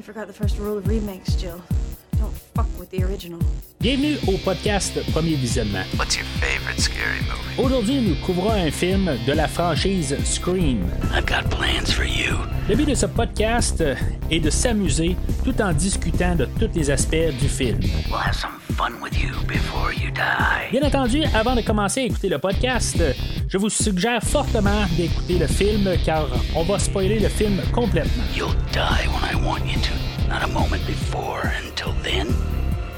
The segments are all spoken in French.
You forgot the first rule of remakes, Jill. Don't fuck with the original. Bienvenue au podcast Premier Visionnement. What's your favorite scary movie? Aujourd'hui, nous couvrons un film de la franchise Scream. I've got plans for you. Le but de ce podcast est de s'amuser tout en discutant de tous les aspects du film. We'll have some fun with you before you die. Bien entendu, avant de commencer à écouter le podcast, je vous suggère fortement d'écouter le film car on va spoiler le film complètement. You'll die when I want you to, not a moment before. Until then,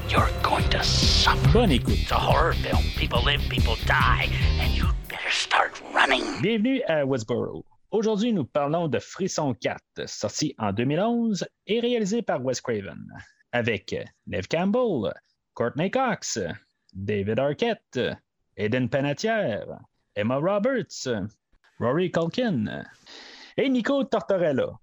you're going to suffer. Bonne écoute. It's a horror film. People live, people die, and you better start running. Bienvenue à Westboro. Aujourd'hui, nous parlons de Frisson 4, sorti en 2011 et réalisé par Wes Craven, avec Neve Campbell, Courtney Cox, David Arquette, Eden Panatière, Emma Roberts, Rory Culkin et Nico Tortorella.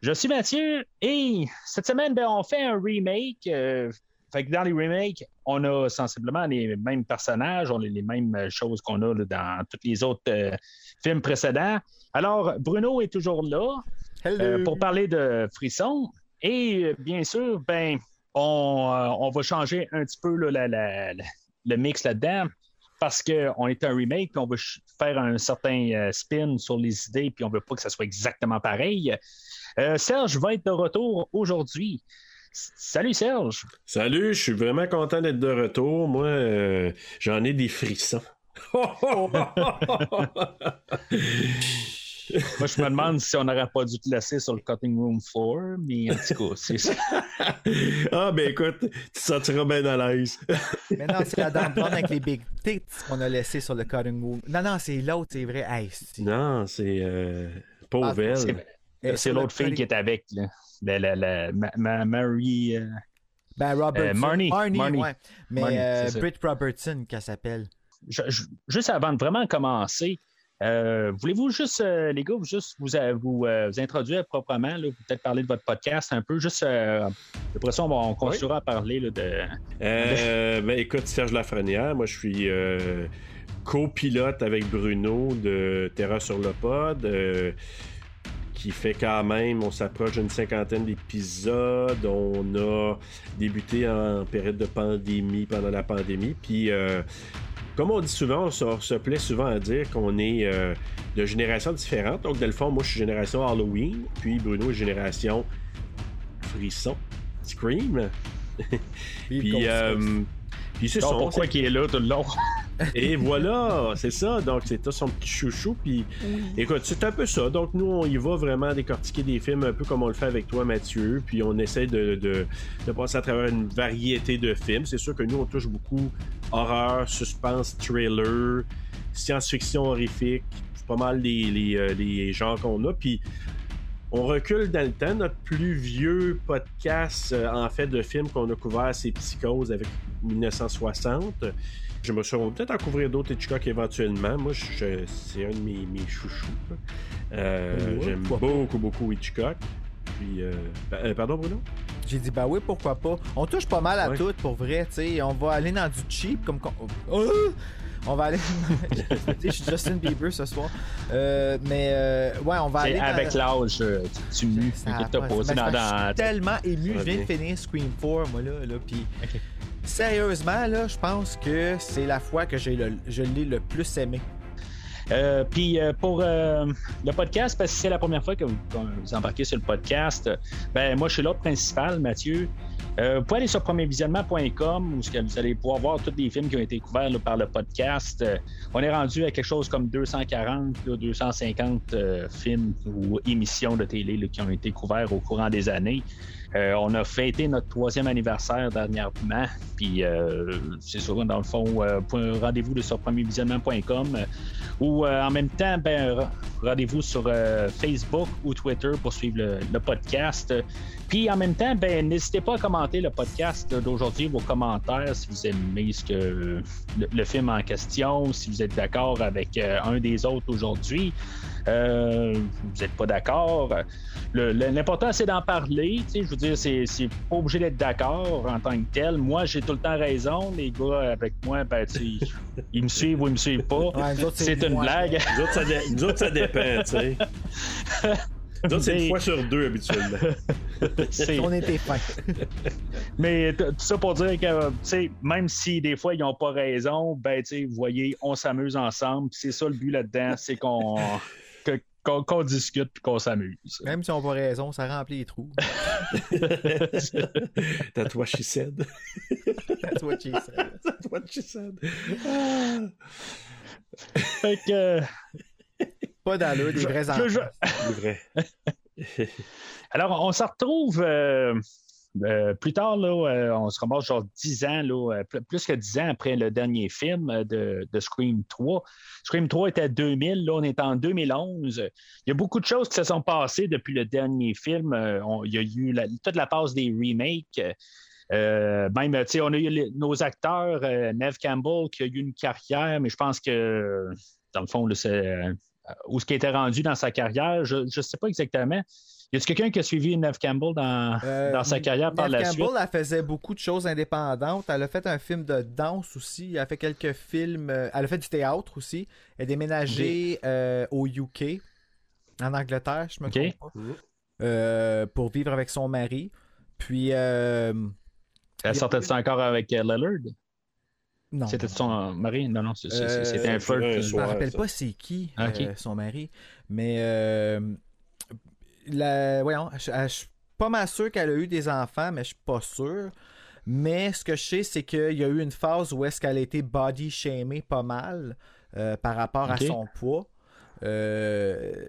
Je suis Mathieu et cette semaine, ben, on fait un remake. euh, fait que dans les remakes, on a sensiblement les mêmes personnages, on a les mêmes choses qu'on a là, dans tous les autres euh, films précédents. Alors, Bruno est toujours là euh, pour parler de Frisson. Et bien sûr, ben, on, euh, on va changer un petit peu là, la- la- la- le mix là-dedans parce qu'on est un remake, puis on veut faire un certain euh, spin sur les idées, puis on veut pas que ça soit exactement pareil. Euh, Serge va être de retour aujourd'hui. Salut Serge. Salut, je suis vraiment content d'être de retour. Moi, euh, j'en ai des frissons. Moi, je me demande si on n'aurait pas dû te laisser sur le cutting room floor, mais en tout cas, c'est ça. ah, ben écoute, tu te sentiras bien à l'aise. Mais non, c'est la dame blonde avec les big tits qu'on a laissé sur le cutting room. Non, non, c'est l'autre, c'est vrai. Hey, non, c'est euh, pauvre Ah. C'est- l'autre fille qui est avec. Là. La, la, la- ma, ma- Marie. euh, Ben, Robertson. Euh, Marnie. Marnie. ouais. Mais Marnie, euh. Britt Robertson, qu'elle s'appelle. je- je- juste avant de vraiment commencer, euh, voulez-vous juste, euh, les gars, vous juste vous, euh, vous, euh, vous introduire proprement, là, peut-être parler de votre podcast un peu, juste après ça, on, on continuera à parler là, de. Ben écoute, Serge Lafrenière, moi je suis copilote avec Bruno de Terra sur le pod. qui fait quand même, on s'approche d'une cinquantaine d'épisodes. On a débuté en période de pandémie, pendant la pandémie. Puis, comme on dit souvent, on se, on se plaît souvent à dire qu'on est euh, de générations différentes. Donc, dans le fond, moi, je suis génération Halloween, puis Bruno est génération Frisson, Scream. Puis, euh, puis c'est ça. pourquoi il est là tout le long? Et voilà, c'est ça. Donc, c'est son petit chouchou. Puis, écoute, c'est un peu ça. Donc, nous, on y va vraiment décortiquer des films un peu comme on le fait avec toi, Mathieu. Puis, on essaie de, de, de passer à travers une variété de films. C'est sûr que nous, on touche beaucoup horreur, suspense, thriller, science-fiction horrifique. C'est pas mal les, les, euh, les genres qu'on a. Puis, on recule dans le temps. Notre plus vieux podcast, euh, en fait, de films qu'on a couvert, c'est Psychose avec 1960. Je me suis peut-être en couvrir d'autres Hitchcock éventuellement. Moi, je- c'est un de mes, mes chouchous. Euh, Ouais, J'aime beaucoup, beaucoup Hitchcock. Puis, euh, euh, pardon, Bruno? J'ai dit, bah oui, pourquoi pas. On touche pas mal à Ouais. tout, pour vrai, tu sais. On va aller dans du cheap, comme... Oh! On va aller... Tu je suis Justin Bieber ce soir. Euh, mais, euh, ouais, on va aller dans... avec l'âge, tu, tu mues. Ça a que t'as pas- posé dans, Je suis tellement ému. Je viens de finir Scream 4, moi, là. là puis Ok. Sérieusement, là, je pense que c'est la fois que j'ai le, je l'ai le plus aimé. Euh, puis euh, pour euh, le podcast, parce que c'est la première fois que vous, que vous embarquez sur le podcast, ben moi je suis l'autre principal, Mathieu. Vous pouvez aller sur premiervisionnement.com où vous allez pouvoir voir tous les films qui ont été couverts par le podcast. On est rendu à quelque chose comme 240, là, 250 euh, films ou émissions de télé qui ont été couverts au courant des années. Euh, on a fêté notre troisième anniversaire dernièrement, puis euh, c'est ça, dans le fond, euh, rendez-vous sur premiervisionnement.com euh, ou en même temps, ben, rendez-vous sur Facebook ou Twitter pour suivre le podcast. Puis en même temps, ben, n'hésitez pas à commenter le podcast d'aujourd'hui, vos commentaires, si vous aimez ce que le, le film en question, si vous êtes d'accord avec euh, un des autres aujourd'hui. Euh, vous n'êtes pas d'accord. L'important, c'est d'en parler. tu sais, Je veux dire, c'est c'est pas obligé d'être d'accord en tant que tel. Moi, j'ai tout le temps raison. Les gars avec moi, ben, tu sais, ils me suivent ou ils me suivent pas. Ouais, c'est une blague. Nous autres, ça, dé- nous autres, ça dépend, tu sais. Donc, c'est une fois sur deux habituellement. On était fin. Mais tout ça pour dire que, tu sais, même si des fois ils n'ont pas raison, ben, tu sais, vous voyez, on s'amuse ensemble. puis C'est ça le but là-dedans, c'est qu'on que- qu'on qu'on discute puis qu'on s'amuse. Même si on n'a pas raison, ça remplit les trous. That's what she said. That's what she said. That's what she said. Ah. Fait que, Pas d'allure, des vrais je- enfants. je- C'est vrai. Alors, on se retrouve euh, euh, plus tard, là, euh, on se remonte genre 10 ans, là, euh, pl- plus que 10 ans après le dernier film de, de Scream 3. Scream 3 était 2000, là, on est en 2011. Il y a beaucoup de choses qui se sont passées depuis le dernier film. On- il y a eu la- toute la passe des remakes. Euh, même, tu sais, on a eu les- nos acteurs, euh, Nev Campbell, qui a eu une carrière, mais je pense que, dans le fond, c'est, euh, où ce qui était rendu dans sa carrière, je ne sais pas exactement. Y a-t-il quelqu'un qui a suivi Nev Campbell dans, Euh, dans sa carrière par Neve la Campbell, suite? elle faisait beaucoup de choses indépendantes. Elle a fait un film de danse aussi. Elle a fait quelques films. euh, Elle a fait du théâtre aussi. Elle a déménagé euh, au UK, en Angleterre, je me Ok. trompe pas, euh, pour vivre avec son mari. Puis, euh, Elle sortait encore avec euh, Lillard? Non. C'était son mari? Non, non, Euh, c'était un flirt. un euh, Je me soir. rappelle ça. pas c'est qui Ah, euh, son mari. Mais euh, la, voyons, je, je suis pas mal sûr qu'elle a eu des enfants, mais je suis pas sûr. Mais ce que je sais, c'est qu'il y a eu une phase où est-ce qu'elle a été body shamée pas mal euh, par rapport à son poids. Euh,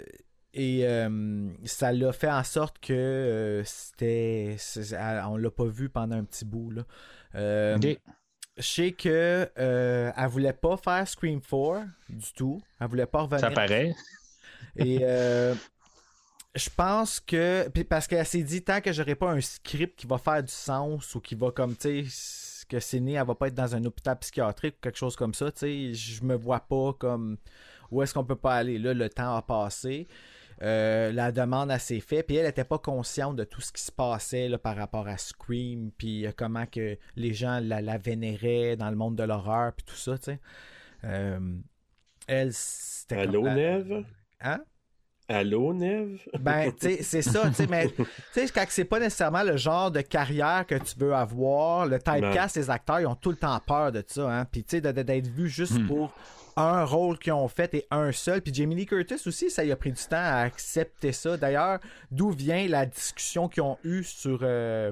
et euh, ça l'a fait en sorte que euh, c'était. On l'a pas vu pendant un petit bout. Là. Euh, Ok. Je sais que euh, elle voulait pas faire Scream 4 du tout. Elle voulait pas revenir. Ça paraît. Et euh, je pense que. puis parce qu'elle s'est dit, tant que j'aurai pas un script qui va faire du sens ou qui va comme, tu sais, que Sydney, elle va pas être dans un hôpital psychiatrique ou quelque chose comme ça, tu sais, je me vois pas comme. Où est-ce qu'on peut pas aller? Là, le temps a passé. Euh, la demande elle s'est faite, puis elle n'était pas consciente de tout ce qui se passait là, par rapport à Scream, puis euh, comment que les gens la, la vénéraient dans le monde de l'horreur, puis tout ça, tu sais. Euh, elle, c'était Allô, Neve? Hein? Allô, Neve? Ben, tu sais, c'est ça, tu sais, mais tu sais, quand c'est pas nécessairement le genre de carrière que tu veux avoir, le typecast, les acteurs, ils ont tout le temps peur de ça, hein. Puis, tu sais, d'être vu juste Hmm. pour un rôle qu'ils ont fait et un seul. Puis Jamie Lee Curtis aussi, ça y a pris du temps à accepter ça. D'ailleurs, d'où vient la discussion qu'ils ont eue sur, euh,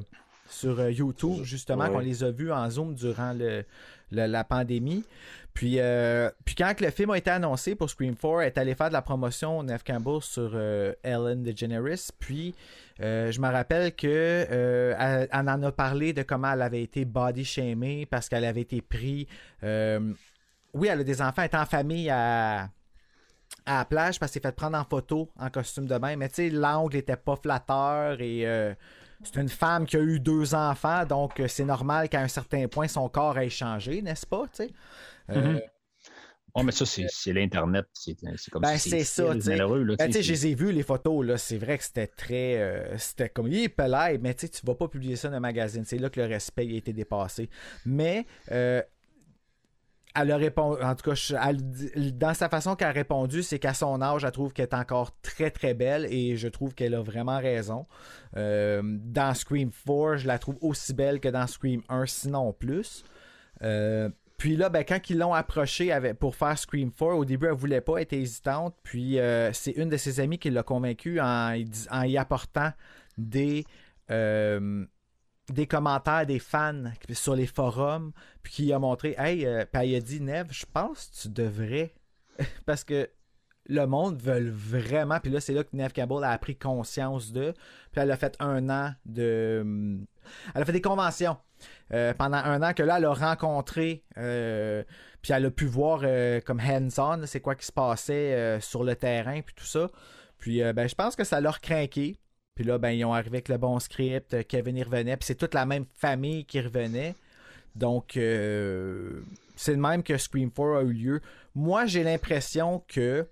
sur euh, YouTube, justement, Ouais. qu'on les a vus en Zoom durant le, le- la pandémie. Puis, euh, puis quand le film a été annoncé pour Scream 4, elle est allée faire de la promotion Neve Campbell sur euh, Ellen DeGeneres. Puis euh, je me rappelle que elle, elle en a parlé de comment elle avait été body shamée parce qu'elle avait été prise. Oui, elle a des enfants, elle est en famille à, à la plage parce qu'elle s'est fait prendre en photo en costume de bain. Mais tu sais, l'angle était pas flatteur et euh, c'est une femme qui a eu deux enfants, donc euh, c'est normal qu'à un certain point son corps ait changé, n'est-ce pas? tu sais? Euh. Oh, mais ça, c'est c'est l'Internet. C'est c'est comme Ben, si c'est ça, sais. malheureux. Là, Ben, tu sais, tu je les ai vus, les photos, là. C'est vrai que c'était très. euh, c'était comme. Il est pelade, mais tu sais, tu vas pas publier ça dans un magazine. C'est là que le respect a été dépassé. Mais. euh, elle a répondu, en tout cas, dans sa façon qu'elle a répondu, c'est qu'à son âge, elle trouve qu'elle est encore très très belle et je trouve qu'elle a vraiment raison. Euh, dans Scream 4, je la trouve aussi belle que dans Scream 1, sinon plus. Euh, puis là, ben, quand ils l'ont approché avec, pour faire Scream 4, au début, elle voulait pas, était hésitante. Puis euh, c'est une de ses amies qui l'a convaincue en, y apportant des, des commentaires des fans sur les forums. Puis qui a montré, hey, euh, puis elle a dit, Neve, je pense que tu devrais. Parce que le monde veut vraiment. Puis là, c'est là que Neve Campbell a pris conscience de. Puis elle a fait un an de. hum, Elle a fait des conventions euh, pendant un an que là, elle a rencontré. euh, puis elle a pu voir euh, comme hands-on, c'est quoi qui se passait euh, sur le terrain, puis tout ça. Puis euh, ben, je pense que ça l'a craqué. Puis là, ben, ils ont arrivé avec le bon script. euh, Kevin y revenait. Puis c'est toute la même famille qui revenait. Donc, euh, c'est le même que Scream 4 a eu lieu. Moi, j'ai l'impression que.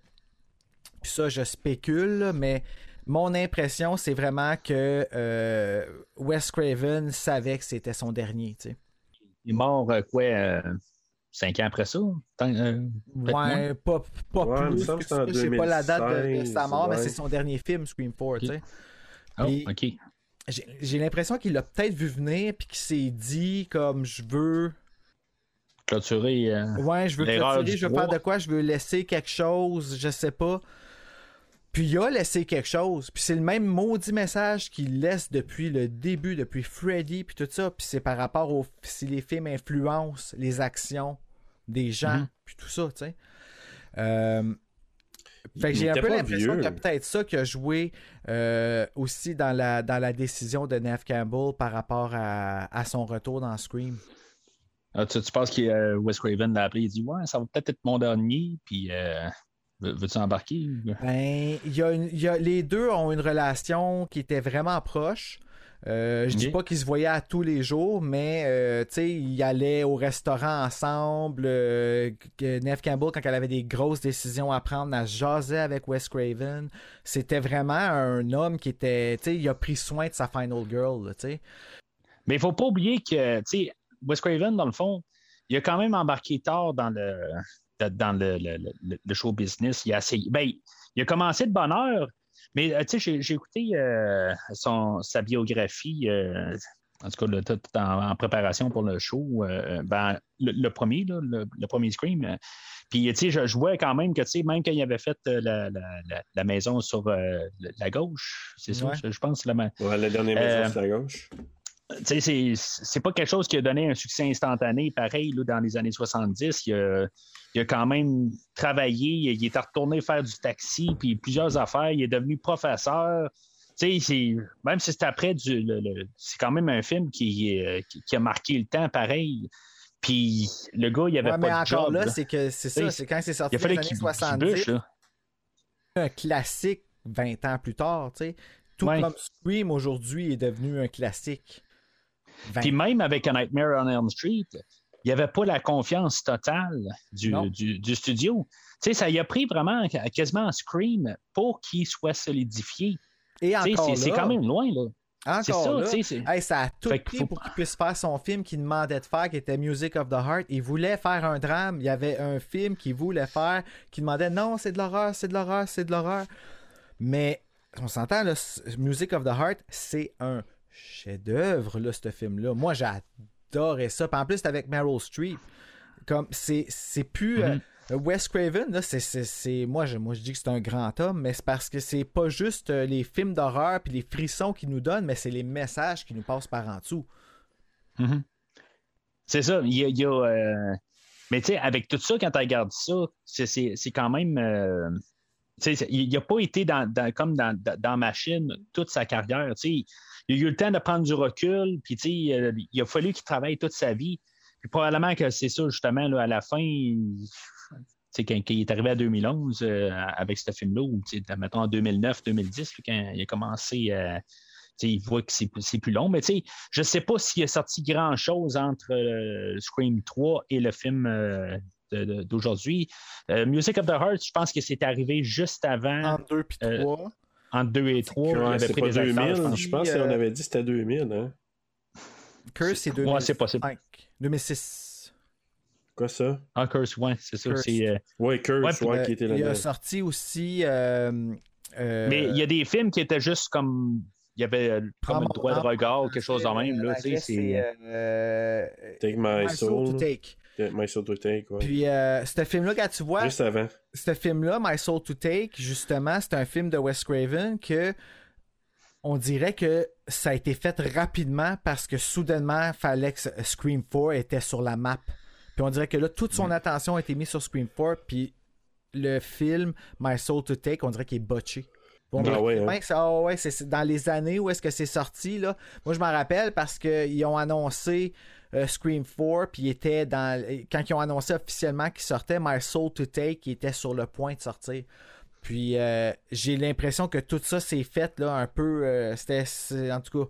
Puis ça, je spécule, mais mon impression, c'est vraiment que euh, Wes Craven savait que c'était son dernier. tu sais. Il est mort, euh, quoi, euh, cinq ans après ça? Euh. Ouais, pas, Ouais, plus. Je sais pas la date de, de 2016, sa mort, mais c'est son dernier film, Scream 4, tu sais. Oh, ok. J'ai l'impression qu'il l'a peut-être vu venir, puis qu'il s'est dit, comme, je veux. Clôturer. euh, Ouais, je veux clôturer, je veux faire de quoi, je veux laisser quelque chose, je sais pas. Puis il a laissé quelque chose. Puis c'est le même maudit message qu'il laisse depuis le début, depuis Freddy, puis tout ça. Puis c'est par rapport au si les films influencent les actions des gens, Mhm. puis tout ça, tu sais. Euh, Fait que j'ai un peu l'impression qu'il y a peut-être ça qui a joué euh, aussi dans la, dans la décision de Neve Campbell par rapport à, à son retour dans Scream. ah, tu, tu penses que euh, Wes Craven l'a appelé, il dit Ouais, ça va peut-être être mon dernier, puis euh, veux- veux-tu embarquer? Ben, il y a une- y a- les deux ont une relation qui était vraiment proche. Euh, je dis pas qu'ils se voyaient à tous les jours, mais euh, tu sais, ils allaient au restaurant ensemble. euh, Neve Campbell, quand elle avait des grosses décisions à prendre, elle jasait avec Wes Craven. C'était vraiment un homme qui était, tu sais, il a pris soin de sa final girl, tu sais. Mais il faut pas oublier que, tu sais, Wes Craven, dans le fond, il a quand même embarqué tard dans le, dans le, le- le- le show business. Il a essayé. Ben, il a commencé de bonne heure, mais euh, tu sais, j'ai, écouté euh, son, sa biographie, euh, en tout cas, le- tout en, en préparation pour le show. euh, ben, le, le premier, là, le, le premier Scream. euh, puis, tu sais, je, je vois quand même que, tu sais, même quand il avait fait euh, la, la- la- maison sur euh, la gauche, c'est ça, Ouais. je, je pense, la, Ouais, la dernière maison Euh, sur la gauche. C'est, pas quelque chose qui a donné un succès instantané, pareil, là, dans les années 70. Il a, il a quand même travaillé, il est retourné faire du taxi, puis plusieurs affaires. Il est devenu professeur. Même si c'est après, du, le- le- c'est quand même un film qui, euh, qui, qui a marqué le temps, pareil. Puis le gars, il avait Ouais, mais pas de encore job. là, c'est que c'est ça, c'est quand c'est sorti a dans les années qu'il, qu'il 70, bûche, là. un classique 20 ans plus tard, tu sais. Tout Ouais. comme Scream aujourd'hui est devenu un classique. 20 Puis même avec A Nightmare on Elm Street, il n'y avait pas la confiance totale du, du, du studio. Tu sais, ça y a pris vraiment quasiment un Scream pour qu'il soit solidifié. Et encore c'est, quand même loin, là. Encore ça, là, hey, ça a tout Fait pris faut- pour qu'il puisse faire son film qu'il demandait de faire, qui était Music of the Heart. Il voulait faire un drame. Il y avait un film qu'il voulait faire, qui demandait non, c'est de l'horreur, c'est de l'horreur, c'est de l'horreur. Mais on s'entend, Music of the Heart, c'est un chef-d'œuvre, là, ce film-là. Moi, j'adorais ça. Puis en plus, c'est avec Meryl Streep. Comme, c'est, c'est plus. euh, Wes Craven, là, c'est, c'est, c'est- moi, je, moi, je dis que c'est un grand homme, mais c'est parce que c'est pas juste euh, les films d'horreur puis les frissons qu'il nous donne, mais c'est les messages qui nous passent par en dessous. Mhm. C'est ça. Il y a. il y a, euh, Mais tu sais, avec tout ça, quand tu regardes ça, c'est, c'est, c'est quand même. euh, il n'a pas été dans, dans- comme dans, dans, Machine toute sa carrière. Il a eu le temps de prendre du recul, puis sais, euh, il a fallu qu'il travaille toute sa vie. Puis probablement que c'est ça, justement, là, à la fin, il- quand, quand il est arrivé à 2011 euh, avec ce film-là, ou mettons en 2009-2010, quand il a commencé sais, il voit que c'est, plus long, mais je ne sais pas s'il a sorti grand-chose entre euh, Scream 3 et le film euh, d'aujourd'hui. Euh, Music of the Heart, je pense que c'est arrivé juste avant, Entre deux puis Euh, trois. Entre 2 et 3. il Ouais, avait c'est pris pas des acteurs, 2000, je pense. je pense Euh, qu'on avait dit que c'était 2000. Hein? Curse, c'est Ouais, 2005. c'est possible. 2006. Quoi ça? Ah, Curse, ouais, c'est ça. Euh, Ouais, Curse, Ouais, ouais, Euh, qui était il a sorti aussi. euh, euh, Mais il y a des films qui étaient juste comme. Il y avait euh, comme un droit de regard ou quelque chose de même. Là, en c'est... euh, Take My, My Soul Soul. to Take. Yeah, My Soul to Take, ouais. Puis, euh, ce film-là, quand tu vois, Juste avant. ce film-là, My Soul to Take, justement, c'est un film de Wes Craven que on dirait que ça a été fait rapidement parce que soudainement, fallait que Scream 4 était sur la map. Puis on dirait que là, toute son attention a été mise sur Scream 4, puis le film My Soul to Take, on dirait qu'il est botché. Ah ouais, hein? c'est- ah ouais, dans les années où est-ce que c'est sorti, là. Moi, je m'en rappelle parce qu'ils ont annoncé euh, Scream 4, puis était dans. Quand ils ont annoncé officiellement qu'il sortait, My Soul to Take, il était sur le point de sortir. Puis euh, j'ai l'impression que tout ça s'est fait là un peu. euh, C'était. En tout cas.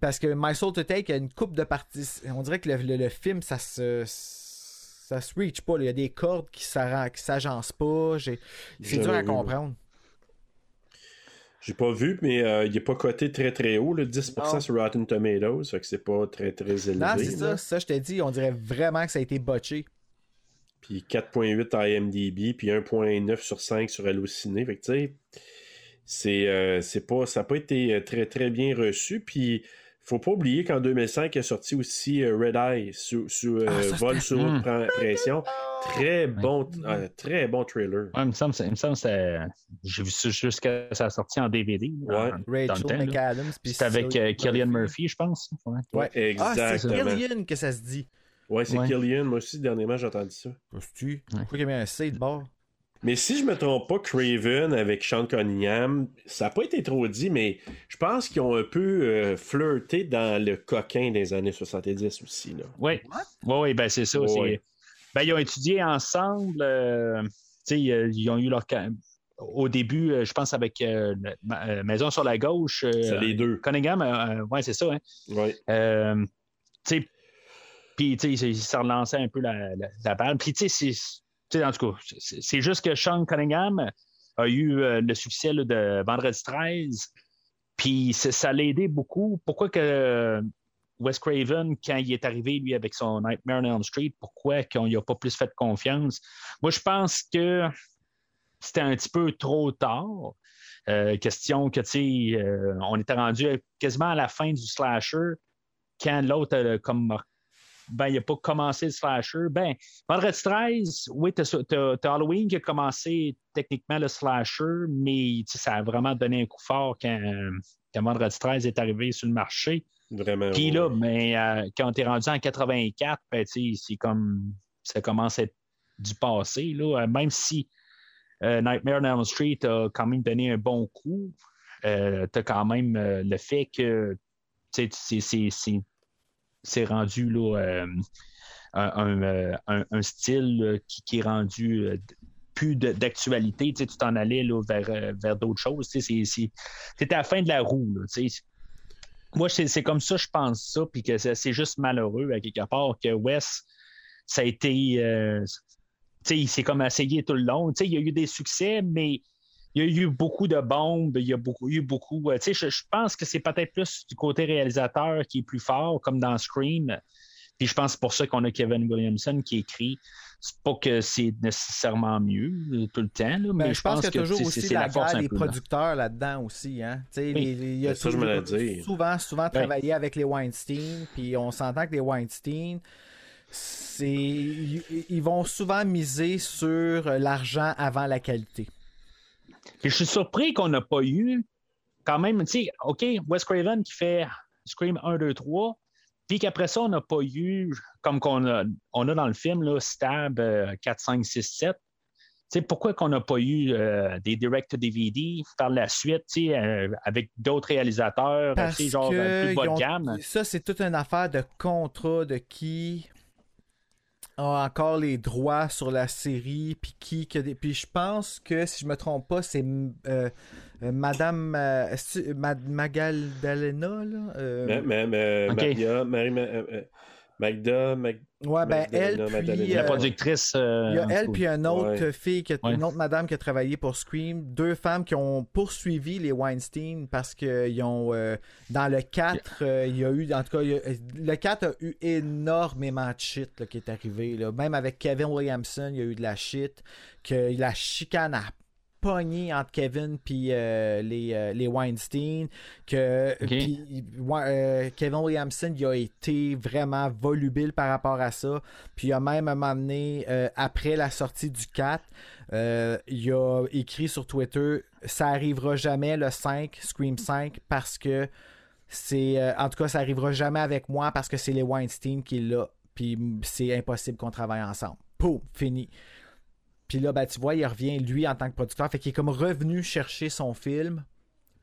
parce que My Soul to Take, il y a une coupe de parties. On dirait que le, le- le film, ça se. Ça se reach pas. Il y a des cordes qui qui s'agencent pas. C'est dur à comprendre. J'ai pas vu, mais euh, il est pas coté très très haut, le 10% Non. sur Rotten Tomatoes, fait que c'est pas très très élevé. Non, c'est ça, ça, je t'ai dit, on dirait vraiment que ça a été botché. Puis 4.8 à IMDb, puis 1.9 sur 5 sur Allociné. Fait que tu sais, c'est, euh, pas, ça n'a pas été euh, très très bien reçu. Puis faut pas oublier qu'en 2005 est sorti aussi euh, Red Eye sous, sous, euh, Ah, ça, vol haute pre- pression. Très bon, euh, très bon trailer. Ouais, il me semble, il me semble que c'est- j'ai vu ça jusqu'à sa sortie en DVD. Ouais. Rachel temps. McAdams. C'est avec euh, Killian Murphy, je pense. Ouais. Ouais. Ah, c'est Exactement. Killian que ça se dit. Ouais, c'est Ouais. Killian. Moi aussi, dernièrement, j'ai entendu ça. tu Pourquoi il y a mis un C de bord? Mais si je me trompe pas, Craven avec Sean Cunningham, ça n'a pas été trop dit, mais je pense qu'ils ont un peu euh, flirté dans le coquin des années 70 aussi. Là. Oui, ouais, ouais, ben c'est ça. Ouais. Ben, ils ont étudié ensemble. euh, tu sais, euh, ils ont eu leur. Au début, euh, je pense avec euh, Ma- euh, Maison sur la gauche. euh, C'est les deux. Cunningham, ouais, c'est ça. Hein. Ouais. Euh, tu sais, puis, tu sais, il s'est relancé un peu la, la, la balle. Puis, tu sais, tout cas, c'est juste que Sean Cunningham a eu euh, le succès de Vendredi 13. Puis, ça l'a aidé beaucoup. Pourquoi que euh, Wes Craven, quand il est arrivé, lui, avec son Nightmare on Elm Street, pourquoi qu'on n'y a pas plus fait confiance? Moi, je pense que c'était un petit peu trop tard. Euh, question que, tu sais, on était rendu quasiment à la fin du slasher quand l'autre, euh, comme, ben, il n'a pas commencé le slasher. Ben, Vendredi 13, oui, tu as, Halloween qui a commencé techniquement le slasher, mais tu ça a vraiment donné un coup fort quand, quand Vendredi 13 est arrivé sur le marché. Vraiment. Puis là, mais, euh, quand on est rendu en 84, ben, tu c'est comme ça commence à être du passé. Là. Euh, Même si euh, Nightmare on Elm Street a quand même donné un bon coup, euh, tu as quand même le fait que tu c'est- c'est- rendu là, euh, euh, un- un style qui, qui est rendu euh, plus d'actualité. Tu t'en allais là, vers, vers d'autres choses. C'était à la fin de la roue. Moi, c'est comme ça, je pense ça, puis que c'est juste malheureux, à quelque part, que Wes, ça a été. il s'est comme essayé tout le long. Il y a eu des succès, mais il y a eu beaucoup de bombes, il y a beaucoup, eu beaucoup. euh, tu sais, je, je pense que c'est peut-être plus du côté réalisateur qui est plus fort, comme dans Scream. Puis je pense que c'est pour ça qu'on a Kevin Williamson qui écrit. C'est pas que c'est nécessairement mieux euh, tout le temps, là, mais Mais je pense qu'il y a toujours c'est- aussi c'est la, force guerre des producteurs là-dedans aussi. Hein? Tu sais, Oui. les- les- il y a Ben, ça, je me toujours- l'ai dit. souvent, souvent travaillé avec les Weinstein, puis on s'entend que les Weinstein, c'est ils vont souvent miser sur l'argent avant la qualité. Puis je suis surpris qu'on n'a pas eu quand même, tu sais, OK, Wes Craven qui fait Scream 1, 2, 3, puis qu'après ça, on n'a pas eu, comme qu'on a, on a dans le film, là, Stab euh, 4, 5, 6, 7. Tu sais, pourquoi qu'on n'a pas eu euh, des direct-to-DVD par la suite, euh, avec d'autres réalisateurs, genre que euh, plus bas de gamme? Ça, c'est toute une affaire de contrat de qui a encore les droits sur la série, puis qui que des- puis je pense que si je me trompe pas, c'est euh, euh, Madame euh, est-ce que- Ma- Magdalena là. euh? Maria, Marie, euh, euh, Magda, Mag- ouais, ben elle puis. La productrice. euh, Il y a elle puis une autre Ouais. fille, qui a- Ouais. une autre madame qui a travaillé pour Scream. Deux femmes qui ont poursuivi les Weinstein parce qu'ils ont. euh, dans le 4, euh, il y a eu. En tout cas, il y a- le 4 a eu énormément de shit là, qui est arrivé. là. Même avec Kevin Williamson, il y a eu de la shit. Que la chicane a pogné entre Kevin puis euh, les, euh, les Weinstein. Que euh, Kevin Williamson il a été vraiment volubile par rapport à ça. Puis il a même un moment donné, après la sortie du 4, euh, il a écrit sur Twitter Ça arrivera jamais le 5, Scream 5, parce que c'est. en tout cas, ça arrivera jamais avec moi parce que c'est les Weinstein qui l'a. Puis c'est impossible qu'on travaille ensemble. Pouf, fini. Puis là, ben, tu vois, il revient lui en tant que producteur. Fait qu'il est comme revenu chercher son film.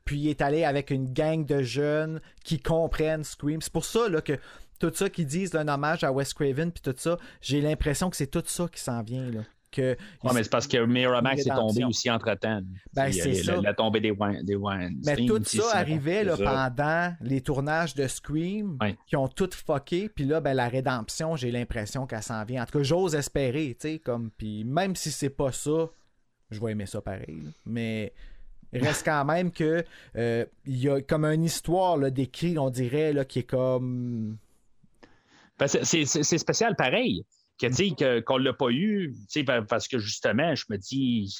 Puis il est allé avec une gang de jeunes qui comprennent Scream. C'est pour ça que tout ça qu'ils disent un hommage à Wes Craven puis tout ça, j'ai l'impression que c'est tout ça qui s'en vient. Là. Que mais c'est parce que Miramax est tombé aussi entre-temps. Ben, c'est ça. La, la tombée des, des. Mais tout ça arrivait là, pendant les tournages de Scream Ouais. qui ont tout fucké. Puis là, ben, la rédemption, j'ai l'impression qu'elle s'en vient. En tout cas, j'ose espérer. tu sais, Comme, puis même si c'est pas ça, je vais aimer ça pareil. là. Mais il reste quand même que euh, il y a comme une histoire là, d'écrit, on dirait, là, qui est comme. Ben, c'est spécial pareil. Que, tu sais, que- qu'on ne l'a pas eu, tu sais, pa- parce que justement, je me dis,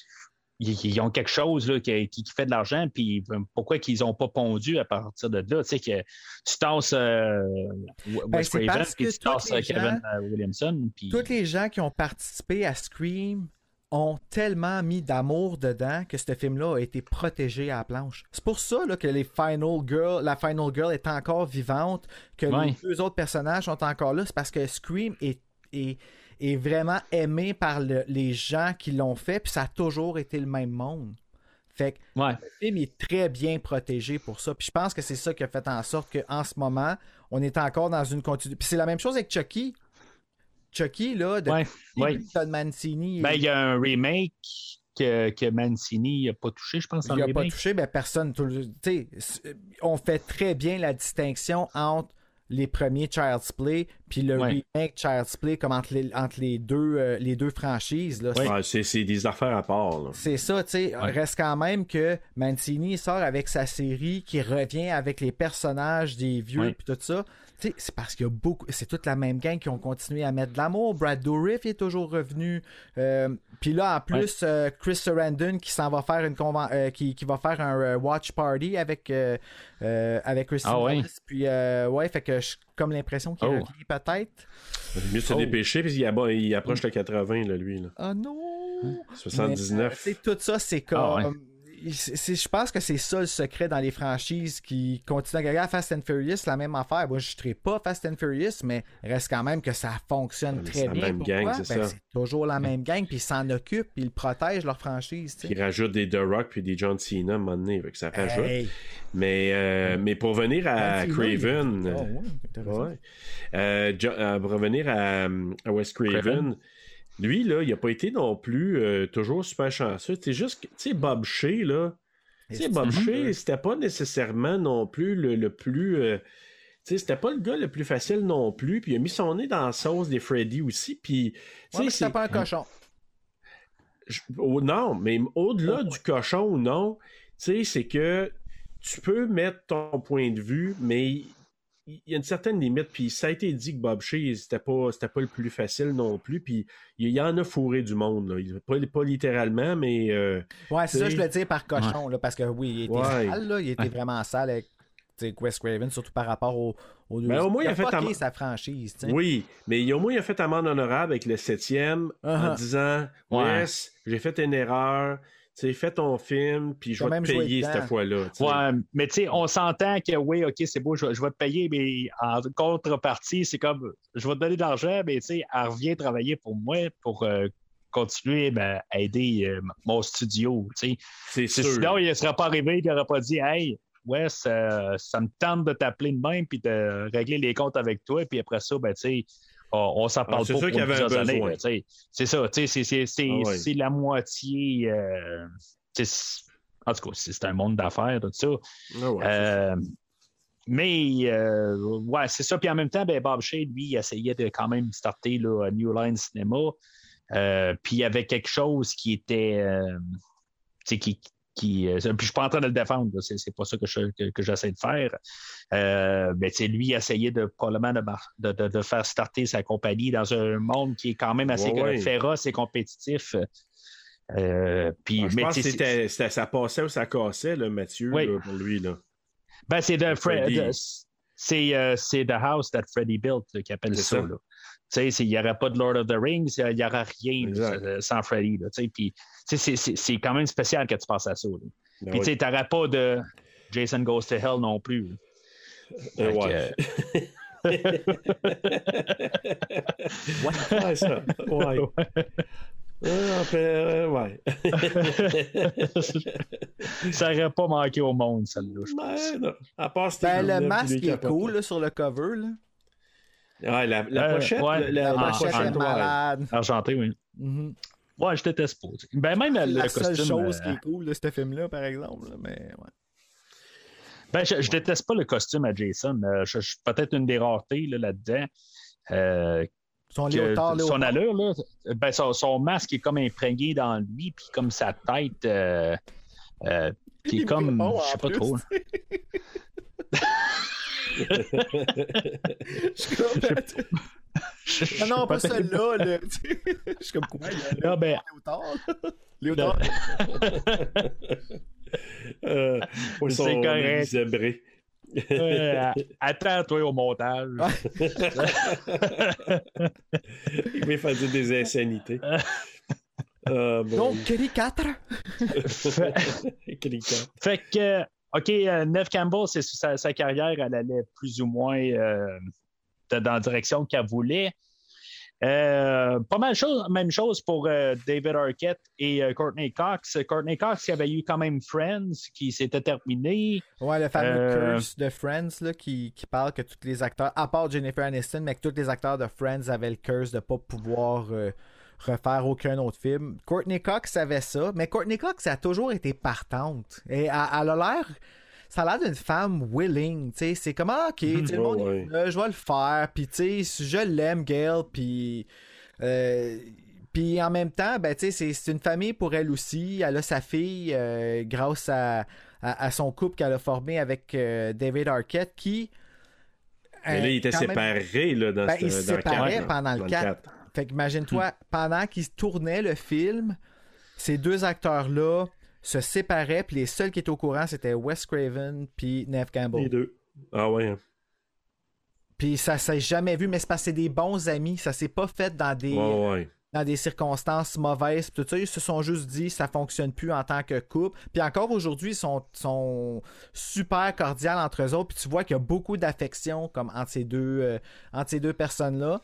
ils, ils ont quelque chose là, qui, qui- fait de l'argent, puis euh, pourquoi qu'ils n'ont pas pondu à partir de là? Tu sais, que tu tasses euh, Wes Ben, Craven, puis tu tasses euh, Kevin gens- euh, Williamson. Puis... Tous les gens qui ont participé à Scream ont tellement mis d'amour dedans que ce film-là a été protégé à la planche. C'est pour ça là, que les Final Girl, la Final Girl est encore vivante, que Ouais. les deux autres personnages sont encore là. C'est parce que Scream est, est, est vraiment aimé par le- les gens qui l'ont fait, puis ça a toujours été le même monde. Fait que Ouais. le film est très bien protégé pour ça. Puis je pense que c'est ça qui a fait en sorte qu'en ce moment, on est encore dans une continuité. Puis c'est la même chose avec Chucky. Chucky, là, depuis Ouais, ouais. Mancini, Ben, il y a un remake que, que Mancini n'a pas touché, je pense, il n'a pas touché, ben personne. tout on fait très bien la distinction entre les premiers Child's Play puis le Ouais. remake Child's Play comme entre les, entre les deux euh, les deux franchises là. Ouais, c'est, c'est des affaires à part. C'est ça, tu sais. Ouais. Reste quand même que Mancini sort avec sa série qui revient avec les personnages des vieux puis tout ça. Tu sais, c'est parce qu'il y a beaucoup. C'est toute la même gang qui ont continué à mettre de l'amour. Brad Dourif est toujours revenu. Euh, puis là, en plus, euh, Chris Sarandon qui s'en va faire une conven- euh, qui, qui va faire un euh, watch party avec euh, euh, avec Christine Ah ouais? Puis euh, ouais, fait que j'ai comme l'impression qu'il Oh. revient peut-être. Mieux se Oh. dépêcher, puis il, abo- il approche le 80, là, lui. Là. Ah non! 79. Mais, euh, c'est tout ça, c'est comme. Ah ouais. Je pense que c'est ça le secret dans les franchises qui continuent à regarder Fast and Furious, la même affaire. Moi, je ne pas Fast and Furious, mais reste quand même que ça fonctionne mais très c'est la bien. même Pourquoi? gang, c'est Ben, ça. c'est toujours la même gang, puis ils s'en occupent, puis ils protègent leur franchise. tu sais. Il rajoute des The Rock puis des John Cena à un moment donné, que ça rajoute. Hey. Mais, euh, mais pour revenir à Craven, pour revenir à, à Wes Craven, Craven? Lui, là, il n'a pas été non plus euh, toujours super chanceux. C'est juste que, tu sais, Bob Shea, là, tu sais, Bob Shea, c'était pas nécessairement non plus le, le plus. euh, tu sais, c'était pas le gars le plus facile non plus. Puis il a mis son nez dans la sauce des Freddy aussi. Puis, Ouais, c'est pas un cochon. je- oh, non, mais au-delà du cochon ou non, tu sais, c'est que tu peux mettre ton point de vue, mais il y a une certaine limite. Puis ça a été dit que Bob Shea, c'était pas, c'était pas le plus facile non plus. Puis il y en a fourré du monde. Là. Il- Pas, pas littéralement, mais. euh, Ouais, c'est ça, je le dis par cochon, là, parce que oui, il était Ouais. sale, là, il était vraiment sale avec Wes Craven, surtout par rapport au, au Ben, au moins, il a fait am- sa franchise. Oui, mais il- au moins il a fait amende honorable avec le septième en Uh-huh. disant Ouais. Wes, j'ai fait une erreur. Tu sais, fais ton film, puis je vais te payer cette fois-là. Ouais, mais tu sais, on s'entend que oui, OK, c'est beau, je, je vais te payer, mais en contrepartie, c'est comme je vais te donner de l'argent, mais tu sais, elle revient travailler pour moi pour euh, continuer ben, à aider euh, mon studio. tu sais. Sinon, il ne serait pas arrivé, il n'aurait pas dit Hey, ouais, ça, ça me tente de t'appeler de même puis de régler les comptes avec toi, puis après ça, ben, tu sais, on, s'en parle Ah, c'est pas pour qu'il y avait un plusieurs années. C'est ça, c'est- c'est c'est- Ah ouais. c'est la moitié. euh, en tout cas, c'est un monde d'affaires, tout ça. Ah ouais, Euh, mais, euh, ouais, c'est ça. Puis en même temps, ben, Bob Shea, lui, il essayait de quand même starter là, New Line Cinema. Puis il y avait quelque chose qui était. qui. Qui euh, puis je suis pas en train de le défendre, c'est, c'est pas ça que, je- que, que j'essaie de faire. Euh, tu sais, lui, il essayait de, probablement de, de, de- de faire starter sa compagnie dans un monde qui est quand même assez Ouais, ouais. féroce et compétitif. Euh, puis, Ah, je mais, pense que c'est- c'était, c'était- ça passait ou ça cassait, là, Mathieu, là, pour lui. Là. Ben, c'est de de- c'est, euh, c'est The House that Freddy built là, qui appelle C'est ça. ça. Il n'y aurait pas de Lord of the Rings, il n'y aurait rien euh, sans Freddy. Là, tu sais, puis, tu sais, c'est, c'est, c'est quand même spécial que tu passes à ça. là. Ben Puis oui. tu n'aurais pas de Jason Goes to Hell non plus. Euh, ouais. Ouais. Ouais, ça. Ouais. On fait, euh, ouais. ça n'aurait pas manqué au monde, celle-là. je pense. Ben, non. À part Ben, le masque est cool là, sur le cover. Là. Ouais, la, la Euh, pochette, ouais. la, La Ah, pochette est ouais. malade. Argenté, oui. Mhm. Ouais, je déteste pas. Ben, même le La seule costume. chose euh, qui est cool de ce film-là, par exemple. là, Mais ouais. Ben, je, je déteste pas le costume à Jason. Euh, je, je suis peut-être une des raretés là, là-dedans. Euh, Son que léotard, son allure, là, ben, son, son masque est comme imprégné dans lui, puis comme sa tête, euh, euh, qui est Il comme. Je sais pas plus. trop. Je suis comme- Ah non, pas celle-là. là. Je suis comme quoi? a Ah, ben, Léotard. Léotard. Euh, C'est correct. zébré. euh, attends-toi au montage. Il va faire des insanités. Ah, bon. Donc, Kelly 4. fait, Cliquant. fait que, OK, euh, Neve Campbell, c'est sa, sa carrière, elle allait plus ou moins euh, dans la direction qu'elle voulait. Euh, pas mal chose, même chose pour euh, David Arquette et Courtney Cox. Courtney Cox qui avait eu quand même Friends, qui s'était terminé. Ouais, le fameux curse de Friends là, qui, qui parle que tous les acteurs, à part Jennifer Aniston, mais que tous les acteurs de Friends avaient le curse de pas pouvoir refaire aucun autre film. Courtney Cox avait ça, mais Courtney Cox a toujours été partante. Et elle, elle a l'air. Ça a l'air d'une femme willing, tu sais. C'est comme, ah, ok, sais, le monde Ouais, je vais le faire, puis tu sais, je l'aime, Gail, puis. euh, puis en même temps, ben, tu sais, c'est- une famille pour elle aussi. Elle a sa fille euh, grâce à, à, à son couple qu'elle a formé avec euh, David Arquette qui. Mais là, il était même- séparé là, dans Ben, ce il dans séparait pendant le Dans quatre. quatre. Fait qu'imagine-toi, pendant qu'ils tournaient le film, ces deux acteurs-là se séparaient, puis les seuls qui étaient au courant, c'était Wes Craven puis Neve Les Campbell. deux. Ah ouais. hein. Puis ça s'est jamais vu, mais c'est parce que c'est des bons amis. Ça s'est pas fait dans des, Ouais, ouais. dans des circonstances mauvaises. Tout ça, ils se sont juste dit ça fonctionne plus en tant que couple. Puis encore aujourd'hui, ils sont, sont super cordiales entre eux autres. Puis tu vois qu'il y a beaucoup d'affection comme entre ces deux, euh, entre ces deux personnes-là.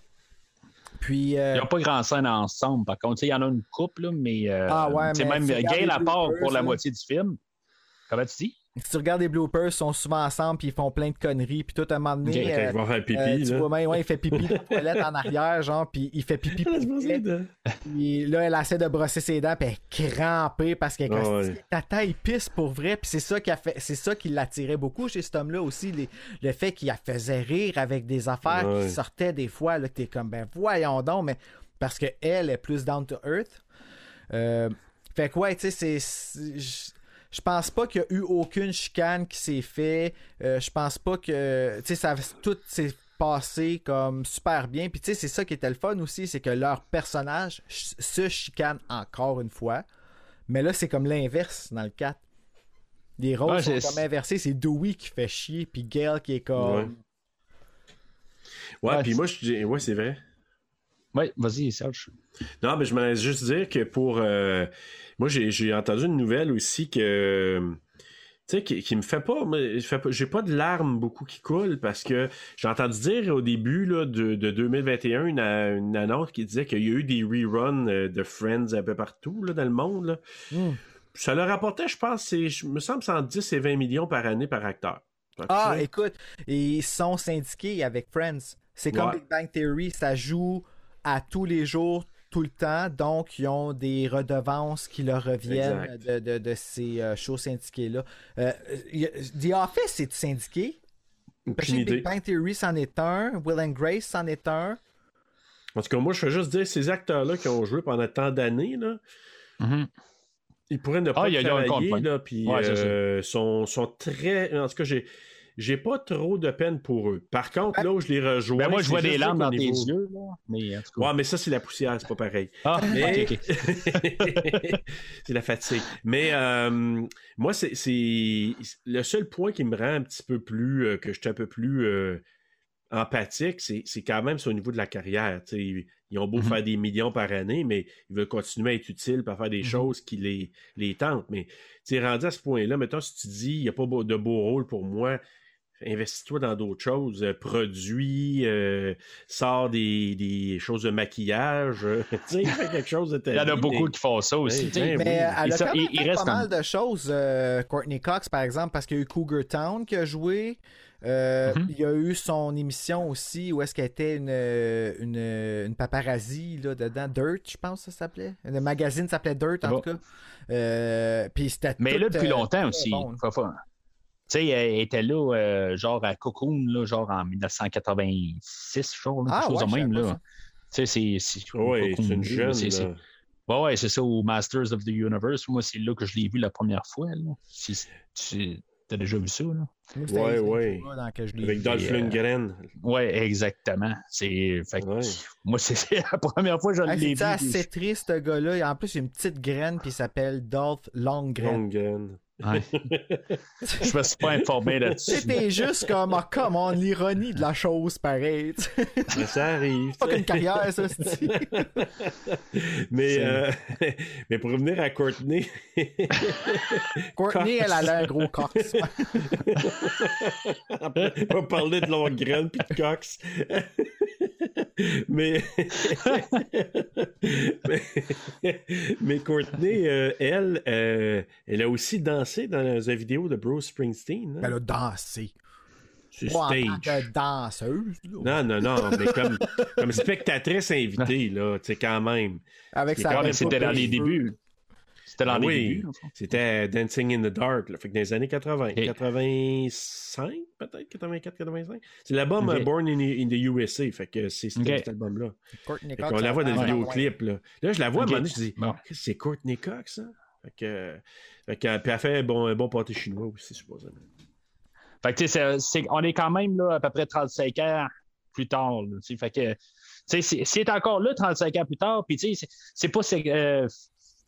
Puis euh, Ils n'ont pas grand scène ensemble, par contre. Il y en a une couple, là, mais. euh, Ah ouais, mais même Gail à part pour la moitié du film. Comment tu dis? Si tu regardes les bloopers, ils sont souvent ensemble, puis ils font plein de conneries. Puis tout à un moment donné, Ok, Quand euh, faire pipi, euh, tu vois ouais, il fait pipi dans la toilette en arrière, genre, puis il fait pipi. Puis là, elle essaie de brosser ses dents, puis elle est crampée parce que ouais. ta taille pisse pour vrai. Puis c'est ça qui a fait, c'est ça qui l'attirait beaucoup chez cet homme-là aussi, les- le fait qu'il la faisait rire avec des affaires qui sortaient des fois. Là, t'es comme ben voyons donc, mais parce que elle est plus down to earth. Euh, fait que ouais, tu sais, c'est. Je- pense pas qu'il y a eu aucune chicane qui s'est fait. Euh, je pense pas que. Tu sais, ça tout s'est passé comme super bien. Puis tu sais, c'est ça qui était le fun aussi, c'est que leur personnage ch- se chicane encore une fois. Mais là, c'est comme l'inverse dans le 4. Les rôles sont comme inversés. C'est Dewey qui fait chier, puis Gail qui est comme. Ouais. Puis moi, je dis, ouais, c'est vrai. Oui, vas-y, Serge. Non, mais je me laisse juste dire que pour. euh, moi, j'ai j'ai entendu une nouvelle aussi que. Tu sais, qui, qui me fait pas. J'ai pas de larmes beaucoup qui coulent parce que j'ai entendu dire au début là, de, de 2021 une, une annonce qui disait qu'il y a eu des reruns euh, de Friends un peu partout là, dans le monde. là. Hmm. Ça leur rapportait, je pense, c'est, je me semble, c'est entre 10 et 20 millions par année par acteur. Ah, écoute, ils sont syndiqués avec Friends. C'est comme Ouais. Big Bang Theory, ça joue à tous les jours, tout le temps, donc ils ont des redevances qui leur reviennent de, de- de ces euh, shows syndiqués-là. Euh, The Office est syndiqué. Idée. Big Bang Theory c'en est un, Will and Grace c'en est un. En tout cas, moi, je veux juste dire, ces acteurs-là qui ont joué pendant tant d'années, là, ils pourraient ne pas Ah, il y a- il y a un travailler, compte, ouais. là, puis Ouais, euh, sont, sont très... En tout cas, j'ai... J'ai pas trop de peine pour eux. Par contre, là où je les rejoins. Ben, moi, je vois des larmes dans tes niveau- yeux, là. Mais en tout cas. Ouais, mais ça, c'est la poussière, c'est pas pareil. Ah, Mais- c'est la fatigue. Mais euh, moi, c'est, le seul point qui me rend un petit peu plus, euh, que je suis un peu plus euh, empathique, c'est, quand même sur au niveau de la carrière. tu sais. Ils, ont beau Mhm. faire des millions par année, mais ils veulent continuer à être utiles pour faire des Mhm. choses qui les, les tentent. Mais tu es rendu à ce point-là, mettons, si tu dis, il n'y a pas de beau rôle pour moi, investis-toi dans d'autres choses, euh, produis, euh, sors des, des choses de maquillage, euh, tu sais, fais quelque chose de ta Il y en a beaucoup qui font ça aussi. Ouais, tu sais. ouais, Mais oui. euh, elle a ça, quand même il- reste pas comme- mal de choses. euh, Courtney Cox, par exemple, parce qu'il y a eu Cougar Town qui a joué. Euh, Mhm. Il y a eu son émission aussi où est-ce qu'elle était une, une, une paparazzi là, dedans. Dirt, je pense que ça s'appelait. Le magazine s'appelait Dirt, en Bon. tout cas. Euh, puis c'était Mais tout, là, depuis euh, longtemps aussi. bon. Faut- faut- Tu sais, elle était là, euh, genre à Cocoon, là, genre en 1986, je crois, là, Ah, quelque chose ouais, de même. Là. Tu sais, c'est. c'est- Cocoon c'est une deux, jeune. c'est- c'est- là. Ouais, ouais, c'est ça, au Masters of the Universe. Moi, c'est là que je l'ai vu la première fois. Là. Si, tu as déjà vu ça, là? Ouais, ouais. là dans que je l'ai Avec. Dolph euh, Lundgren. Ouais, exactement. C'est. Fait que, Ouais. Moi, c'est c'est la première fois que je Ah, l'ai c'est vu. assez triste, ce gars-là? En plus, il a une petite graine, puis il s'appelle Dolph Longren. Lundgren. Ouais. je me suis pas informé là-dessus. C'était juste comme, ah, come on, l'ironie de la chose, pareil. Mais ça arrive. C'est pas qu'une carrière, ça, c'est mais, C'est- euh, mais pour revenir à Courtney, Courtney, elle, elle a un gros on va parler de Lundgren puis de Cox. mais... mais mais Courtney, euh, elle, euh, elle a aussi dansé dans la vidéo de Bruce Springsteen. hein? Elle a dansé. Sur Pas en tant stage. que danseuse, là. Non, non, non, mais comme, comme spectatrice invitée, là, tu sais, quand même. Avec sa quand même- C'était dans les débuts. C'était les oui, c'était Dancing in the Dark, là, fait que dans les années 80, Ok. 85 peut-être, 84, 85. C'est l'album euh, Born in, in the USA, fait que c'est cet album-là. Courtney Fait Cox, qu'on la voit dans le vidéoclip, là. Là, je la vois, à un moment donné, je dis, Bon. c'est Courtney Cox, ça? Fait que, fait que, puis elle fait un bon, un bon pâté chinois aussi, supposément. Fait que, on est quand même là, à peu près 35 ans plus tard. là, fait que, c'est c'est encore là 35 ans plus tard. Puis, tu sais, c'est- pas c'est- euh,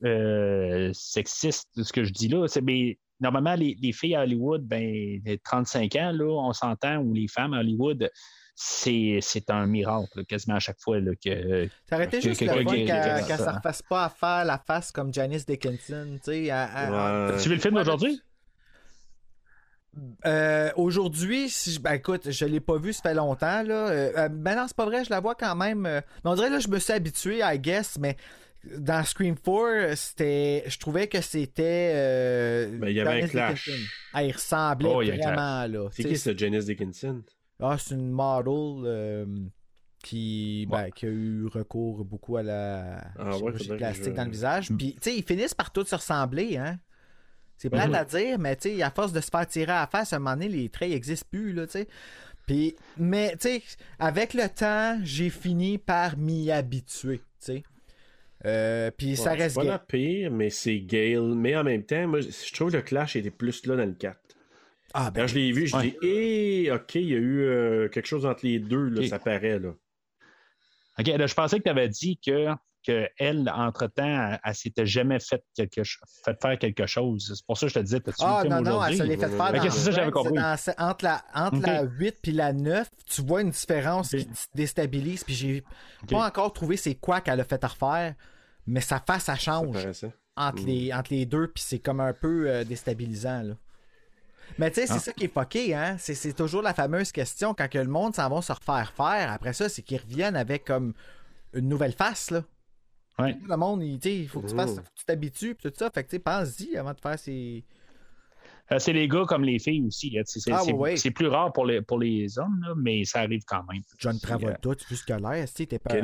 euh, sexiste ce que je dis là. c'est- Mais normalement, les, les filles à Hollywood, ben, les 35 ans, là, on s'entend, ou les femmes à Hollywood, c'est c'est un miracle, là, quasiment à chaque fois là, que. Ça aurait été Que- juste que- le qu'elle ne refasse pas à faire la face comme Janice Dickinson. Tu sais, à- à- Ouais. Tu vu le film d'aujourd'hui? Euh, Aujourd'hui, si je, ben, écoute, je l'ai pas vu, ça fait longtemps. Là. Euh, ben non, c'est pas vrai, je la vois quand même. euh, mais on dirait là, je me suis habitué, I guess, mais dans Scream 4, c'était. Je trouvais que c'était. euh, Ben, il y avait un clash. Ah, il ressemblait Oh, il vraiment là. C'est qui, ce Janice Dickinson? Ah, c'est une model euh, qui, ben, qui a eu recours beaucoup à la Ah chirurgie plastique je- dans le visage. Puis, tu sais, ils finissent par tous se ressembler, hein. C'est plate Mhm. à dire, mais tu sais, à force de se faire tirer à la face, à un moment donné, les traits n'existent plus, là, tu sais. Puis, mais, tu sais, avec le temps, j'ai fini par m'y habituer, tu sais. Euh, puis ça reste C'est pas la pire, mais c'est Gale. Mais en même temps, moi, je trouve que le clash était plus là dans le 4. Ah, ben, Quand je l'ai vu, je Ouais. dis, hé, ok, il y a eu euh, quelque chose entre les deux, là, ça paraît, là. OK, là, je pensais que tu avais dit que, que elle, entre-temps, elle, elle s'était jamais fait, quelque, fait faire quelque chose. C'est pour ça que je te disais, t'as-tu vu Ah non, non, elle se l'est fait faire Ok, dans c'est ça, j'avais compris. dans- entre la, entre la 8 puis la 9, tu vois une différence qui te déstabilise, puis j'ai pas encore trouvé c'est quoi qu'elle a fait à refaire, mais sa face, ça change entre, Mm. les, entre les deux, puis c'est comme un peu euh, déstabilisant, là. Mais tu sais, c'est Ah. ça qui est fucké, hein. C'est, c'est toujours la fameuse question, quand que le monde s'en va se refaire faire, après ça, c'est qu'ils reviennent avec comme une nouvelle face, là. Ouais. Le monde, il, faut que tu fasses, Mm. faut que tu t'habitues, puis tout ça. Fait que tu sais, pense-y avant de faire ces. Euh, c'est les gars comme les filles aussi. hein. C'est, c'est- Ah, c'est- plus rare pour les, pour les hommes, là, mais ça arrive quand même. John Travolta, qu'il a l'air, tu t'es pas.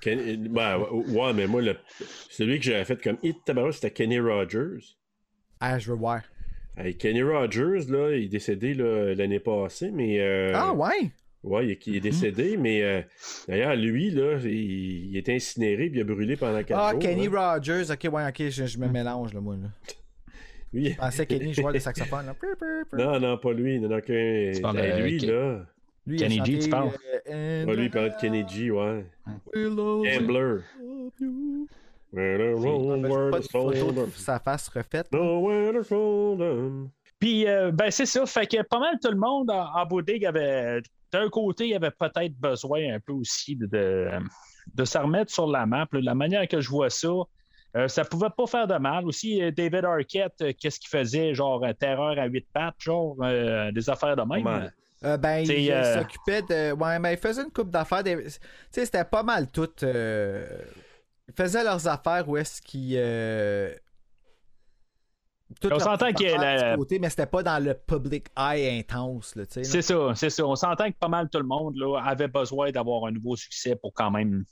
Ken- ben, ouais, ouais, mais moi, le... celui que j'avais fait comme hit tabarouette, c'était Kenny Rogers. Ah, je veux voir. Hey, Kenny Rogers, là, il est décédé là, l'année passée, mais. euh, Ah, ouais? Ouais, il est, il est décédé, mais euh, d'ailleurs, lui, là, il, il est incinéré puis il a brûlé pendant 4 Ah, jours. Kenny là. Rogers, ok, ouais, ok, je, je me mélange, là, moi, là. Lui, Je pensais Kenny jouait le saxophone, là. Non, non, pas lui. Non, non, que... parles Hey, de- lui, là. Lui, Kenny G, tu parles? euh, Ouais, lui, il parlait de Kenny G, ouais. Gambler. road, Ben, Pas sa face refaite. Puis, euh, ben, c'est ça. Fait que pas mal tout le monde en, en boutique avait. D'un côté, il avait peut-être besoin un peu aussi de, de, de se remettre sur la map. La manière que je vois ça, euh, ça pouvait pas faire de mal. Aussi, euh, David Arquette, euh, qu'est-ce qu'il faisait? Genre, terreur à huit pattes, genre, euh, des affaires de même. Euh, ben, il euh, s'occupait de. Ouais, mais il faisait une coupe d'affaires. des- Tu sais, c'était pas mal tout. euh, Ils faisaient leurs affaires où est-ce qu'ils. euh, toutes On s'entend petites qu'il y a affaires la- côté, mais c'était pas dans le public eye intense. C'est ça, c'est ça. On s'entend que pas mal tout le monde là, avait besoin d'avoir un nouveau succès pour quand même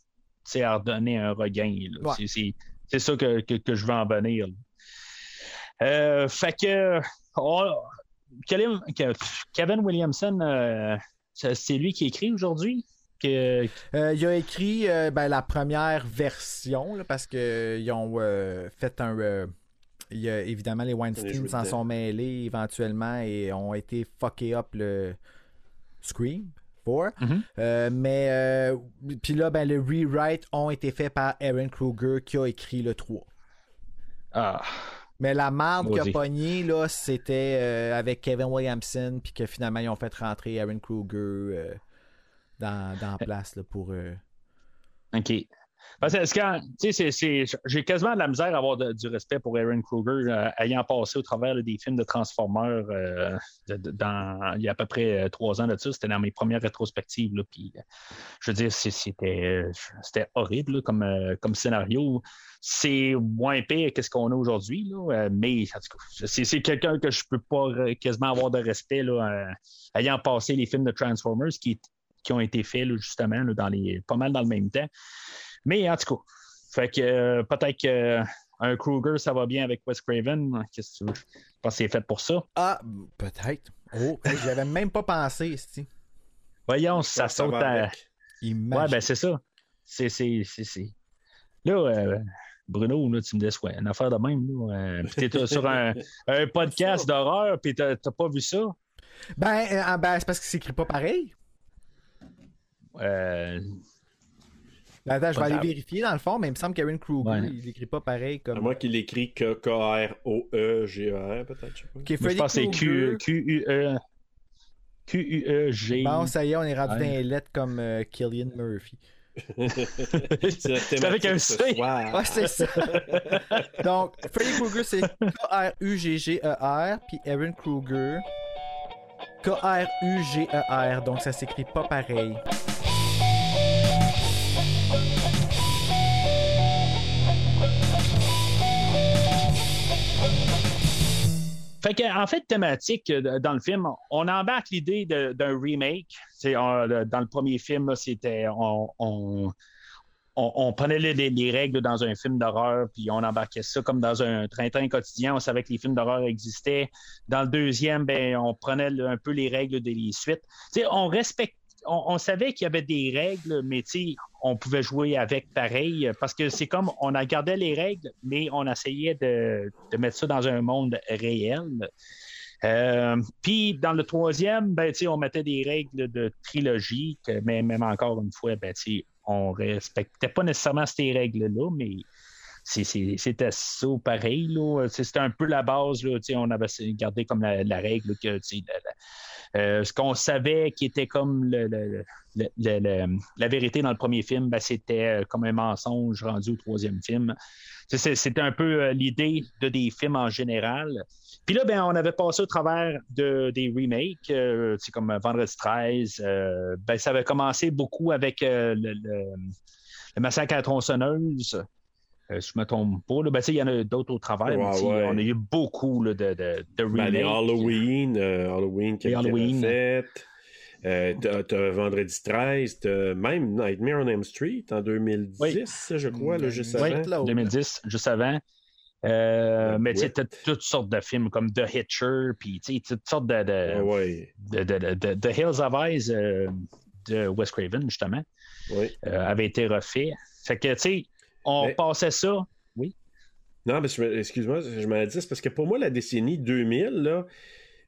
tu sais, leur donner un regain. là. Ouais. C'est, c'est ça que, que- que je veux en venir. Euh, fait que oh, Kevin, Williamson, euh, c'est lui qui écrit aujourd'hui? que... Euh, il a écrit euh, ben, la première version là, parce qu'ils ont euh, fait un. euh, il y a, évidemment, les Weinstein s'en sont mêlés éventuellement et ont été fucké up le Scream 4. Mhm. Euh, mais euh, puis là, ben, les rewrites ont été faits par Aaron Kruger qui a écrit le 3. Ah, Mais la marde qu'il a Maudit. pogné, là, c'était euh, avec Kevin Williamson, puis que finalement, ils ont fait rentrer Aaron Kruger dans, dans place là, pour. OK. Parce que j'ai quasiment de la misère à avoir du respect pour Aaron Kruger, euh, ayant passé au travers des films de Transformers euh, il y a à peu près euh, trois ans de ça. C'était dans mes premières rétrospectives. Puis, je veux dire, c'était c'était horrible comme, comme scénario. C'est moins pire que ce qu'on a aujourd'hui, mais c'est quelqu'un que je peux pas quasiment avoir de respect ayant passé les films de Transformers qui, qui ont été faits justement pas mal dans le même temps. Mais en tout cas, fait que euh, peut-être qu'un Kruger, ça va bien avec Wes Craven. Qu'est-ce que tu veux? Je pense que c'est fait pour ça. Ah, peut-être. Oh, avais même pas pensé, ici. Voyons, ça Ça saute à. Ouais, ben c'est ça. C'est, c'est, c'est, c'est. Là, euh, Bruno, là, tu me déçois. Une affaire de même. Là, euh, puis t'es sur un, un podcast d'horreur, puis t'as, t'as pas vu ça? Ben, euh, ah, ben, c'est parce qu'il s'écrit pas pareil. Euh, attends, je vais aller vérifier dans le fond, mais il me semble qu'Aaron Kruger, Ouais. il écrit pas pareil À moins qu'il écrit que K-R-O-E-G-E-R, peut-être, je sais pas. Ok, moi, je Freddy pense que c'est Q-U-E. Q-U-E-G. Bon, ça y est, on est rendu Ouais. dans les lettres comme euh, Killian Murphy. C'est avec un C. Ouais, c'est ça. Donc, Freddy Krueger, c'est K-R-U-G-G-E-R, puis Aaron Kruger, K-R-U-G-E-R, donc ça s'écrit pas pareil. Fait que, en fait, thématique euh, dans le film, on embarque l'idée d'un remake. Dans le premier film, c'était on, prenait les, les- les règles dans un film d'horreur, puis on embarquait ça comme dans un train-train quotidien. On savait que les films d'horreur existaient. Dans le deuxième, ben, on prenait un peu les règles des suites. On respecte. On, savait qu'il y avait des règles, mais on pouvait jouer avec pareil, parce que c'est comme on gardé les règles, mais on essayait de, mettre ça dans un monde réel. Euh, Puis dans le troisième, ben, on mettait des règles de trilogie, mais même encore une fois, ben, on respectait pas nécessairement ces règles-là, mais c'était ça pareil. C'était un peu la base. Là, on avait gardé comme la, règle que la- la- euh, ce qu'on savait qui était comme le- la vérité dans le premier film, ben, c'était euh, comme un mensonge rendu au troisième film. C'était un peu euh, l'idée de des films en général. Puis là, ben, on avait passé au travers de, des remakes, euh, comme Vendredi 13. euh, ben, ça avait commencé beaucoup avec le, le- le massacre à la tronçonneuse. Euh, si je me trompe pas. là, ben, il y en a d'autres au travers. mais Ouais, sais, ouais. On a eu beaucoup là, de, de, de remakes. Ben, les Halloween, euh, Halloween qui Les a été Halloween. refait. Euh, t'as, Vendredi 13, t'as même Nightmare on M Street en 2010, je crois, là, juste Oui. avant. Là, 2010, juste avant. Euh, mais tu sais, t'as toutes sortes de films comme The Hitcher, puis tu sais, toutes sortes de, de, ouais, de, de, de- de- The Hills of Eyes euh, de Wes Craven, justement, ouais. euh, avait été refait. Fait que, tu sais, on Mais- passait ça. Non, mais excuse-moi, je m'en dis, c'est parce que pour moi, la décennie 2000, là,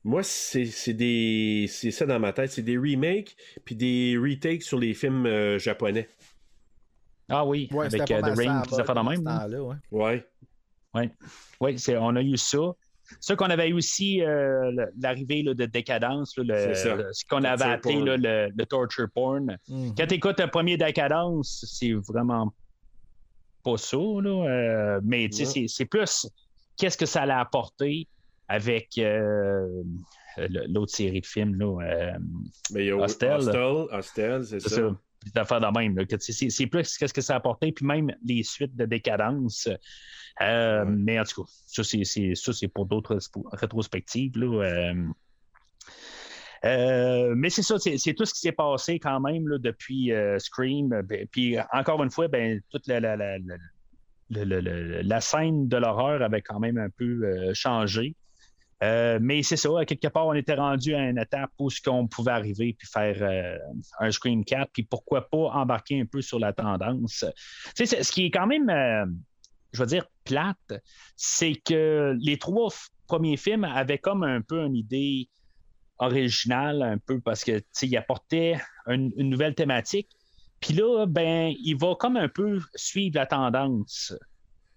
moi, c'est, c'est des. C'est ça dans ma tête. C'est des remakes puis des retakes sur les films euh, japonais. Ah oui, Ouais, avec euh, The Ring, bas, même. dans ouais. Ouais. Oui, c'est- on a eu ça. Ça qu'on avait eu aussi euh, l'arrivée là, de décadence, là, le- C'est ça. le- ce qu'on avait Torture appelé porn. là, le, le torture porn. Mhm. Quand tu écoutes le premier décadence, c'est vraiment pas ça, là. euh, mais c'est- c'est plus qu'est-ce que ça l'a apporté avec euh, l'autre série de films, là. euh, Mais il y a Hostel. Hostel, Hostel, c'est c'est ça. ça. De même. C'est plus qu'est-ce que ça a apporté, puis même les suites de décadence. Euh, Ouais. Mais en tout cas, ça, c'est- c'est ça, c'est pour d'autres rétrospectives. Là, euh. Euh, mais c'est ça, c'est tout ce qui s'est passé quand même depuis euh, Scream. Ben, Puis encore une fois, ben, toute la, scène de l'horreur avait quand même un peu euh, changé. Mais c'est ça, quelque part, on était rendu à une étape où ce qu'on pouvait arriver puis faire un Scream 4, puis pourquoi pas embarquer un peu sur la tendance. Ce qui est quand même, je veux dire, plate, c'est que les trois premiers films avaient comme un peu une idée originale, un peu parce que, ils apportaient une, une nouvelle thématique. Puis là, ben, il va comme un peu suivre la tendance.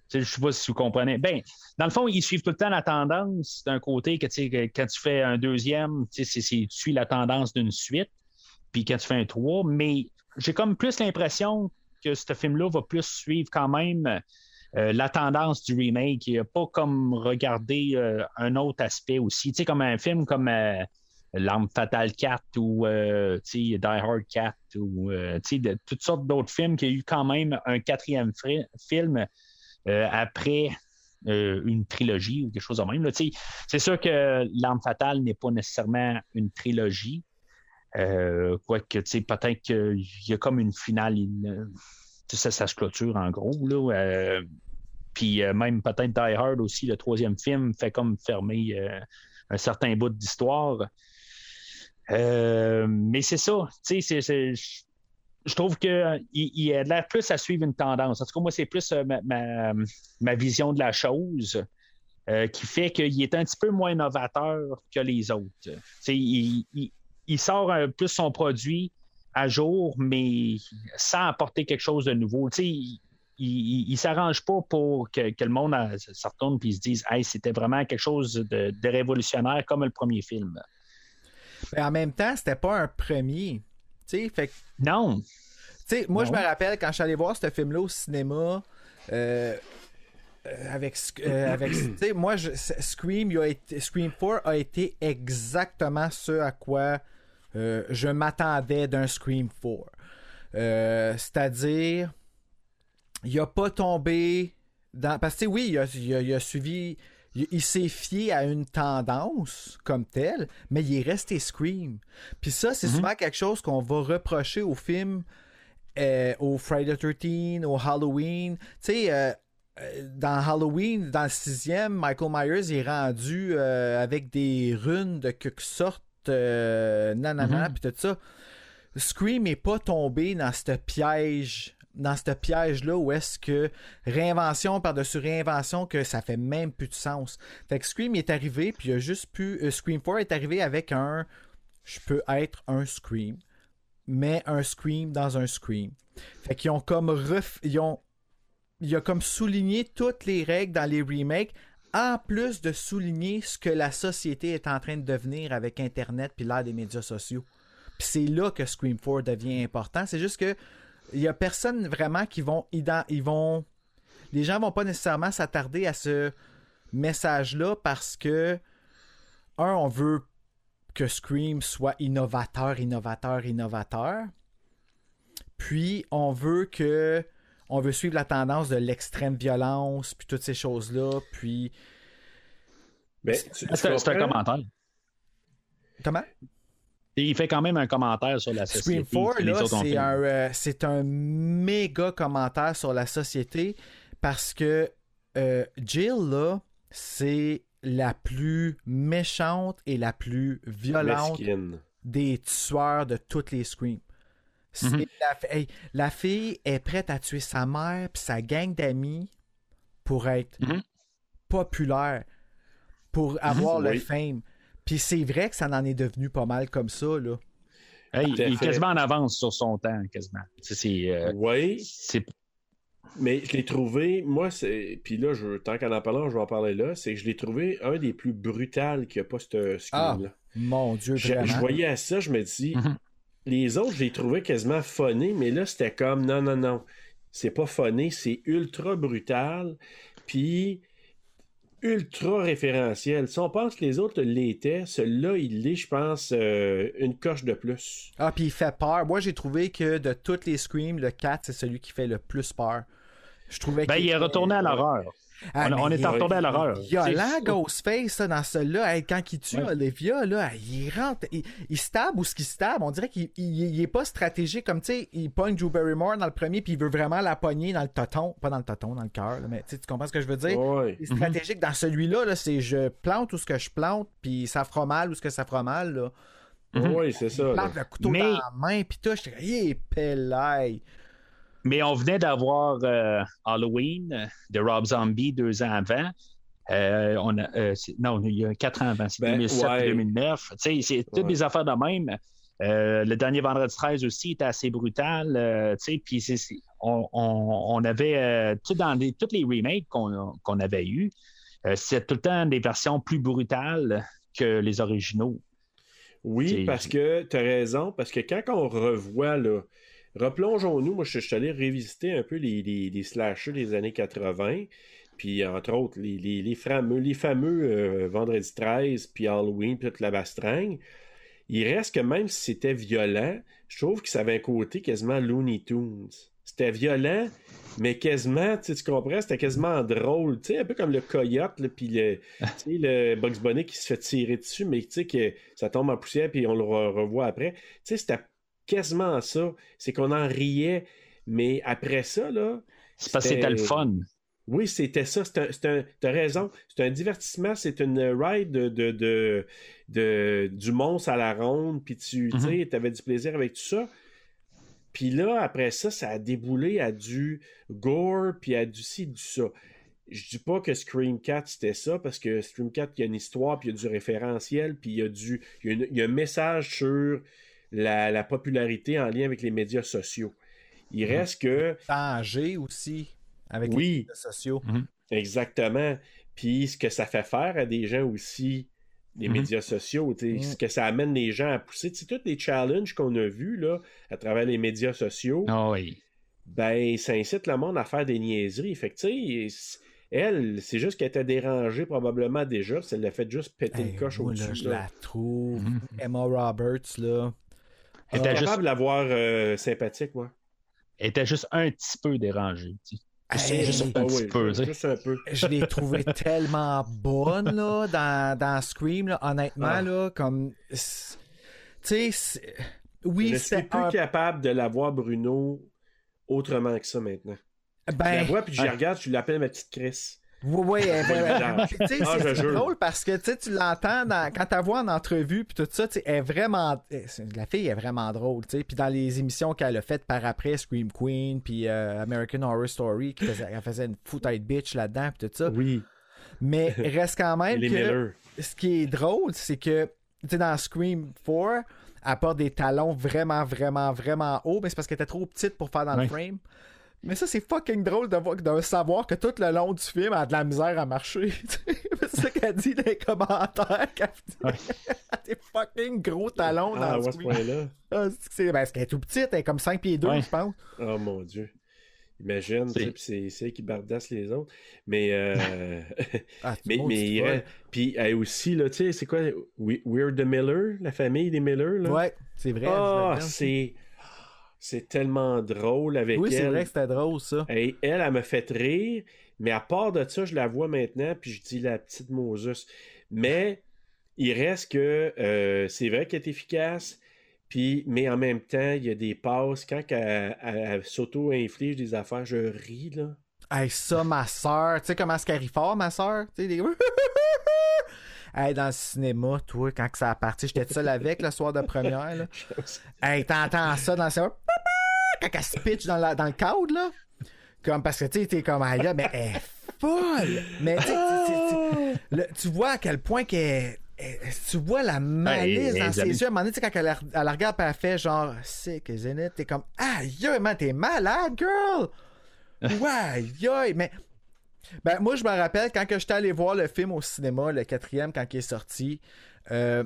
Sais, Je sais pas si vous comprenez. Ben, dans le fond, ils suivent tout le temps la tendance d'un côté que, que quand tu fais un deuxième, c'est- tu suis la tendance d'une suite. Puis quand tu fais un 3, mais j'ai comme plus l'impression que ce film-là va plus suivre quand même euh, la tendance du remake. Il a pas comme regarder euh, un autre aspect aussi. Tu sais, comme un film comme euh, L'Arme Fatale 4 ou euh, Die Hard 4 ou euh, de, toutes sortes d'autres films qui a eu quand même un quatrième film euh, après une trilogie ou quelque chose de même. C'est sûr que L'Arme Fatale n'est pas nécessairement une trilogie. Quoique, peut-être qu'il y a comme une finale. sais, ça, ça se clôture en gros. Là, puis même peut-être Die Hard aussi, le troisième film, fait comme fermer un certain bout d'histoire. Euh, mais c'est ça, tu sais, je- trouve qu'il il a l'air plus à suivre une tendance. En tout cas, moi, c'est plus euh, ma, vision de la chose euh, qui fait qu'il est un petit peu moins novateur que les autres. Il, il- sort plus son produit à jour, mais sans apporter quelque chose de nouveau. Il, il s'arrange pas pour que, le monde euh, se retourne et se dise Hey, c'était vraiment quelque chose de révolutionnaire comme le premier film. Mais en même temps, c'était pas un premier. Tu sais, fait Non. Tu sais, moi, Non. je me rappelle quand je suis allé voir ce film-là au cinéma. euh, euh, avec, euh, avec tu sais, moi, je- Scream, il a été, Scream 4 a été exactement ce à quoi euh, je m'attendais d'un Scream 4. Euh, C'est-à-dire, il a pas tombé dans. Parce que, oui, il a, il a- il a suivi. Il, il s'est fié à une tendance comme telle, mais il est resté Scream. Puis ça, c'est souvent quelque chose qu'on va reprocher au film, euh, au Friday the 13, au Halloween. Tu sais, euh, euh, dans Halloween, dans le sixième, Michael Myers est rendu euh, avec des runes de quelque sorte, nanana, puis tout ça. Scream est pas tombé dans ce piège dans ce piège-là où est-ce que réinvention par-dessus réinvention que ça fait même plus de sens. Fait que Scream est arrivé, puis il a juste pu... euh, Scream 4 est arrivé avec un... Je peux être un Scream, mais un Scream dans un Scream. Fait qu'ils ont comme ref... Ils ont... Il a comme souligné toutes les règles dans les remakes, en plus de souligner ce que la société est en train de devenir avec Internet puis l'ère des médias sociaux. Puis c'est là que Scream 4 devient important. C'est juste que il y a personne vraiment qui vont ils vont les gens vont pas nécessairement s'attarder à ce message là parce que un on veut que Scream soit innovateur innovateur innovateur. Puis on veut que on veut suivre la tendance de l'extrême violence puis toutes ces choses là puis Ben, tu C'est un- commentaire. comment? Il fait quand même un commentaire sur la société. Scream 4, que les là, autres ont c'est un, euh, c'est un méga commentaire sur la société parce que euh, Jill, là, c'est la plus méchante et la plus violente Mesquine. des tueurs de toutes les Screams. C'est Mhm. la, fi- hey, la fille est prête à tuer sa mère puis sa gang d'amis pour être Mhm. populaire, pour avoir le Oui. fame. Puis c'est vrai que ça en est devenu pas mal comme ça, là. Hey, il est fait. quasiment en avance sur son temps, quasiment. C'est- C'est. euh, Oui, c'est- mais je l'ai trouvé, moi, c'est. Puis là, je... tant qu'en en parlant, je vais en parler là, c'est que je l'ai trouvé un des plus brutals qu'il n'y a pas ce screen-là. Mon Dieu, je, je voyais à ça, je me dis, Mhm. les autres, je les trouvais quasiment phonés, mais là, c'était comme, non, non, non, c'est pas phoné, c'est ultra brutal, puis ultra référentiel. Si on pense que les autres l'étaient, celui-là, il l'est, je pense, euh, une coche de plus. Ah, puis il fait peur. Moi, j'ai trouvé que de toutes les Screams, le 4, c'est celui qui fait le plus peur. Je trouvais Ben, qu'il il est retourné à l'horreur. Ah, on, on est il- en retourné à l'horreur. Violent, C'est- Ghostface, ça, dans celui-là. Hey, quand il tue Ouais. Olivia, là, il rentre, il, il stab ou ce qu'il stab. On dirait qu'il il, il est pas stratégique. Comme, tu sais, il pogne Drew Barrymore dans le premier, puis il veut vraiment la pogner dans le toton. Pas dans le toton, dans le cœur, là, mais tu comprends ce que je veux dire? Ouais. C'est stratégique. Dans celui-là, là, c'est je plante où ce que je plante, puis ça fera mal où ce que ça fera mal, là. Oui, c'est ça. Je là. plante le couteau Mais- dans la main, puis tout. J'étais comme, hey. Mais on venait d'avoir euh, Halloween euh, de Rob Zombie deux ans avant. Euh, on a, euh, non, il y a quatre ans avant, c'est Ben, 2007 ouais. 2009. Tu sais, c'est toutes Ouais. des affaires de même. Euh, le dernier vendredi 13 aussi était assez brutal. puis on, on- on avait, dans les, tous les remakes qu'on avait eus, euh, c'est tout le temps des versions plus brutales que les originaux. Oui, parce que tu as raison, parce que quand on revoit, là, replongeons-nous, moi je je suis allé révisiter un peu les, les, les slashers des années 80, puis entre autres les, les, les fameux, les fameux euh, Vendredi 13, puis Halloween, puis toute la bastringue. Il reste que même si c'était violent, je trouve que ça avait un côté quasiment Looney Tunes. C'était violent, mais quasiment, tu comprends, c'était quasiment drôle, tu sais, un peu comme le coyote, là, puis le, sais, le Bugs Bunny qui se fait tirer dessus, mais tu sais que ça tombe en poussière, puis on le re- revoit après. Tu sais, c'était quasiment ça. C'est qu'on en riait, mais après ça, là, C'est parce que c'était le fun. oui, c'était ça. C'est un, c'est un- t'as raison. C'est un divertissement. C'est une ride de, de, de, de- du monstre à la ronde. Puis tu Mhm. sais, avais du plaisir avec tout ça. Puis là, après ça, ça a déboulé à du gore, puis à du ci, du ça. Je dis pas que Scream 4 c'était ça, parce que Scream 4, il y a une histoire, puis il y a du référentiel, puis il y a, du, il y a, une- il y a un message sur la, la popularité en lien avec les médias sociaux. Il reste que Danger aussi, avec Oui. les réseaux sociaux. Exactement. Puis ce que ça fait faire à des gens aussi, les Mhm. médias sociaux, Mhm. ce que ça amène les gens à pousser. Tous les challenges qu'on a vus là, à travers les médias sociaux, Ah oui. ben, ça incite le monde à faire des niaiseries. Fait que, elle, c'est juste qu'elle était dérangée probablement déjà, ça l'a fait juste péter Hey, le coche au-dessus. je là. la trouve. Mhm. Emma Roberts, là. Elle était juste, capable de l'avoir euh, sympathique, moi. elle était juste un petit peu dérangée. tu sais. Juste- Hey, juste un Ah petit oui, peu. tu sais. juste un peu. je l'ai trouvée tellement bonne là, dans, dans Scream, là, honnêtement, Ah. là, comme. Tu sais, c'est- oui, je suis plus un. capable de l'avoir, Bruno, autrement que ça maintenant. Je la Ben, vois, puis je la regarde, je l'appelle ma petite Chris. Oui, oui, Ah, c'est- drôle parce que tu l'entends dans- quand tu vois en entrevue, puis tout ça, elle est vraiment. c'est- La fille est vraiment drôle, tu. Puis dans les émissions qu'elle a faites par après, Scream Queen, puis euh, American Horror Story, qui faisait- elle faisait une foutaille de bitch là-dedans, puis tout ça. Oui, Mais reste quand même que. Miller. ce qui est drôle, c'est que, tu dans Scream 4, elle porte des talons vraiment, vraiment, vraiment hauts, mais c'est parce qu'elle était trop petite pour faire dans le frame. Mais ça, c'est fucking drôle de, voir- de savoir que tout le long du film, elle a de la misère à marcher. c'est ça qu'elle dit dans les commentaires. qu'elle dit. Ouais. des fucking gros talons Ah, dans ce point-là. Ah, c'est- ben, parce qu'elle est tout petite, elle est comme 5 pieds 2, Ouais. je pense. Oh mon Dieu. Imagine, tu sais, C'est- puis c'est c'est elle qui bardasse les autres. Mais, euh, Ah, tu mais, vois, mais reste- Puis elle aussi, là, tu sais, c'est quoi? We- We're the Miller, la famille des Miller, là? Ouais, c'est vrai. Ah, c'est. C'est tellement drôle avec Oui, c'est elle. vrai que c'était drôle, ça. Et elle, elle me fait rire, mais à part de ça, je la vois maintenant, puis je dis la petite Moses. Mais il reste que euh, c'est vrai qu'elle est efficace, puis, mais en même temps, il y a des passes. Quand elle, elle- elle s'auto-inflige des affaires, je ris, là. Hey, ça, ma soeur. Tu sais comment est-ce qu'elle fort, ma soeur? Tu sais, des... Hey, dans le cinéma, toi, quand ça a parti, j'étais seul avec le soir de première, là. Hey, t'entends ça dans le cinéma? Quand elle se pitch dans, la- dans le cadre, là. Comme, parce que, tu sais, t'es comme, aïe, là, mais elle est folle! Mais, tu vois à quel point qu'elle... elle- Tu vois la malice dans ses amis. yeux. À un moment donné, tu sais, quand elle, la- elle la regarde, elle fait genre, sick, isn't it? T'es comme, aïe, man, t'es malade, girl! Ouais, aïe, mais. Ben, moi, je me rappelle quand que j'étais allé voir le film au cinéma, le quatrième, quand il est sorti. euh,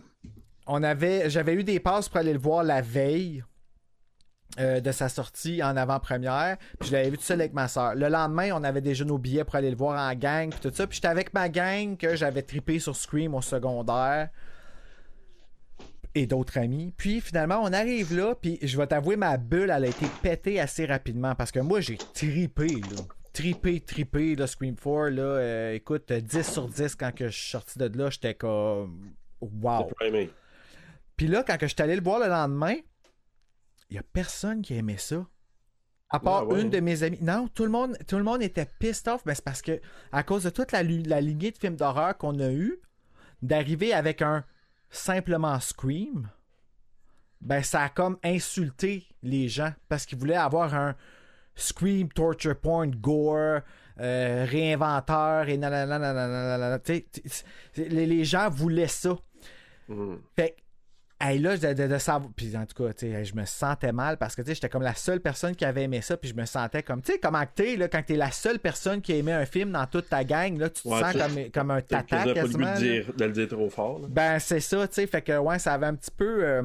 on avait, j'avais eu des passes pour aller le voir la veille euh, de sa sortie en avant-première. Puis je l'avais vu tout seul avec ma soeur. Le lendemain, on avait déjà nos billets pour aller le voir en gang, puis tout ça. Puis j'étais avec ma gang que j'avais trippé sur Scream au secondaire et d'autres amis. Puis finalement, on arrive là, puis je vais t'avouer, ma bulle, elle a été pétée assez rapidement parce que moi, j'ai trippé, là. tripé, tripé, là, Scream 4, là, euh, écoute, 10 sur 10 quand que je suis sorti de là, j'étais comme, wow. Puis là, quand que je suis allé le voir le lendemain, il y a personne qui aimait ça. À part Ah ouais. une de mes amies. Non, tout le monde, tout le monde était pissed off, mais c'est parce que, à cause de toute la, la lignée de films d'horreur qu'on a eu, d'arriver avec un simplement Scream, ben ça a comme insulté les gens parce qu'ils voulaient avoir un Scream, torture porn, gore, euh, réinventeur et nanana, les, les gens voulaient ça. Mhm. Fait que, hey, là, de, de, de savoir. Puis en tout cas, je me sentais mal parce que j'étais comme la seule personne qui avait aimé ça. Puis je me sentais comme, tu sais, comment t'es, là, quand t'es la seule personne qui a aimé un film dans toute ta gang, là, tu te Ouais, sens comme, comme un tata pas le de, dire, de le dire trop fort. là. Ben, c'est ça, tu sais. Fait que, ouais, ça avait un petit peu. euh,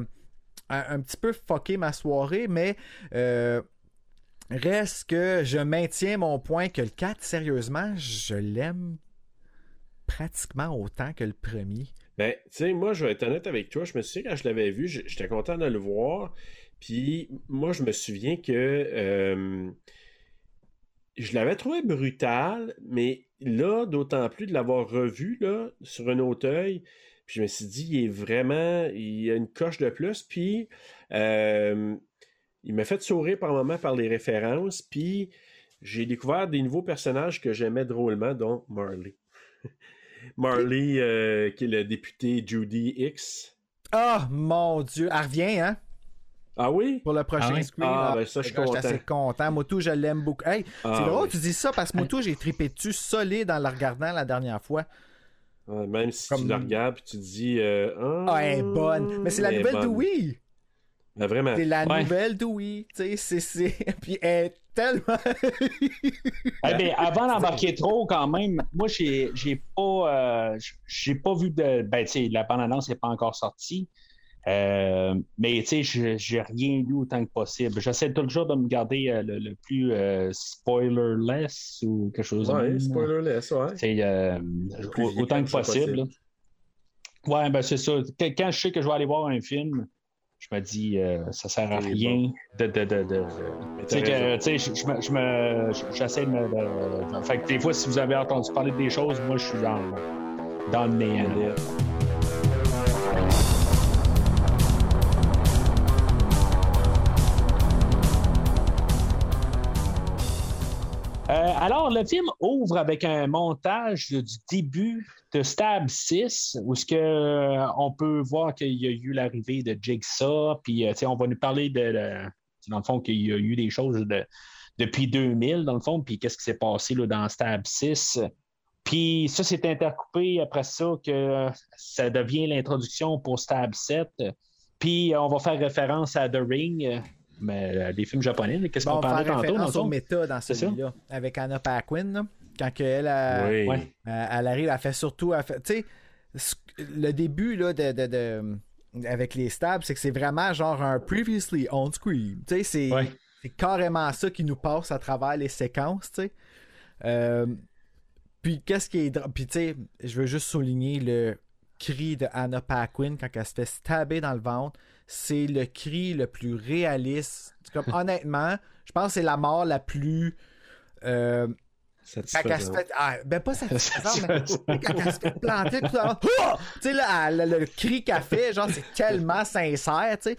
un, un petit peu fucké ma soirée, mais. euh, reste que je maintiens mon point que le 4, sérieusement, je l'aime pratiquement autant que le premier. Ben, tu sais, moi, je vais être honnête avec toi. Je me souviens quand je l'avais vu, j'étais content de le voir. Puis, moi, je me souviens que euh, je l'avais trouvé brutal, mais là, d'autant plus de l'avoir revu là, sur un autre œil. Puis, je me suis dit, il est vraiment. Il a une coche de plus. Puis, euh, il m'a fait sourire par moments par les références. Puis, j'ai découvert des nouveaux personnages que j'aimais drôlement, dont Marley. Marley, euh, qui est le député Judy X. Ah, mon Dieu. Elle revient, hein? Ah oui? Pour le prochain Ah screen. Ah, là. ben ça, je suis content. assez content. Moto, je l'aime beaucoup. Hey, Ah, c'est oui. que tu dis ça parce que Moto, j'ai trippé dessus solide en la regardant la dernière fois. Ouais, même si Comme- tu la regardes et tu dis. euh, Ah, elle est bonne. Mais c'est la nouvelle de. Oui. Ben, vraiment. C'est la Ouais. nouvelle de Oui. Tu sais, c'est- c'est. Puis elle est tellement. Eh bien, avant d'embarquer trop, quand même, moi, j'ai, j'ai pas, euh, j'ai pas vu de. Ben, tu sais, la bande-annonce n'est pas encore sortie. Euh, mais, tu sais, j'ai, rien lu autant que possible. J'essaie toujours de me garder euh, le, le plus euh, spoilerless ou quelque chose Ouais, même. spoilerless, ouais. Autant que possible. possible. Ouais, ben c'est ça. Quand je sais que je vais aller voir un film, je me dis, euh, ça sert à rien de. de, de, de- tu sais, t'as que, raison. tu sais, je, me- je me, j'essaie de me. fait que des fois, si vous avez entendu parler des choses, moi, je suis dans, dans le néant. Alors, le film ouvre avec un montage du début de Stab 6, où ce que, euh, on peut voir qu'il y a eu l'arrivée de Jigsaw, puis euh, on va nous parler de, dans le fond, qu'il y a eu des choses de- depuis 2000, dans le fond, puis qu'est-ce qui s'est passé là, dans Stab 6. Puis ça, c'est intercoupé après ça que ça devient l'introduction pour Stab 7. Puis on va faire référence à The Ring, mais euh, des films japonais. Qu'est-ce qu'on parlait faire tantôt, dans fond? méta dans celui-là. Avec Anna Paquin, là. Quand elle, a- Oui. Ouais. Euh, elle arrive, elle fait surtout. Tu sais, le début là, de, de- de- avec les stabs, c'est que c'est vraiment genre un previously on screen. Tu sais, c'est Ouais. carrément ça qui nous passe à travers les séquences. Tu sais. Euh, puis qu'est-ce qui est. Puis tu sais, je veux juste souligner le cri de Anna Paquin quand elle se fait stabber dans le ventre. C'est le cri le plus réaliste. Comme, honnêtement, je pense que c'est la mort la plus. euh, Satisfaisant. fait. Ah, ben pas satisfaisant, mais quand elle se fait planter tout à l'heure. Ah! Tu sais, là, elle- le, le cri qu'elle fait, genre, c'est tellement sincère, tu sais.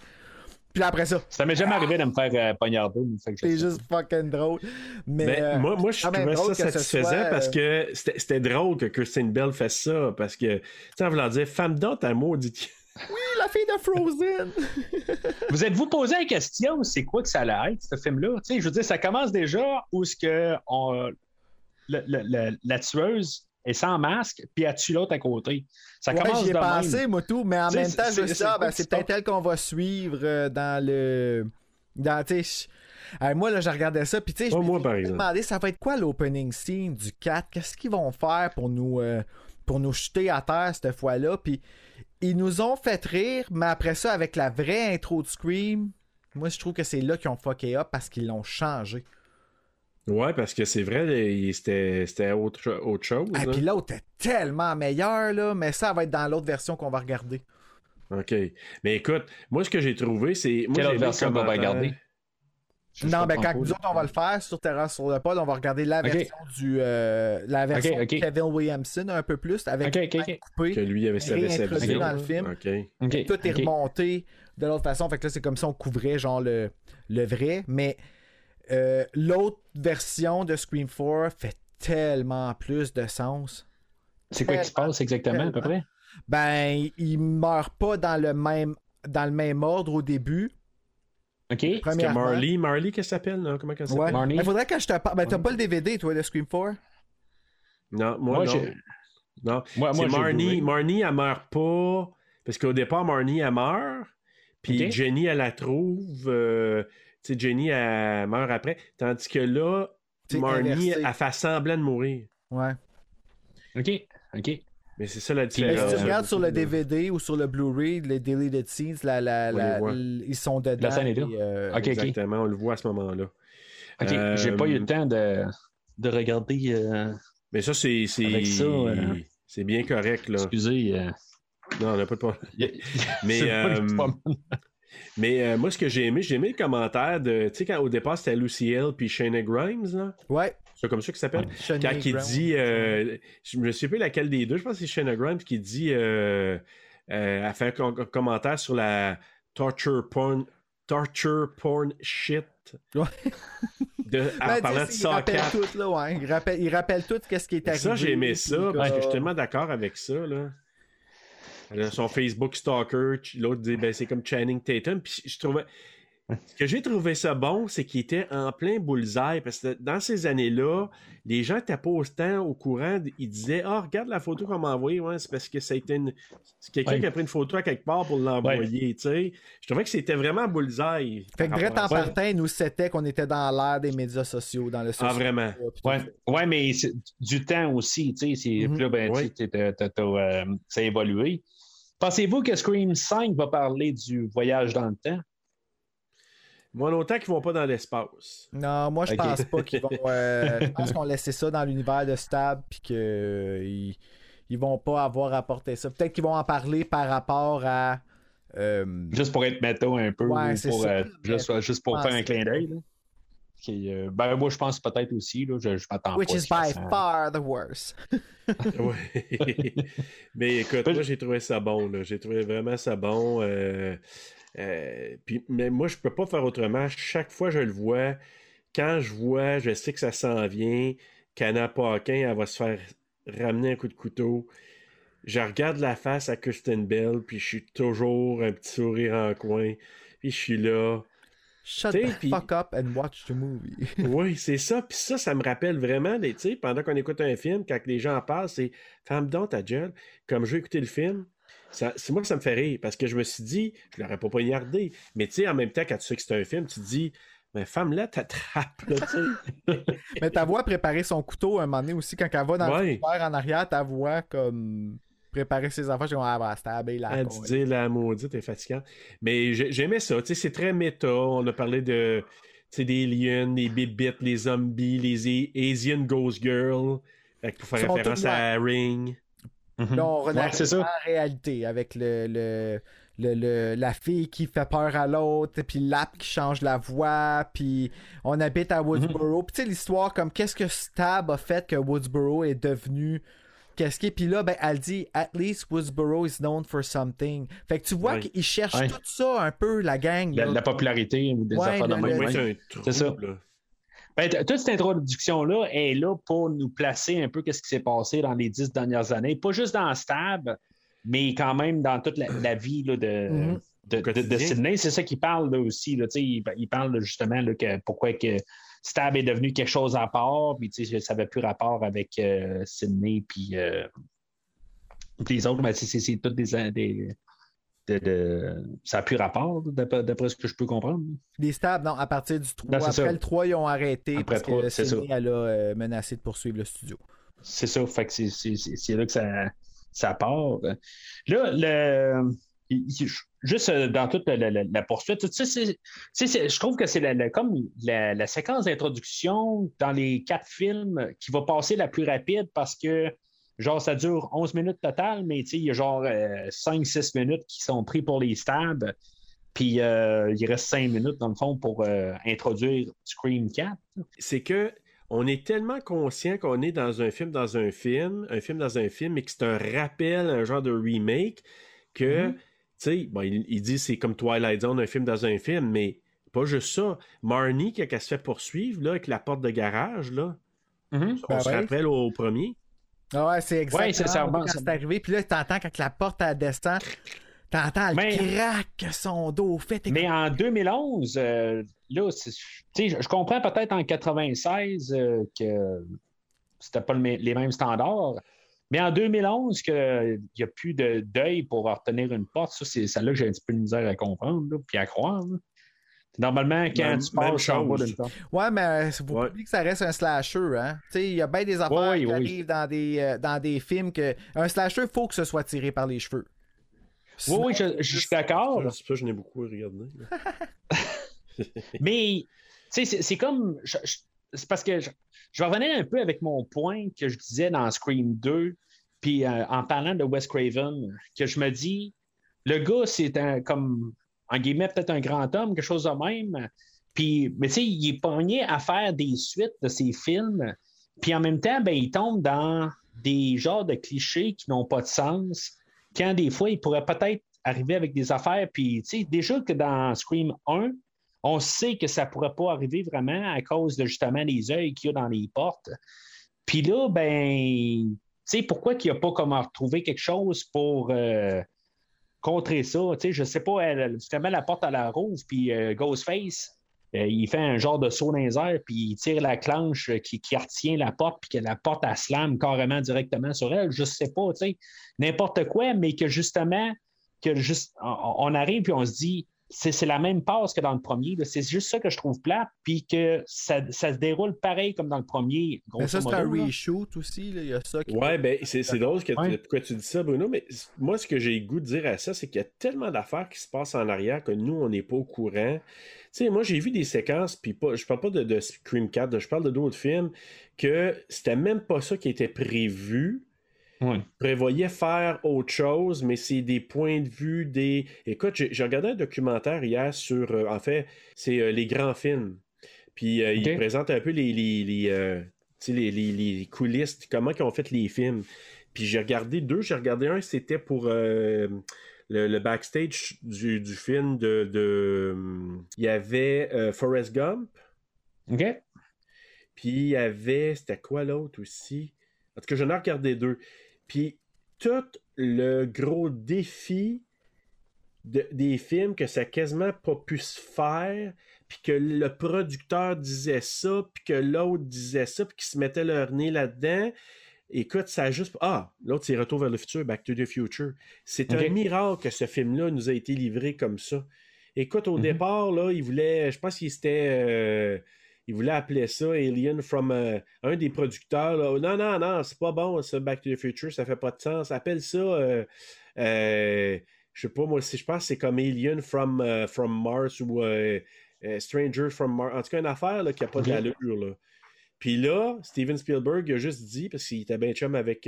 Puis après ça, Ça m'est jamais arrivé de me faire euh, poignarder. c'est juste fucking drôle. Mais. Ben, euh, moi, moi, je quand même trouvais ça satisfaisant soit, euh, parce que c'était c'était drôle que Christine Bell fasse ça. Parce que, tu sais, en voulant dire, femme d'homme, ta maudite. Oui, la fille de Frozen! Vous êtes-vous posé la question, c'est quoi que ça allait être, ce film-là? Je veux dire, ça commence déjà où ce que on- le- le- le- la tueuse est sans masque, puis elle tue l'autre à côté. Ça Ouais, commence j'y ai de même. pensé, moi, tout, mais en même temps, je me dit, c'est ah, ben, c'est peut-être elle qu'on va suivre euh, dans le. Dans, Euh, moi, là, je regardais ça, puis tu sais, je me demandé, ça va être quoi l'opening scene du 4? Qu'est-ce qu'ils vont faire pour nous, euh, pour nous jeter à terre cette fois-là? Puis ils nous ont fait rire, mais après ça, avec la vraie intro de Scream, moi, je trouve que c'est là qu'ils ont fucké up parce qu'ils l'ont changé. Ouais, parce que c'est vrai, il- c'était autre, cho- autre chose. Ah, hein. puis l'autre est tellement meilleur, là, mais ça va être dans l'autre version qu'on va regarder. OK. Mais écoute, moi, ce que j'ai trouvé, c'est. Quelle autre version qu'on va regarder? Je- Non, ben quand nous autres, on va le faire sur Terra sur le pod, on va regarder la version du euh, la version de Kevin Williamson un peu plus avec coupée. Que lui avait sa Réintroduit dans le film. OK. Ok, Tout est remonté de l'autre façon. Fait que là, c'est comme si on couvrait genre le, le vrai. Mais euh, l'autre version de Scream 4 fait tellement plus de sens. C'est quoi qui se passe exactement, à peu près? Ben, il meurt pas dans le même dans le même ordre au début. OK. Parce que. Marley, Marley, qu'est-ce qu'elle s'appelle? là? Comment qu'elle s'appelle? Ouais. Marnie. Il faudrait que je te parle. Ben, t'as pas le DVD, toi, de Scream 4? Non, moi, Moi, non. Non. Moi, moi, Marnie. Marnie, elle meurt pas. Parce qu'au départ, Marnie, elle meurt. Puis. Jenny, elle la trouve. euh, tu sais, Jenny, elle meurt après. Tandis que là, Marnie, inversé. elle fait semblant de mourir. Ouais. OK. OK. Mais c'est ça la Mais différence. si tu Euh, regardes sur le DVD ou sur le Blu-ray, les deleted scenes, la, la, ils sont dedans. La scène est là. et, euh, Ok, ok. Exactement, on le voit à ce moment-là. OK. Euh, J'ai pas eu le temps de, de regarder. euh, Mais ça, c'est. c'est- euh, bien correct, là. Excusez. euh, Non, on n'a pas de problème. Mais, euh, Mais euh, moi, ce que j'ai aimé, j'ai aimé le commentaire de. Tu sais, quand au départ, c'était Luciel puis Shayna Grimes, là? Ouais. C'est comme ça qu'il s'appelle. Shania Quand il dit, euh, je me sais plus laquelle des deux, je pense que c'est Shayna Grimes qui dit, euh, euh, elle fait un com- commentaire sur la torture porn, torture porn shit. Ouais. De, en Ben, parlant de il rappelle Saw 4. tout, là, ouais. Il rappelle, il rappelle tout qu'est-ce qui est arrivé. Ça, j'ai aimé ça, puis parce que je suis comme- tellement d'accord avec ça, là. Son Facebook stalker, l'autre dit, ben, c'est comme Channing Tatum, puis je trouvais... Ce que j'ai trouvé ça bon, c'est qu'il était en plein bullseye, parce que dans ces années-là, les gens n'étaient pas autant au courant, ils disaient, ah, regarde la photo qu'on m'a envoyée, ouais, c'est parce que été une... c'est quelqu'un Ouais. qui a pris une photo à quelque part pour l'envoyer, tu sais. Je trouvais que c'était vraiment bullseye. Fait que Brett en partant, nous c'était qu'on était dans l'ère des médias sociaux, dans le Ah, social vraiment? Ouais. ça. ouais, mais du temps aussi. Tu sais, ben, Ouais. ça a évolué. Pensez-vous que Scream 5 va parler du voyage dans le temps? Moi, longtemps qu'ils vont pas dans l'espace. Non, moi je Ok. pense pas qu'ils vont. euh, je pense qu'on laissait ça dans l'univers de Stab puis qu'ils ils, ils vont pas avoir apporté ça. Peut-être qu'ils vont en parler par rapport à. euh, Juste pour être méta un peu, Ouais, ou c'est pour, ça, euh, juste, juste pour faire un clin d'œil. Qui, euh, ben, moi, je pense peut-être aussi. Là, je, je m'attends which pas. is by ça- far the worst. Mais écoute, moi j'ai trouvé ça bon. là. J'ai trouvé vraiment ça bon. euh, euh, puis, mais moi, je peux pas faire autrement. Chaque fois que je le vois, quand je vois, je sais que ça s'en vient. qu'Anna Paquin, elle va se faire ramener un coup de couteau. Je regarde la face à Kristen Bell, puis je suis toujours un petit sourire en coin. Puis je suis là. Shut the fuck up and watch the movie. Oui, c'est ça. Puis ça, ça me rappelle vraiment, les- tu sais, pendant qu'on écoute un film, quand les gens en parlent, c'est Ferme donc ta gueule. Comme je vais écouter le film, ça- c'est moi que ça me fait rire parce que je me suis dit, je l'aurais pas poignardé. Mais tu sais, en même temps, quand tu sais que c'est un film, tu te dis, mais t'attrape, là, tu sais. Mais ta voix préparer son couteau un moment donné aussi, quand elle va dans Ouais. le en arrière, ta voix comme préparer ses enfants, je dis ah bah stabber la con. dit la maudite est fatigante. Mais j'ai- j'aimais ça, tu sais, c'est très méta. On a parlé de, tu sais, des lions, les bébites, les zombies, les Asian Ghost Girl. Fait que pour faire référence à Ring. Mhm. Là, on Ouais, en réalité avec le, le, le- le- la fille qui fait peur à l'autre, puis l'app qui change la voix, puis on habite à Woodsboro. Puis tu sais, l'histoire comme qu'est-ce que Stab a fait que Woodsboro est devenu. Qu'est-ce qui est. Puis là, ben, elle dit At least Woodsboro is known for something. Fait que tu vois qu'ils cherchent tout ça un peu, la gang. La, la popularité ou des Ouais, affaires de le- même. c'est ça. là. Ben, toute cette introduction-là est là pour nous placer un peu qu'est-ce qui s'est passé dans les dix dernières années. Pas juste dans Stab, mais quand même dans toute la, la vie là, de, Mhm. de, de- de Quotidien. Sydney. C'est ça qu'il parle là, aussi. Là, il, il parle justement que pourquoi que Stab est devenu quelque chose à part, puis ça n'avait plus rapport avec euh, Sydney puis, euh, les autres, mais c'est, toutes des. des de- de- ça n'a plus rapport, d'après, ce que je peux comprendre. Les stabs, non, à partir du 3. Ben, c'est Après ça. le 3, ils ont arrêté Après parce le 3, que Sydney, elle a euh, menacé de poursuivre le studio. C'est ça, fait que c'est, là que ça, ça part. Là, le, juste euh, dans toute la, la- la- la poursuite, sais, c'est- je trouve que c'est la- la- comme la, la séquence d'introduction dans les quatre films qui va passer la plus rapide parce que genre ça dure 11 minutes total, mais tu sais, il y a genre 5-6 minutes qui sont pris pour les stabs. Puis euh, il reste cinq minutes, dans le fond, pour euh, introduire Scream 4. C'est que on est tellement conscient qu'on est dans un film dans un film, un film dans un film, et que c'est un rappel, un genre de remake, que, Mhm. tu sais, bon, il, il dit c'est comme Twilight Zone, un film dans un film, mais pas juste ça. Marnie, quand elle se fait poursuivre, là, avec la porte de garage, là, on Ben se ouais. rappelle au premier. Ah ouais, c'est exactement Ouais, c'est arrivé. Puis là, t'entends quand la porte elle descend, t'entends le Mais- crack son dos fait. Mais comme- en 2011, euh, là, c'est- tu sais, je comprends peut-être en 96 euh, que c'était pas le les mêmes standards. Mais en 2011, qu'il n'y a plus de deuil pour retenir une porte, ça, c'est celle-là que j'ai un petit peu de misère à comprendre, là, puis à croire. là. Normalement, quand Même- tu passes en bas chose. d'une porte. Ouais, mais euh, faut pas Ouais. oublier que ça reste un slasher, hein. Tu sais, il y a bien des affaires Ouais, qui oui. arrivent dans des, euh, dans des films que. Un slasher, il faut que ce soit tiré par les cheveux. Oui, Sinon- oui, je, je suis d'accord. Ça, ça, je n'ai beaucoup regardé. Mais, tu sais, c'est- c'est comme. je- je- c'est parce que je, je vais revenir un peu avec mon point que je disais dans Scream 2, puis euh, en parlant de Wes Craven, que je me dis, le gars, c'est un, comme, en guillemets, peut-être un grand homme, quelque chose de même. Puis, mais tu sais, il est pogné à faire des suites de ses films, puis en même temps, ben, il tombe dans des genres de clichés qui n'ont pas de sens, quand des fois, il pourrait peut-être arriver avec des affaires, puis, tu sais, déjà que dans Scream 1, on sait que ça ne pourrait pas arriver vraiment à cause de justement les œils qu'il y a dans les portes. Puis là, ben, tu sais, pourquoi qu'il n'y a pas comment retrouver quelque chose pour euh, contrer ça? Tu sais, je sais pas, elle, justement, la porte à la rouvre, puis euh, Ghostface, euh, il fait un genre de saut dans puis il tire la clenche euh, qui, qui retient la porte, puis que la porte, elle slam carrément directement sur elle. Je sais pas, tu sais, n'importe quoi, mais que justement, que juste, on, on arrive, puis on se dit, c'est c'est la même passe que dans le premier. là. C'est juste ça que je trouve plate, puis que ça, ça se déroule pareil comme dans le premier. Mais ça, c'est un là. reshoot aussi. là. Il y a ça qui. Ouais, ben, c'est c'est drôle que Ouais. pourquoi tu dis ça, Bruno, mais moi, ce que j'ai le goût de dire à ça, c'est qu'il y a tellement d'affaires qui se passent en arrière que nous, on n'est pas au courant. Tu sais, moi, j'ai vu des séquences, puis pas, je parle pas de, de Scream 4, je parle de d'autres films, que c'était même pas ça qui était prévu. Ouais. prévoyait faire autre chose, mais c'est des points de vue, des... Écoute, j'ai regardé un documentaire hier sur, euh, en fait, c'est euh, les grands films. Puis euh, il Ok. présente un peu les, les, les, euh, les, les- les coulisses, comment ils ont fait les films. Puis j'ai regardé deux, j'ai regardé un, c'était pour le, le backstage du, du film de... de, il y avait Forrest Gump, OK? puis il y avait, c'était quoi l'autre aussi? En tout cas, j'en ai regardé deux. Puis tout le gros défi de- des films que ça a quasiment pas pu se faire, puis que le producteur disait ça, puis que l'autre disait ça, puis qu'ils se mettaient leur nez là-dedans. Écoute, ça a juste. Ah, l'autre, c'est Retour vers le futur, Back to the Future. C'est un miracle que ce film-là nous a été livré comme ça. Écoute, au Mhm. départ, là, il voulait. Je pense qu'il s'était. euh, il voulait appeler ça Alien from euh, un des producteurs. Là. Non, non, non, c'est pas bon, ça, Back to the Future, ça fait pas de sens. Appelle ça. euh, euh, je sais pas, moi, si je pense que c'est comme Alien from, from Mars ou Stranger from Mars. En tout cas, une affaire là, qui a pas Ok. d'allure. Là. Puis là, Steven Spielberg il a juste dit, parce qu'il était bien chum avec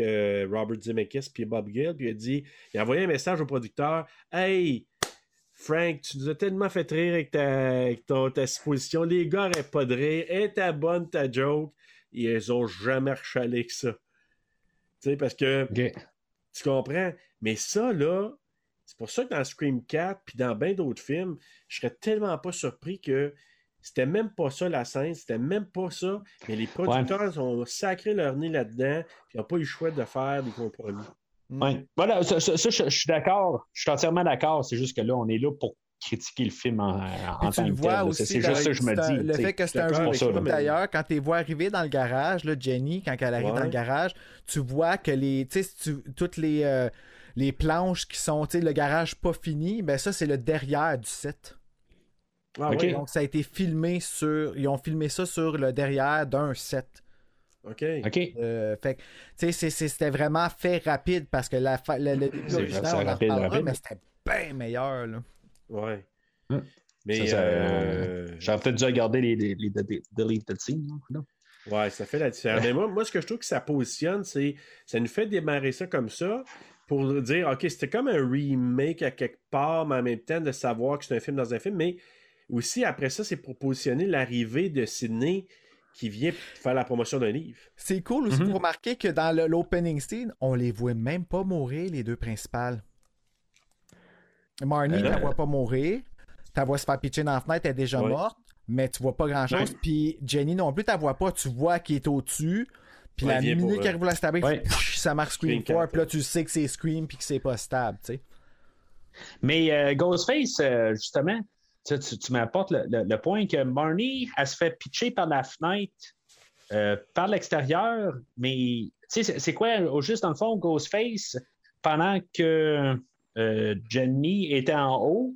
Robert Zemeckis puis Bob Gill, puis il a dit, il a envoyé un message au producteur Hey, Frank, tu nous as tellement fait rire avec ta, avec ta supposition. Les gars n'arrêtent pas de rire. Et ta bonne ta joke. Et ils ont jamais rechalé que ça. Tu sais, parce que tu comprends? Mais ça, là, c'est pour ça que dans Scream 4 puis dans bien d'autres films, je serais tellement pas surpris que c'était même pas ça la scène, c'était même pas ça. Mais les producteurs ont sacré leur nez là-dedans puis ils n'ont pas eu le choix de faire des compromis. Ouais. Voilà, ça, ça- ça, je, je suis d'accord. Je suis entièrement d'accord. C'est juste que là, on est là pour critiquer le film en, en tant que vois tel. C'est juste ça que je me dis. Le fait que c'est un jeu mais- d'ailleurs, quand tu les vois arriver dans le garage, là, Jenny, quand elle arrive Ouais. dans le garage, tu vois que les, tu toutes les, euh, les planches qui sont, tu sais, le garage pas fini, ben ça, c'est le derrière du set. Ah ouais? Donc, ça a été filmé sur. Ils ont filmé ça sur le derrière d'un set. OK. OK. Euh, fait que, tu sais, c'est- c'est- c'était vraiment fait rapide parce que la, fa- le, le début C'est- original, c'est on en rapide, mais c'était bien meilleur. Là. Ouais. Hum. Mais Ça, ça, euh, J'aurais peut-être dû regarder les, les, les, les deleted scenes. non? Ouais, ça fait la différence. Mais moi, moi, ce que je trouve que ça positionne, c'est ça nous fait démarrer ça comme ça. pour dire, OK, c'était comme un remake à quelque part, mais en même temps de savoir que c'est un film dans un film, mais aussi après ça, c'est pour positionner l'arrivée de Sydney qui vient faire la promotion d'un livre. C'est cool aussi Mhm. de remarquer que dans l'opening scene, on les voit même pas mourir, les deux principales. Marnie, Euh. tu la vois pas mourir. Tu la vois se faire pitcher dans la fenêtre, elle est déjà Ouais. morte, mais tu vois pas grand chose. Ouais. Puis Jenny non plus, tu la vois pas, tu vois qu'il est au-dessus. Puis Ouais, la minute qu'il arrive à la stabber, Ouais. ça marque Scream Scream 4, quatre, puis là tu sais que c'est Scream puis que c'est pas stable, tu sais. Mais euh, Ghostface, euh, justement, tu, m'apportes le, point que Marnie, elle se fait pitcher par la fenêtre, euh, par l'extérieur, mais c'est- quoi, au juste dans le fond, Ghostface, pendant que euh, Jenny était en haut,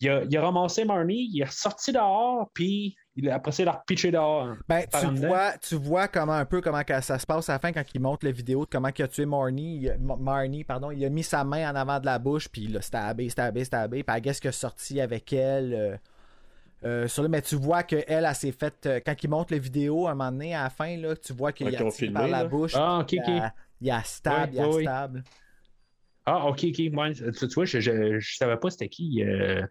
il a, il a ramassé Marnie, il est ressorti dehors, puis il a après ça, il a repitché dehors. Ben, Par tu dedans. vois, tu vois comment un peu comment que ça se passe à la fin quand il montre la vidéo de comment il a tué Marnie, il a- Ma- Marnie, pardon, il a mis sa main en avant de la bouche puis il l'a stabé, stabé, stabé, puis I guess qu'il a sorti avec elle. euh, euh, sur le, mais tu vois qu'elle, elle, elle s'est faite. euh, quand il montre la vidéo, à un moment donné, à la fin, là, tu vois qu'il Ouais, a tiré par la bouche. Ah, ok, il ok. a, il a stab, Ouais, il a ouais, ouais. stab. Ah, ok, ok. ouais, tu, tu vois, je, je, je savais pas c'était qui. euh,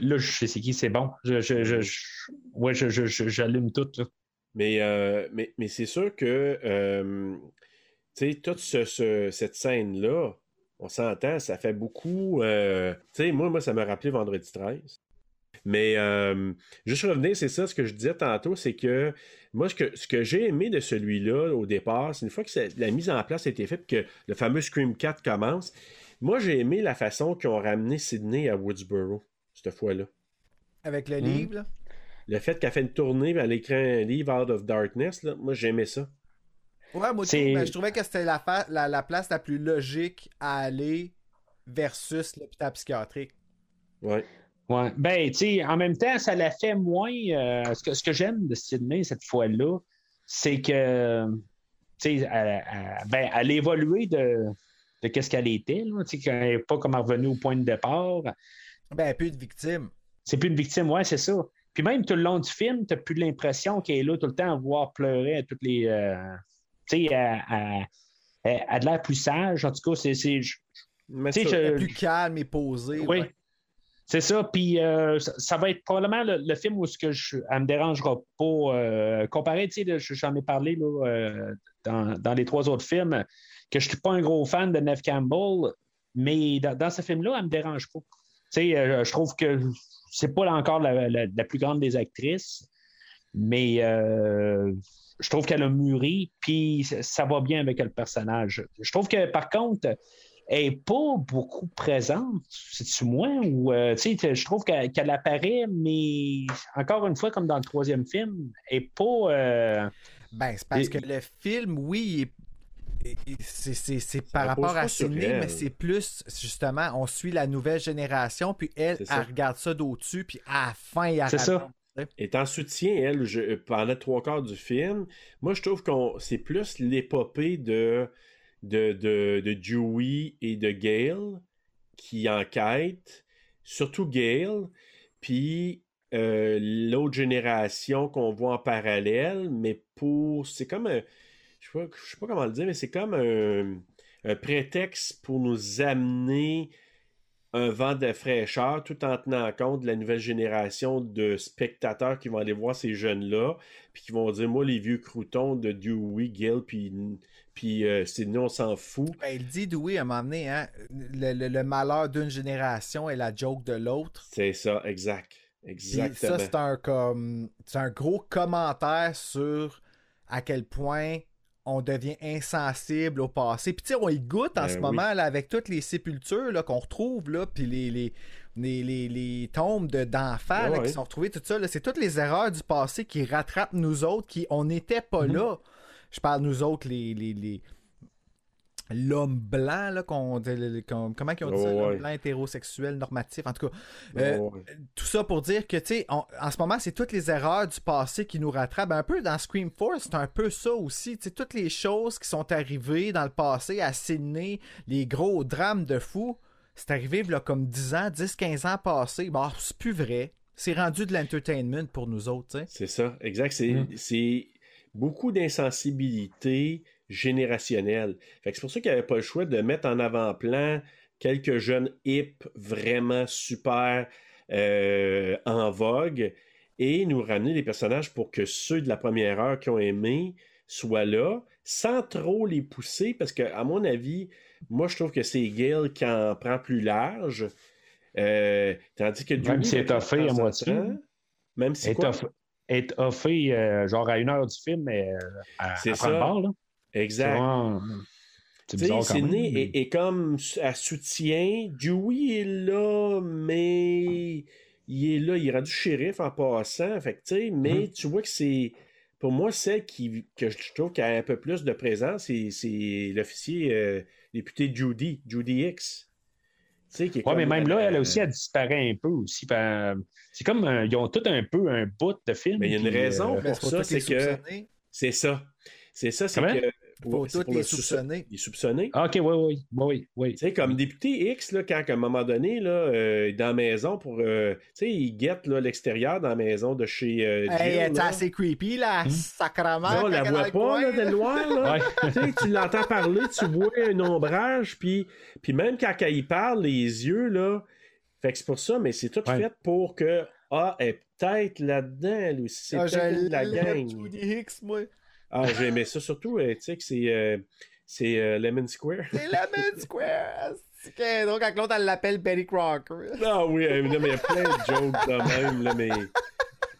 là, je sais qui, c'est bon. Ouais, j'allume tout. euh, mais, c'est sûr que, euh, tu sais, toute ce- ce- cette scène-là, on s'entend, ça fait beaucoup. euh, tu sais, moi, moi, ça m'a rappelé Vendredi 13. Mais juste revenir, c'est ça ce que je disais tantôt, c'est que moi, ce que, j'ai aimé de celui-là au départ, c'est une fois que la mise en place a été faite, que le fameux Scream 4 commence, moi, j'ai aimé la façon qu'ils ont ramené Sydney à Woodsboro, cette fois-là. Avec le Hmm. livre, là? Le fait qu'elle fait une tournée, elle écrit un livre Out of Darkness, là, moi, j'aimais ça. Ouais, moi, ben, je trouvais que c'était la, fa- la, la place la plus logique à aller versus l'hôpital psychiatrique. Ouais. Ouais. Ben, tu sais, en même temps, ça l'a fait moins. euh, ce que, ce que j'aime de Sydney cette fois-là, c'est que, tu sais, elle, elle- ben, elle a évolué de, de qu'est-ce qu'elle était, là, tu sais, qu'elle n'est pas comme revenue au point de départ. Ben, plus de victimes. C'est plus une victime, ouais, c'est ça. Puis même tout le long du film, tu plus l'impression qu'elle est là tout le temps à voir pleurer à toutes les. euh, tu sais, elle, elle- elle- elle a de l'air plus sage. En tout cas, c'est. c'est- je- Mais Tu sais, ça, je- Plus calme et posé. oui. ouais. C'est ça. Puis euh, ça, ça va être probablement le, le film où ce que je, elle me dérangera pas. euh, comparé, tu sais, j'en ai parlé là, euh, dans, dans les trois autres films, que je suis pas un gros fan de Neve Campbell, mais dans, dans ce film-là, elle me dérange pas. Tu sais, euh, je trouve que c'est pas encore la, la- la plus grande des actrices, mais euh, je trouve qu'elle a mûri, puis ça, va bien avec le personnage. Je trouve que par contre, elle n'est pas beaucoup présente. C'est-tu moi ou euh, je trouve qu'elle apparaît, mais encore une fois, comme dans le troisième film, elle n'est pas. euh, Ben, c'est parce Et- que le film, oui, il est- c'est- par rapport à Sydney, elle. mais c'est plus, justement, on suit la nouvelle génération, puis elle, elle ça. regarde ça d'au-dessus, puis à la fin, il C'est ça. est en soutien, elle, je- pendant trois quarts du film. Moi, je trouve qu'on c'est plus l'épopée de, de, de, de Dewey et de Gale qui enquêtent, surtout Gale, puis euh, l'autre génération qu'on voit en parallèle, mais pour. C'est comme un. Je sais, pas, sais pas comment le dire, mais c'est comme un, un prétexte pour nous amener un vent de fraîcheur tout en tenant compte de la nouvelle génération de spectateurs qui vont aller voir ces jeunes-là, puis qui vont dire Moi, les vieux croutons de Dewey, Gale, puis, puis euh, Sidney, on s'en fout. Ben, il dit, oui, à un moment donné, hein, le, le- le malheur d'une génération est la joke de l'autre. C'est ça, exact. Puis Exactement. ça, c'est un, comme, c'est un gros commentaire sur à quel point on devient insensible au passé. Puis tu sais, on y goûte en Ben ce oui. moment là, avec toutes les sépultures là, qu'on retrouve, là, puis les, les, les, les- les tombes de- d'enfants là, ouais. qui sont retrouvées, tout ça. là, C'est toutes les erreurs du passé qui rattrapent nous autres, qui on n'était pas Mhm. là. Je parle nous autres, les... les, les- L'homme blanc, là, qu'on, comment ils ont dit ça, Oh, l'homme ouais. blanc hétérosexuel normatif, en tout cas. Euh, ouais. tout ça pour dire que, tu sais, en ce moment, c'est toutes les erreurs du passé qui nous rattrapent. Un peu dans Scream Force, c'est un peu ça aussi. Tu sais, toutes les choses qui sont arrivées dans le passé à Sydney, les gros drames de fou, c'est arrivé là, comme 10 ans, 10, 15 ans passés. Bon, c'est plus vrai. C'est rendu de l'entertainment pour nous autres, tu sais. C'est ça, exact. C'est Mm. c'est beaucoup d'insensibilité générationnel. C'est pour ça qu'il n'y avait pas le choix de mettre en avant-plan quelques jeunes hip vraiment super euh, en vogue et nous ramener des personnages pour que ceux de la première heure qui ont aimé soient là, sans trop les pousser, parce que, à mon avis, moi, je trouve que c'est Gail qui en prend plus large. Euh, tandis que Même Julie, si elle est offée à moitié. Même si Est quoi? off- Est offé euh, genre à une heure du film, mais euh, à, C'est ça. part, là. Exact. quand même. Sydney est, est comme à soutien. Dewey est là, mais il est là, il est rendu shérif en passant. Fait que, tu sais, mais Mhm. tu vois que c'est. Pour moi, celle qui, que je trouve qui a un peu plus de présence, c'est, c'est l'officier euh, député Judy, Judy X. Tu sais, qui est Ouais, mais même là, elle euh, aussi, elle disparaît un peu aussi. Ben, C'est comme, euh, ils ont tout un peu un bout de film. Mais il y a une raison. euh, Pour c'est ça, c'est que-. C'est ça. C'est ça, c'est que. Pour les le sous- soupçonner. Les soupçonnés. Ah, ok, oui, oui, oui, oui. Tu sais, comme député X, là, quand à un moment donné, là, euh, dans la maison pour. euh, tu sais, il guette là, l'extérieur dans la maison de chez euh, Jill. Hey, c'est assez creepy, là, sacrement. Non, on la voit pas, là, le noir, là. Ouais. tu l'entends parler, tu vois un ombrage, puis, puis même quand il parle, les yeux, là. Fait que c'est pour ça, mais c'est tout Ouais. fait pour que. Ah, elle est peut-être là-dedans, aussi. C'est Ah, peut-être je de la gang. Judy Hicks, moi. Ah, j'aimais ça surtout, euh, tu sais, que c'est. euh, c'est euh, Lemon Square. C'est Lemon Square. Donc, quand l'autre, elle l'appelle Betty Crocker. Ah oui, euh, non, mais il y a plein de jokes de même, là, mais.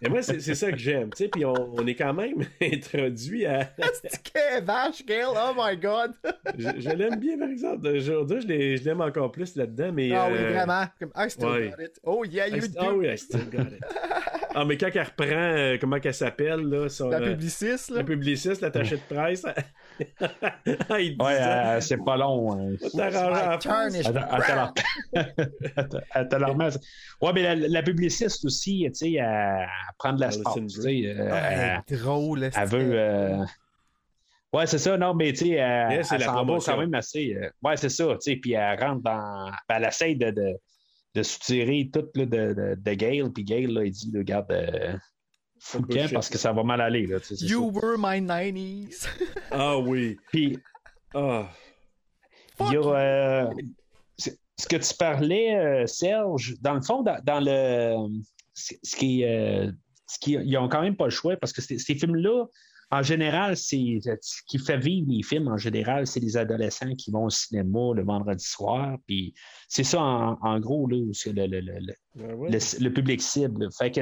Et moi, c'est c'est ça que j'aime, tu sais, puis on, on est quand même introduit à. C'est que vache, Gail, oh my god. je je l'aime bien, par exemple. Aujourd'hui, je l'ai- je l'aime encore plus là-dedans, mais. Ah oui, euh, vraiment. Comme, I still ouais. got it. Oh yeah, I you st- do. Ah oui, I still got it. ah, mais quand elle reprend, euh, comment qu'elle s'appelle, là, son, La euh, publiciste, là. la publiciste, l'attachée de presse. ah, il dit Ouais, euh, c'est pas long. hein. Attends, attends, la remettre. Ouais, mais la, la publiciste aussi, tu sais, elle, elle prend de la sport. Tu sais, euh, Ah, elle est drôle, elle veut. euh, Ouais, c'est ça, non, mais tu sais, elle, s'en va promotion. quand même assez. euh, Ouais, c'est ça, tu sais, puis elle rentre dans. ben, Elle essaye de, de, de soutirer tout là, de, de, de Gail, puis Gail, là, il dit, là, regarde, euh, fous le camp bullshit. parce que ça va mal aller, là, tu sais, c'est You ça. were my 90s. Ah oui. Puis, Ah. il y a. euh, c'est- ce que tu parlais, euh, Serge, dans le fond, dans, dans le. Ce qui est. euh, ce qui, ils ont quand même pas le choix parce que ces, films-là, en général, c'est ce qui fait vivre les films, en général, c'est les adolescents qui vont au cinéma le vendredi soir. Puis c'est ça, en, en gros, là, c'est le, le- le- le- Ben le, public cible. Fait que,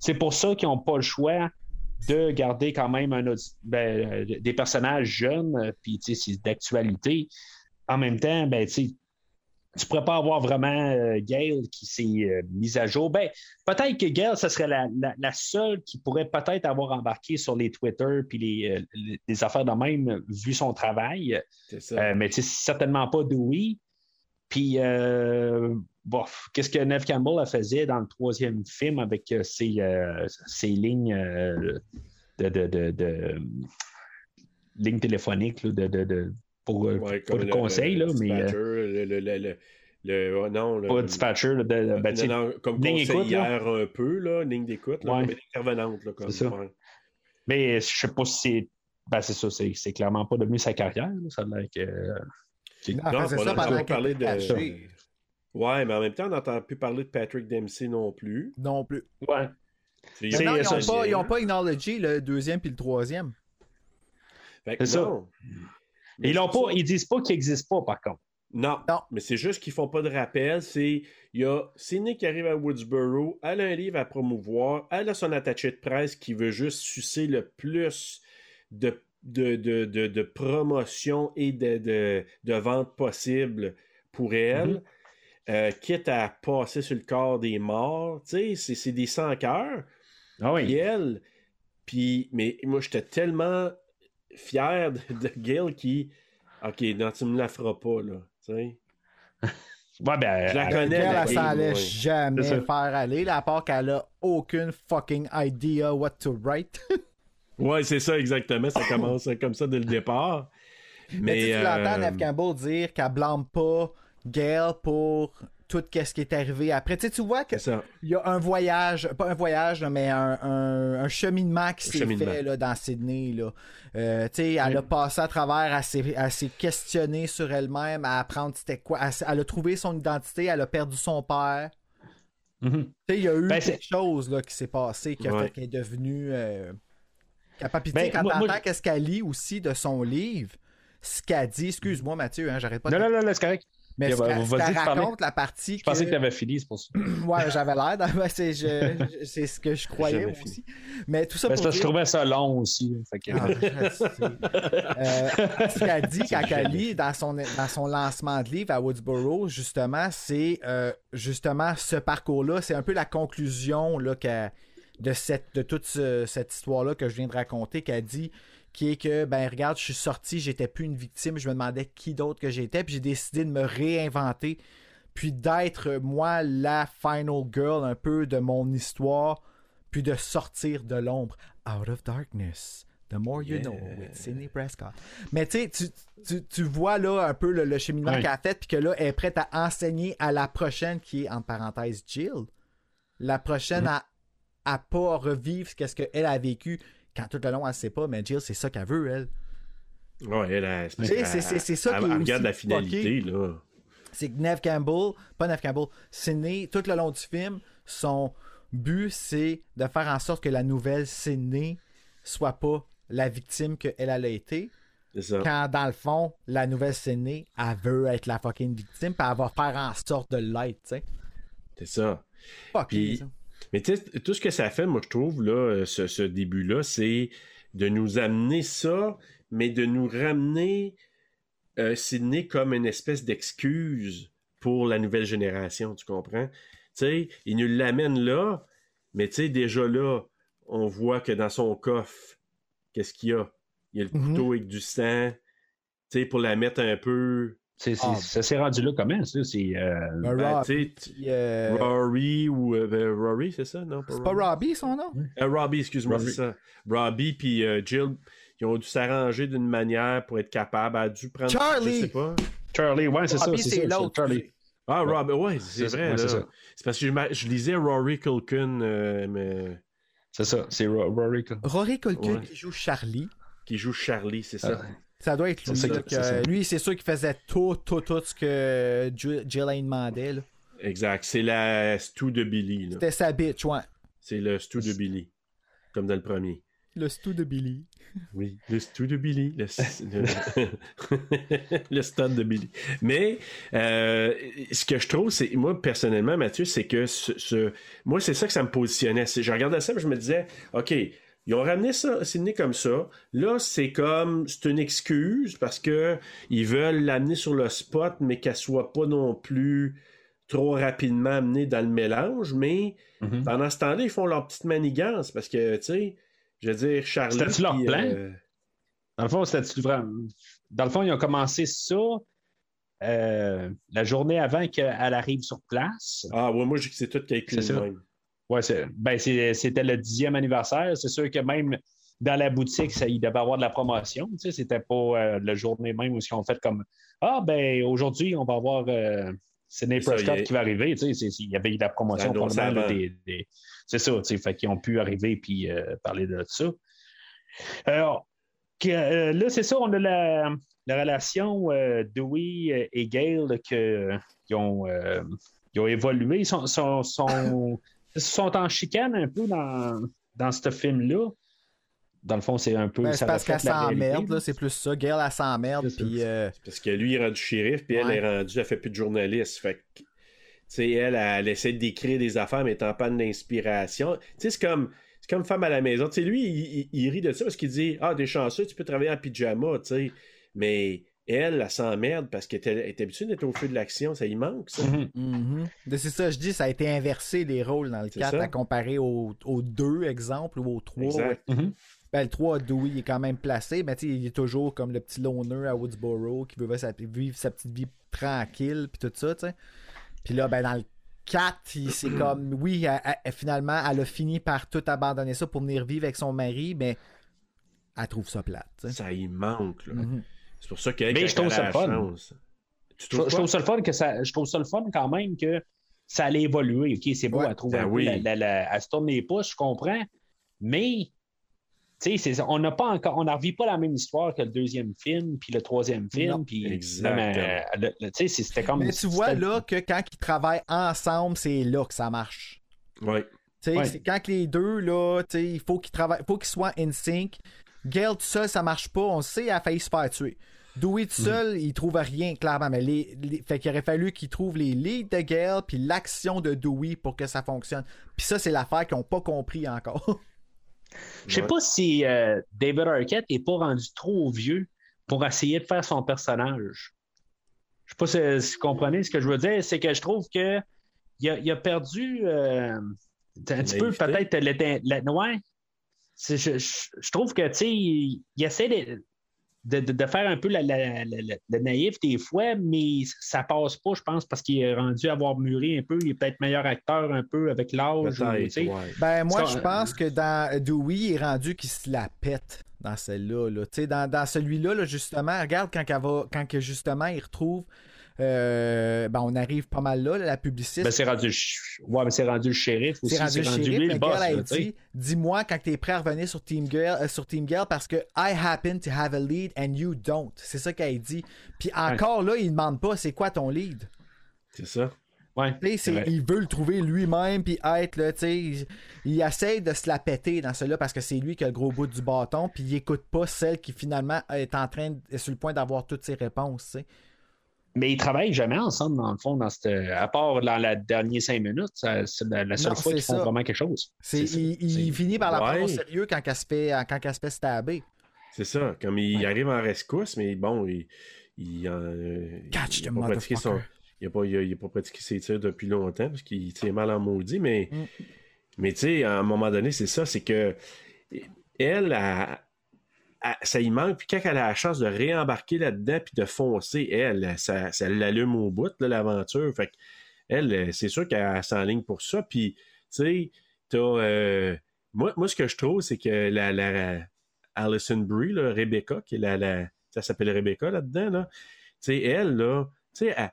c'est pour ça qu'ils n'ont pas le choix de garder quand même un ben, euh, des personnages jeunes, euh, puis, tu sais, c'est d'actualité. En même temps, ben, tu tu pourrais pas avoir vraiment euh, Gail qui s'est euh, mise à jour. Ben, peut-être que Gail, ce serait la, la- la seule qui pourrait peut-être avoir embarqué sur les Twitter puis les, euh, les- les affaires de même, vu son travail. Ça. Euh, mais certainement pas Dewey. Puis, bof, qu'est-ce que Neve Campbell elle faisait dans le troisième film avec ses, ses lignes de, de, de, de- lignes téléphoniques là, de- pour, euh, Ouais, pas comme de conseils, là, mais euh, le, le, le, le, le- non, le, pas de dispatcher. là, de, ben, non, non, comme ligne écoute, conseillère un peu, là, ligne d'écoute, là, Ouais. comme une intervenante. Là, comme, ça. ouais. Mais je sais pas si c'est. Ben, c'est ça, c'est, c'est clairement pas devenu sa carrière. là. Ça a l'air que. Non, faisait on ça pendant pas parler de. Ouais, mais en même temps, on n'entend plus parler de Patrick Dempsey non plus. Non plus. Ouais. C'est C'est- Maintenant, ils n'ont pas, pas acknowledgé le deuxième puis le troisième. Fait que C'est ça. Mais Ils, l'ont pas, ils disent pas qu'il n'existe pas, par contre. Non. Non. Mais c'est juste qu'ils font pas de rappel. C'est. Il y a Sidney qui arrive à Woodsboro, elle a un livre à promouvoir, elle a son attaché de presse qui veut juste sucer le plus de, de, de, de, de promotion et de, de, de vente possible pour elle. euh, quitte à passer sur le corps des morts. Tu sais, c'est- c'est des sans-cœurs. Ah Puis oui. elle, puis, mais moi, j'étais tellement fier de, de Gail qui, OK, non, tu me la feras pas, là. Tu sais. Ouais, ben, Je la connais, Elle, la elle laisse ouais. jamais C'est ça. faire aller, là, à part qu'elle a aucune fucking idea what to write. Ouais, c'est ça, exactement. Ça commence comme ça dès le départ. Mais, Mais, tu tu l'entends euh, Neve Campbell dire qu'elle blâme pas Gail pour tout ce qui est arrivé après. Tu, sais, tu vois qu'il y a un voyage, pas un voyage, là, mais un, un- un cheminement qui s'est fait là, dans Sydney. Là. Euh, tu sais, elle a passé à travers, elle s'est, questionnée sur elle-même, à apprendre c'était quoi. Elle, a trouvé son identité, elle a perdu son père. Mhm. Tu sais, il y a eu Ben, quelque chose là, qui s'est passé qui a Ouais. fait qu'elle est devenue. Euh... capable. Tu Ben, quand moi, t'entends je- qu'est-ce qu'elle lit aussi de son livre, ce qu'elle dit, excuse-moi Mathieu, hein, j'arrête pas de Non, non, non, non, c'est correct. Mais tu raconte, la partie Je pensais que- que t'avais fini, c'est pour ça. Ouais, j'avais l'air. c'est, ce que je croyais aussi. Mais tout ça Ben, pour que je trouvais ça long aussi. fait que- Ah. Euh, ce qu'elle dit lit dans son, dans son lancement de livre à Woodsboro, justement, c'est euh, justement ce parcours-là. C'est un peu la conclusion là, de, cette, de toute ce- cette histoire-là que je viens de raconter, qu'elle dit qui est que, ben regarde, je suis sorti, j'étais plus une victime, je me demandais qui d'autre que j'étais, puis j'ai décidé de me réinventer, puis d'être, euh, moi, la final girl un peu de mon histoire, puis de sortir de l'ombre. Out of darkness. The more you know, with Sidney Prescott. Mais tu sais, tu, vois là un peu le, le cheminement qu'elle a fait, puis que là, elle est prête à enseigner à la prochaine, qui est, en parenthèse, Jill. La prochaine à, à pas revivre ce qu'est-ce qu'elle a vécu. Quand tout le long, elle sait pas, mais Jill, c'est ça qu'elle veut, elle. Ouais, elle, elle, c'est- ça elle- qui regarde la finalité, là. c'est que Nev Campbell, pas Nev Campbell, Sidney, tout le long du film, son but, c'est de faire en sorte que la nouvelle Sidney soit pas la victime qu'elle elle a été. C'est ça. Quand, dans le fond, la nouvelle Sidney, elle veut être la fucking victime, puis elle va faire en sorte de l'être, tu sais. C'est ça. Fuck Puis- ça. Mais tu sais, tout ce que ça fait, moi, je trouve, là, euh, ce, ce début-là, c'est de nous amener ça, mais de nous ramener euh, Sydney comme une espèce d'excuse pour la nouvelle génération, tu comprends? Tu sais, il nous l'amène là, mais tu sais, déjà là, on voit que dans son coffre, qu'est-ce qu'il y a? Il y a le Mhm. couteau avec du sang, tu sais, pour la mettre un peu... C'est- c'est- Ah. Ça s'est rendu là comment, ça? C'est. euh, Ben, ben, euh, Rory ou... euh, ben, Rory, c'est ça? Non, c'est pas Robbie son nom? Euh, Robbie, excuse-moi, Robbie. c'est ça. Robbie puis euh, Jill, ils ont dû s'arranger d'une manière pour être capables. Elle a dû prendre. Charlie! Je sais pas. Charlie, ouais, c'est ça. C'est c'est ça, l'autre. Charlie. Ah. Robbie, ouais, c'est C'est- vrai. ouais, c'est là. ça. C'est parce que je, lisais Rory Culkin, euh, mais, C'est ça, c'est Ro- Rory. quoi. Rory Culkin Ouais. qui joue Charlie. qui joue Charlie, c'est ça. Ah. Ça doit être lui. ça là, que- c'est que- ça. lui, c'est sûr qu'il faisait tout, tout, tout ce que elle demandait. là. Exact. C'est la stew de Billy. C'était sa bitch, ouais. C'est le stew de Billy. Comme dans le premier. Le stew de Billy. Oui, le stew de Billy. Le, le, le stud de Billy. Mais euh, ce que je trouve, c'est moi personnellement, Mathieu, c'est que ce, ce- moi, c'est ça que ça me positionnait. Je regardais ça et je me disais, OK, ils ont ramené ça, Sydney comme ça. Là, c'est comme c'est une excuse parce que ils veulent l'amener sur le spot, mais qu'elle soit pas non plus trop rapidement amenée dans le mélange. Mais Mhm. pendant ce temps-là, ils font leur petite manigance parce que, tu sais, je veux dire, Charlie. C'était-tu leur puis, plan? euh, Dans le fond, c'était vraiment. Dans le fond, ils ont commencé ça euh, la journée avant qu'elle arrive sur place. Ah, ouais, moi, je- c'est tout calculé C'est- ben, c'était le dixième anniversaire. C'est sûr que même dans la boutique, ça, il devait avoir de la promotion. Tu sais, c'était pas euh, la journée même où ils ont fait comme Ah, ben, aujourd'hui, on va avoir euh, Sidney Prescott qui va arriver. Tu sais, c'est- il y avait eu de la promotion probablement, des- des- C'est ça, tu sais, fait qu'ils ont pu arriver puis euh, parler de ça. Alors, que, euh, là, c'est ça, on a la, la relation euh, Dewey euh, et Gail qui ont, ont évolué. Ils sont, sont, sont, sont en chicane un peu dans, dans ce film-là. Dans le fond, c'est un peu. Ben, ça c'est parce qu'elle s'emmerde, c'est plus ça. Gail, elle s'emmerde, puis euh, Parce que lui, il est rendu shérif, puis elle est rendue, elle fait plus de journaliste. Fait que, tu sais, elle, elle, essaie d'écrire des affaires, mais elle est en panne d'inspiration. Tu sais, c'est comme, c'est comme femme à la maison. Tu sais, lui, il, il- il rit de ça parce qu'il dit Ah, t'es chanceux, tu peux travailler en pyjama, tu sais. Mais elle, elle s'emmerde parce qu'elle était, est habituée d'être au feu de l'action. Ça y manque, ça. Mhm. mhm. C'est ça, je dis, ça a été inversé les rôles dans le C'est 4 ça. à comparer au, au 2, exemple, ou au 3. Exact. Mhm. Ben, le 3, Dewey il est quand même placé, mais il est toujours comme le petit loner à Woodsboro qui veut vivre sa, vivre sa petite vie tranquille, puis tout ça, tu sais. Puis là, ben, dans le 4, il- c'est comme, oui, elle- elle- finalement, elle a fini par tout abandonner ça pour venir vivre avec son mari, mais elle trouve ça plate. Ça y manque, là. C'est pour ça qu'elle, Mais je trouve ça la fun. chance- Tu Je, trouve ça le fun que ça. Je trouve ça le fun quand même que ça allait évoluer. OK, c'est beau, Ouais. elle trouve Ben oui. la- la- la- elle se tourne les pouces, je comprends. Mais tu sais, c'est- on n'a pas encore. On n'en revit pas la même histoire que le deuxième film, puis le troisième film, puis euh, le- le- c'était comme. Mais tu vois là que quand ils travaillent ensemble, c'est là que ça marche. Ouais. c'est quand que les deux, là, tu sais, il faut qu'ils travaillent, faut qu'ils soient in sync. Gail tout seul, ça marche pas. On sait, elle a failli se faire tuer. Dewey tout seul, il trouve rien, clairement. Mais les, les- fait qu'il aurait fallu qu'il trouve les leads de Gail puis l'action de Dewey pour que ça fonctionne. Puis ça, c'est l'affaire qu'ils n'ont pas compris encore. Je sais Ouais. pas si euh, David Arquette est pas rendu trop vieux pour essayer de faire son personnage. Je sais pas si, si vous comprenez ce que je veux dire. C'est que je trouve que il a, il a perdu euh, un petit peu peut-être l'éteint- la- ouais. Je, je- je trouve que tu sais, il, il essaie de, de- de- de faire un peu la, la- la- naïf des fois, mais ça passe pas, je pense, parce qu'il est rendu à avoir mûri un peu. Il est peut-être meilleur acteur un peu avec l'âge. ouais. Ben, moi, je pense que dans Dewey, il est rendu qu'il se la pète dans celle-là. Là. Tu sais, Dans, dans celui-là, là, justement, regarde quand, elle va, quand que, justement il retrouve. Euh, ben, on arrive pas mal là, là, la publiciste. Ben, c'est rendu, ouais, mais c'est rendu le shérif aussi. c'est rendu le shérif, lui, le boss. Là, dit Dis-moi quand tu es prêt à revenir sur Team Girl, euh, sur Team Girl parce que I happen to have a lead and you don't. C'est ça qu'elle dit. Puis encore là, il demande pas c'est quoi ton lead? C'est ça. Ouais, c'est il veut le trouver lui-même puis être là, tu sais, il, il essaie de se la péter dans cela parce que c'est lui qui a le gros bout du bâton puis il écoute pas celle qui finalement est en train est sur le point d'avoir toutes ses réponses. Mais ils travaillent jamais ensemble, dans le fond, dans cette... à part dans la dernière cinq minutes. C'est la, la seule Non, fois qu'ils font vraiment quelque chose. Il, finit par la prendre au sérieux quand elle se fait quand elle se fait stabber. C'est ça. Comme il Ouais. arrive en rescousse, mais bon, il. il, euh, Catch il a the pas son-. Il n'a pas, il a- il a pas pratiqué ses tirs depuis longtemps parce qu'il tire mal en maudit, mais, Mm. mais tu sais, à un moment donné, c'est ça, c'est que elle, a- a- ça y manque, puis quand elle a la chance de réembarquer là-dedans puis de foncer, elle, ça, l'allume au bout, l'aventure. Fait elle, c'est sûr qu'elle s'enligne pour ça. Puis, tu sais, t'as. euh, moi, moi, ce que je trouve, c'est que la, la Alison Brie, là, Rebecca, qui est la, la- ça s'appelle Rebecca là-dedans, là. Tu sais, elle, là, tu sais, elle,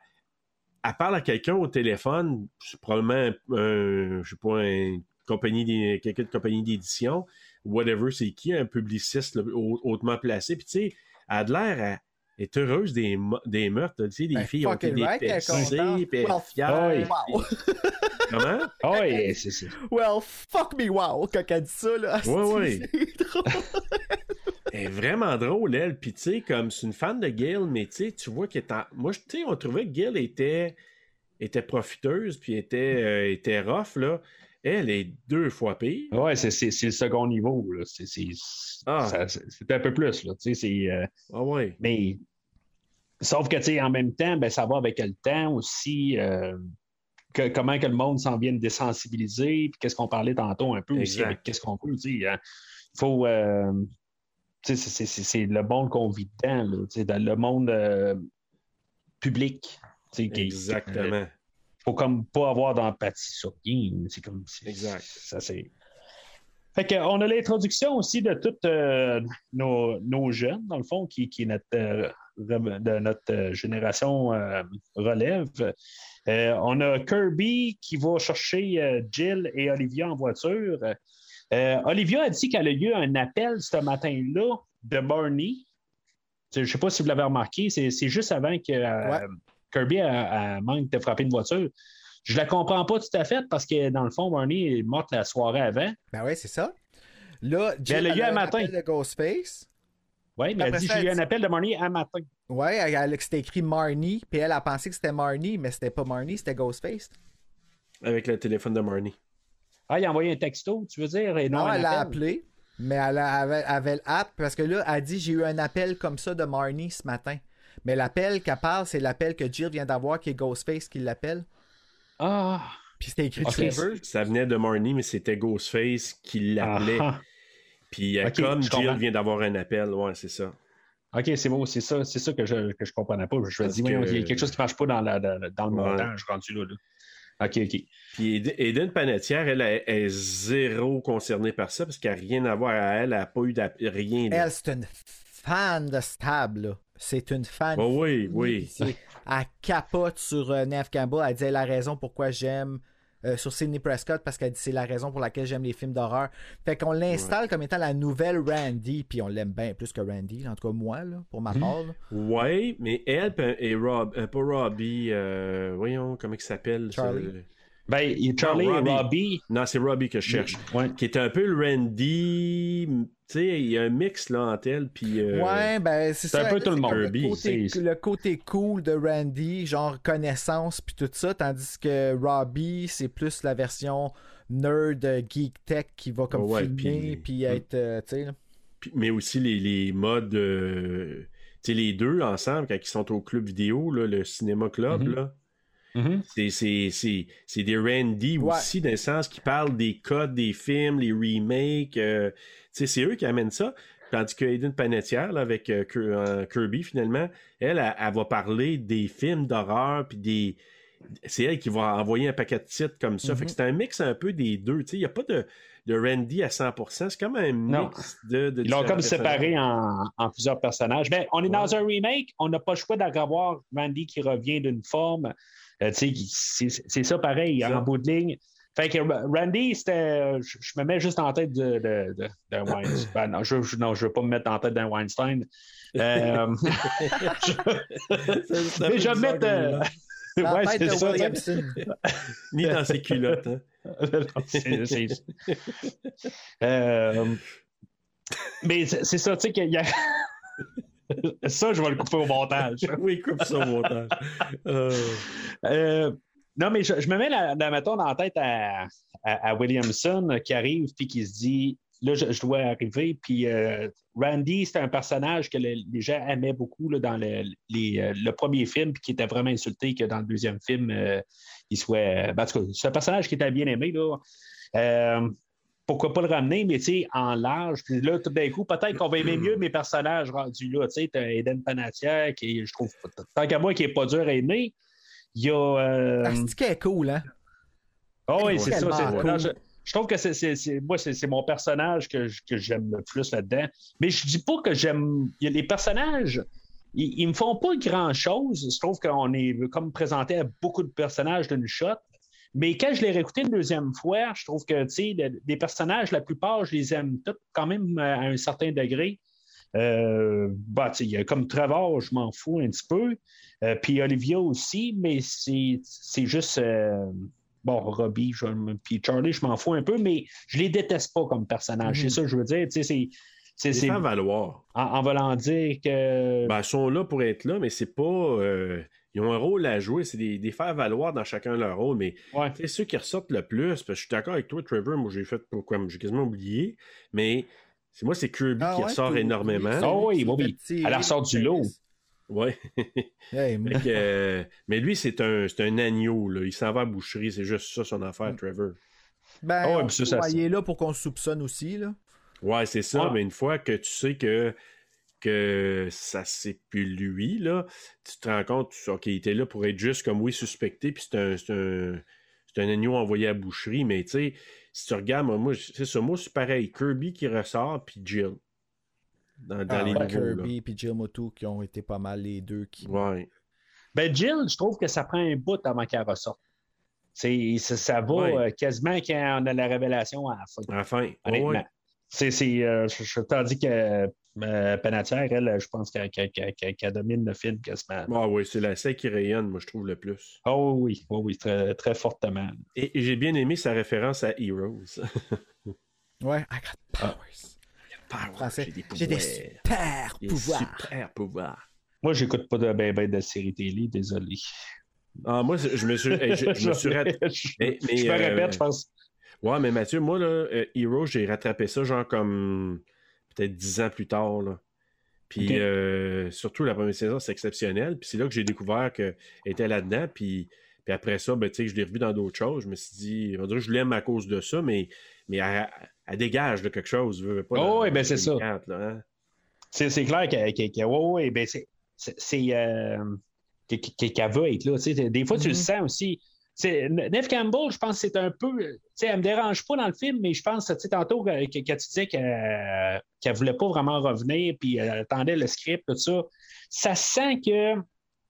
parle à quelqu'un au téléphone, probablement un, je sais pas, un compagnie quelqu'un de compagnie d'édition, whatever, c'est qui, un publiciste là, haut- hautement placé. Puis tu sais, elle a l'air, est heureuse des, des meurtres. Tu sais, les Ben, filles ont été right dépecées, puis Well, fière. oui. Wow! Comment? Ah ouais, c'est c'est- Well, fuck me wow, quand elle dit ça, là. Ouais, ouais. C'est drôle. Elle est vraiment drôle, elle. Puis, tu sais, comme c'est une fan de Gail, mais tu sais, tu vois qu'elle est en... Moi, tu sais, on trouvait que Gail était, était profiteuse, puis était, euh, était rough, là. Elle est deux fois pire. ouais, c'est- c'est c'est le second niveau. là. C'est c'est- Ah. c'est- un peu plus. Là. Euh, Ah ouais. mais sauf que en même temps, ben, ça va avec le temps aussi. euh, que- comment que le monde s'en vient de désensibiliser, puis qu'est-ce qu'on parlait tantôt un peu aussi avec qu'est-ce qu'on peut. Sais, hein. faut. euh, c'est- c'est c'est- c'est le monde qu'on vit dedans, là, dans le monde public. qui- Exactement. Faut comme pas avoir d'empathie sur rien. C'est comme. Exact. Ça, c'est. Fait que, on a l'introduction aussi de tous nos, nos jeunes, dans le fond, qui, qui est notre, euh, de notre euh, génération euh, relève. Euh, on a Kirby qui va chercher euh, Jill et Olivia en voiture. Euh, Olivia a dit qu'elle a eu un appel ce matin-là de Barney. Je ne sais pas si vous l'avez remarqué, c'est c'est juste avant que euh, Ouais. Kirby a, a manque de frapper une voiture. Je la comprends pas tout à fait parce que dans le fond, Barney est morte la soirée avant. Ben ouais, c'est ça. Là, Jill, elle a eu a un matin. appel de Ghostface. Oui, mais elle Après dit ça, j'ai eu elle un dit- appel de Barney un matin. Ouais, elle, elle- c'était écrit Marnie, puis elle a pensé que c'était Marnie, mais c'était pas Marnie, c'était Ghostface. Avec le téléphone de Marnie. Ah, il a envoyé un texto, tu veux dire? Et non, elle a appel. appelé, mais elle a- avait, avait l'app, parce que là, elle dit j'ai eu un appel comme ça de Marnie ce matin. Mais l'appel qu'elle parle, c'est l'appel que Jill vient d'avoir, qui est Ghostface qui l'appelle. Ah! Puis c'était écrit Ok. Trevor. Ça venait de Marnie, mais c'était Ghostface qui l'appelait. Ah, Puis euh, comme Jill comprends. vient d'avoir un appel, ouais, c'est ça. OK, c'est bon, c'est ça, c'est ça que je, que je comprenais pas. Je me dis, que- il y a quelque chose qui marche pas dans, la, dans, dans le Ouais. montage rendu là, là. OK, OK. Puis Ed- Eden Panettiere, elle, elle est zéro concernée par ça parce qu'elle n'a rien à voir à elle, elle n'a pas eu rien. Elle, c'est une fan de Stab, là. C'est une fan. Oh oui, oui. Elle capote sur euh, Neve Campbell. Elle dit la raison pourquoi j'aime. euh, sur Sidney Prescott parce qu'elle dit c'est la raison pour laquelle j'aime les films d'horreur. Fait qu'on l'installe comme étant la nouvelle Randy, puis on l'aime bien plus que Randy, en tout cas moi, là, pour ma part. là. Ouais, mais elle pe- et Rob, euh, pas Robbie, euh, voyons comment il s'appelle. Charlie. Ben, il y a Charlie Non, et Robbie. Robbie. Non, c'est Robbie que je cherche. Ouais. Qui est un peu le Randy. Tu sais, il y a un mix là entre elle, puis. euh, Ouais, ben c'est c'est ça. un peu tout le monde. Le côté, C'est- le côté cool de Randy, genre connaissance puis tout ça, tandis que Robbie, c'est plus la version nerd euh, geek tech qui va comme Ouais, filmer puis- puis être, euh, tu sais. mais aussi les, les modes. euh, tu sais, les deux ensemble, quand ils sont au club vidéo, là, le cinéma club, Mhm. là. Mhm. C'est, des Randy Ouais. aussi, dans le sens qu'ils parlent des codes des films, les remakes. euh, c'est eux qui amènent ça. Tandis que Aiden Panettiere, là, avec euh, euh, Kirby, finalement, elle, elle, elle va parler des films d'horreur, puis des. C'est elle qui va envoyer un paquet de titres comme ça. Fait que c'est un mix un peu des deux. Il n'y a pas de, de Randy à 100%. C'est comme un Non. mix de. de Ils l'ont comme séparé en, en plusieurs personnages. Ben, on est dans un remake, on n'a pas le choix d'avoir Randy qui revient d'une forme. Euh, c'est ça pareil, Ça. en bout de ligne. Fait que Ra- Randy, c'était. Je, je me mets juste en tête de, de, de- d'un Weinstein. Ben, non, je ne veux pas me mettre en tête d'un Weinstein. Euh, mais je vais bizarre mettre. euh, ouais, c'est de ça, Williamson. Ni dans ses culottes. hein. Euh, mais c'est c'est ça, tu sais, qu'il y a. ça, je vais le couper au montage. Oui, coupe ça au montage. Euh, Euh, non, mais je, je me mets la, la mettons dans la tête à, à- à Williamson euh, qui arrive puis qui se dit là, je, je dois arriver. Puis euh, Randy, c'était un personnage que le- les gens aimaient beaucoup là, dans le, les, le premier film, puis qui était vraiment insulté que dans le deuxième film, il soit. ben, en tout cas, c'est un personnage qui était bien aimé. Là. Pourquoi pas le ramener, mais tu sais, en large. Puis là, tout d'un coup, peut-être qu'on va aimer mieux mes personnages rendus là. Tu sais, Eden Panatier, qui, je trouve, tant qu'à moi, qui n'est pas dur à aimer. Il y a. euh, Ah, c'est qu'elle est cool, hein? Oh oui, c'est ça. Cool. non, je, je trouve que c'est, moi, c'est, mon personnage que, j'aime le plus là-dedans. Mais je dis pas que j'aime. Les personnages, ils, ils me font pas grand-chose. Je trouve qu'on est comme présenté à beaucoup de personnages d'une shot. Mais quand je l'ai réécouté une deuxième fois, je trouve que, tu sais, les personnages, la plupart, je les aime tous quand même à un certain degré. Euh, bah, tu sais, il y a comme Trevor, je m'en fous un petit peu. Euh, puis Olivia aussi, mais c'est, c'est juste. euh, bon, Robbie, je- puis Charlie, je m'en fous un peu, mais je les déteste pas comme personnage. C'est ça que je veux dire. Tu sais, c'est. C'est, valoir. en, en voulant dire que. Ben, ils sont là pour être là, mais c'est pas. Ils ont un rôle à jouer, c'est des, des faire valoir dans chacun leur rôle, mais ouais. c'est ceux qui ressortent le plus. Parce que je suis d'accord avec toi, Trevor, moi j'ai fait pourquoi j'ai quasiment oublié, mais c'est moi c'est Kirby Ah qui ouais, ressort énormément. oui, Oh oui, petit, Elle ressort du lot. Ouais. Hey, que, euh, mais lui, c'est un, c'est un agneau, là. Il s'en va à la boucherie, c'est juste ça son Mm. affaire, Trevor. Ben, ouais, on- ça, ça- il est là pour qu'on se soupçonne aussi, là. Ouais, c'est ça, mais une fois que tu sais que, que ça c'est plus lui, là, tu te rends compte, tu- ok, il était là pour être juste comme oui, suspecté, puis c'est un, c'est un, c'est un agneau envoyé à la boucherie, mais tu sais, si tu regardes, moi, moi, c'est ça, moi, c'est pareil, Kirby qui ressort, puis Jill. Dans, dans Ah, les ouais, nouveaux. Kirby et Jill Motu qui ont été pas mal les deux qui. Ouais. Ben, Jill, je trouve que ça prend un bout avant qu'elle ressorte. C'est, ça, ça va Ouais. euh, quasiment quand on a la révélation à la fin. À la fin. Ouais, Honnêtement. ouais. C'est, c'est, euh, je, je tandis que euh, Panatière, elle, je pense qu'elle, domine le film quasiment. Ah oui, c'est la celle qui rayonne, moi, je trouve le plus. Oh oui, oui, oui, très, très fortement. Et, et j'ai bien aimé sa référence à Heroes. Ouais, I got powers. Français. J'ai des super Des pouvoirs. super pouvoirs. Moi, j'écoute pas de ben, ben de série télé, désolé. Ah, moi, je me suis, hey, je, je me suis rat- je, Mais- mais, je me euh, répète, je pense. Ouais, mais Mathieu, moi, là, euh, Hero, j'ai rattrapé ça genre comme peut-être dix ans plus tard. Là. Puis euh, surtout la première saison, c'est exceptionnel. Puis c'est là que j'ai découvert qu'elle était là-dedans. Puis, puis après ça, ben, je l'ai revu dans d'autres choses. Je me suis dit, on dirait que je l'aime à cause de ça, mais, mais elle, elle dégage de quelque chose. je veux pas, Oh, oui, ben, c'est ça. 2004, là, hein. C'est, c'est clair qu'elle, ouais, ouais, ben c'est, euh, veut être là. Des fois, tu le Mhm. sens aussi. Neve Campbell, je pense que c'est un peu. Elle me dérange pas dans le film, mais je pense, tantôt, que tu disais qu'elle ne voulait pas vraiment revenir, puis elle attendait le script, tout ça. Ça sent que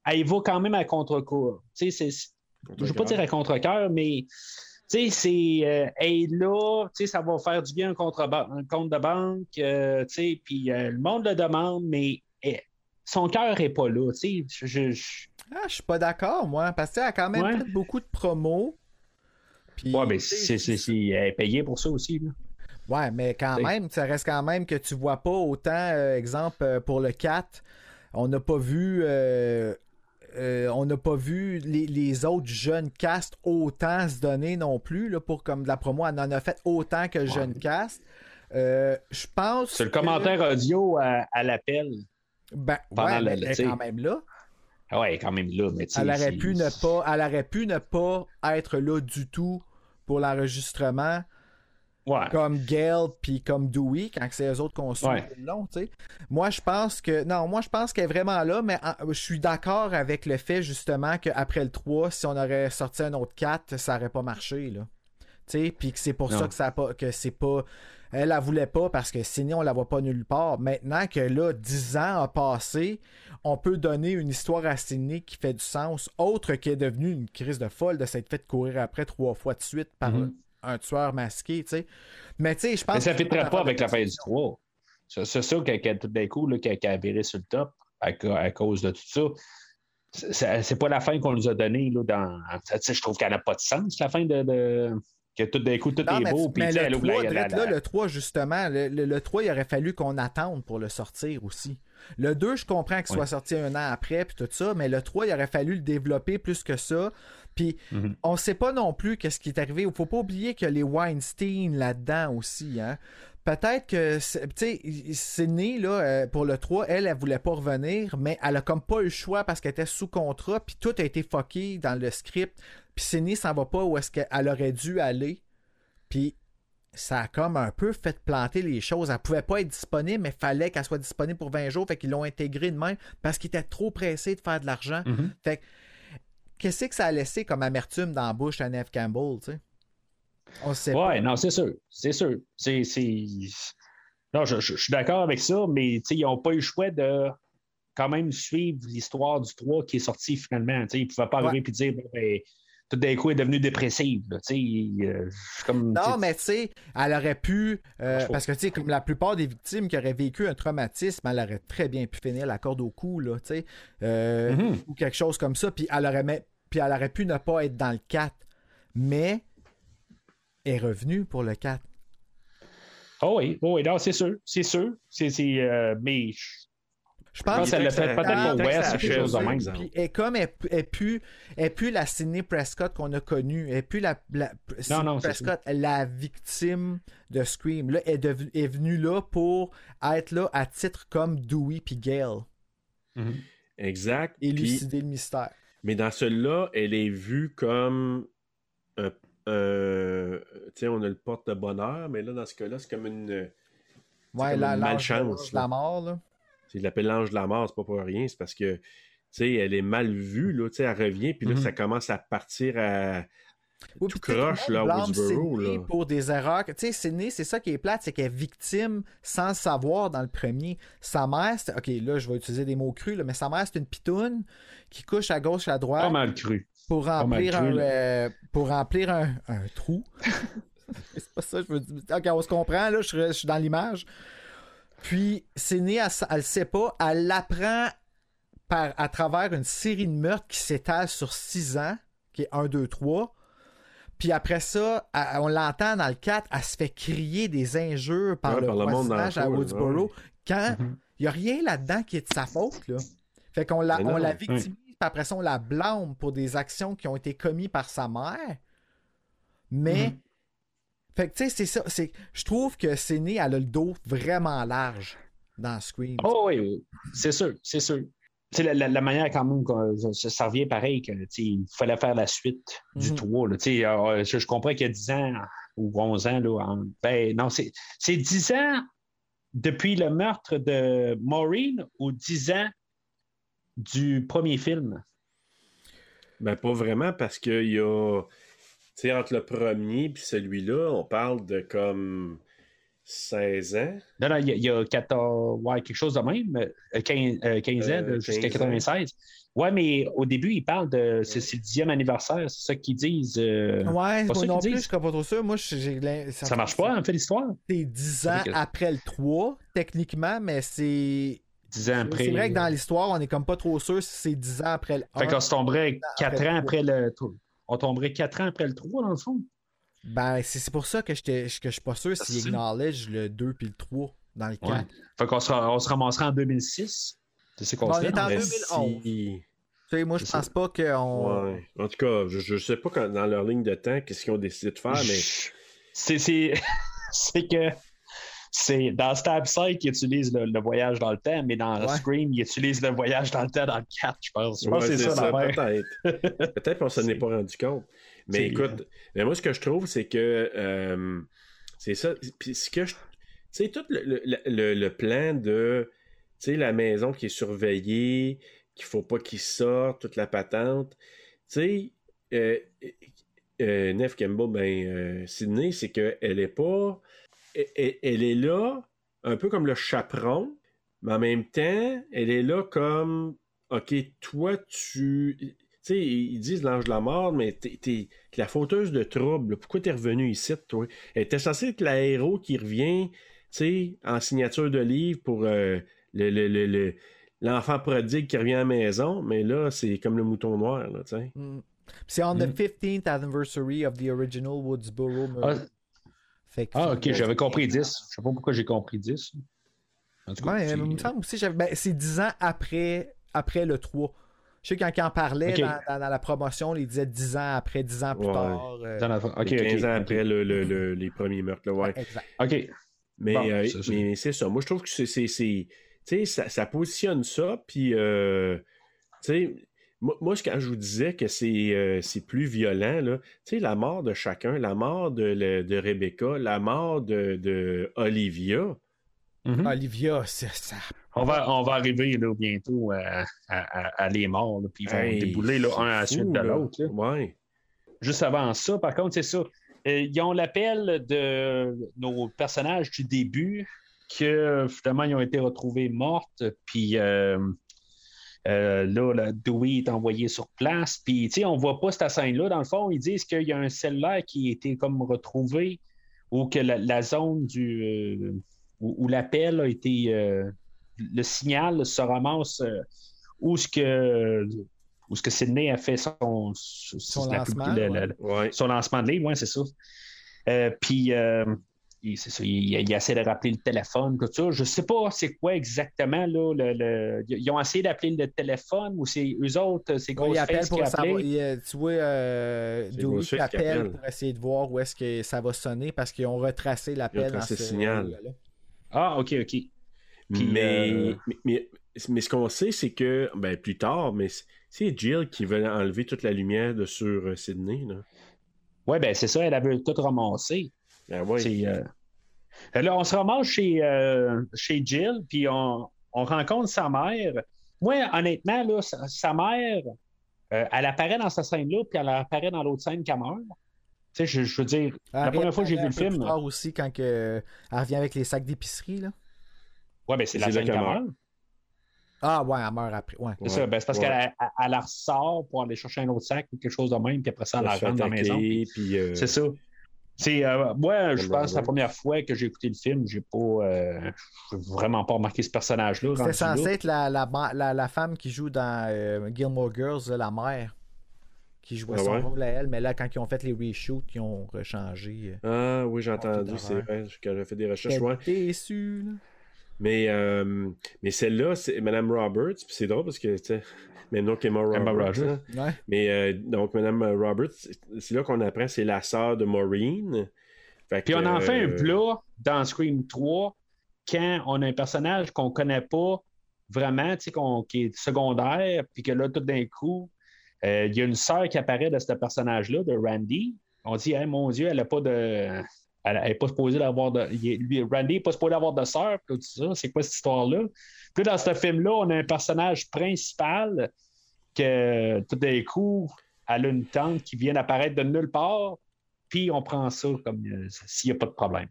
elle va quand même à contre-cours. Je ne veux pas dire à contre-cœur, mais tu sais, c'est euh, elle est là, tu sais, ça va faire du bien un, un compte de banque, euh, tu sais, puis euh, le monde le demande, mais son cœur n'est pas là, tu sais. Je, je- je- Ah, je suis pas d'accord, moi, parce qu'elle a quand même Ouais. fait beaucoup de promos. Puis, Ouais, mais c'est, c'est, c'est- elle est payée pour ça aussi. Là. Ouais, mais quand T'sais. même, ça reste quand même que tu vois pas autant, euh, exemple, euh, pour le 4, on n'a pas vu. euh, euh, on n'a pas vu les, les autres jeunes cast autant se donner non plus là, pour comme de la promo. Elle en a fait autant que le jeune cast. Je pense. C'est le que- commentaire audio à, à l'appel. Ben, pendant ouais, le- elle est quand même là. Ah Ouais, quand même là, mais Elle aurait, pu ne pas, elle aurait pu ne pas être là du tout pour l'enregistrement. Ouais. comme Gail puis comme Dewey quand c'est eux autres qu'on suit Ouais. long, tu sais. Moi je pense que non, moi je pense qu'elle est vraiment là mais je suis d'accord avec le fait justement qu'après le 3 si on aurait sorti un autre 4, ça aurait pas marché là. Tu sais, puis que c'est pour Non. ça que ça a pas que c'est pas elle la voulait pas parce que sinon on la voit pas nulle part. Maintenant que là 10 ans a passé, on peut donner une histoire à Sydney qui fait du sens autre qu'elle est devenue une crise de folle de s'être fait courir après trois fois de suite par Mhm. un tueur masqué, tu sais. Mais tu sais, je pense Mais ça ne fitterait pas avec la fin du 3. C'est ça qu'elle tout d'un coup, qu'elle a viré sur le top à, ca- à cause de tout ça. C'est- pas la fin qu'on nous a donnée. Dans... Je trouve qu'elle n'a pas de sens, la fin de. de- Que tout d'un coup, tout Non, est mais, beau. Puis, mais le, elle ouvre 3, la- là, le 3, justement, le, le- le 3, il aurait fallu qu'on attende pour le sortir aussi. Le 2, je comprends qu'il soit sorti un an après, puis tout ça, mais le 3, il aurait fallu le développer plus que ça. Puis, Mhm. on sait pas non plus qu'est-ce qui est arrivé. Il faut pas oublier que les Weinstein là-dedans aussi, hein. Peut-être que, c'est- tu sais, Sydney, là, euh, pour le 3, elle, elle voulait pas revenir, mais elle a comme pas eu le choix parce qu'elle était sous contrat, puis tout a été fucké dans le script. Puis Sydney s'en va pas où est-ce qu'elle aurait dû aller. Puis ça a comme un peu fait planter les choses. Elle pouvait pas être disponible, mais fallait qu'elle soit disponible pour 20 jours. Fait qu'ils l'ont intégré de même parce qu'ils étaient trop pressés de faire de l'argent. Mhm. Fait que, qu'est-ce que ça a laissé comme amertume dans la bouche à Neve Campbell, tu sais? On sait pas. Ouais, non, c'est sûr. C'est sûr. C'est, Non, je, je- je suis d'accord avec ça, mais ils n'ont pas eu le choix de quand même suivre l'histoire du 3 qui est sorti finalement. Ils ne pouvaient pas arriver Ouais. et dire ben, tout d'un coup, elle est devenue dépressive. là. Tu sais, euh, comme, Non, mais tu sais, elle aurait pu. euh, parce que, tu sais, comme la plupart des victimes qui auraient vécu un traumatisme, elle aurait très bien pu finir la corde au cou, là, tu sais. euh, Mhm. Ou quelque chose comme ça. Puis elle, aurait, puis elle aurait pu ne pas être dans le 4. Mais est revenue pour le 4. Oh oui, oh oui, non, c'est sûr. C'est sûr. C'est, euh, mais je Je pense qu'elle l'a fait peut-être pour West, quelque chose de même. exemple. Puis, et comme elle, elle, est plus, elle est plus la Sidney Prescott qu'on a connue, elle est plus la, la Sidney non, c'est Prescott, la victime de Scream. Là, elle est, devenue- est venue là pour être là à titre comme Dewey puis Gail, Exact. Puis- élucider le mystère. mais dans celui-là, elle est vue comme un. un- tu sais, on a le porte de bonheur, mais là, dans ce cas-là, c'est comme une. Ouais, comme la, une malchance, la mort, là. Il l'appelle l'ange de la mort, c'est pas pour rien, c'est parce que. Tu sais, elle est mal vue, là, tu sais, elle revient, puis là, Mhm. ça commence à partir à. Oui, Tout croche, là, Woodsboro, pour des erreurs. Tu sais, c'est ça qui est plate, c'est qu'elle est victime sans le savoir dans le premier. Sa mère, c'est- ok, là, je vais utiliser des mots crus, là, mais sa mère, c'est une pitoune qui couche à gauche, à droite Pas mal cru. pour mal remplir, cru, un, euh, pour remplir un, un trou. c'est pas ça, je veux dire. Ok, on se comprend, là, je suis dans l'image. Puis, Sidney, elle, elle le sait pas, elle l'apprend par, à travers une série de meurtres qui s'étale sur six ans, qui est 1, 2, 3. Puis après ça, elle- on l'entend dans le 4, elle se fait crier des injures par Ouais, le voisinage à Woodsboro. ouais. Quand il Mhm. n'y a rien là-dedans qui est de sa faute, là. Fait qu'on la, on la oui. victimise, puis après ça, on la blâme pour des actions qui ont été commises par sa mère. Mais. Mhm. Fait que, tu sais, c'est ça. c'est- Je trouve que Séné, elle a le dos vraiment large dans Scream. Oh oui, oui. c'est sûr, c'est sûr. C'est la, la- la manière quand même que ça, ça revient pareil que il fallait faire la suite du Mhm. 3. là. Tu sais, euh, je, je comprends qu'il y a 10 ans ou 11 ans. Là, en- ben non, c'est c'est 10 ans depuis le meurtre de Maureen ou 10 ans du premier film? Ben, pas vraiment, parce qu'il y a. Sais, entre le premier et celui-là, on parle de comme 16 ans? Non, non, il y, a- il y a 14, ouais, quelque chose de même, euh, 15, euh, 15 ans Euh, jusqu'à 15 ans. 96. Ouais, mais au début, ils parlent de. C'est c'est le dixième anniversaire, c'est ça qu'ils disent. euh, Ouais, pas moi ça non qu'ils plus, disent. je suis pas trop sûr. Moi, j'ai l'im- Ça marche pas, en fait, l'histoire? C'est 10 Ça ans que- après le 3, techniquement, mais c'est. 10 ans après. C'est vrai que dans l'histoire, on est comme pas trop sûr si c'est 10 ans après le 1. Fait qu'on se tomberait 4 après ans après le. On tomberait 4 ans après le 3, dans le fond. Ben, c'est c'est pour ça que, que je suis pas sûr s'il acknowledge le 2 puis le 3 dans le 4. Ouais. Fait qu'on se, on se ramasserait en 2006. C'est ce qu'on Bon, on est en non? Mais 2011. si- Tu sais, moi, je pense pas qu'on. Ouais. En tout cas, je, je sais pas quand- dans leur ligne de temps qu'est-ce qu'ils ont décidé de faire, mais. C'est, c'est, c'est que c'est dans Stab Psych, ils utilisent le, le voyage dans le temps, mais dans Ouais. Scream, ils utilisent le voyage dans le temps dans le 4, je pense. Je pense Ouais, que c'est ça, l'affaire. peut-être. peut-être qu'on s'en est pas rendu compte. Mais écoute, mais moi, ce que je trouve, c'est que euh, c'est ça. Puis ce que je. Tu sais, tout le, le- le- le plan de. Tu sais, la maison qui est surveillée, qu'il faut pas qu'il sorte, toute la patente. Tu sais, euh, euh, Neve Campbell, ben, euh, Sydney, c'est qu'elle est pas. Elle, est là, un peu comme le chaperon, mais en même temps, elle est là comme. OK, toi, tu. Tu sais, ils disent l'ange de la mort, mais t'es, t'es la fauteuse de trouble. Pourquoi t'es revenu ici, toi? Elle était censée être la héros qui revient, tu sais, en signature de livre pour euh, le, le- le- le- l'enfant prodigue qui revient à la maison, mais là, c'est comme le mouton noir, là, tu sais. Mm. C'est on the 15th anniversary of the original Woodsboro murder. Ah, Fait que- ah, ok, j'avais compris 10. Je sais pas pourquoi j'ai compris 10. En tout cas, Ouais, c'est- il me semble aussi, ben, c'est 10 ans après, après le 3. Je sais quand il en parlait Ok. dans, dans- dans la promotion, il disait 10 ans après, 10 ans plus Ouais. tard. euh, dans la- ok, ok, 15 ans ok. après le- le- le- les premiers meurtres, là, ouais. Exact. Ok. Mais, Bon, euh, c'est- mais c'est ça. Moi, je trouve que c'est. c'est- c'est- Tu sais, ça, ça positionne ça, puis. euh, tu sais, moi, moi, quand je vous disais que c'est euh, c'est plus violent, là, tu sais, la mort de chacun, la mort de, le- de Rebecca, la mort de, de Olivia. Mhm. Olivia, c'est ça. On va, on va arriver là, bientôt à, à, à- à les morts, là, puis ils vont Hey, débouler là, un à la suite de l'autre. Ouais. Juste avant ça, par contre, c'est ça. Euh, ils ont l'appel de nos personnages du début que finalement ils ont été retrouvés mortes. Puis euh, euh, là, la Dewey est envoyé sur place. Puis tu sais, on voit pas cette scène-là. Dans le fond, ils disent qu'il y a un cellulaire qui a été comme retrouvé ou que la, la zone du euh, où, où l'appel a été euh, le signal se ramasse euh, où ce que où ce que Sydney a fait son, Son la- lancement, ouais. son lancement de livre, ouais, c'est ça. Euh, puis, euh, il, c'est ça, il, il essaie de rappeler le téléphone, tout ça. Je sais pas c'est quoi exactement, là. Le, le- Ils ont essayé d'appeler le téléphone ou c'est eux autres, c'est Ouais, il appelle Ghostface pour qui a savoir. il, tu vois, euh, C'est Dewey Ghostface qui qui appelle appelle. pour essayer de voir où est-ce que ça va sonner parce qu'ils ont retracé l'appel dans retracé ce le signal. là Ah, OK, OK. Puis, mais, euh, mais, mais, mais ce qu'on sait, c'est que, ben, plus tard, mais c'est- Jill qui veut enlever toute la lumière de sur euh, Sydney. Là. Ouais, ben c'est ça, elle avait tout ramassé. Ben. C'est, euh, Là, on se ramasse chez, euh, chez Jill, puis on, on rencontre sa mère. Moi, honnêtement, là, sa, sa mère, euh, elle apparaît dans cette scène-là, puis elle apparaît dans l'autre scène qu'elle meurt. Tu sais, je, je veux dire, la première fois que j'ai vu le film. Plus tard aussi, quand que, elle revient avec les sacs d'épicerie. là. Ouais, ben c'est la scène qu'elle meurt. Ah, ouais, elle meurt après. Ouais. C'est ça, ben, c'est parce Ouais. qu'elle elle, ressort pour aller chercher un autre sac ou quelque chose de même, puis après ça, elle la rentre dans la maison. puis, euh, C'est ça. C'est, euh, moi, je pense que la première fois que j'ai écouté le film, j'ai pas, euh, vraiment pas remarqué ce personnage-là. C'était censé là. être la, la, la, la femme qui joue dans euh, Gilmore Girls, la mère, qui jouait Ah son ouais? rôle à elle, mais là, quand ils ont fait les reshoots, ils ont rechangé. Ah oui, j'ai entendu, c'est vrai, quand j'ai fait des recherches. ouais. Déçu, là. Mais, euh, mais celle-là, c'est Madame Roberts, puis c'est drôle parce que, sais, maintenant qu'Emma Emma Roberts. Roberts. hein. Ouais. Mais euh, donc, Madame Roberts, c'est- là qu'on apprend, c'est la sœur de Maureen. Fait Puis on en fait un euh, plat dans Scream 3 quand on a un personnage qu'on connaît pas vraiment, tu sais, qu'on- qui est secondaire, puis que là, tout d'un coup, euh, il y a une sœur qui apparaît de ce personnage-là, de Randy. On dit, Hey, mon Dieu, elle n'a pas de. Elle n'est pas supposée d'avoir de. Randy n'est pas supposé avoir de sœur. C'est quoi cette histoire-là? Puis dans ce film-là, on a un personnage principal que tout d'un coup, elle a une tante qui vient apparaître de nulle part, puis on prend ça comme euh, s'il n'y a pas de problème.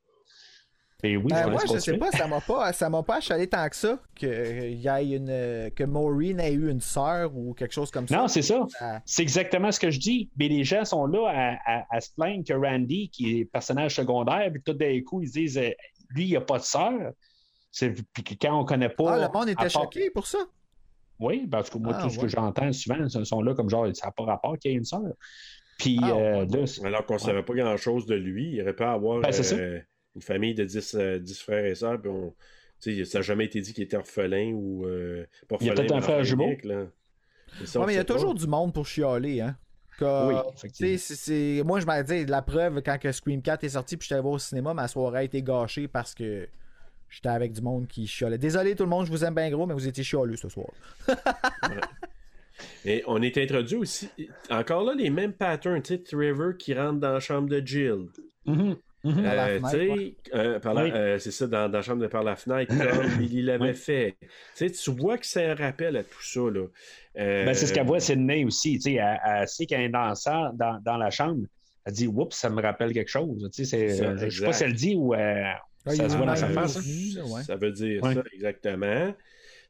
Et oui, Ben, on moi, je sais pas, ça m'a pas, ça m'a pas achalé tant que ça que euh, y ait une, que Maureen ait eu une sœur ou quelque chose comme ça. Non, c'est ça. Ah. C'est exactement ce que je dis. Mais les gens sont là à, à- à se plaindre que Randy, qui est personnage secondaire, puis tout d'un coup, ils se disent euh, lui, il n'y a pas de sœur. C'est- Puis quand on connaît pas. Ah, le monde était part- choqué pour ça. Oui, parce que moi, Ah, tout ce que j'entends souvent, ils sont là comme genre, ça n'a pas rapport qu'il y ait une sœur. Puis Ah, euh, ouais. là, c'est- Alors qu'on ne savait pas grand-chose de lui. Il aurait pu avoir Ben, c'est ça. Une famille de 10, euh, 10 frères et sœurs. Puis on... tu sais, ça n'a jamais été dit qu'il était orphelin ou. euh, pas Il y a orphelin, peut-être un frère jumeau. ça, Ouais, mais il y a pas. toujours du monde pour chialer, hein. Que- Oui, tu sais, effectivement. c'est- c'est- Moi, je m'en dis, la preuve, quand que Scream 4 est sorti, puis j'étais allé voir au cinéma, ma soirée a été gâchée parce que j'étais avec du monde qui chialait. Désolé tout le monde, je vous aime bien gros, mais vous étiez chialeux ce soir. Et on est introduit aussi. Encore là, les mêmes patterns. Tu sais, Trevor qui rentre dans la chambre de Jill. Mhm, mhm. Euh, fenêtre, tu sais, ouais. euh, par la- Oui. euh, c'est ça, dans, dans la chambre de par la fenêtre, comme Billy l'avait Oui. fait. Tu sais, tu vois que c'est un rappel à tout ça. Là. Euh, Ben, c'est ce qu'elle voit Sydney aussi. tu sais, Elle, elle sait qu'il y a un danseur dans, dans la chambre. Elle dit Oups, ça me rappelle quelque chose. Tu sais, c'est- C'est ça, euh, je sais exact. pas si elle dit ou euh, Ah, il ça se voit dans sa face. hein. Ça veut dire Ouais. ça, exactement.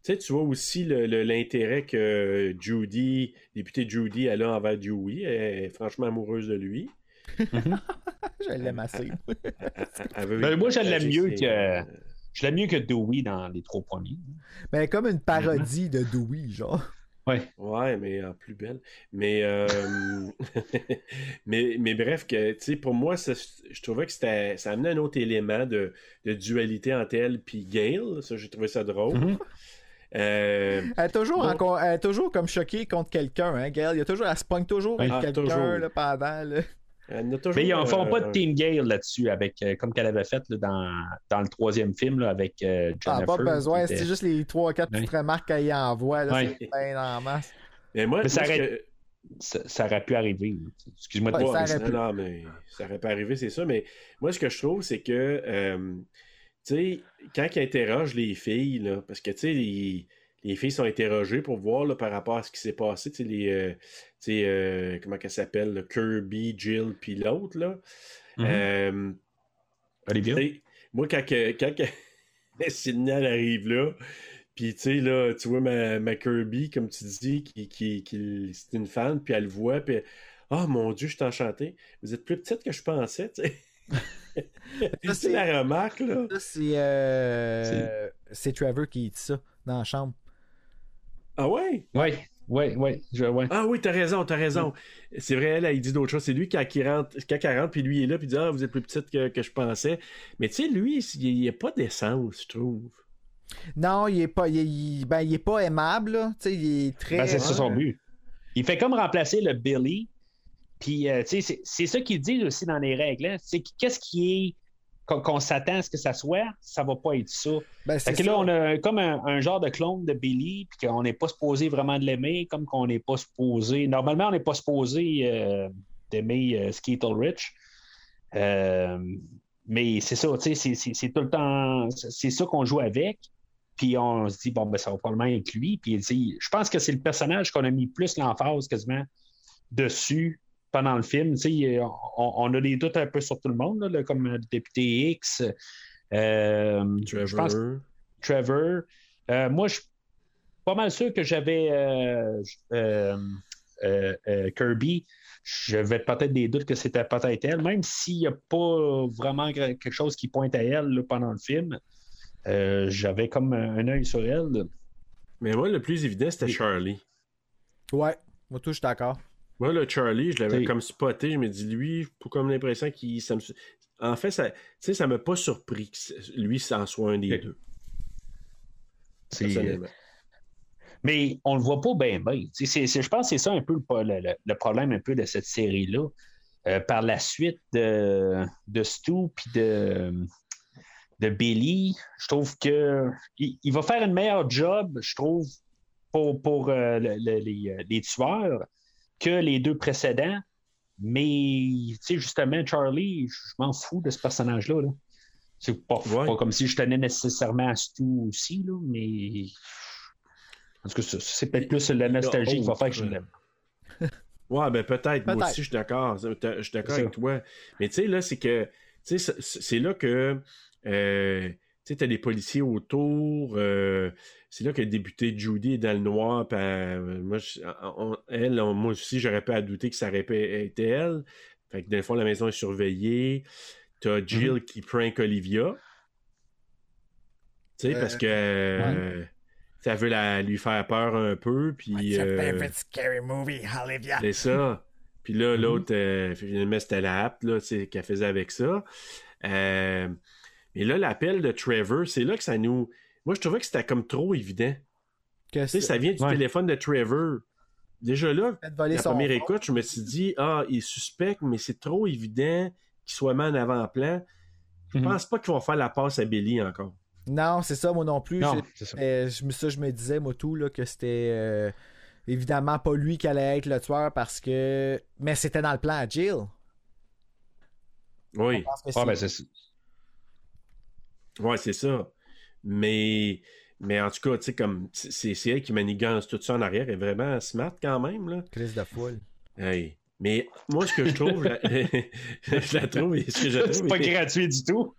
Tu sais, tu vois aussi le- le- l'intérêt que Judy, députée Judy, elle a envers Dewey. Elle est franchement amoureuse de lui. Je l'aime assez. Ben, moi, je l'aime mieux que- Je l'aime mieux que Dewey dans les trois premiers. Mais comme une parodie de Dewey, genre. Ouais. Ouais, mais en plus belle. Mais, euh, mais, mais bref, que, tu sais, pour moi, ça- je trouvais que c'était, ça amenait un autre élément de, de dualité entre elle et Gail. Ça, j'ai trouvé ça drôle. Mhm. Euh, Elle est toujours, elle est toujours comme choquée contre quelqu'un, hein, Gail. Il y a toujours, elle se pogne toujours avec Ah, quelqu'un pendant. Là. Toujours, Mais ils en font euh, pas de Team Gale là-dessus, avec, euh, comme qu'elle avait fait là, dans, dans le troisième film là, avec euh, Ah, Jennifer. pas besoin, était- c'est juste les 3-4 petites Ouais. remarques qu'elle y envoie. Là, Ouais. C'est bien en masse. Mais moi, Mais ça aurait- que- ça, ça aurait pu arriver. Excuse-moi de Ouais, te ça mais pu. non, mais ça aurait pas arrivé, c'est ça. Mais moi, ce que je trouve, c'est que, euh, tu sais, quand ils interrogent les filles, là, parce que, tu sais, les, les filles sont interrogées pour voir là, par rapport à ce qui s'est passé, tu sais, les, euh, sais, euh, comment qu'elle s'appelle, là, Kirby, Jill, puis l'autre, là. Euh, tu sais, moi, quand, que, quand que Sydney elle arrive là, puis tu sais, là, tu vois ma, ma Kirby, comme tu dis, qui, qui, qui c'est une fan, puis elle le voit, puis oh mon Dieu, je suis enchanté. Vous êtes plus petite que je pensais, tu sais. Ça, c'est la remarque, là. Ça, c'est, euh, c'est Trevor qui dit ça dans la chambre. Ah ouais? Oui, oui, oui. Je, ouais. Ah oui, t'as raison, t'as raison. C'est vrai, elle, elle dit d'autres choses. C'est lui quand il rentre, quand il rentre, puis lui il est là, puis il dit Ah, vous êtes plus petite que, que je pensais. Mais tu sais, lui, il n'y a pas d'essence, je trouve. Non, il est pas, il, il- ben, il est pas aimable, là. Tu sais, il est très. Ben, c'est ça son but. Il fait comme remplacer le Billy. Puis, euh, tu sais, c'est- c'est ça qu'il dit aussi dans les règles. hein. C'est que qu'est-ce qui est qu'on s'attend à ce que ça soit, ça va pas être ça. Ben, Fait là, on a comme un, un genre de clone de Billy, puis qu'on n'est pas supposé vraiment de l'aimer, comme qu'on n'est pas supposé. Normalement, on n'est pas supposé euh, d'aimer euh, Ulrich. Euh, mais c'est ça, tu sais, c'est- tout le temps. C'est ça qu'on joue avec. Puis on se dit, bon, ben, ça va probablement être lui. Puis je pense que c'est le personnage qu'on a mis plus l'emphase quasiment dessus pendant le film. Tu sais, on, on a des doutes un peu sur tout le monde, là, comme le député X. Euh, je pense Trevor. Euh, moi, je suis pas mal sûr que j'avais euh, euh, euh, euh, Kirby. J'avais peut-être des doutes que c'était peut-être elle, même s'il n'y a pas vraiment quelque chose qui pointe à elle là, pendant le film. Euh, j'avais comme un, un œil sur elle. Mais moi, le plus évident, c'était Charlie. Ouais, moi, tout, je suis d'accord. Moi, le Charlie, je l'avais comme spoté. Je me dis, lui, j'ai comme l'impression qu'il. Ça me... En fait, ça, sais, ça m'a pas surpris que lui, ça en soit un des deux. Personnellement. Mais on le voit pas bien, bien. Je pense que c'est ça un peu le, le- le- problème un peu de cette série-là. Euh, par la suite de, de Stu puis de, de Billy, je trouve que il, il va faire une meilleure job, je trouve, pour, pour euh, le- le- les, euh, les tueurs que les deux précédents. Mais, tu sais, justement, Charlie, je m'en fous de ce personnage-là. là. C'est pas, Ouais. pas comme si je tenais nécessairement à Stu aussi, là, mais. En tout cas, ça, c'est peut-être plus la nostalgie qui va faire que je l'aime. Ouais, ben peut-être. Moi aussi, je suis d'accord. Je suis d'accord avec ça. toi. Mais tu sais, là, c'est que. Tu sais, c'est- c'est là que. euh, tu sais, t'as des policiers autour. euh, c'est là que débuté Judy est dans le noir. puis, euh, moi, je- on- elle, on- moi aussi, j'aurais pas à douter que ça aurait été elle. Fait que, dans le fond, la maison est surveillée. T'as Jill Mm-hmm. qui prank Olivia. Tu sais, Euh, parce que. euh, ça veut la, lui faire peur un peu. Puis. Scary movie, Olivia? c'est ça. Puis là, l'autre, euh, finalement, c'était la app là, qu'elle faisait avec ça. Euh, mais là, l'appel de Trevor, c'est là que ça nous. Moi, je trouvais que c'était comme trop évident. Que Tu sais, ça vient du Ouais. téléphone de Trevor. Déjà là, la première écoute, je me suis dit, ah, il est suspect, mais c'est trop évident qu'il soit mis en avant-plan. Je Mhm. pense pas qu'ils vont faire la passe à Billy encore. Non, c'est ça, moi non plus. Non, J'ai- c'est ça. euh, je, me- ça, je me disais, moi, tout, là, que c'était euh, évidemment pas lui qui allait être le tueur parce que. Mais c'était dans le plan à Jill. Oui, Je pense que Ah, c'est- ben, c'est ça. Ouais, c'est ça. Mais, mais en tout cas, tu sais, comme, c'est elle qui manigance tout ça en arrière. Elle est vraiment smart quand même, là. Crise de foule. Hey. Mais moi, ce que je trouve, la- je la trouve, ce que je trouve, C'est pas gratuit du tout.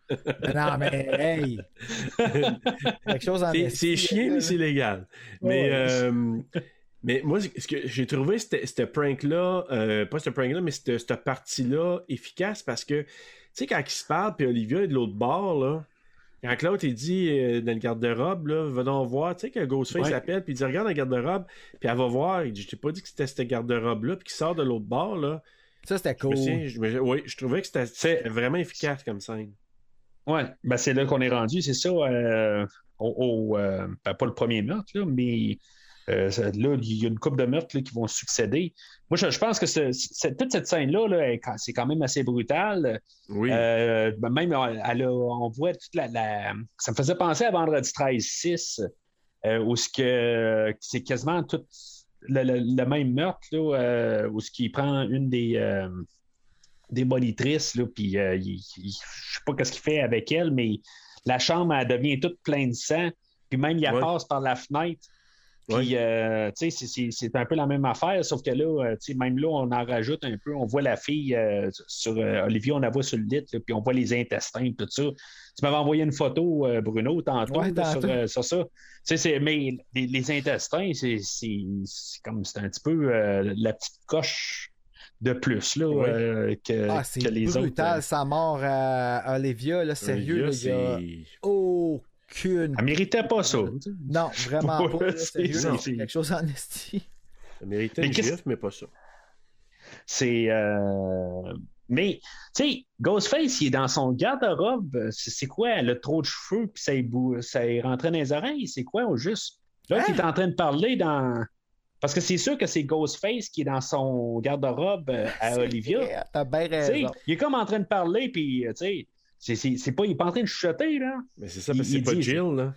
non, mais hey! Quelque chose en c'est chiant, mais c'est légal. Mais, Ouais. euh, mais moi, ce que j'ai trouvé, c'était ce prank-là, euh, pas ce prank-là, mais cette, cette partie-là efficace parce que, tu sais, quand il se parle, puis Olivia est de l'autre bord, là, quand l'autre, il dit euh, dans le garde-robe, là, va donc voir, tu sais, que Ghostface Ouais. appelle, puis il dit, regarde le garde-robe, puis elle va voir, il dit, je t'ai pas dit que c'était ce garde-robe-là, puis qu'il sort de l'autre bord, là. Ça, c'était Je me cool. souviens, je me- oui, je trouvais que c'était vraiment efficace comme scène. Ouais, ben c'est là qu'on est rendu, c'est ça. euh, au, au, euh, ben, pas le premier meurtre, là, mais euh, là, il y a une couple de meurtres là, qui vont succéder. Moi, je, je pense que ce- ce- toute cette scène-là, là, c'est quand même assez brutal. Oui. Euh, même, elle a- on voit toute la, la- Ça me faisait penser à Vendredi 13-6, euh, où ce que c'est quasiment tout le, le- le même meurtre, là, où ce qui prend une des. des monitrices, là, puis euh, il- il- je sais pas qu'est-ce qu'il fait avec elle, mais la chambre, elle devient toute pleine de sang, puis même, il Ouais. passe par la fenêtre. Puis, euh, tu sais, c'est- c'est- c'est un peu la même affaire, sauf que là, euh, tu sais, même là, on en rajoute un peu. On voit la fille euh, sur Olivier, on la voit sur le lit, puis on voit les intestins, tout ça. Tu m'avais envoyé une photo, Bruno, tantôt, Ouais, là. Sur, euh, sur ça. Tu sais, c'est- mais les, les intestins, c'est c'est- c'est comme c'est un petit peu euh, la petite coche de plus là, euh, que, Ah, c'est que les brutal, autres. sa mort à Olivia, là, sérieux, Olivia, là, il y a c'est- aucune... Elle méritait pas ça. Non, vraiment pas, C'est- quelque chose en esti. Ça méritait Mais une gifle, mais pas ça. C'est. euh, Mais, tu sais, Ghostface, il est dans son garde-robe. C'est c'est quoi? Elle a trop de cheveux, puis ça, est bou- ça est rentré dans les oreilles? C'est quoi, au juste? Là, Hein? il est en train de parler dans. Parce que c'est sûr que c'est Ghostface qui est dans son garde-robe euh, à Olivia. T'as bien Tu sais, raison. il est comme en train de parler, puis, euh, tu sais, c'est- c'est c'est pas, il est pas en train de chuchoter, là. Mais c'est ça, Il- parce que c'est il pas dit- Jill, là.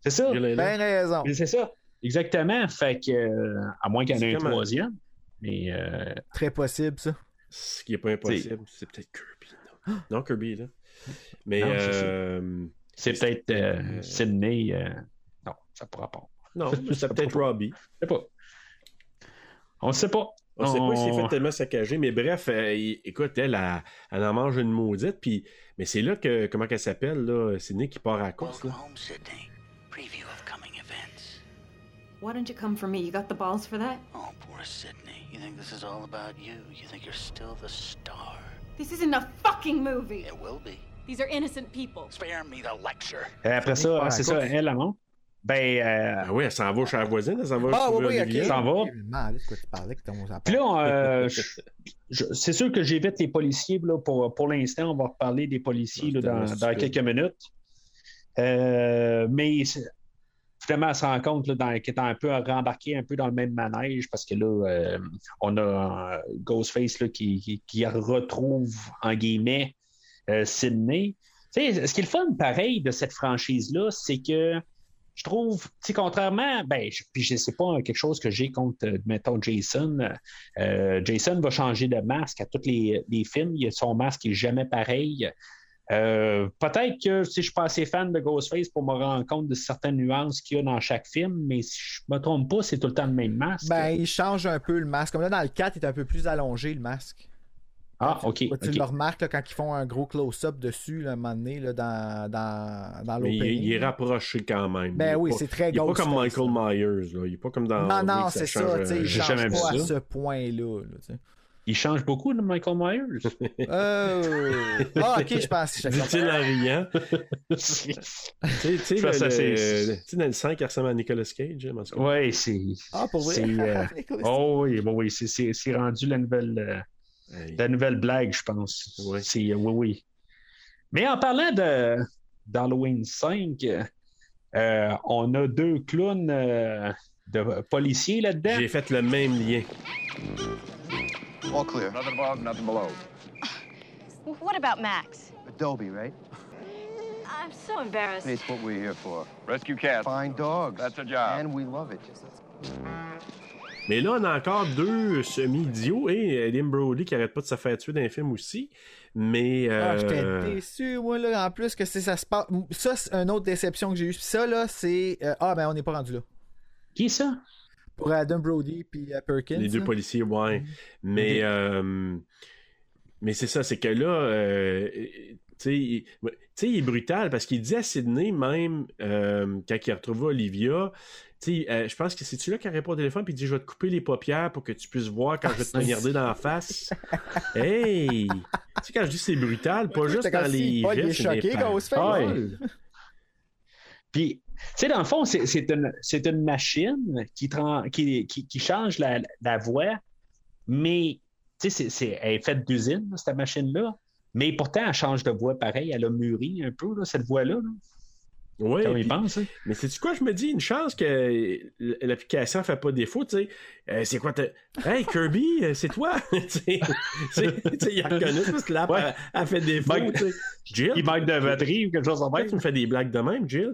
C'est ça. Jill est là. Ben raison. Mais C'est ça. Exactement. Fait que, euh, à moins qu'il y en ait un troisième. Mais, euh, Très possible, ça. Ce qui est pas impossible, c'est peut-être Kirby. Non, non Kirby, là. Mais, Non, c'est ça. euh, c'est peut-être Sydney. euh, Non, ça pourra pas. non, c'est peut-être Robbie. Je sais pas. On sait pas. On sait pas, il s'est On- fait tellement saccager, mais bref, euh, il- écoute, elle, elle, elle en mange une maudite, puis, mais c'est là que, comment qu'elle s'appelle, là, c'est Nick qui part à la course, Welcome là. home, Sydney. Preview of coming events. Why don't you come for me? You got the balls for that? Oh, poor Sydney. You think this is all about you? You think you're still the star? This isn't a fucking movie. It will be. These are innocent people. Spare me the lecture. Euh, Après Ça ça, part à ah, la c'est ça, course. elle, elle monte. Ben, euh, Ah oui, elle s'en va chez la voisine, elle s'en va Ah, oui. Ça va. Puis là, euh, c'est sûr que j'évite les policiers. Là, pour pour l'instant, on va reparler des policiers Ah, là, dans, c'était dans stupide. quelques minutes. Euh, mais finalement, elle se rend compte là, dans- qu'elle est un peu rembarquée un peu dans le même manège parce que là, euh, on a Ghostface là, qui, qui- qui retrouve, en guillemets, euh, Sydney. Tu sais, ce qui est le fun, pareil, de cette franchise-là, c'est que je trouve, tu contrairement, ben, puis je sais pas quelque chose que j'ai contre, euh, mettons, Jason. Euh, Jason va changer de masque à tous les, films. Il- Son masque est jamais pareil. Euh, peut-être que si je suis pas assez fan de Ghostface pour me rendre compte de certaines nuances qu'il y a dans chaque film, mais si je me trompe pas, c'est tout le temps le même masque. Ben, il change un peu le masque. Comme là, dans le 4, il est un peu plus allongé, le masque. Ah, ok. Tu le remarques là, quand ils font un gros close-up dessus, là, un moment donné, là, dans, dans, dans Mais il, il est rapproché quand même. Ben Il oui, pas- c'est très Il est pas comme Michael Myers, là. Il est pas comme dans. Non, non, oui, c'est ça, tu sais, euh, il j'ai change jamais vu pas à ça. ce point-là. Il change beaucoup de Michael Myers. Euh... Ah, ok, je pense Dit-il en riant. Tu sais, tu sais, Ça, le- ça, le- c'est- tu sais, dans le sang qui ressemble à Nicolas Cage, hein, en tout cas. ouais, c'est. Ah, pour vrai? c'est, euh, Oh oui, bon, oui, c'est- c'est c'est rendu la nouvelle, euh, Hey. la nouvelle blague, je pense. Ouais. C'est, euh, oui, oui. Mais en parlant de d'Halloween 5, euh, on a deux clowns euh, de policiers là-dedans. J'ai fait le même lien. All clear. Nothing above, nothing below. What about Max? Adobe, right? I'm so embarrassed. It's what we're here for. Rescue cats. Find dogs. That's a job. And we love it. Mais là, on a encore deux semi-idiots et Eddie Brody qui arrête pas de se faire tuer dans les films aussi. Mais. Ah, euh, j'étais déçu, moi, là, en plus que ça se passe. Ça, c'est une autre déception que j'ai eue. Puis ça, là, c'est. euh, Ah, ben, on n'est pas rendu là. Qui est ça? Pour Adam Brody puis euh, Perkins. Les deux là. policiers, ouais. Mais, euh, mais c'est ça, c'est que là, euh, tu sais, il- tu sais, il est brutal parce qu'il dit à Sydney, même euh, quand il a retrouvé Olivia, sais, euh, je pense que c'est-tu là qui répond au téléphone puis il dit Je vais te couper les paupières pour que tu puisses voir quand je vais te poignarder dans la face. hey! Tu sais, quand je dis c'est brutal, pas juste dans les. Paul, est choqué par- quand on se fait. Ouais. Puis, tu sais, dans le fond, c'est une, c'est une machine qui, qui, qui, qui change la, la voix, mais, tu sais, c'est- c'est- elle est faite d'usine, cette machine-là. Mais pourtant, elle change de voix pareil. Elle a mûri un peu, là, cette voix-là. là, Ouais, quand on y puis- pense. hein. Mais c'est quoi, je me dis, une chance que l'application fait pas défaut, tu sais. Euh, c'est quoi, Hey Kirby, euh, c'est toi! Tu sais, ils reconnaissent parce que l'app Ouais. a, a fait défaut, tu sais. Jill, Il manque de batterie ou quelque chose en même. tu me fais des blagues de même, Jill?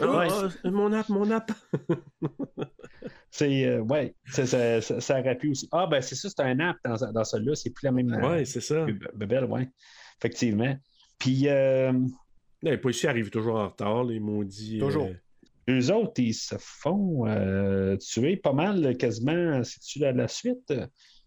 Ouais. ah, mon app, mon app. C'est, euh, ouais, ça, ça, ça, ça aurait pu aussi. Ah, ben, c'est ça, c'est un app dans, dans celui-là. C'est plus la même. Ouais, c'est ça. bebelle, ouais. Effectivement. Puis, euh, Les policiers arrivent toujours en retard, les maudits. Toujours. euh, eux autres, ils se font euh, tuer pas mal, quasiment. C'est-tu la, la suite?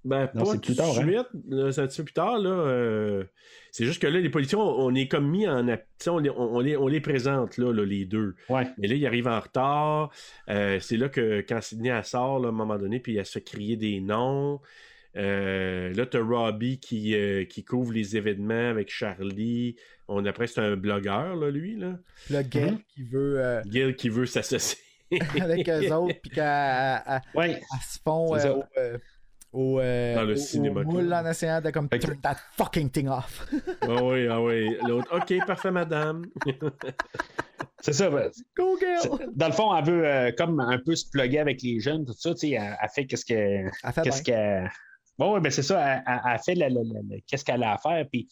Ben, Non, pas c'est tout plus de tard, hein. suite. c'est un petit peu plus tard, là. euh, c'est juste que là, les policiers, on, on est comme mis en... tu On les, on, les, on les présente, là, là, les deux. Ouais. Mais là, il arrive en retard. Euh, c'est là que quand Sydney elle sort, là, à un moment donné, puis elle se fait crier des noms. Euh, là, t'as Robbie qui, euh, qui couvre les événements avec Charlie. On après c'est un blogueur, là, lui. Là. Le gars Mhm. qui veut euh, Gil qui veut s'associer. avec eux autres, puis elle- Ouais. se font euh, au, euh, au, euh, Dans le au- cinéma au moule en essayant de comme turn that fucking thing off. ah oui, ah oui. L'autre, OK, parfait, madame. C'est ça. ben, Go c'est- girl! Dans le fond, elle veut euh, comme un peu se plugger avec les jeunes, tout ça. Tu sais, elle, elle fait qu'est-ce qu'elle. Elle fait Qu'est-ce qu'elle. Bon, ouais, ben c'est ça. Elle, elle- fait la- la- la- la- qu'est-ce qu'elle a à faire. Puis,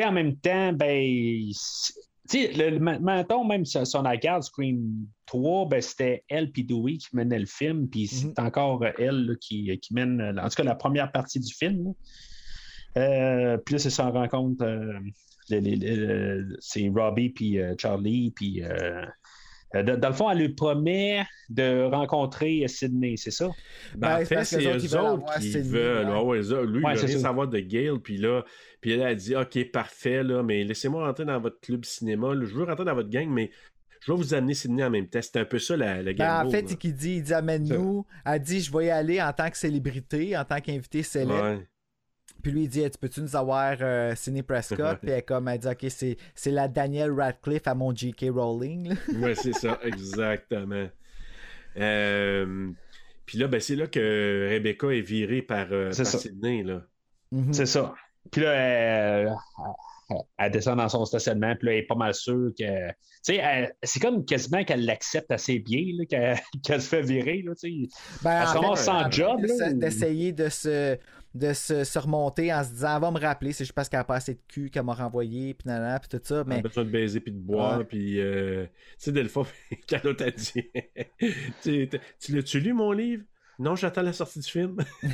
sais, en même temps, ben. c'est- Tu sais, le- mettons, même si on regarde Scream 3, ben, c'était elle puis Dewey qui menait le film, puis c'est encore euh, elle là, qui, qui mène, en tout cas, la première partie du film. Euh, puis là, c'est ça, on rencontre, euh, c'est Robbie puis euh, Charlie, puis dans, dans le fond, elle lui promet de rencontrer Sydney, c'est ça? Ben, Ben, en fait, c'est les autres, eux autres qui Sydney, veulent. ouais. Ah lui, Ouais, il veut rien ça. savoir de Gail. Puis là, puis elle a dit OK, parfait, là, mais laissez-moi rentrer dans votre club cinéma. là. Je veux rentrer dans votre gang, mais je vais vous amener Sydney en même temps. C'est un peu ça la, la Ben, en fait, là. c'est qu'il dit, il dit amène-nous. Elle dit je vais y aller en tant que célébrité, en tant qu'invité célèbre. Puis lui, il dit Tu peux-tu nous avoir euh, Sidney Prescott? Puis elle, comme, elle dit Ok, c'est, c'est la Danielle Radcliffe à mon J.K. Rowling. Ouais, c'est ça, exactement. Euh, Puis là, ben, c'est là que Rebecca est virée par, euh, C'est par ça. Sydney. Là. Mhm. C'est ça. Puis là, elle, elle- elle descend dans son stationnement, puis là, elle est pas mal sûre que. Tu sais, c'est comme quasiment qu'elle l'accepte assez bien, là, qu'elle qu'elle se fait virer, là, tu sais. Ben, Elle se en fait, ramasse sans elle job, là, ou- D'essayer de se, de se, se remonter en se disant Elle va me rappeler, c'est juste parce qu'elle a pas assez de cul qu'elle m'a renvoyé, puis nanana, puis tout ça. Elle Mais a besoin de baiser puis de boire. Ouais. Puis, euh, tu sais, fois, quand l'autre a dit Tu l'as-tu lu, mon livre? Non, j'attends la sortie du film.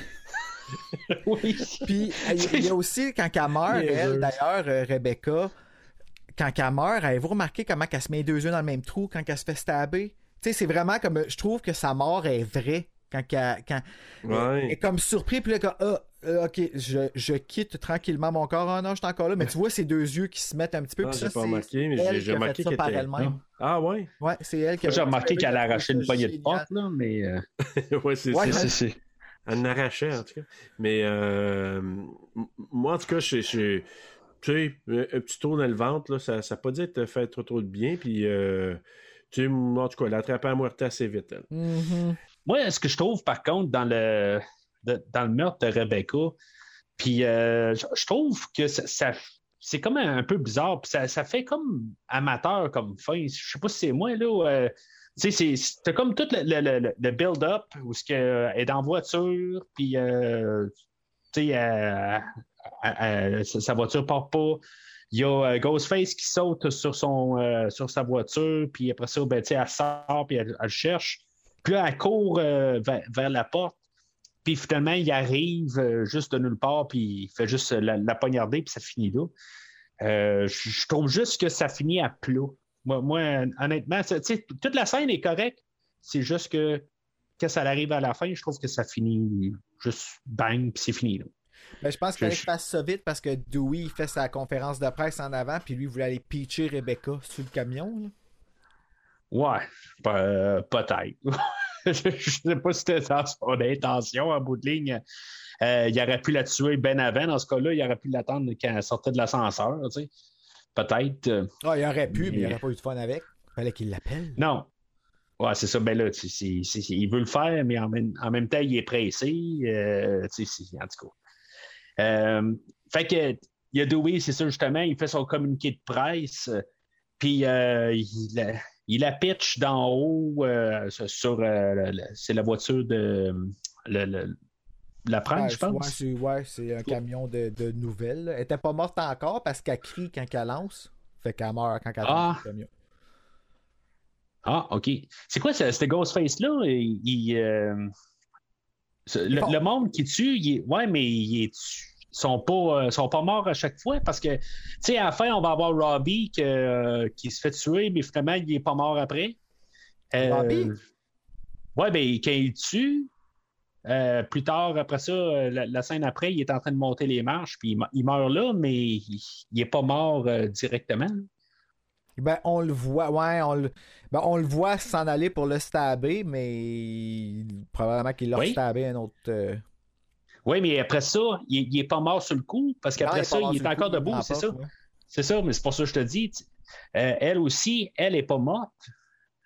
Oui. Puis, il y a aussi, quand elle meurt, elle, d'ailleurs, euh, Rebecca, quand elle meurt, avez-vous remarqué comment elle se met les deux yeux dans le même trou quand elle se fait stabber? Tu sais, c'est vraiment comme. Je trouve que sa mort est vraie quand, elle, quand Ouais. elle est comme surpris, puis là, comme, ah, euh, ok, je, je quitte tranquillement mon corps. Ah non, je suis encore là. Mais tu vois ses deux yeux qui se mettent un petit peu. Ah, j'ai ça, pas c'est remarqué, mais elle j'ai- remarqué qu'elle était- elle-même. Ah ouais? Ouais, c'est elle qui a j'ai remarqué qu'elle a arraché une poignée de porte, là, mais. euh, ouais, c'est Ouais, ça. c'est- c'est- Elle en arrachait, en tout cas. Mais euh, moi, en tout cas, je, je- tu sais, un petit tour dans le ventre, là, ça n'a pas dit de faire trop, trop de bien. Puis, euh, tu sais, moi, en tout cas, elle a attrapé à moitié assez vite. elle. Mhm. Moi, ce que je trouve, par contre, dans le, dans le meurtre de Rebecca, puis euh, je, trouve que ça, c'est comme un, peu bizarre, puis ça, ça fait comme amateur comme fin. Je sais pas si c'est moi, là. euh, tu sais, c'est- comme tout le, le- le- le build-up où ce que, euh, elle est en voiture, puis euh, tu sais, sa voiture part pas. Il y a euh, Ghostface qui saute sur, son, euh, sur sa voiture, puis après ça, ben, elle sort, puis elle, elle le cherche. Puis elle court euh, vers, vers la porte. Puis finalement, il arrive euh, juste de nulle part, puis il fait juste la, la poignarder, puis ça finit là. Euh, je trouve juste que ça finit à plat. Moi, moi, honnêtement, toute la scène est correcte. C'est juste que quand ça arrive à la fin, je trouve que ça finit juste bang, puis c'est fini. Là. Ben, je pense qu'il fallait que je fasse ça vite parce que Dewey il fait sa conférence de presse en avant, puis lui il voulait aller pitcher Rebecca sur le camion. là. Ouais, pe- euh, peut-être. je sais pas si c'était dans son intention en bout de ligne. Euh, il aurait pu la tuer bien avant. Dans ce cas-là, il aurait pu l'attendre quand elle sortait de l'ascenseur. Tu sais. Peut-être. euh, Ah, il aurait pu, mais il Mais- aurait pas eu de fun avec. Fallait qu'il l'appelle. non. Ouais, c'est ça. Ben là, tu sais, il veut le faire, mais en même, en même temps, il est pressé. euh, tu sais, en tout cas. Euh, fait que, il y a Dewey, c'est ça, justement, il fait son communiqué de presse, puis il, il la pitch d'en haut euh, sur, euh, c'est la voiture de le- le- la Ouais, je ouais, pense. c'est ouais, c'est un camion de, de nouvelles. Elle était pas morte encore parce qu'elle crie quand elle lance. Fait qu'elle meurt quand elle Ah. lance le camion. Ah, OK. C'est quoi ce, ce Ghostface-là? Il, il, euh, le, Bon. le monde qui tue, il ouais, mais il est, sont pas, euh, sont pas morts à chaque fois parce que, tu sais, à la fin, on va avoir Robbie que, euh, qui se fait tuer, mais finalement, il est pas mort après. Euh, Robbie? Ouais, ben, quand il tue, plus tard, après ça, la, la scène après, il est en train de monter les marches, puis il, il meurt là, mais il, il est pas mort directement. Ben, on le voit, ouais, on le, ben, on le voit s'en aller pour le stabber, mais probablement qu'il l'a Oui. stabé un autre. Oui, mais après ça, il, il est pas mort sur le coup, parce qu'après ça, il est encore coup, debout, c'est ça. ouais. C'est ça, mais c'est pour ça que je te dis. euh, elle aussi, elle est pas morte.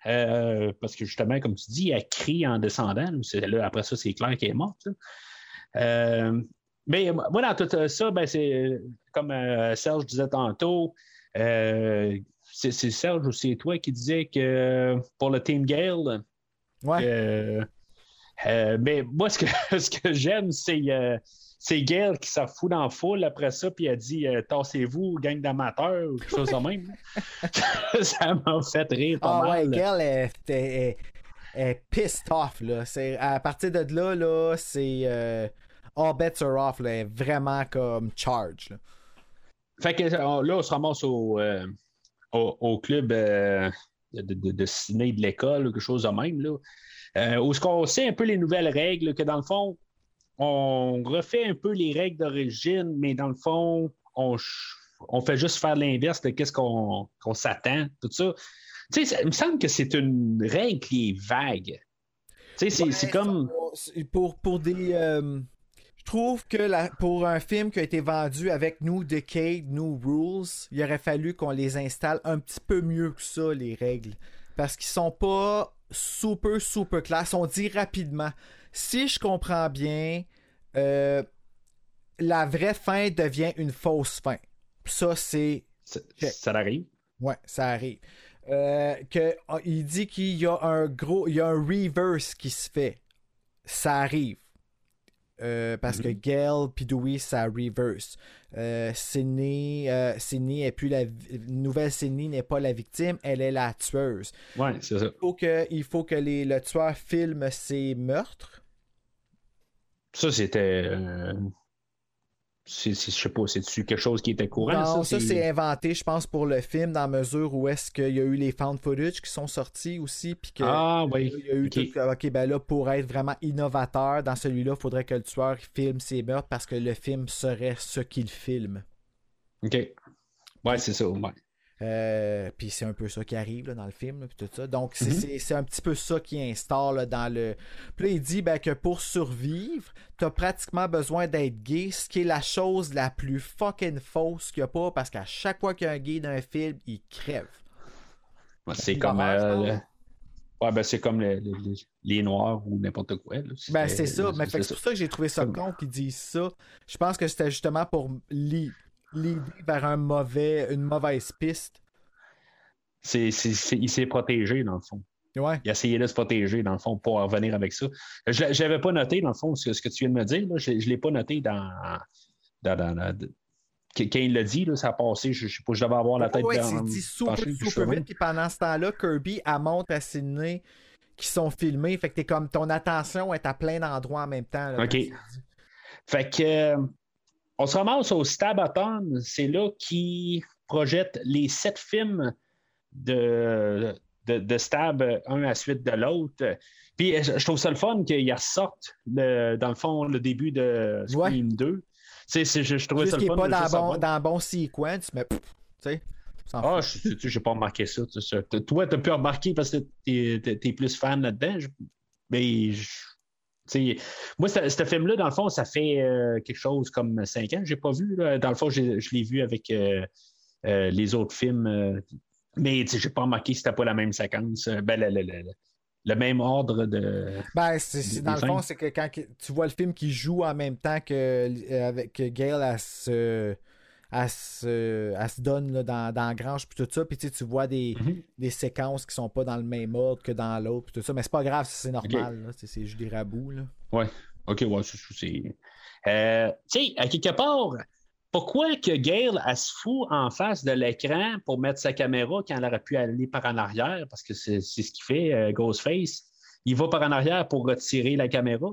euh, parce que justement, comme tu dis, elle crie en descendant. Là, après ça, c'est clair qu'elle est morte. Euh, mais moi, dans tout ça, ben, c'est comme Serge disait tantôt, c'est c'est Serge ou c'est toi qui disais que pour le Team Gale, Ouais. Euh, mais moi, ce que, ce que j'aime, c'est euh, c'est Gail qui s'en fout dans la foule après ça, puis elle dit euh, Tassez-vous, gang d'amateurs, ou quelque chose de même. ça m'a fait rire pas Ah ouais, mal. Gail est, est, pissed off. Là. C'est, à partir de là, là c'est. euh, all bets are off. Là. Est vraiment comme charge. Là. Fait que là, on se ramasse au, euh, au, au club de, de, de ciné de l'école, ou quelque chose de même, là. Euh, où ce qu'on sait un peu les nouvelles règles, que dans le fond, on refait un peu les règles d'origine, mais dans le fond, on, on fait juste faire l'inverse de qu'est-ce qu'on s'attend, tout ça. Tu sais, ça- il me semble que c'est une règle qui est vague. Tu sais, c'est- comme. Pour, pour des. euh, je trouve que la- pour un film qui a été vendu avec New Decade, New Rules, il aurait fallu qu'on les installe un petit peu mieux que ça, les règles. Parce qu'ils sont pas super, super classe. On dit rapidement. Si je comprends bien, euh, la vraie fin devient une fausse fin. Ça, c'est Ça, ça arrive. Ouais, ça arrive. Euh, que, ah, il dit qu'il y a un gros. Il y a un reverse qui se fait. Ça arrive. Euh, parce que Gail puis Dewey, ça reverse. Euh, Sydney, euh, Sydney est plus la nouvelle Sydney n'est pas la victime, elle est la tueuse. Ouais, c'est ça. Il faut que, il faut que les, le tueur filme ses meurtres. Ça, c'était. C'est, je sais pas, c'est-tu quelque chose qui était courant? Non, ça, c'est- c'est inventé, je pense, pour le film, dans la mesure où est-ce qu'il y a eu les found footage qui sont sortis aussi, puis que Ah, oui. il y a eu tout ok, ben là, pour être vraiment innovateur dans celui-là, il faudrait que le tueur filme ses meurtres parce que le film serait ce qu'il filme. OK. Ouais, c'est ça. Ouais. Euh, puis c'est un peu ça qui arrive là, dans le film, là, puis tout ça. Donc c'est Mhm. c'est- un petit peu ça qui instaure là, dans le. Puis là, il dit ben, que pour survivre, t'as pratiquement besoin d'être gay, ce qui est la chose la plus fucking fausse qu'il y a pas, parce qu'à chaque fois qu'il y a un gay dans un film, il crève. C'est comme. euh, Ouais, ben c'est comme le- le- le- les Noirs ou n'importe quoi. là. Ben c'est ça, mais c'est pour ça que j'ai trouvé ça con qu'ils disent ça. Je pense que c'était justement pour li- l'idée vers un mauvais, une mauvaise piste. Il s'est protégé, dans le fond. Ouais. Il a essayé de se protéger, dans le fond, pour revenir avec ça. Je n'avais pas noté, dans le fond, ce, que- ce que tu viens de me dire. là. Je ne l'ai pas noté dans. dans, dans- dans- quand il l'a dit, là, ça a passé. Je ne sais pas, je devais avoir la tête Ouais, dans- c'est dit super, je super vite. Puis pendant ce temps-là, Kirby, elle montre à Sydney qui sont filmés. Fait que t'es comme ton attention est à plein d'endroits en même temps. là, OK. Fait que euh, on se ramasse au Stabathon, c'est là qui projette les sept films de, de, de Stab un à la suite de l'autre. Puis je trouve ça le fun qu'ils ressortent le- dans le fond le début de Scream 2. Tu sais, c'est- je, je trouvais Juste ça le qu'il fun. n'est pas dans bon, dans bon sequence, mais tu sais, Ah, je j'ai pas remarqué ça. tu sais. T- Toi, t'as pu remarquer parce que t'es es, plus fan là-dedans. Je- Mais je- moi, ce film-là, dans le fond, ça fait euh, quelque chose comme cinq ans. J'ai pas vu. là. Dans le fond, je l'ai vu avec euh, euh, les autres films. mais sais, j'ai pas remarqué que c'était pas la même séquence. Ben, le, le- le- le- le même ordre de. Ben, dans le fond, c'est que quand tu vois le film qui joue en même temps que avec Gail, elle se, elle se, elle se donne là, dans, dans la grange, puis tout ça, puis tu vois des, Mhm. des séquences qui sont pas dans le même ordre que dans l'autre, puis tout ça, mais c'est pas grave, c'est normal, c'est, juste des rabouts. Là. Ouais. OK, ouais, c'est-. Euh, tu sais, à quelque part, pourquoi que Gail, elle se fout en face de l'écran pour mettre sa caméra quand elle aurait pu aller par en arrière? Parce que c'est c'est ce qu'il fait, euh, Ghostface. Il va par en arrière pour retirer la caméra.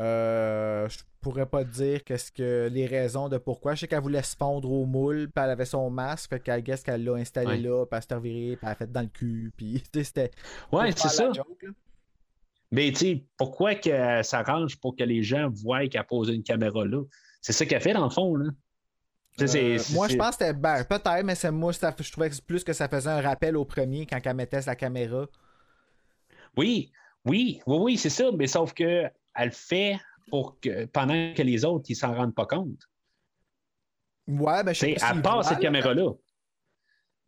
Euh, je pourrais pas te dire qu'est-ce que les raisons de pourquoi. Je sais qu'elle voulait se fondre au moule, puis elle avait son masque, fait qu'elle guess qu'elle l'a installé Ouais. là, puis elle s'est revirée, puis elle a fait dans le cul, puis c'était. Ouais, c'est ça. joke. Mais tu sais, pourquoi que ça s'arrange pour que les gens voient qu'elle a posé une caméra là? C'est ça qu'elle fait dans le fond, là. Euh, moi, je pense que c'était. Ben, peut-être, mais c'est moi, ça- je trouvais plus que ça faisait un rappel au premier quand elle mettait sa caméra. Oui, oui, oui, oui, c'est ça, mais sauf que elle le fait pour que pendant que les autres ils s'en rendent pas compte. Ouais, ben, je sais pas à s'il part voit, cette là. caméra-là,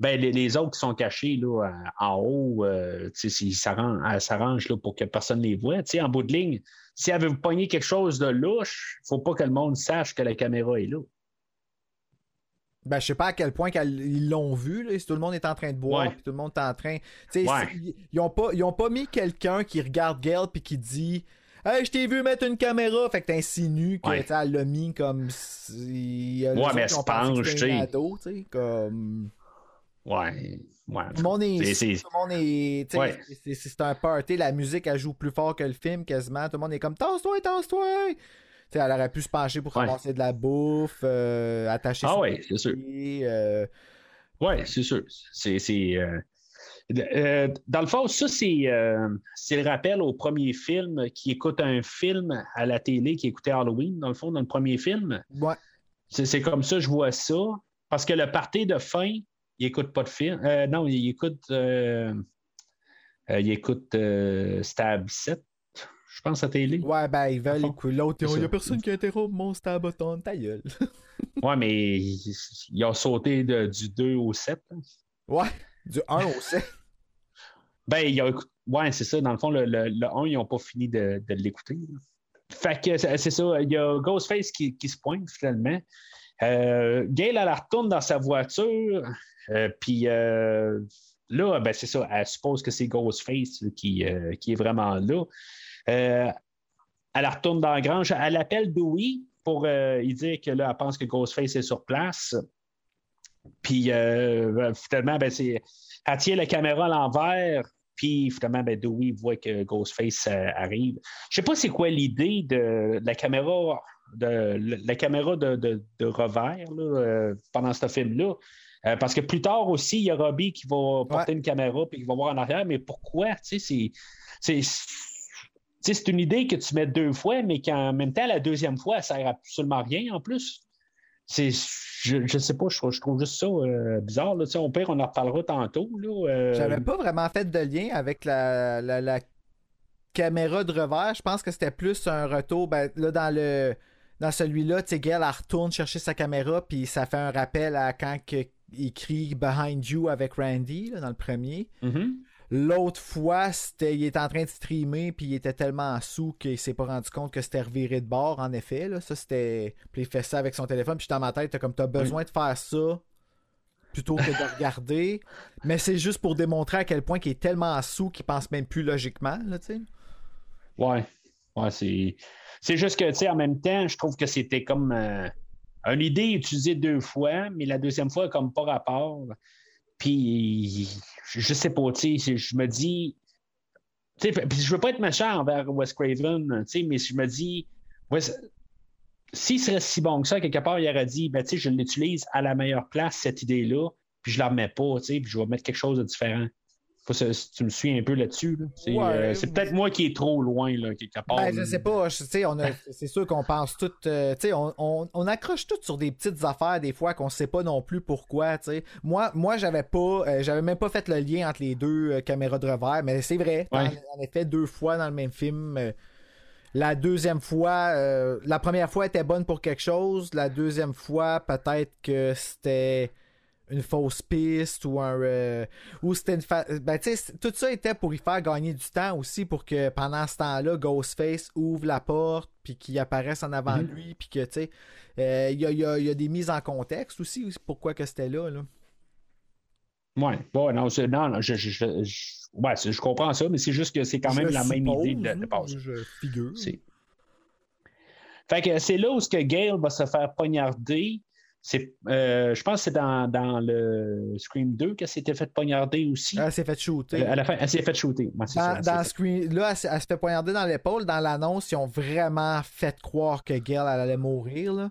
ben, les, les autres qui sont cachés là, en haut, euh, ils s'arrangent elle pour que personne ne les voit. Tu sais, en bout de ligne, si elle veut pogner quelque chose de louche, il ne faut pas que le monde sache que la caméra est là. Ben, je sais pas à quel point ils l'ont vu, là, si tout le monde est en train de boire, puis tout le monde est en train. Ouais. ils, ils ont pas, ils ont pas mis quelqu'un qui regarde Gail puis qui dit Hey, je t'ai vu mettre une caméra, fait que t'insinues que Ouais. elle l'a mis comme si. euh, Ouais, mais se penche, tu sais. comme. Ouais. ouais. Tout le monde est. C'est- Tout le monde est. Ouais. c'est- c'est c'est un party, la musique, elle joue plus fort que le film quasiment. Tout le monde est comme Tasse-toi, tasse-toi! Tu sais, elle aurait pu se pencher pour Ouais. ramasser de la bouffe, euh, attacher Ah ses ouais, c'est sûr. euh, Oui, c'est sûr. C'est, c'est, euh, euh, dans le fond, ça, c'est, euh, c'est le rappel au premier film qui écoute un film à la télé, qui écoutait Halloween, dans le fond, dans le premier film. Ouais. C'est, c'est comme ça, je vois ça. Parce que le party de fin, il écoute pas de film. Euh, non, il écoute, il écoute Stab 7, je pense, à télé. Ouais, ben, ils veulent écouter l'autre. Il y a personne qui interrompt mon staboton, ta gueule. Ouais, mais il, il a sauté de- du 2 au 7. hein. ouais, du 1 au 7. Ben, il y a. Ouais, c'est ça. Dans le fond, le, le, le 1, ils n'ont pas fini de, de l'écouter. Fait que c'est ça. Il y a Ghostface qui, qui se pointe finalement. Euh, Gail, elle retourne dans sa voiture. euh, Puis euh, là, ben, c'est ça. Elle suppose que c'est Ghostface qui, qui est vraiment là. Elle retourne dans la grange. Elle appelle Dewey pour lui dire que là, elle pense que Ghostface est sur place. Puis euh, finalement, ben, c'est elle tient la caméra à l'envers, puis finalement, ben, Dewey voit que Ghostface euh, arrive. Je sais pas c'est quoi l'idée de, de la caméra de, la, la caméra de, revers là, euh, pendant ce film-là. Euh, parce que plus tard aussi, il y a Robbie qui va porter une caméra puis qui va voir en arrière. Mais pourquoi? Tu sais, c'est. c'est- c'est une idée que tu mets deux fois, mais qu'en même temps, la deuxième fois, elle sert absolument à rien en plus. C'est, je, je sais pas, je, trouve- je trouve juste ça euh, bizarre. Là. Au pire, on en reparlera tantôt. Là, euh, J'avais pas vraiment fait de lien avec la, la, la caméra de revers. Je pense que c'était plus un retour. Ben, là, dans le dans celui-là, Gail, elle retourne chercher sa caméra, puis ça fait un rappel à quand que- il crie Behind You avec Randy, là, dans le premier. mhm. L'autre fois, c'était, il était en train de streamer, puis il était tellement sous qu'il s'est pas rendu compte que c'était reviré de bord, en effet. Là. Ça, c'était. Puis il fait ça avec son téléphone, puis dans ma tête, t'as comme t'as besoin de faire ça plutôt que de regarder. Mais c'est juste pour démontrer à quel point il est tellement sous qu'il pense même plus logiquement, là, tu sais. Ouais. Ouais, c'est. C'est juste que, tu sais, en même temps, je trouve que c'était comme euh, une idée utilisée deux fois, mais la deuxième fois, comme pas rapport. Puis, je sais pas, tu sais, je me dis. Tu sais, je veux pas être méchant envers Wes Craven, tu sais, mais je me dis. Wes- S'il serait si bon que ça, quelque part, il aurait dit, ben, tu sais, je l'utilise à la meilleure place, cette idée-là, puis je la remets pas, tu sais, puis je vais mettre quelque chose de différent. Si tu me suis un peu là-dessus. là. C'est Ouais. euh, c'est peut-être moi qui est trop loin, là, quelque part. Ben, je sais pas, je- on a- c'est sûr qu'on pense tout, euh, tu sais, on, on- on accroche tout sur des petites affaires des fois qu'on sait pas non plus pourquoi. Moi, moi, j'avais pas, euh, j'avais même pas fait le lien entre les deux euh, caméras de revers, mais c'est vrai, Ouais. en, en effet, deux fois dans le même film. la deuxième fois, la première fois était bonne pour quelque chose, la deuxième fois, peut-être que c'était une fausse piste ou un euh, ou c'était une fa- ben tout ça était pour y faire gagner du temps aussi pour que pendant ce temps-là Ghostface ouvre la porte puis qu'il apparaisse en avant de lui puis que tu sais euh, il y, a, y a- y a des mises en contexte aussi pourquoi que c'était là, là? Ouais, bon, non, c'est- non, non, je, je, je- je- ouais, je comprends ça, mais c'est juste que c'est quand même la même idée de, de là, base. je figure C'est- Fait que c'est là où ce que Gale va se faire poignarder. Euh, je pense que c'est dans, dans le Scream 2 qu'elle s'était fait poignarder aussi. elle s'est fait shooter Euh, à la fin, elle s'est fait shooter. Ouais, c'est ça, dans, elle dans s'est fait- Screen- là, elle, s'est- elle fait poignarder dans l'épaule. Dans l'annonce, ils ont vraiment fait croire que Gail elle allait mourir. là.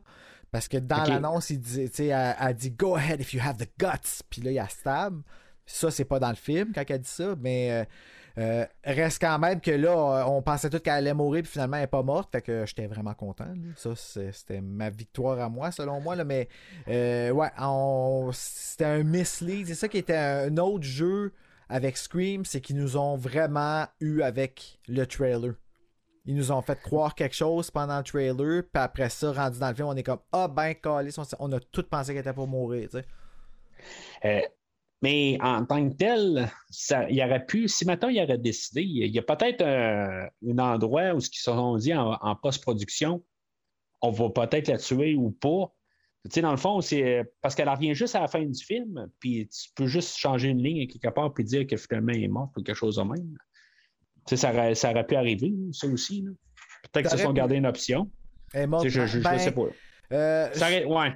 Parce que dans l'annonce, il sais, elle, elle dit Go ahead if you have the guts. Puis là, il y a stab. Ça, c'est pas dans le film quand elle dit ça, mais euh, euh, reste quand même que là, euh, on pensait tous qu'elle allait mourir, puis finalement, elle n'est pas morte. Fait que j'étais vraiment content. Ça, c'était ma victoire à moi, selon moi. Là, mais euh, ouais, c'était un mislead. C'est ça qui était un autre jeu avec Scream, c'est qu'ils nous ont vraiment eu avec le trailer. Ils nous ont fait croire quelque chose pendant le trailer, puis après ça, rendu dans le film, on est comme Ah ben, calice, on, a tout pensé qu'elle était pour mourir. Euh, mais en tant que tel, ça, il aurait pu, si maintenant il aurait décidé, il y a peut-être un, un endroit où ce qu'ils se sont dit en, en post-production, on va peut-être la tuer ou pas. Tu sais, dans le fond, c'est parce qu'elle revient juste à la fin du film, puis tu peux juste changer une ligne quelque part puis dire que finalement elle est morte ou quelque chose de même. Tu sais, ça aurait, ça aurait pu arriver, ça aussi. Peut-être qu'ils se Ça sont aurait gardé une option. Elle est morte. je, je, je Ben, sais pas. euh, Ça aurait- ouais.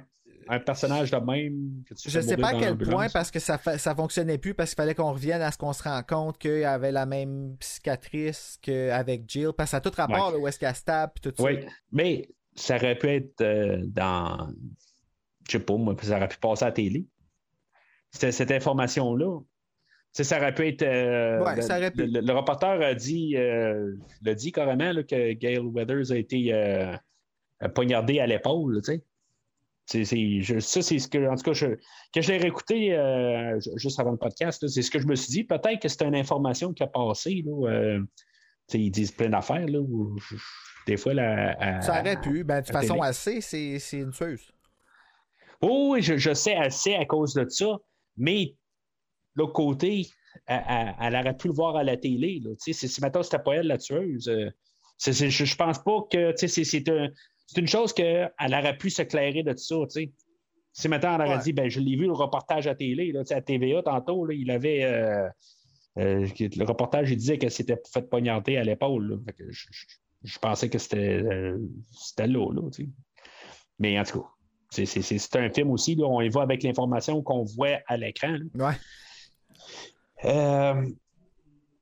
Un personnage de même. que tu Je sais pas à quel point parce que ça, ça fonctionnait plus parce qu'il fallait qu'on revienne à ce qu'on se rend compte qu'il avait la même cicatrice qu'avec Jill. Parce que ça a tout rapport Ouais. là, où est-ce qu'elle se tout ça. Oui, mais ça aurait pu être euh, dans. Je sais pas, moi, ça aurait pu passer à la télé. Cette information-là. Ça aurait pu être. euh, Ouais, le, ça aurait pu. le- le reporter a dit, euh, l'a dit carrément là, que Gail Weathers a été euh, poignardé à l'épaule, tu sais. C'est- c'est- je- ça, c'est ce que, en tout cas, je, que je l'ai réécouté euh, ju- juste avant le podcast, là, c'est ce que je me suis dit. Peut-être que c'est une information qui a passé. Là, euh, ils disent plein d'affaires. Là, où je- des fois, la, à- Ça aurait pu. Ben, de toute façon, sait, c'est c'est une tueuse. Oh, oui, je, je sais assez à cause de ça, mais l'autre côté, elle, elle- elle aurait pu le voir à la télé. Là, si maintenant c'était pas elle la tueuse, euh, c'est- je, je pense pas que c'est c'est un- c'est une chose qu'elle aurait pu s'éclairer de ça. tu sais. Si maintenant elle aurait Ouais. dit, ben, je l'ai vu le reportage à télé, là, à TVA tantôt, là, il avait. euh, euh, le reportage, il disait qu'elle s'était fait poignarder à l'épaule. que Je, je- je pensais que c'était euh, c'était là, là tu sais. Mais en tout cas, c'est- un film aussi, là, on y va avec l'information qu'on voit à l'écran. Ouais. Euh,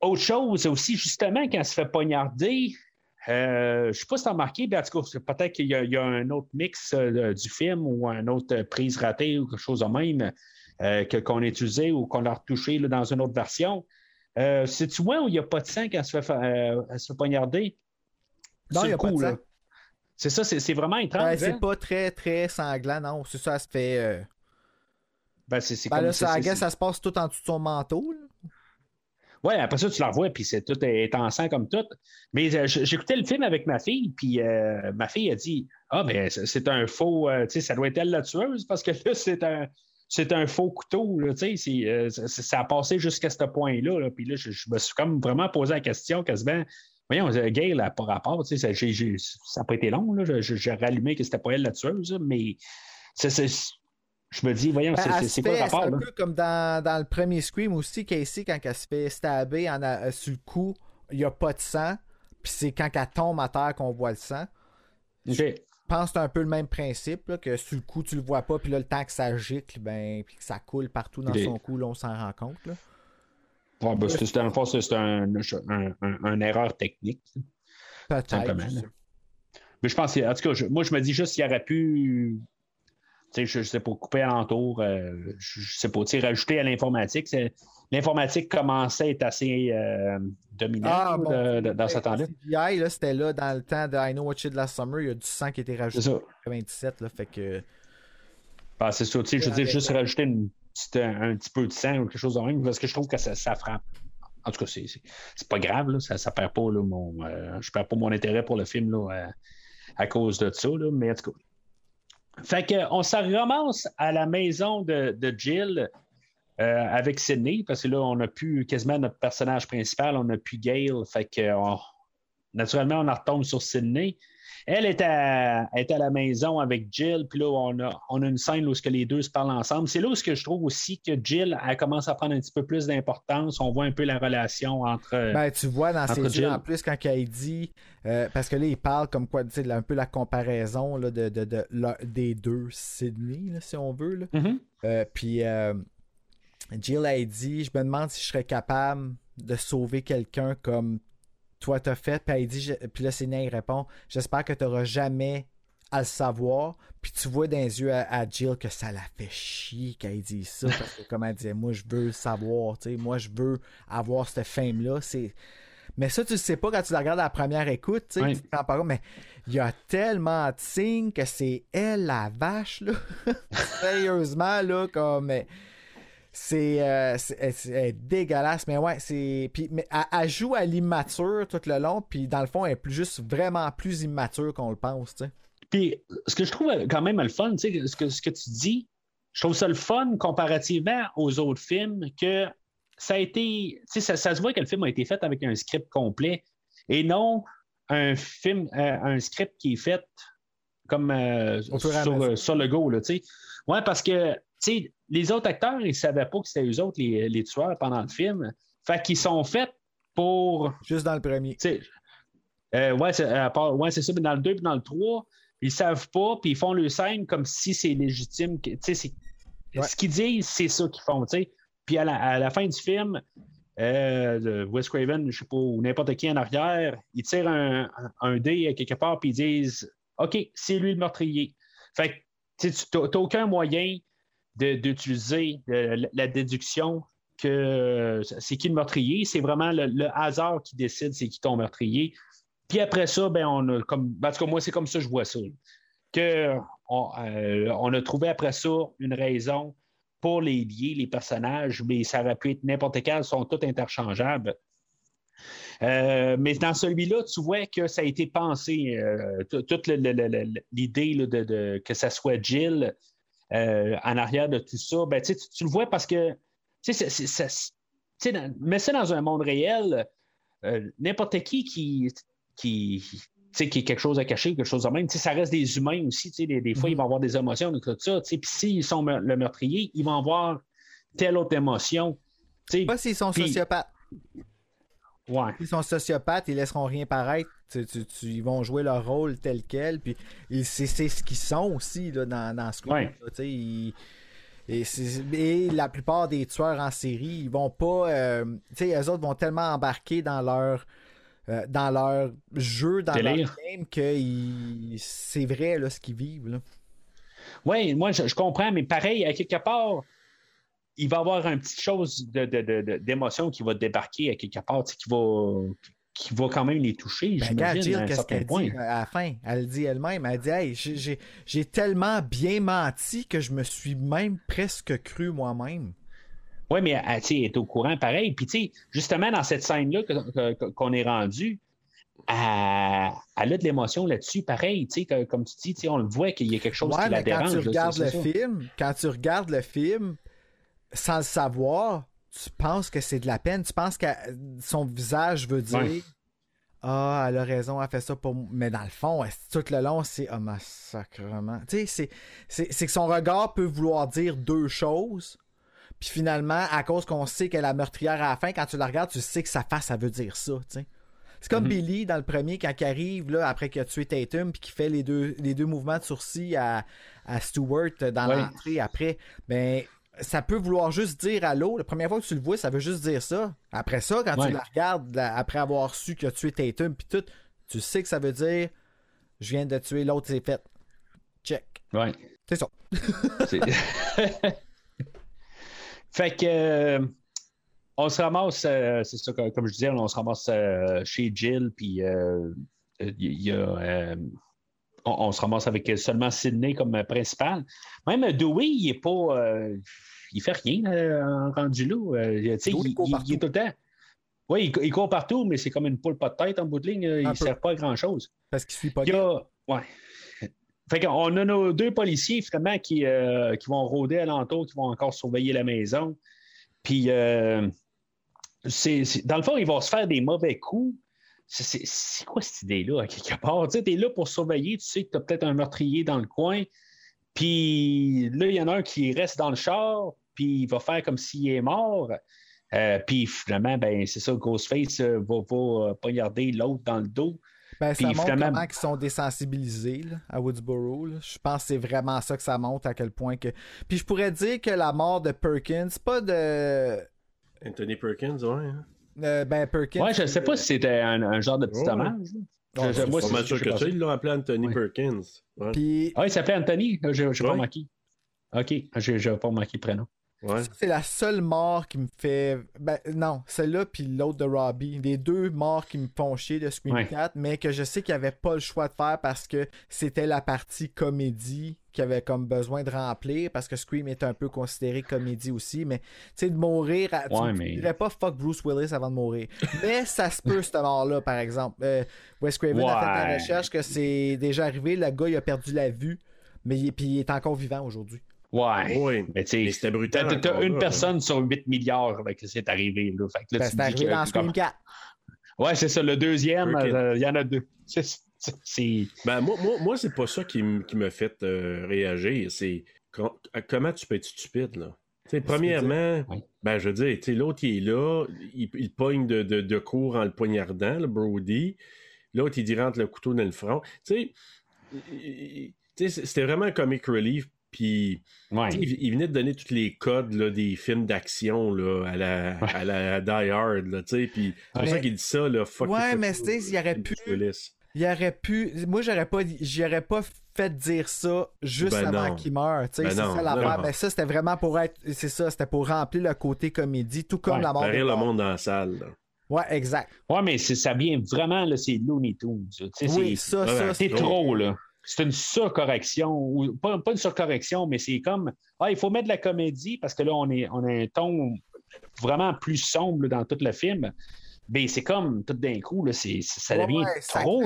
autre chose aussi, justement, quand elle se fait poignarder, Euh, je sais pas si tu as remarqué, mais en tout cas, c'est peut-être qu'il y, a- il y a un autre mix euh, du film ou une autre euh, prise ratée ou quelque chose de même euh, qu'on a utilisé ou qu'on a retouché là, dans une autre version. C'est-tu moi où il n'y a pas de sang quand elle se fait, fa- elle se fait poignarder? Non, il y a le pas de coup, sang. là. C'est ça, c'est c'est vraiment étrange. Ouais, hein? c'est pas très, très sanglant, non. C'est ça, elle se fait. Ben, c'est c'est Ben comme là, ça. c'est- c'est- ça se passe tout en dessous de son manteau. là. Ouais, après ça, tu la revois, puis c'est tout est en comme tout. Mais euh, j'écoutais le film avec ma fille, puis euh, ma fille a dit Ah, ben, c'est un faux, euh, tu sais, ça doit être elle la tueuse, parce que là, c'est un. C'est un faux couteau, là, tu sais, c'est, ça, a passé jusqu'à ce point-là. là. Puis là, je, me suis comme vraiment posé la question quasiment. Voyons, Gail n'a pas rapport, tu sais, ça, n'a pas été long, là. J'ai rallumé que c'était pas elle la tueuse, là, mais c'est- je me dis, voyons, Ben, c'est, quoi le rapport, C'est là? un peu comme dans, dans le premier Scream aussi, Casey, quand elle se fait stabber en a- euh, sur le cou, il n'y a pas de sang. Puis c'est quand elle tombe à terre qu'on voit le sang. Je pense que c'est un peu le même principe, là, que sur le coup, tu le vois pas, puis là, le temps que ça gicle, ben, puis que ça coule partout dans son cou, là, on s'en rend compte. Là. Ouais, ben, c'est, c'est, dans le fond, c'est un, un, un- un erreur technique. Peut-être. Là. Mais je pense, en tout cas, je- moi, je me dis juste qu'il aurait pu, je, sais pas, couper alentour, euh, je, sais pas, rajouter à l'informatique. L'informatique commençait à être assez euh, dominante Ah, bon. de- de- dans ce temps-là. C'était là dans le temps de I Know What You Did Last Summer, il y a du sang qui a été rajouté en 97, là, fait que... Ah, c'est ça, je veux dire, juste rajouter une petite- un, un petit peu de sang ou quelque chose de même, parce que je trouve que ça, ça frappe. En tout cas, c'est, pas grave, là, ça, ça perd pas là, mon. euh, je perds pas mon intérêt pour le film là, euh, à cause de ça, mais en tout cas. Fait que on s'en ramasse à la maison de, de Jill euh, avec Sydney, parce que là, on a plus quasiment notre personnage principal, on a plus Gail. Fait que naturellement, on en retombe sur Sydney. Elle est à, elle est à la maison avec Jill, puis là, on a, on a une scène où ce que les deux se parlent ensemble. C'est là où ce que je trouve aussi que Jill, elle commence à prendre un petit peu plus d'importance. On voit un peu la relation entre. Ben, tu vois dans ses yeux, en plus, quand elle dit. euh, parce que là, il parle comme quoi, tu sais, un peu la comparaison là, de, de- de- la- des deux Sydney, là, si on veut. Là. Mhm. Euh, puis euh, Jill a dit Je me demande si je serais capable de sauver quelqu'un comme toi t'as fait. Puis, elle dit, je- puis là, Sydney il répond J'espère que tu n'auras jamais à le savoir. Puis tu vois dans les yeux à, à Jill que ça la fait chier qu'elle dit ça. Parce que, comme elle disait, moi, je veux le savoir. tu sais, Moi, je veux avoir cette fame-là. C'est. Mais ça, tu le sais pas quand tu la regardes à la première écoute, tu sais, Oui. tu mais il y a tellement de signes que c'est elle la vache, là. Sérieusement, là, comme. mais C'est euh, c'est- elle est dégueulasse, mais ouais, c'est. Puis, mais elle, elle joue à l'immature tout le long, puis dans le fond, elle est plus, juste vraiment plus immature qu'on le pense, tu sais. Puis, ce que je trouve quand même le fun, tu sais, ce que, ce que tu dis, je trouve ça le fun comparativement aux autres films que ça a été. Tu sais, ça, ça se voit que le film a été fait avec un script complet et non un film, euh, un script qui est fait comme euh, sur, euh, sur le go, là, tu sais. Ouais, parce que, tu sais, les autres acteurs, ils savaient pas que c'était eux autres les, les tueurs pendant le film. Fait qu'ils sont faits pour Juste dans le premier. euh, ouais, c'est, ouais, ça, mais dans le 2 et dans le 3, ils savent pas, puis ils font le scène comme si c'est légitime. Ouais. Ce qu'ils disent, c'est ça qu'ils font. Puis à la, à la fin du film, euh, Wes Craven, je sais pas, ou n'importe qui en arrière, ils tirent un, un, dé quelque part, puis ils disent OK, c'est lui le meurtrier. Fait que tu n'as aucun moyen d'utiliser euh, la, déduction que c'est qui le meurtrier. C'est vraiment le, hasard qui décide c'est qui ton meurtrier. Puis après ça, ben, on a comme. En tout cas, moi, c'est comme ça que je vois ça. Que on, euh, on a trouvé après ça une raison pour les lier, les personnages, mais ça aurait pu être n'importe quel, sont tous interchangeables. Euh, mais dans celui-là, tu vois que ça a été pensé, toute l'idée de- que ça soit Jill euh, en arrière de tout ça, ben, tu, le vois parce que mets ça dans un monde réel, euh, n'importe qui qui, qui, a quelque chose à cacher, quelque chose de même, ça reste des humains aussi. Des, des fois, ils vont avoir des émotions, et tout ça. tu sais, Puis s'ils sont me- le meurtrier, ils vont avoir telle autre émotion. tu sais. Pas s'ils sont sociopathes. Ouais. S'ils sont sociopathes, ils laisseront rien paraître. Tu- tu- tu- ils vont jouer leur rôle tel quel. Puis ils- c'est c'est ce qu'ils sont aussi là, dans, dans ce Ouais. là, ils- et, et la plupart des tueurs en série, ils vont pas. euh, tu sais, eux autres vont tellement embarquer dans leur euh, dans leur jeu, dans Délire. leur game, que ils- c'est vrai là, ce qu'ils vivent. Oui, moi, je, je comprends, mais pareil, à quelque part, il va y avoir une petite chose de, de- de- de- d'émotion qui va débarquer à quelque part, qui va, qui va quand même les toucher, Ben, j'imagine, Jill, à un certain qu'elle point. dit euh, à la fin? Elle dit elle-même, elle dit Hey, j'ai- j'ai j'ai tellement bien menti que je me suis même presque cru moi-même. Oui, mais elle, sais, elle est au courant pareil. Puis, tu sais, justement, dans cette scène-là que- que- qu'on est rendu, elle, elle a de l'émotion là-dessus, pareil, tu sais, comme tu dis, on le voit qu'il y a quelque chose Ouais, qui la quand dérange. tu là, regardes le ça. film, quand tu regardes le film, sans le savoir, tu penses que c'est de la peine? Tu penses que son visage veut dire Ouais. Ah, elle a raison, elle fait ça pour moi. Mais dans le fond, tout le long, c'est Ah, ma sacrement. Tu sais, c'est- c'est c'est que son regard peut vouloir dire deux choses. Puis finalement, à cause qu'on sait qu'elle est la meurtrière à la fin, quand tu la regardes, tu sais que sa face, ça veut dire ça. tu sais. C'est comme Mhm. Billy dans le premier, quand il arrive là, après qu'il a tué Tatum, puis qu'il fait les deux, les deux mouvements de sourcil à, à Stewart dans Ouais. l'entrée après. Ben, ça peut vouloir juste dire allô. La première fois que tu le vois, ça veut juste dire ça. Après ça, quand Ouais. tu la regardes, là, après avoir su qu'il a tué Tatum, puis tout, tu sais que ça veut dire je viens de tuer l'autre, c'est fait. Check. Ouais. C'est ça. Fait que euh, on se ramasse, euh, c'est ça, comme je disais, on se ramasse euh, chez Jill, puis euh, il y a, on, on se ramasse avec seulement Sydney comme euh, principal. Même Dewey, il est pas, euh, il fait rien euh, en rendu là. Euh, il, il court il- est tout le temps. Oui, il, il court partout, mais c'est comme une poule pas de tête en bout de ligne. Il ne sert pas à grand chose. Parce qu'il suit pas Il a. Ouais. Fait qu'on a nos deux policiers, finalement, qui, euh, qui vont rôder alentour, qui vont encore surveiller la maison. Puis, euh, c'est- dans le fond, ils vont se faire des mauvais coups. C'est, quoi cette idée-là, à quelque part? Tu sais, t'es là pour surveiller, tu sais que tu as peut-être un meurtrier dans le coin. Puis là, il y en a un qui reste dans le char, puis il va faire comme s'il est mort. Euh, puis finalement, ben, c'est ça, Ghostface euh, va, va euh, poignarder l'autre dans le dos. Ben, ça montre finalement- comment ils sont désensibilisés là, à Woodsboro. là. Je pense que c'est vraiment ça que ça montre à quel point que. Puis je pourrais dire que la mort de Perkins, pas de. Anthony Perkins, ouais. hein. Euh, ben Perkins. Ouais, je sais pas si c'était un, un genre de petit Ouais. hommage. Ouais, Je- je- moi, Pas c'est sûr que ça, ils l'ont appelé Anthony Ouais. Perkins. Ouais. Puis Ah, il s'appelait Anthony? J'ai j'ai pas Ouais. remarqué. OK, j'ai j'ai pas remarqué le prénom. C'est la seule mort qui me fait. Ben non, celle-là puis l'autre de Robbie. Les deux morts qui me font chier de Scream Ouais. 4, mais que je sais qu'il n'y avait pas le choix de faire parce que c'était la partie comédie qui avait comme besoin de remplir parce que Scream est un peu considéré comédie aussi. Mais tu sais, de mourir, à- tu Ouais, ne mais- dirais pas fuck Bruce Willis avant de mourir. mais ça se peut, cette mort-là, par exemple. Euh, Wes Craven a fait la recherche que c'est déjà arrivé. Le gars, il a perdu la vue, mais il, puis il est encore vivant aujourd'hui. Ouais. Oui. Mais tu sais, c'était brutal. t'as une là, personne sur 8 milliards avec que c'est arrivé. Là. Fait que là, Ben, tu c'est arrivé dans Scream comme- 4. Ouais, c'est ça. Le deuxième, euh, il y en a deux. C'est- c'est- C'est. Ben, moi, moi, moi c'est pas ça qui, qui me fait euh, réagir. C'est com- comment tu peux être stupide, là. Premièrement, Oui. ben, je veux dire, l'autre, il est là, il, il pogne de, de, de cours en le poignardant, le Brody. L'autre, il dit rentre le couteau dans le front. Tu sais, c'était vraiment un comic relief. Puis, Ouais. il, il venait de donner tous les codes là, des films d'action là, à, la, à la Die Hard. Là, puis c'est pour ça qu'il dit ça. Là, fuck Ouais, mais il y aurait pu-. Il aurait pu. Moi, j'aurais pas, j'aurais pas fait dire ça juste Ben avant qu'il meure. tu sais, Ben c'est non, ça l'affaire. non. Mais ça, c'était vraiment pour être. C'est ça, c'était pour remplir le côté comédie, tout comme Ouais, la mort. Rire le monde dans la salle. là. Ouais, exact. Ouais, mais ça vient vraiment, là, c'est Looney Tunes. Oui, c'est- ça, Ouais, ça. ouais, C'est c'est- trop, là. C'est une surcorrection. Ou pas, pas une surcorrection, mais c'est comme Ah, il faut mettre de la comédie parce que là, on, est, on a un ton vraiment plus sombre dans tout le film. Mais c'est comme tout d'un coup, là, c'est, c'est- ça devient ouais, trop.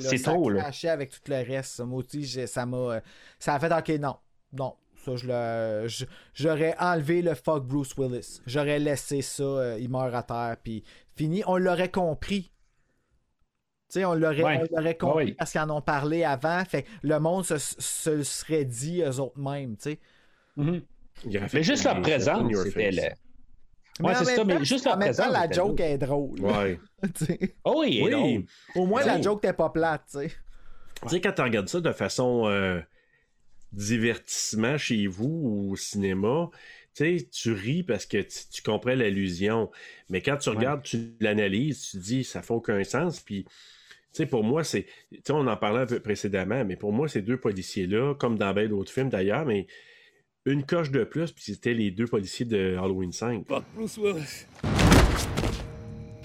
C'est ça trop. Là. avec tout le reste. Ça, Moi aussi, j'ai- ça m'a. euh, Ça a fait OK, non. Non. Ça, je le. je- J'aurais enlevé le fuck Bruce Willis. J'aurais laissé ça, euh, il meurt à terre, puis fini. On l'aurait compris. Tu sais, on l'aurait Ouais. on l'aurait compris parce qu'ils en ont parlé avant. Fait que le monde se, se le serait dit eux autres mêmes, tu sais. Il aurait fait Mais juste la présence, c'était Ouais, c'est ça, mais juste en la même temps, présence. la joke est drôle. Ouais. Oh oui, drôle. Oui. Au moins, la joke t'es pas plate, tu sais. Tu sais, quand tu regardes ça de façon euh, divertissement chez vous ou au cinéma, tu sais, tu ris parce que tu, tu comprends l'allusion. Mais quand tu regardes, tu l'analyses, tu te dis, ça fait aucun sens. Puis, tu sais, pour moi, c'est. Tu sais, on en parlait un peu précédemment, mais pour moi, ces deux policiers-là, comme dans bien d'autres films d'ailleurs, mais une coche de plus, puis c'était les deux policiers de Halloween 5. Fuck Bruce Willis.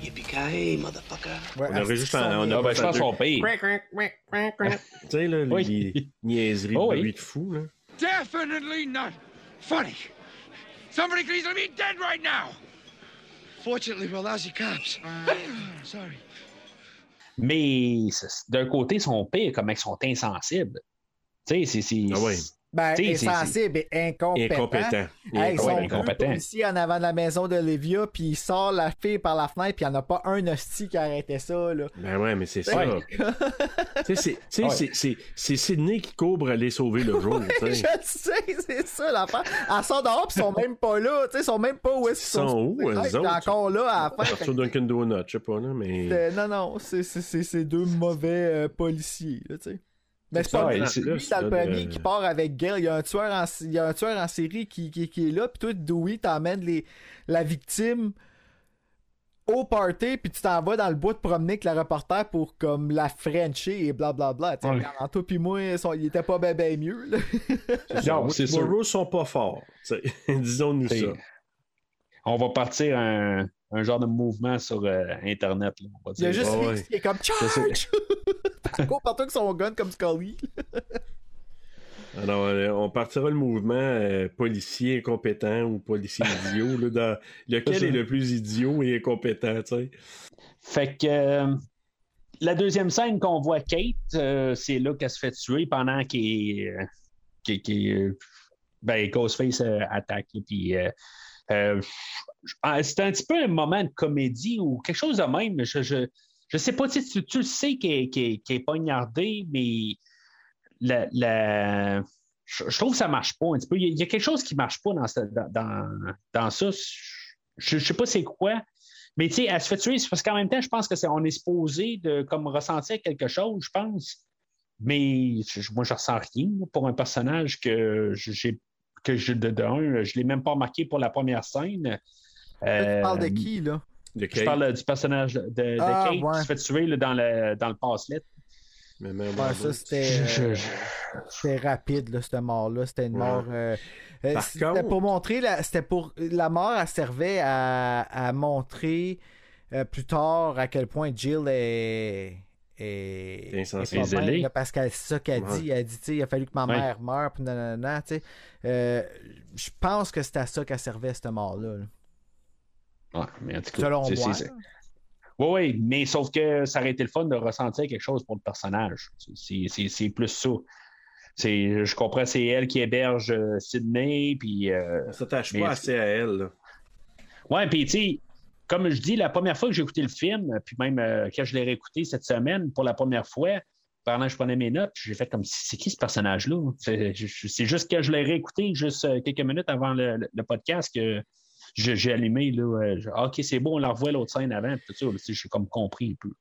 Yippee-ki-yay, motherfucker. Ouais, On aurait asti juste sont on. Ah, ben, je pense deux- qu'on paye. Tu sais, là, Oui. les niaiseries Oh de oui. bruit de fou, là. Definitely not funny. Somebody could easily be dead right now. Fortunately, we're lousy cops. Sorry. Mais d'un côté, ils sont pires, comme ils sont insensibles. Tu sais, c'est. c'est- Ah ouais. Ben, insensible et incompétent. Incompétent. Hey, ils sont incompétent. policiers en avant de la maison d'Olivia, puis il sort la fille par la fenêtre, puis il n'y en a pas un hostie qui arrêtait ça, là. Ben ouais, mais c'est ça. C'est- Sidney qui pour aller sauver le jour, Je sais. c'est ça l'affaire. Elle sort dehors, puis ils sont même pas là, ils sont même pas où est-ce qu'ils Ils sont où, eux sont autres? encore là à la fin. Dunkin' Donut, je sais pas, là, mais... Euh, non, non, c'est- deux mauvais euh, policiers, là, tu sais. Mais c'est ça, pas ouais, lui, c'est- lui, dans le premier de- qui part avec Gail. Il y a un tueur en, il y a un tueur en série qui, qui, qui est là, puis toi, Dewey, t'emmènes les, la victime au party, puis tu t'en vas dans le bois de promener avec la reporter pour comme la Frencher et blablabla. Tu sais, Ouais. regarde, toi puis moi, ils étaient pas ben, ben mieux. Là. Non, c'est sûr. Burroughs sont pas forts. Disons-nous C'est- ça. On va partir un, un genre de mouvement sur euh, Internet. là, on va Il y a juste lui ouais. qui est comme charge! Il court partout avec son gun comme Scully. Alors, euh, on partira le mouvement euh, policier incompétent ou policier idiot, là, dans lequel est le plus idiot et incompétent, tu sais. Fait que euh, la deuxième scène qu'on voit Kate, euh, c'est là qu'elle se fait tuer pendant qu'il euh, qu'il, euh, ben, Ghostface euh, attaque. Puis, ah, c'est un petit peu un moment de comédie ou quelque chose de même. Je, je, je sais pas, sais, tu, tu le sais qu'elle qu'elle- qu'elle est poignardée, mais la, la- je, trouve que ça marche pas un petit peu. Il y a, quelque chose qui marche pas dans, dans, dans, ça. Je, je sais pas c'est quoi. Mais tu sais, elle se fait tuer, c'est parce qu'en même temps, je pense que c'est on est supposé de comme ressentir quelque chose, je pense. Mais moi, je ressens rien pour un personnage que j'ai que je je l'ai même pas remarqué pour la première scène. Tu Euh, parles de qui, là? De Je Kate, parle euh, du personnage de, de Ah, Kate ouais. qui se fait tuer là, dans le dans le passe-lettre. mais même Ouais, en ça, c'était. Je- euh, je- C'était rapide, là, cette mort-là. C'était une Ouais. mort. euh, euh, Par c'était contre- pour montrer. La, c'était pour. La mort, elle servait à, à montrer euh, plus tard à quel point Jill est. est, Est Isolée. là, parce que c'est ça qu'elle Ouais. dit. Elle dit, tu sais, il a fallu que ma Ouais. mère meure, puis nanana, tu sais. Euh, je pense que c'était à ça qu'elle servait, cette mort-là. là. Ouais, mais en tout cas, Oui, oui, mais sauf que ça aurait été le fun de ressentir quelque chose pour le personnage. C'est- C'est c'est plus ça. C'est- Je comprends, c'est elle qui héberge euh, Sydney, puis... euh, On s'attache pas assez à elle, là. Ouais, puis tu sais, comme je dis, la première fois que j'ai écouté le film, puis même euh, quand je l'ai réécouté cette semaine pour la première fois, pendant que je prenais mes notes, j'ai fait comme c'est qui ce personnage-là? C'est juste que je l'ai réécouté juste euh, quelques minutes avant le, le- le podcast que j'ai allumé là. je- Ah, ok, c'est bon, on la revoit l'autre scène avant, puis tout ça, là, tu sais, je suis comme compris un peu.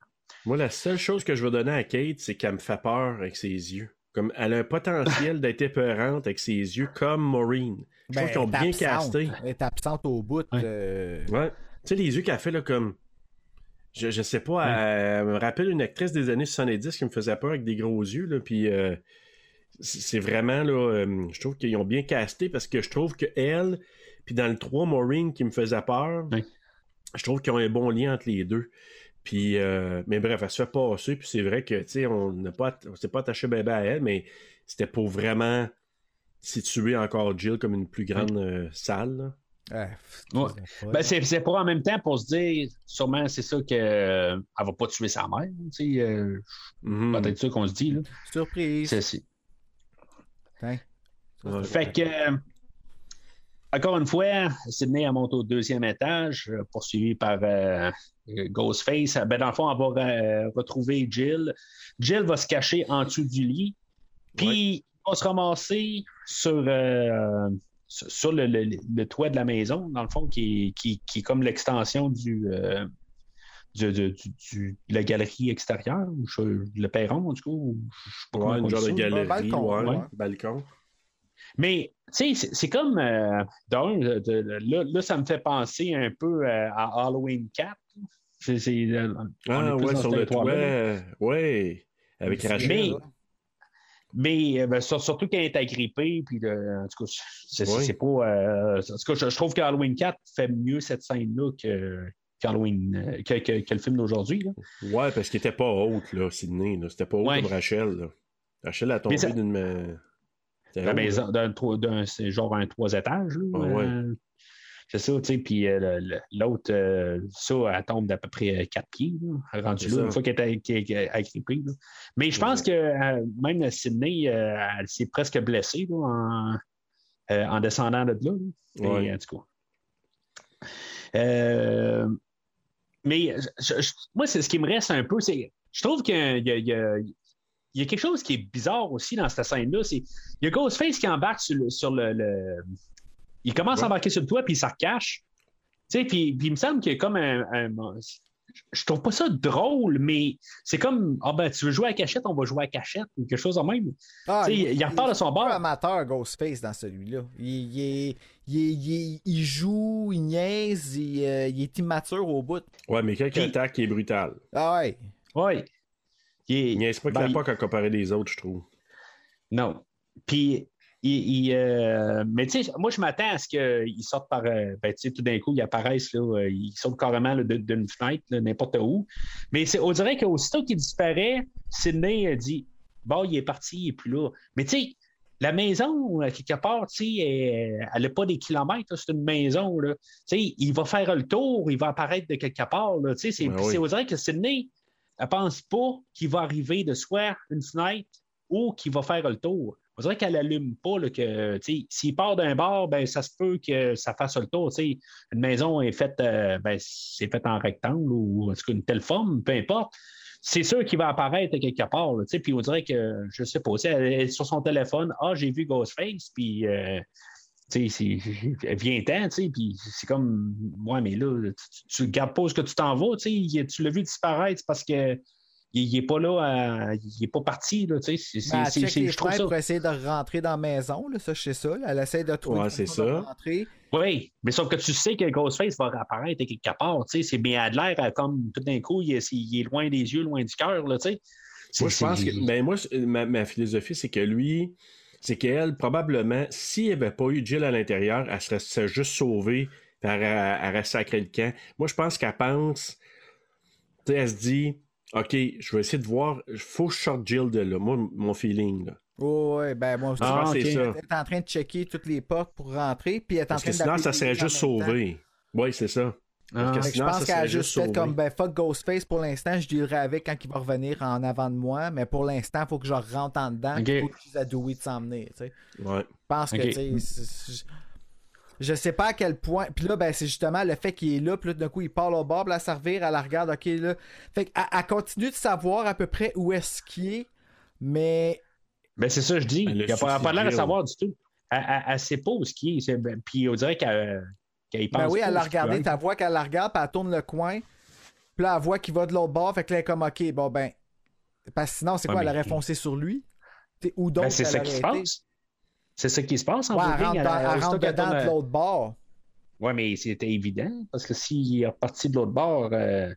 Moi, la seule chose que je vais donner à Kate, c'est qu'elle me fait peur avec ses yeux. Comme elle a un potentiel d'être épeurante avec ses yeux, comme Maureen. Je trouve qu'ils ont Ben, bien absente. casté. Elle est absente au bout. Ouais. euh, Ouais. Tu sais, les yeux qu'elle fait, là, comme. Je, je sais pas, elle, me rappelle une actrice des années 70 qui me faisait peur avec des gros yeux, là, puis euh, c'est c'est vraiment, là, euh, je trouve qu'ils ont bien casté parce que je trouve que elle, puis dans le 3, Maureen qui me faisait peur, Oui. je trouve qu'ils ont un bon lien entre les deux. Puis, euh, mais bref, elle se fait passer, puis c'est vrai que, tu sais, on n'a pas, on s'est pas attaché bébé à elle, mais c'était pour vraiment situer encore Jill comme une plus grande euh, salle, ouais, Ouais. Ben, c'est c'est pas en même temps pour se dire, sûrement, c'est ça qu'elle euh, elle va pas tuer sa mère. sais, euh, Mhm. Peut-être ça qu'on se dit. Là. Surprise. Hein? Ouais. Fait que, euh, encore une fois, Sydney elle monte au deuxième étage, euh, poursuivi par euh, Ghostface. Ben, dans le fond, on va euh, retrouver Jill. Jill va se cacher en dessous du lit, puis on va se ramasser sur, euh, sur le, le- le toit de la maison, dans le fond, qui, est- qui, qui est comme l'extension du, euh, du, du- du- du- de la galerie extérieure, ou je- le perron, du coup. ou je Ouais, une genre de ça. galerie, balcon, ouais, ouais. balcon. Mais, tu sais, c'est- comme. euh, de- de- là, là, ça me fait penser un peu euh, à Halloween 4. C'est, c'est, euh, on Ah, est plus ouais, sur le toit. Ouais. Avec Rachel. Mais, mais ben, sur- surtout quand elle est agrippée, puis de- en tout cas, c'est, Oui. c'est pas. euh, en tout cas, je, je trouve que Halloween 4 fait mieux cette scène-là que, qu'Halloween, euh, que, que- que le film d'aujourd'hui. Ouais, parce qu'il était pas haute, là, Sydney. Là. C'était pas haut Ouais. comme Rachel. Là. Rachel a tombé ça- d'une. La maison, d'un, c'est genre un trois étages. là, Ah ouais. euh, c'est ça, tu sais. Puis euh, l'autre, euh, ça, elle tombe d'à peu près quatre pieds, là, C'est là, une fois qu'elle est, agrippée. Mais je pense que même Sydney, elle s'est presque blessée là, en, en descendant de là. Ouais. en tout cas. Euh, mais je- je- moi, c'est ce qui me reste un peu, c'est. Je trouve qu'il y a- il y a- il y a- quelque chose qui est bizarre aussi dans cette scène-là. C'est il y a Ghostface qui embarque sur le. Sur le, le- Il commence à embarquer sur le toit, puis il s'en recache. Tu sais, puis, puis il me semble qu'il y a comme un. un- je trouve pas ça drôle, mais c'est comme Ah ben, tu veux jouer à cachette, on va jouer à cachette, ou quelque chose de même. Ah, il, il repart de son un peu bord. amateur Ghostface dans celui-là. Il, il il joue, il niaise, il, euh, il est immature au bout. Ouais, mais quand il attaque, il est brutal. Ah ouais. Oui. Il niaise pas que ben, la il- POC à comparer les autres, je trouve. Non. Puis, il, il, euh, mais tu sais, moi, je m'attends à ce qu'ils sortent par. euh, ben, tu sais, tout d'un coup, ils apparaissent, là, euh, ils sortent carrément d'une fenêtre, là, n'importe où. Mais c'est, on dirait qu'aussitôt qu'il disparaît, Sidney dit Bon, il est parti, il est plus là. Mais tu sais, la maison, euh, quelque part, tu sais, elle- n'a pas des kilomètres, c'est une maison. Là. Tu sais, il va faire le tour, il va apparaître de quelque part. Là, tu sais, c'est, Ben oui. c'est- on dirait que Sidney, elle pense pas qu'il va arriver de soit une fenêtre ou qu'il va faire le tour. On dirait qu'elle allume pas là, que s'il part d'un bar, ben ça se peut que ça fasse le tour. Une maison est faite, euh, ben, c'est fait en rectangle ou en tout cas une telle forme, peu importe. C'est sûr qu'il va apparaître quelque part. là, puis on dirait que, je sais pas, elle est sur son téléphone, ah, j'ai vu Ghostface, puis euh, viens-t'en, puis c'est comme, ouais, mais là, tu, tu gardes pas est-ce que tu t'en vas, tu l'as vu disparaître, parce que il, il est pas là, à- il est pas parti, là, tu sais, c'est- Ben, c'est- elle c'est- check c'est- les je trouve ça. pour essayer de rentrer dans la maison. Là, ça, je sais ça. là. Elle essaie de trouver Ouais, c'est façon de ça. rentrer. Oui, mais sauf que tu sais que Ghostface va réapparaître quelque part, tu sais, c'est bien à de l'air, à comme tout d'un coup, il est, il est loin des yeux, loin du cœur, là, tu sais. Moi, je pense que. Ben, moi, ma, ma philosophie, c'est que lui, c'est qu'elle, probablement, s'il n'y avait pas eu Jill à l'intérieur, elle serait, serait juste sauvée, puis elle, aurait- elle aurait sacré le camp. Moi, je pense qu'elle pense. Tu sais, elle se dit, OK, je vais essayer de voir, faut que je sorte Jill de là. Moi, mon feeling, là. Oh, ouais, ben moi aussi. Ah, je pense ok. c'est ça. Elle est en train de checker toutes les portes pour rentrer, puis elle est en Parce train que sinon, ça serait juste sauvé. Oui, c'est ça. Ah. Parce que Fait que je sinon, pense ça qu'elle a juste fait sauvé. comme ben fuck Ghostface pour l'instant, je dealerai avec quand il va revenir en avant de moi, mais pour l'instant, il faut que je rentre en dedans, il faut que je dise à Dewey de s'emmener, tu sais. Ouais. Je pense que, tu sais, je sais pas à quel point. Puis là, ben, c'est justement le fait qu'il est là, puis là, d'un coup, il parle au bord, puis la servir, elle la regarde, ok, là. Fait qu'elle elle continue de savoir à peu près où est-ce qu'il est, mais. Ben, c'est ça, que je dis. Il a n'a pas, l'air de savoir du tout. Elle, elle, elle sait pas où ce qui est. c'est- ben, Puis on dirait qu'elle qu'elle y pense. Ben oui, elle l'a regardé, peut ta voix qu'elle la regarde, puis elle tourne le coin, puis là, elle voit qu'il va de l'autre bord, fait que là, elle est comme, ok, bon, ben. Parce que sinon, c'est Ouais, quoi, elle aurait foncé sur lui? Ou être. donc, Ben, c'est ça qui se passe. C'est ça qui se passe en Ouais, elle rentre, elle- elle dedans de l'autre bord. Ouais, mais c'était évident, parce que s'il est reparti de l'autre bord, euh,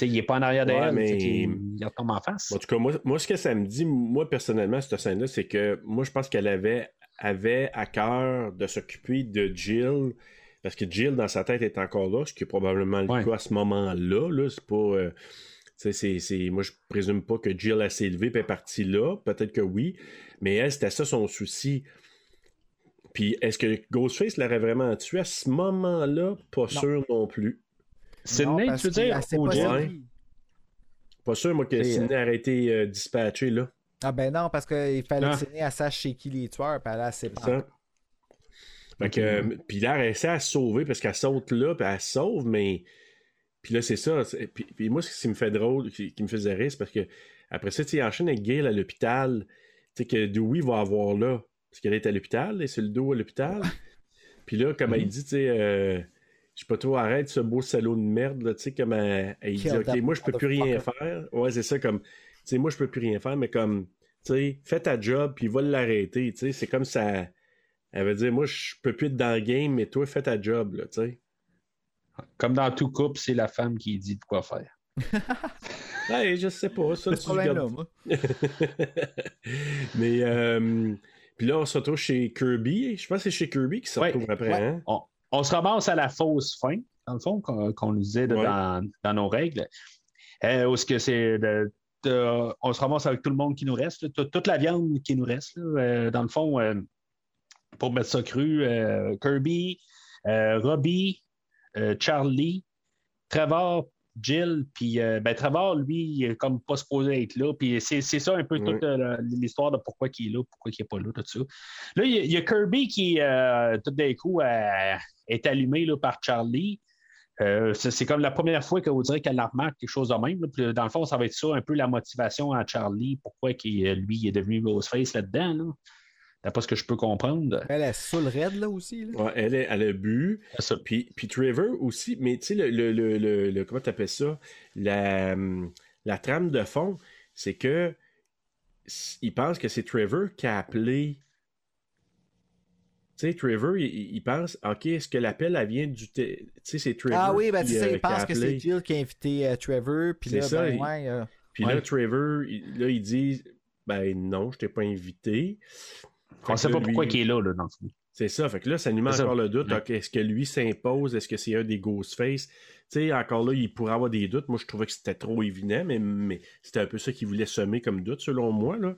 il n'est pas en arrière Ouais, d'elle, mais- qu'il- il retombe en face. En tout cas, moi, moi, ce que ça me dit, moi, personnellement, cette scène-là, c'est que moi, je pense qu'elle avait, avait à cœur de s'occuper de Jill, parce que Jill, dans sa tête, est encore là, ce qui est probablement le Ouais. cas à ce moment-là. Là, c'est pas. euh, tu sais, c'est, c'est- moi, je présume pas que Jill a s'est élevée et est partie là. Peut-être que oui. Mais elle, c'était ça son souci. Puis, est-ce que Ghostface l'aurait vraiment tué à ce moment-là? Pas sûr non plus. Sidney, tu veux qu'il- dire? sait ou pas. Pas sûr, moi, que Sidney aurait été euh, dispatché là. Ah ben non, parce qu'il fallait Ah. que Sidney, elle sache chez qui les tueurs, puis elle a ses C'est ça. Fait que, euh, puis là, elle essaie à se sauver parce qu'elle saute là, puis elle se sauve, mais. Puis là, c'est ça. Puis, puis moi, ce qui me fait drôle, qui, qui me faisait rire, c'est parce que après ça, tu sais, il enchaîne avec Gail à l'hôpital. Tu sais, que Dewey va avoir là. Parce qu'elle est à l'hôpital, et c'est le dos à l'hôpital. Puis là, comme elle dit, tu sais, euh, je sais pas trop, arrête ce beau salaud de merde, là, tu sais, comme elle, elle dit, OK, moi, je peux plus rien motherfucker. faire. Ouais, c'est ça, comme, tu sais, moi, je peux plus rien faire, mais comme, tu sais, fais ta job, puis va l'arrêter, tu sais, c'est comme ça Elle veut dire, moi, je peux plus être dans le game, mais toi, fais ta job, là, tu sais. Comme dans tout couple, c'est la femme qui dit de quoi faire. Ouais, je sais pas, ça, Ce tu problème-là, regardes- moi. mais, euh, puis là, on se retrouve chez Kirby. Je pense que c'est chez Kirby qui se Ouais, retrouve après, ouais. hein? On, on se ramasse à la fausse fin, dans le fond, qu'on nous disait Ouais. dans, dans nos règles. Euh, où ce que c'est de- de- on se ramasse avec tout le monde qui nous reste, là, toute- la viande qui nous reste. là. Euh, dans le fond, euh, pour mettre ça cru, euh, Kirby, Robbie, Charlie, Trevor, Jill, puis euh, ben, Trevor, lui, il est comme pas supposé être là. Puis c'est c'est ça un peu toute euh, l'histoire de pourquoi il est là, pourquoi il n'est pas là, tout ça. Là, il y a, il y a Kirby qui, euh, tout d'un coup, euh, est allumé là, par Charlie. C'est comme la première fois qu'on dirait qu'elle remarque quelque chose de même. là. Puis, dans le fond, ça va être ça, un peu la motivation à Charlie, pourquoi lui il est devenu Ghostface là-dedans. Là. D'après ce que je peux comprendre. Elle est sous le raid, là, aussi. Là. Ouais, elle, est- elle a bu. Puis, puis Trevor aussi, mais tu sais, le, le, le, le- le- comment t'appelles ça? La, la trame de fond, c'est que il pense que c'est Trevor qui a appelé. Tu sais, Trevor, il, il pense, OK, est-ce que l'appel, elle vient du. Tu sais, c'est Trevor. Ah oui, ben ça, euh, il qui a pense que c'est. Jill qui a invité euh, Trevor, puis C'est là, ça, ben il- ouais, euh, Puis Ouais. là, Trevor, il- là, il dit, ben non, je t'ai pas invité. Fait On que sait là, pas pourquoi lui- il est là, là, dans le fond. C'est ça. Fait que là, ça nous met encore le doute. Ouais. Est-ce que lui s'impose? Est-ce que c'est un des Ghostface? Tu sais, encore là, il pourrait avoir des doutes. Moi, je trouvais que c'était trop évident, mais, mais c'était un peu ça qu'il voulait semer comme doute, selon moi. Là.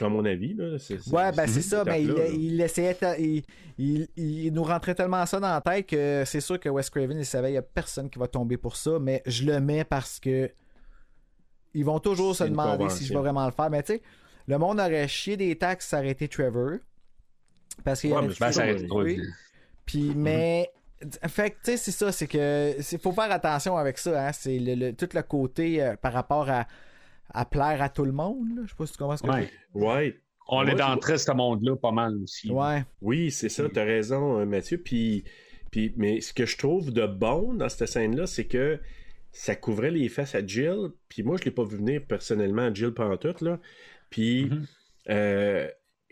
À mon avis. Là, c'est, c'est- Ouais, ben c'est ça, mais il, là. il essayait, ta- il, il- il nous rentrait tellement ça dans la tête que c'est sûr que Wes Craven, il savait, il n'y a personne qui va tomber pour ça, mais je le mets parce que ils vont toujours se demander si je vais vraiment le faire. Mais tu sais, le monde aurait chié des taxes été Trevor. Parce qu'il Ouais, aurait mais Ben. Puis, mais. Fait que, tu sais, c'est ça, c'est que. Il faut faire attention avec ça, hein. C'est le, le- tout le côté euh, par rapport à, à plaire à tout le monde, là. Je sais pas si tu comprends ce que Ouais. Ouais. On est dans je- triste monde-là pas mal aussi. Ouais. Oui, c'est ça, t'as raison, euh, Mathieu. Puis, puis, mais ce que je trouve de bon dans cette scène-là, c'est que ça couvrait les fesses à Jill. Puis moi, je l'ai pas vu venir personnellement, Jill Pantoute, là. Puis, Mhm. euh,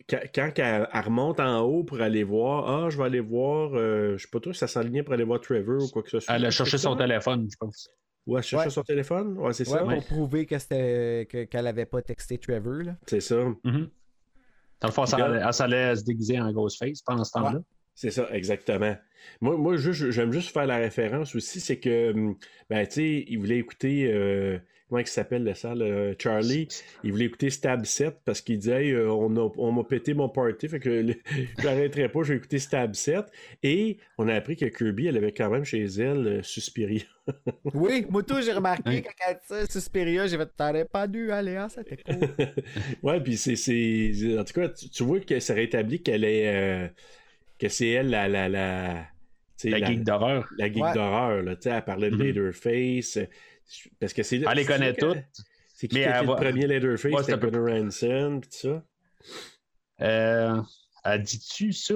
quand, quand elle, elle remonte en haut pour aller voir, ah, je vais aller voir, euh, je sais pas trop si ça s'enlignait pour aller voir Trevor ou quoi que ce soit. Elle a cherché son téléphone, je pense. Ouais, elle cherchait Ouais. son téléphone? Ouais, c'est Ouais, ça. pour prouver que c'était que- qu'elle avait pas texté Trevor, là. C'est ça. Mhm. Dans le fond, elle s'allait se déguiser en Ghostface pendant ce temps-là. C'est ça, exactement. Moi, moi j'aime juste faire la référence aussi, c'est que, hum, ben, tu sais, il voulait écouter, euh, comment il s'appelle le ça, le Charlie, il voulait écouter Stab 7 parce qu'il disait, Hey, euh, on, a- on m'a pété mon party, fait que j'arrêterai pas, je vais écouter Stab 7. Et on a appris que Kirby, elle avait quand même chez elle euh, Suspiria. Oui, moi tout, j'ai remarqué quand elle dit ça, Suspiria, j'ai fait t'aurais pas dû aller, hein, c'était cool. ouais, puis c'est, c'est. En tout cas, tu, tu vois que ça rétablit qu'elle est. euh, que c'est elle la. la, la La geek d'horreur. la geek Ouais. d'horreur, là, tu sais, elle parlait de. Leatherface. Euh, Parce que c'est. Elle les c'est connaît toutes. C'est qui Mais qui le premier Leatherface? Ouais, C'était c'est un peu- Gunnar Hansen, pis tout ça. Euh, elle dit-tu ça?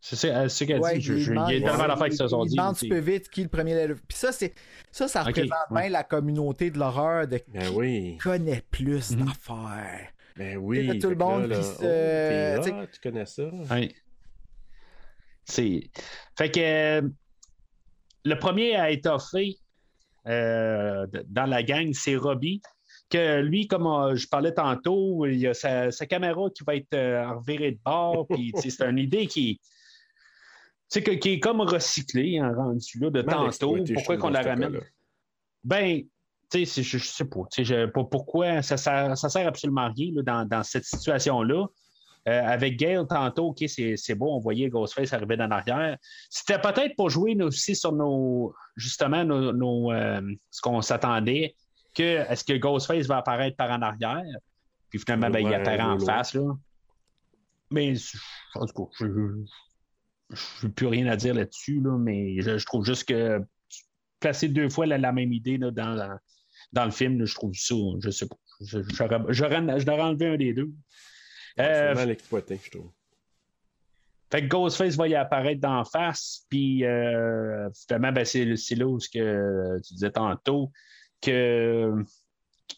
C'est ça c'est ce qu'elle Ouais, dit. Je, il je- demande- il y a tellement d'affaires qui se sont il dit. un peu vite qui est le premier leader. Puis ça, c'est ça, ça représente ouais. bien la communauté de l'horreur de qui Ben oui. connaît plus Mhm. d'affaires. Ben oui. Tout le monde là, qui là, se- oh, t'es tu connais ça? Ouais. C'est. Fait que euh, le premier à étoffer euh, dans la gang, c'est Robbie. Que lui, comme euh, je parlais tantôt, il y a sa, sa caméra qui va être euh, revirée de bord. Puis c'est une idée qui. que- qui est comme recyclée, en rendu là, de Mal tantôt. Pourquoi qu'on la ramène? Ben, tu sais, je, je sais pas. Je- pour- pourquoi ça sert, ça sert absolument à rien là, dans, dans cette situation-là. Euh, avec Gail, tantôt, OK, c'est beau, on voyait Ghostface arriver d'en arrière. C'était peut-être pour jouer nous, aussi sur nos, justement, nos, nos, euh, ce qu'on s'attendait, que est-ce que Ghostface va apparaître par en arrière? Puis finalement, ben, il Ouais, apparaît en face, là. Mais, en tout cas, je n'ai plus rien à dire là-dessus, là, mais je, je trouve juste que placer deux fois la, la même idée là, dans, dans, dans le film, là, je trouve ça, je sais pas. Je- J'aurais enlever un des deux. Euh, C'est mal exploité, je trouve. fait que Ghostface va y apparaître d'en face, puis euh, finalement, ben, c'est c'est là où ce que tu disais tantôt que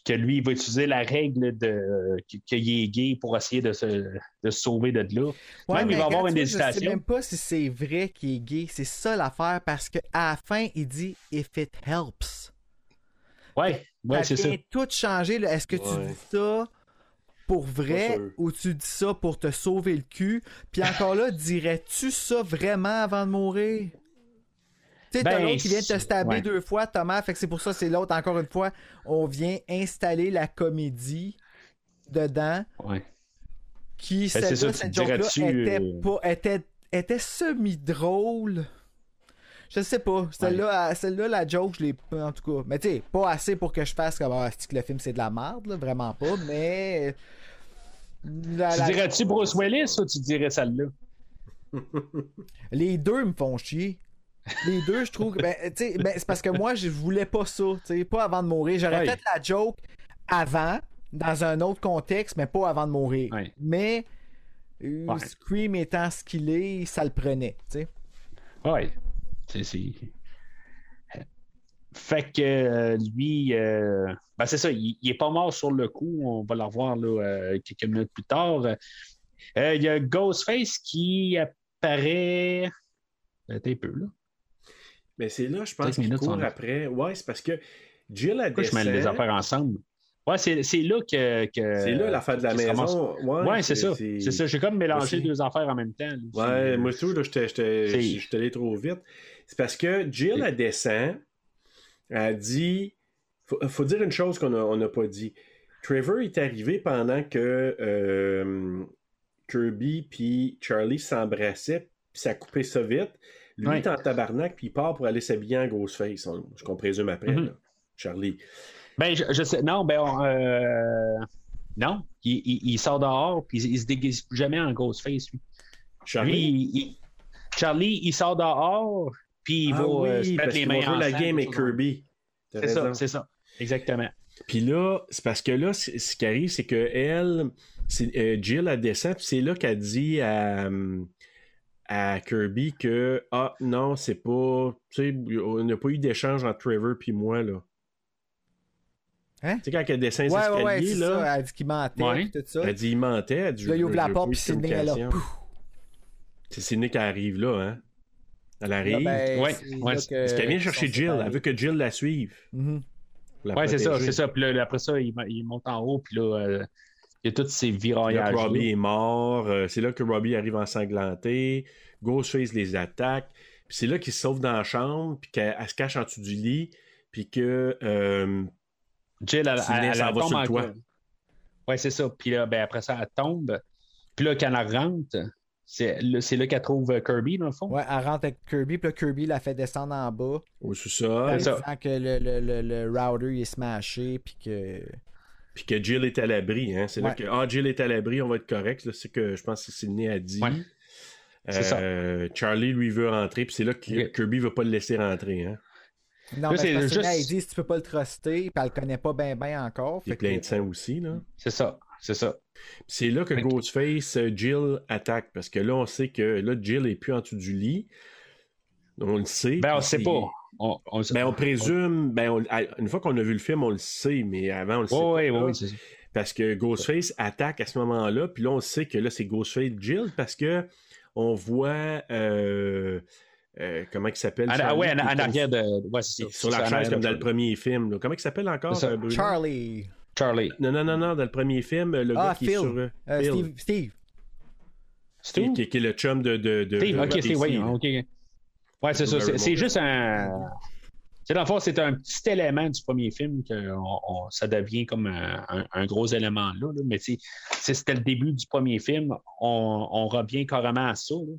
que lui, il va utiliser la règle de qu'il est gay pour essayer de se, de se sauver de là. Ouais, même, mais il va avoir une vois, Je sais hésitation. même pas si c'est vrai qu'il est gay. C'est ça l'affaire parce qu'à la fin, il dit If it helps. Ouais, ouais, c'est ça. tout changer. là. Est-ce que tu dis ça? Pour vrai ou tu dis ça pour te sauver le cul? Puis encore là, dirais-tu ça vraiment avant de mourir? Tu sais, t'as Ben, l'autre qui vient de te stabber ouais. deux fois, Thomas, fait que c'est pour ça, c'est l'autre, encore une fois, on vient installer la comédie dedans, Ouais. qui, Ben, ça, tu cette joke-là, était, euh, pas, était, était semi-drôle. Je sais pas. Celle-là, celle-là, la joke, je l'ai pas, en tout cas. Mais tu sais, pas assez pour que je fasse comme ah, c'est que le film c'est de la merde, là, vraiment pas, mais. La- Tu la- dirais-tu Bruce Willis ou tu dirais celle-là? Les deux me font chier. Les deux, je trouve que. Ben, ben, c'est parce que moi, je voulais pas ça, pas avant de mourir. J'aurais Ouais. fait la joke avant, dans un autre contexte, mais pas avant de mourir. Mais. euh, Ouais. Scream étant ce qu'il est, ça le prenait. Ouais. C'est. Fait que euh, lui, euh, ben c'est ça, il, il est pas mort sur le coup. On va le revoir là, euh, quelques minutes plus tard. Il y a Ghostface qui apparaît. Un peu, là. Mais c'est là, je pense qu'il minutes, court après. Ouais, c'est parce que Jill a Pourquoi je mets les descend. affaires ensemble? Ouais, c'est c'est là que. que- C'est là l'affaire de la maison. Ouais, Ouais, c'est ça. C'est ça. J'ai comme mélangé Aussi. deux affaires en même temps. là. Ouais, C'est- moi tout, là, je suis allé trop vite. C'est parce que Jill, elle descend, elle dit. Faut, faut dire une chose qu'on n'a on pas dit. Trevor est arrivé pendant que euh, Kirby puis Charlie s'embrassaient, puis ça coupait ça vite. Lui Ouais. est en tabarnak, puis il part pour aller s'habiller en Ghostface, on- ce qu'on présume après, Mhm. là, Charlie. Ben, je, je sais. Non, ben, on, euh, non. Il, il- il sort dehors, puis il, il se déguise jamais en Ghostface, lui. Charlie? Lui, Charlie, il sort dehors, puis il Ah va oui, euh, se mettre parce les mains la game comme- Kirby. C'est ça, c'est ça. Exactement. Puis là, c'est parce que là, ce qui arrive, c'est que elle, c'est, euh, Jill, elle descend, puis c'est là qu'elle dit à, à Kirby que ah non, c'est pas, tu sais, on n'a pas eu d'échange entre Trevor puis moi là. Hein? Tu sais quand elle descend Ouais, ouais, ouais, escaliers c'est là, ça. Elle dit qu'il mentait, Ouais. tout ça. elle dit il mentait, elle dit Là, il ouvre la porte, puis Sidney est là. C'est Sidney qui arrive là, hein. Elle arrive. Là, ben, Ouais, ouais, là parce qu'elle vient chercher Jill, elle veut que Jill la suive. La Ouais, c'est ça, c'est ça. Puis là, après ça, il, il monte en haut, puis là, euh, il y a tous ces Là, viraillages. que Robbie est mort. euh, c'est là que Robbie arrive ensanglanté. Ghostface les attaque. Puis c'est là qu'il se sauve dans la chambre, puis qu'elle elle se cache en dessous du lit, puis que... euh, Jill, elle, elle- elle s'en va tombe sur le toit. Ouais, c'est ça. Puis là, ben, après ça, elle tombe. Puis là, quand elle rentre, c'est là, qu'elle trouve euh, Kirby, dans le fond. Ouais, elle rentre avec Kirby, puis là, Kirby la fait descendre en bas. sous-sol, C'est ça. Disant que le, le, le, le router il est smashé, puis que. puis que Jill est à l'abri. Hein? C'est là que ah, Jill est à l'abri, on va être correct. là. C'est que je pense que Sidney a dit. Ouais. C'est Euh, Charlie, lui, veut rentrer, puis c'est là que Ok. Kirby veut pas le laisser rentrer. Hein? Non, Là, mais que juste- là, elle dit si tu peux pas le truster, puis elle le connaît pas bien bien encore. Il est fait que- plein de sang aussi. Là. C'est ça, c'est ça. C'est là que Ghostface, euh, Jill attaque, parce que là, on sait que là, Jill est plus en dessous du lit. On le sait. Ben, on puis sait pas. On, on, Ben, on présume, ben, on- à- une fois qu'on a vu le film, on le sait, mais avant, on le sait Oui, pas. oui, oui, ça. Parce que Ghostface attaque à ce moment-là, puis là, on sait que là, c'est Ghostface Jill, parce que on voit. euh, euh, comment il s'appelle? Ah, ouais, en, arrière de. Ouais. Sur la chaise, comme dans le premier film. là. Comment il s'appelle encore? Charlie. Charlie. Non, non, non, non, dans le premier film, le Ah, gars qui Phil. est sur. euh, Euh, Phil, Steve. Steve. C'est qui, est le chum de. de, de Steve, ok, Steve, oui, Steve. ok. Ouais, c'est ça. C'est, juste un. C'est dans le fond, c'est un petit élément du premier film que on- on- ça devient comme un, un- un gros élément là. là. Mais si c'était le début du premier film, on, on revient carrément à ça. là.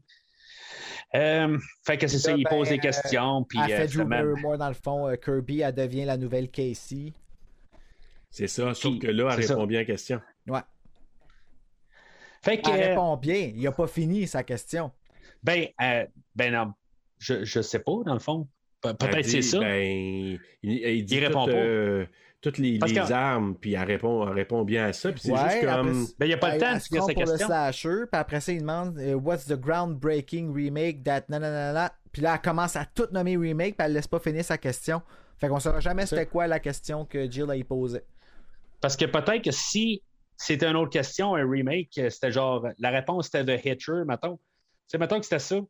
Euh, fait que c'est ça, Là, il ben, pose des euh, questions, puis elle euh, fait Drew Barrymore dans le fond. euh, Kirby, elle devient la nouvelle Casey. C'est ça, sauf Puis, que là, elle répond ça. bien à la question. Ouais. Fait que, Elle répond bien. Il a pas fini sa question. ben, euh, ben non, je, je sais pas, dans le fond. Pe- Peut-être dit, c'est ça. Ben, il, il dit Il répond toutes, pas. euh, toutes les, les que- armes, puis elle répond, elle répond bien à ça. Puis c'est Ouais, juste après, comme. Ben, il n'y a pas le Elle- temps de se pour le question. slasher, puis après ça, il demande euh, What's the groundbreaking remake that nanana. Puis là, elle commence à tout nommer remake, puis elle laisse pas finir sa question. Fait qu'on saura jamais c'était quoi la question que Jill a posée. Parce que peut-être que si c'était une autre question, un remake, c'était genre. La réponse était de Hitcher, mettons. C'est mettons que c'était ça.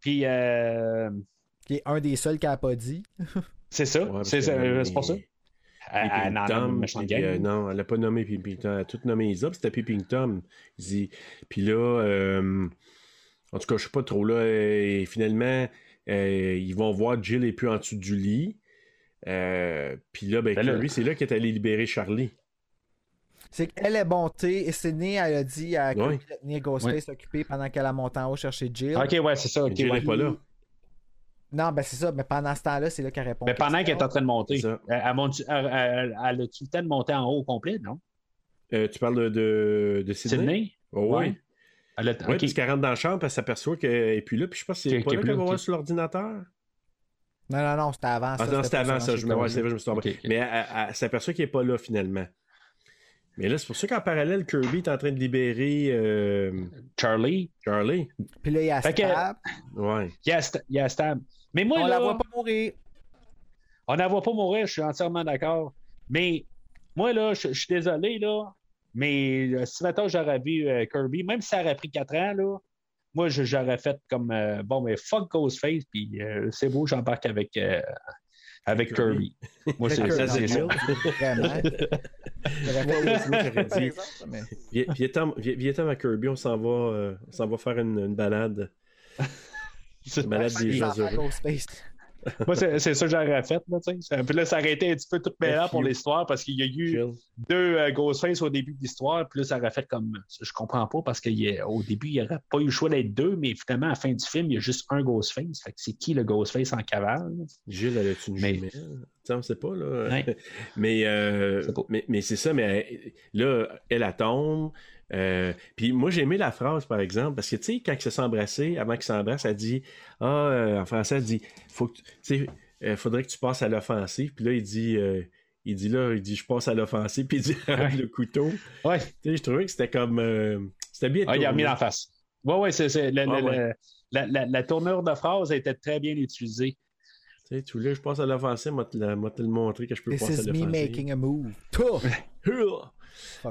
Puis. euh, Qui est un des seuls qui a pas dit. c'est ça. Ouais, c'est euh, pour ça. Peeping Elle- elle en a Tom, puis, euh, non, elle n'a pas nommé Peeping Tom. Elle a tout nommé Isa, puis c'était Peeping Tom. Il dit- Puis là, euh, en tout cas, je sais pas trop. Là, euh, finalement, euh, ils vont voir Jill est plus en dessous du lit. Euh, puis là, ben, Ben là- Kirby, c'est là qu'elle est allé libérer Charlie. C'est qu'elle est montée et Sydney, elle a dit à Ouais. Kirby de tenir Ghostface occupé pendant qu'elle a monté en haut chercher Jill. Ok, ouais, c'est ça. Jill ouais. n'est pas là. Non, ben c'est ça, mais pendant ce temps-là, c'est là qu'elle répond. Mais pendant qu'elle est en train de monter, C'est ça. elle, elle monte- elle- elle- elle a-tu le temps de monter en haut au complet, non? Euh, tu parles de, de, de Sydney? Sydney? Oh, oui. A... Oui, puis qu'elle rentre dans la chambre, elle s'aperçoit qu'elle est plus là. Puis je pense que c'est pas là qu'elle va voir sur l'ordinateur. Non, non, non, c'était avant. Ah non, c'était avant ça. Je me, ouais, c'est vrai, je me suis ok. Mais elle, s'aperçoit qu'il n'est pas là finalement. Mais là, c'est pour ça qu'en parallèle, Kirby est en train de libérer euh, Charlie, Charlie. Puis là, il y a Fait que- Stab. Ouais. il y a, st- il y a Stab. Mais moi, On là, la voit pas mourir. on la voit pas mourir, je suis entièrement d'accord. Mais moi, là, je je suis désolé, là. Mais euh, si maintenant j'aurais vu euh, Kirby, même si ça aurait pris 4 ans, là, moi, j'aurais fait comme euh, bon, mais fuck Ghostface, puis euh, c'est beau, j'embarque avec, euh, avec Kirby. Kirby. Moi, c'est Kirby, c'est- ça. Vraiment. Vietnam, Vi- Vietnam à Kirby, on s'en va, euh, on s'en va faire une, une balade. Une balade des gens heureux. Moi, c'est c'est ça que j'aurais fait. Là, puis là, ça aurait été un petit peu tout mêlant pour l'histoire parce qu'il y a eu deux euh, Ghostface au début de l'histoire. Puis là, ça aurait fait comme. Je comprends pas parce qu'au début, il n'y aurait pas eu le choix d'être deux, mais finalement, à la fin du film, il y a juste un Ghostface. Fait que c'est qui le Ghostface en cavale? Gilles, elle a-tu une Mais- jumelle? Ça, on sait pas, là. Ouais. mais, euh, mais, mais c'est ça, mais elle- là, elle, elle tombe. Euh, puis moi, j'ai aimé la phrase, par exemple, parce que, tu sais, quand ils se sont embrassés, avant qu'ils s'embrassent, elle dit, ah, euh, en français, elle dit, faut que, tu- sais, euh, faudrait que tu passes à l'offensive. Puis là, il dit, euh, il dit là, il dit, je passe à l'offensive, puis il dit, avec le couteau. Ouais. Tu sais, je trouvais que c'était comme, euh, c'était bien Ah, il a mis en face. Ouais, ouais, c'est. c'est- le- Ah, le- ouais. le- la, la- la tournure de phrase été très bien utilisée. Tu sais, tu voulais que je passe à l'offensive, moi te le montrer que je peux This passer à is me l'offensive. making a move.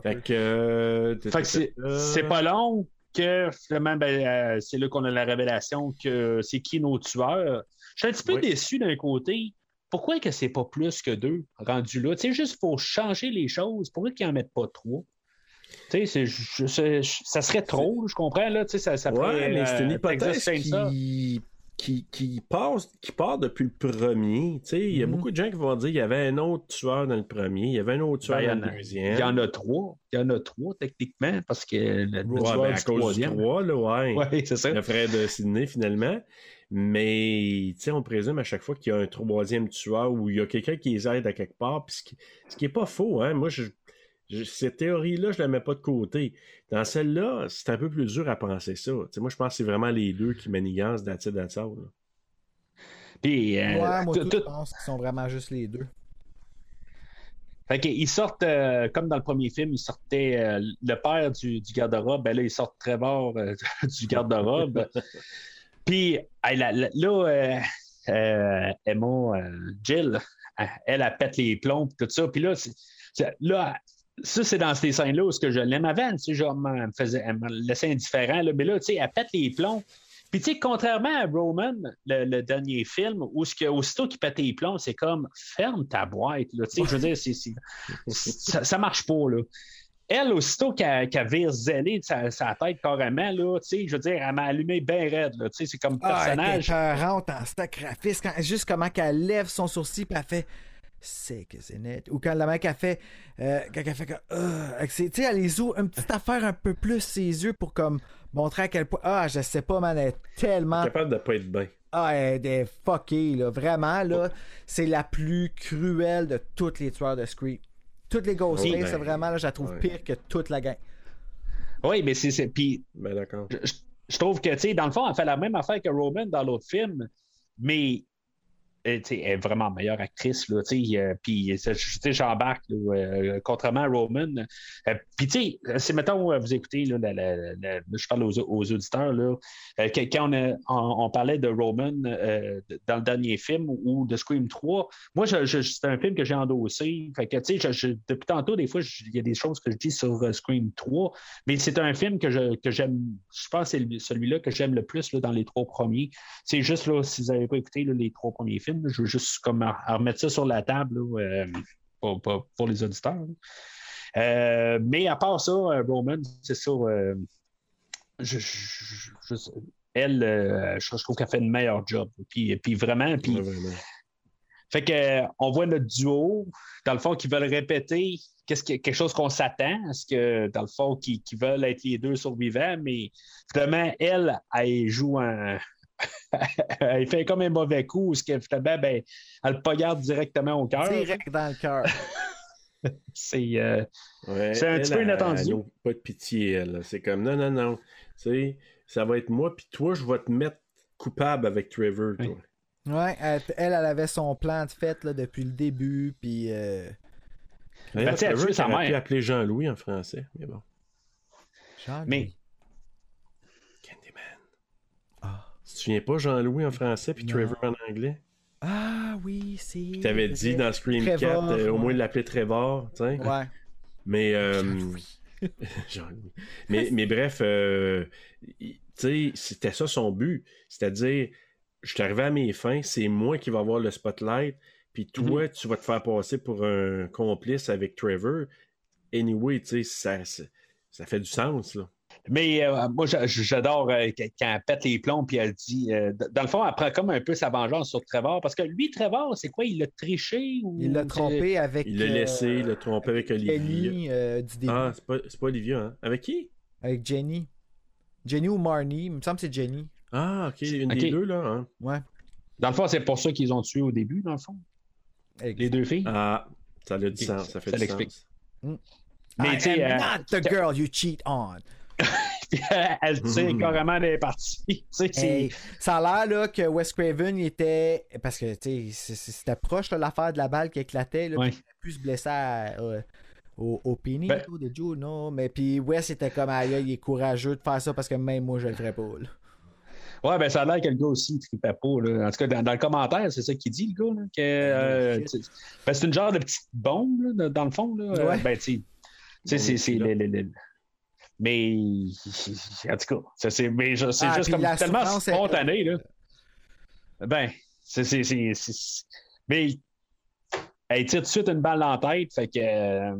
Fait que. euh, Fait que c'est c'est pas long que finalement, ben, euh, c'est là qu'on a la révélation que c'est qui nos tueurs. Je suis un petit peu Oui. déçu d'un côté. Pourquoi que c'est pas plus que deux rendus là? Tu sais, juste pour changer les choses, pourquoi qu'ils en mettent pas trois? Tu sais, c'est- c'est- ça serait trop, je comprends, là. Tu sais, ça, ça Ouais, mais c'est une euh, hypothèse qui, qui, qui, passe, qui part depuis le premier. Tu sais, Il y a Mhm. beaucoup de gens qui vont dire qu'il y avait un autre tueur dans le premier, il y avait un autre tueur Ben, dans le deuxième. Il y en a trois. Il y en a trois, techniquement, parce que le, le Ouais, tueur ben, à cause troisième. du 3, là, ouais. Oui, c'est ça. Le frère de Sydney, finalement. Mais, tu sais, on présume à chaque fois qu'il y a un troisième tueur ou il y a quelqu'un qui les aide à quelque part. Puis ce qui, ce qui est pas faux, hein. Moi, je, je- cette théorie-là, je la mets pas de côté. Dans celle-là, c'est un peu plus dur à penser ça. Tu sais, moi, je pense que c'est vraiment les deux qui manigancent all, là. Puis, euh, Ouais, moi, tout- je pense qu'ils sont vraiment juste les deux. Fait qu'ils sortent, euh, comme dans le premier film, ils sortaient euh, le père du, du garde-robe, ben là, ils sortent Trevor euh, du garde-robe. Puis, hey, là, euh, euh, Emma, euh, Jill, elle, elle, elle pète les plombs, tout ça. Puis là, là, ça, c'est dans ces scènes-là où ce que je l'aime avant, tu sais, genre, elle me, faisait, elle me laissait indifférent, là, mais là, tu sais, elle pète les plombs. Puis, tu sais, contrairement à Roman, le, le dernier film, où ce que, aussitôt qu'il pète les plombs, c'est comme ferme ta boîte. Là. Tu sais, je veux dire, ça, ça marche pas. Là. Elle, aussitôt qu'elle, qu'elle vire zélée de sa, sa tête carrément, là, tu sais, je veux dire, elle m'a allumé bien raide. Là, tu sais, c'est comme Ah, elle personnage. épeurante en sacrifice. Quand, juste comment qu'elle lève son sourcil puis elle fait c'est que c'est net. Ou quand la mec a fait euh, quand elle fait comme avec ses- tu sais, elle les ouvre une petite affaire un peu plus ses yeux pour comme montrer à quel point ah je sais pas man elle est tellement Capable de pas être bien. ah elle est fuckée là vraiment là c'est la plus cruelle de toutes les tueurs de Scream toutes les Ghostface Oh, ben, c'est vraiment là je la trouve ouais. pire que toute la gang Oui, mais c'est. c'est- Puis, Ben d'accord. je, je trouve que, tu sais, dans le fond, elle fait la même affaire que Roman dans l'autre film, mais sais, elle est vraiment meilleure actrice. Là, euh, puis j'embarque, euh, contrairement à Roman. Euh, puis tu euh, vous écoutez, là, je parle aux, auditeurs, là, euh, quand on, parlait de Roman euh, dans le dernier film ou de Scream 3, moi, c'est un film que j'ai endossé. Fait que, depuis tantôt, des fois, il y a des choses que je dis sur euh, Scream 3, mais c'est un film que j'aime. Je pense que c'est celui-là que j'aime le plus dans les trois premiers. C'est juste, là, si vous n'avez pas écouté les trois premiers films, là, je veux juste comme à- à remettre ça sur la table là, euh, pour, pour- pour les auditeurs. Euh, mais à part ça, euh, Roman, c'est ça. je- je- je- elle, euh, je, trouve qu'elle fait une meilleure job. Puis, puis vraiment, puis, Ouais, vraiment. fait que on voit notre duo, dans le fond, qui veulent répéter qu'est-ce que, quelque chose qu'on s'attend, à ce que, dans le fond, qui, qui veulent être les deux survivants, mais finalement, elle, elle joue un. Elle fait comme un mauvais coup, ce que finalement, ben, elle le poignarde directement au cœur. Direct dans le cœur. C'est. euh, Ouais, C'est un elle, petit peu elle- inattendu. Elle n'a pas de pitié, elle. C'est comme, non, non, non. Tu sais, ça va être moi, puis toi, je vais te mettre coupable avec Trevor, toi. Ouais, elle, elle, elle avait son plan de fait là, depuis le début, puis. euh, Ben, elle Trevor sa qui pu mère. appeler Jean-Louis en français, mais bon. Jean- mais Candyman. Ah. Tu te souviens pas Jean-Louis en français, puis. Trevor en anglais? Ah oui, c'est. Tu t'avais dit dans Scream Trevor, 4, euh, au moins de l'appeler Trevor, tu sais. Ouais. Mais, euh, Jean-Louis. mais, mais bref, euh, il- tu sais, c'était ça son but. C'est-à-dire, je suis arrivé à mes fins, c'est moi qui vais avoir le spotlight, puis toi, tu vas te faire passer pour un complice avec Trevor. Anyway, tu sais, ça, ça, ça fait du sens, là. Mais euh, moi, j'a- j'adore euh, quand elle pète les plombs puis elle dit. euh, dans le fond, elle prend comme un peu sa vengeance sur Trevor. Parce que lui, Trevor, c'est quoi? Il l'a triché ou Il l'a trompé avec. Il l'a euh, laissé, il l'a trompé avec Olivia. Jenny euh, du début. Ah, c'est pas, c'est pas Olivia, hein? Avec qui? Avec Jenny. Jenny ou Marnie. Il me semble que c'est Jenny. Ah, ok, une des deux, là. Hein? Ouais. Dans le fond, c'est pour ça qu'ils ont tué au début, dans le fond. Les deux filles. Ah, ça a du sens, ça fait ça du l'explique. sens. Mais I tu sais, am euh, not the girl you cheat on. elle tire carrément des parties. Hey, ça a l'air là, que Wes Craven il était. Parce que c'était proche l'affaire de la balle qui éclatait. Là, Ouais. Il aurait pu se blesser à- euh, au, au pénis Ben- de Joe, non? Mais puis Wes était comme aïe, aïe, il est courageux de faire ça parce que même moi je le ferais pas. là. Ouais, ben ça a l'air que le gars aussi ne tripait pas. Là. En tout cas, dans, dans le commentaire, c'est ça qu'il dit, le gars. Là, que, euh, ben, c'est une genre de petite bombe, là, dans le fond. Là. Ouais. Ben, tu sais, c'est- c'est le- le- le- Mais, en tout cas, ça, c'est mais je- c'est Ah, juste comme tellement spontané. Là. Ben, c'est. c'est- c'est- c'est- Mais, elle tire tout de suite une balle dans la tête. Fait que. euh,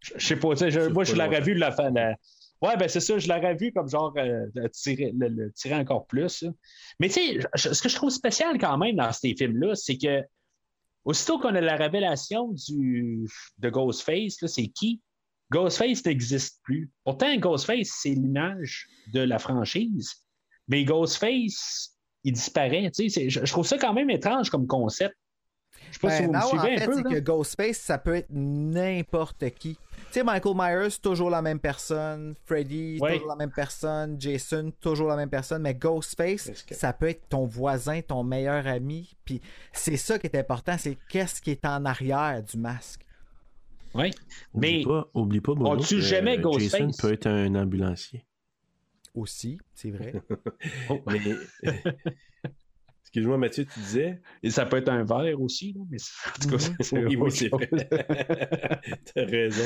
je sais pas, je- moi, je l'aurais vu la fin. la- Ouais, ben c'est ça, je l'aurais vu comme genre euh, tirer, le, le tirer encore plus. là. Mais tu sais, ce que je trouve spécial quand même dans ces films-là, c'est que aussitôt qu'on a la révélation du, de Ghostface, là, c'est qui? Ghostface n'existe plus. Pourtant, Ghostface, c'est l'image de la franchise. Mais Ghostface, il disparaît. tu sais, c'est- Je, je trouve ça quand même étrange comme concept. Je sais pas si Ben vous me non, en suivez fait, un peu. que Ghostface, ça peut être n'importe qui. Tu sais, Michael Myers, toujours la même personne. Freddy, Ouais. toujours la même personne. Jason, toujours la même personne. Mais Ghostface, que- ça peut être ton voisin, ton meilleur ami. Puis c'est ça qui est important, c'est qu'est-ce qui est en arrière du masque. Oublie Mais pas, oublie pas, Bruno, on tue que jamais Ghostface? Jason peut être un ambulancier. Aussi, c'est vrai. Oh. Mais... Excuse-moi, Mathieu, tu disais? Et ça peut être un verre aussi. là, mais en tout cas, c'est- c'est Oui, oui, c'est vrai. T'as raison.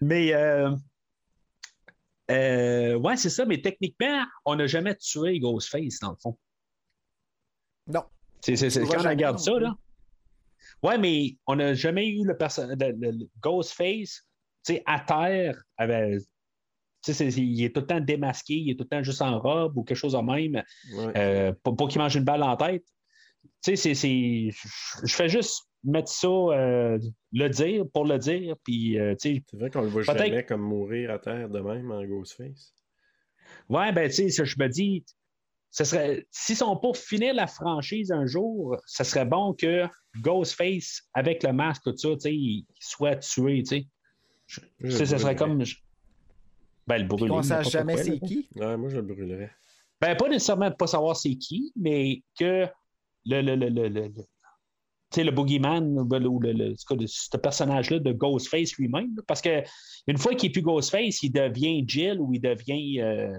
Mais euh, euh, ouais, c'est ça. Mais techniquement, on n'a jamais tué Ghostface, dans le fond. non. C'est, quand on regarde ça, là. Ouais, mais on n'a jamais eu le, le- le- Ghostface tu sais, à terre. Avec, tu sais, c'est- il est tout le temps démasqué, il est tout le temps juste en robe ou quelque chose de même Ouais. euh, pour, pour qu'il mange une balle en tête. Tu sais, c'est, je fais juste mettre ça, euh, le dire pour le dire, puis, euh, C'est vrai qu'on le voit jamais comme mourir à terre de même en Ghostface. Ouais, ben, tu sais, je me dis, ce serait, s'ils sont pour finir la franchise un jour, ce serait bon que Ghostface, avec le masque, tout ça, tu sais, il soit tué, tu sais. Je- Je tu sais, ce serait comme. je- Ben, le brûler. Qu'on sache n'importe jamais c'est qui. Ouais, moi, je le brûlerais. Ben, pas nécessairement de pas savoir c'est qui, mais que le, le, le, le, le- tu sais, le boogeyman ou le, ce personnage-là de Ghostface lui-même. Parce que une fois qu'il n'est plus Ghostface, il devient Jill ou il devient. euh,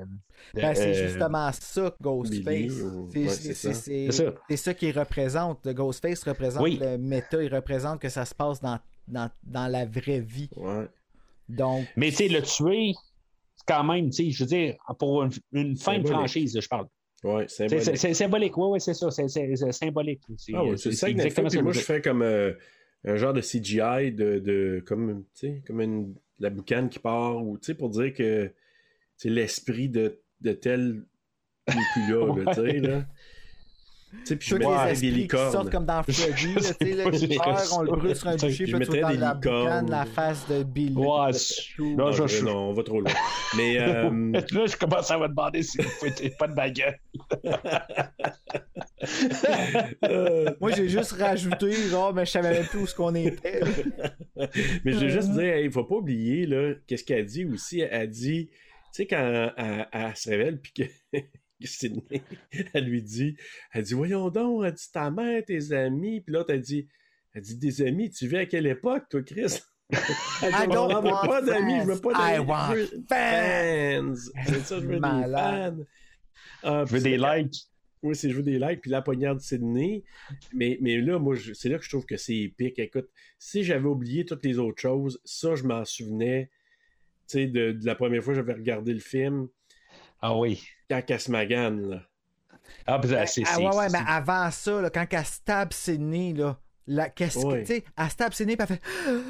Ben, c'est euh, justement ça Ghostface. Ou- C'est ouais, c'est- c'est c'est- ça. c'est- C'est ça. c'est ça qu'il représente. Le Ghostface représente Oui. le méta, il représente que ça se passe dans, dans, dans la vraie vie. Ouais. Donc, Mais tu sais, le tuer, c'est quand même, tu sais, je veux dire, pour une, une fin de franchise, je parle. Ouais, C'est- symbolique. C'est symbolique, oui, oui, c'est ça, c'est symbolique. C'est Ah ouais, c'est ça exactement Moi, je fais comme euh, un genre de CGI de, de comme, comme une, la boucane qui part, ou tu sais, pour dire que c'est l'esprit de, de tel n'est plus là, sais, là. Tu sais, puis je tous les mets des esprits qui sortent comme dans Freddy, là, tu sais, meurt, on le brûle sur un je bûcher, puis tout dans la boucane, la face de Billy. Ouais, c'est- non, je- je- non, on va trop loin. Mais euh, Là, je commence à me demander si vous foutez pas de ma gueule. euh, Moi, j'ai juste rajouté, genre, mais je savais même plus où ce qu'on était. Mais je veux juste dire, il faut pas oublier, là, qu'est-ce qu'elle dit aussi? Elle dit, tu sais, quand elle, elle se révèle, puis que Sydney, elle lui dit, elle dit, voyons donc, elle dit ta mère, tes amis, puis l'autre, elle dit, elle dit, des amis, tu vis à quelle époque, toi, Chris? Elle dit, I don't je veux want pas d'amis, je veux pas fans. I d'amis. fans. C'est ça, je veux des fans. Ah, Je veux des likes. oui, c'est je veux des likes, puis la poignarde Sydney. Mais, mais là, moi, c'est là que je trouve que c'est épique. Écoute, si j'avais oublié toutes les autres choses, ça, je m'en souvenais, tu sais, de, de la première fois que j'avais regardé le film, Ah oui. quand Casmagan, là. Ah, ben, c'est. Ah, ouais, ouais, c'est- mais avant ça, là, quand elle stab Sydney, là, la, qu'est-ce que, tu sais, elle stab Sydney, puis elle fait.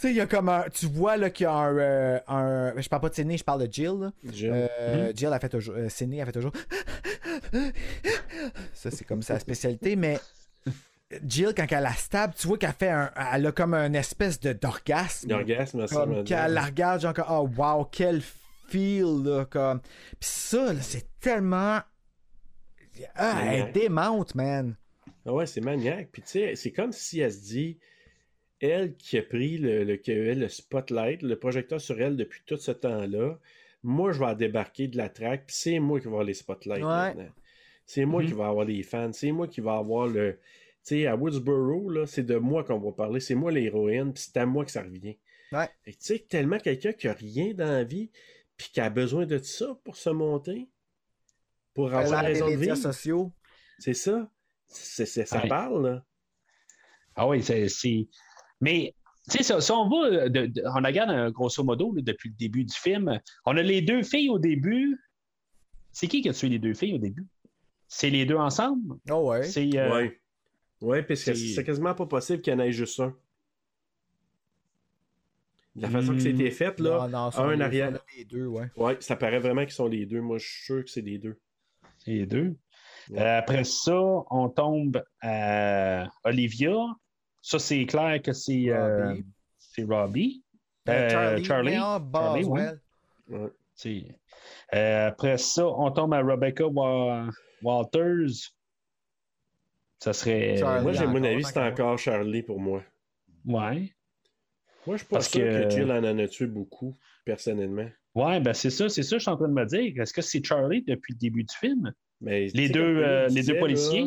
Tu sais, il y a comme un. Tu vois, là, qu'il y a un. euh, un- je parle pas de Sydney, je parle de Jill, là. Jill. Euh, Jill a fait toujours. euh, Sydney a fait toujours. Ça, c'est comme sa spécialité, mais. Jill, quand elle la stab, tu vois qu'elle fait un. Elle a comme un espèce de d'orgasme. L'orgasme, ça, Comme me quand elle la regarde, genre, oh wow, quel feel, là, comme. Pis ça, là, c'est tellement. Ah, elle est démente, man. Ah ouais, c'est maniaque. Puis tu sais, c'est comme si elle se dit, elle qui a pris le, le, le spotlight, le projecteur sur elle depuis tout ce temps-là, moi, je vais débarquer de la track, puis c'est moi qui vais avoir les spotlights Ouais. maintenant. C'est moi Mhm. qui vais avoir les fans, c'est moi qui vais avoir le... Tu sais, à Woodsboro, là, c'est de moi qu'on va parler, c'est moi l'héroïne, puis c'est à moi que ça revient. Ouais. Tu sais, tellement quelqu'un qui a rien dans la vie, puis qui a besoin de ça pour se monter, pour avoir Elle a les raison de médias vivre. sociaux. C'est ça. Ça Ouais. parle, là. Ah oui, c'est. Mais, tu sais, si, si on va, de- de- on regarde euh, grosso modo là, depuis le début du film, on a les deux filles au début. C'est qui qui a tué les deux filles au début? C'est les deux ensemble? Oh ouais. C'est. euh, Ouais. Ouais, parce que c'est- c'est quasiment pas possible qu'il y en ait juste un. La façon que c'était fait, là, Non, non, sont un les- arrière. sont les deux, ouais. ouais, ça paraît vraiment qu'ils sont les deux. Moi, je suis sûr que c'est les deux. C'est les deux. Ouais. Euh, après ça, on tombe à Olivia. Ça, c'est clair que c'est euh, Robbie. c'est Robbie. Euh, Charlie, Charlie. Charlie. Ouais. Euh, après ça, on tombe à Rebecca Wa- Walters. Ça serait. Charlie. Moi, j'ai mon avis, c'est encore. encore Charlie pour moi. Ouais. Moi, je sûr que... que- Jill en a tué beaucoup, personnellement. Ouais, ben c'est ça, c'est ça, que je suis en train de me dire. Est-ce que c'est Charlie depuis le début du film? Mais, tu Les deux, euh, les deux policiers? là,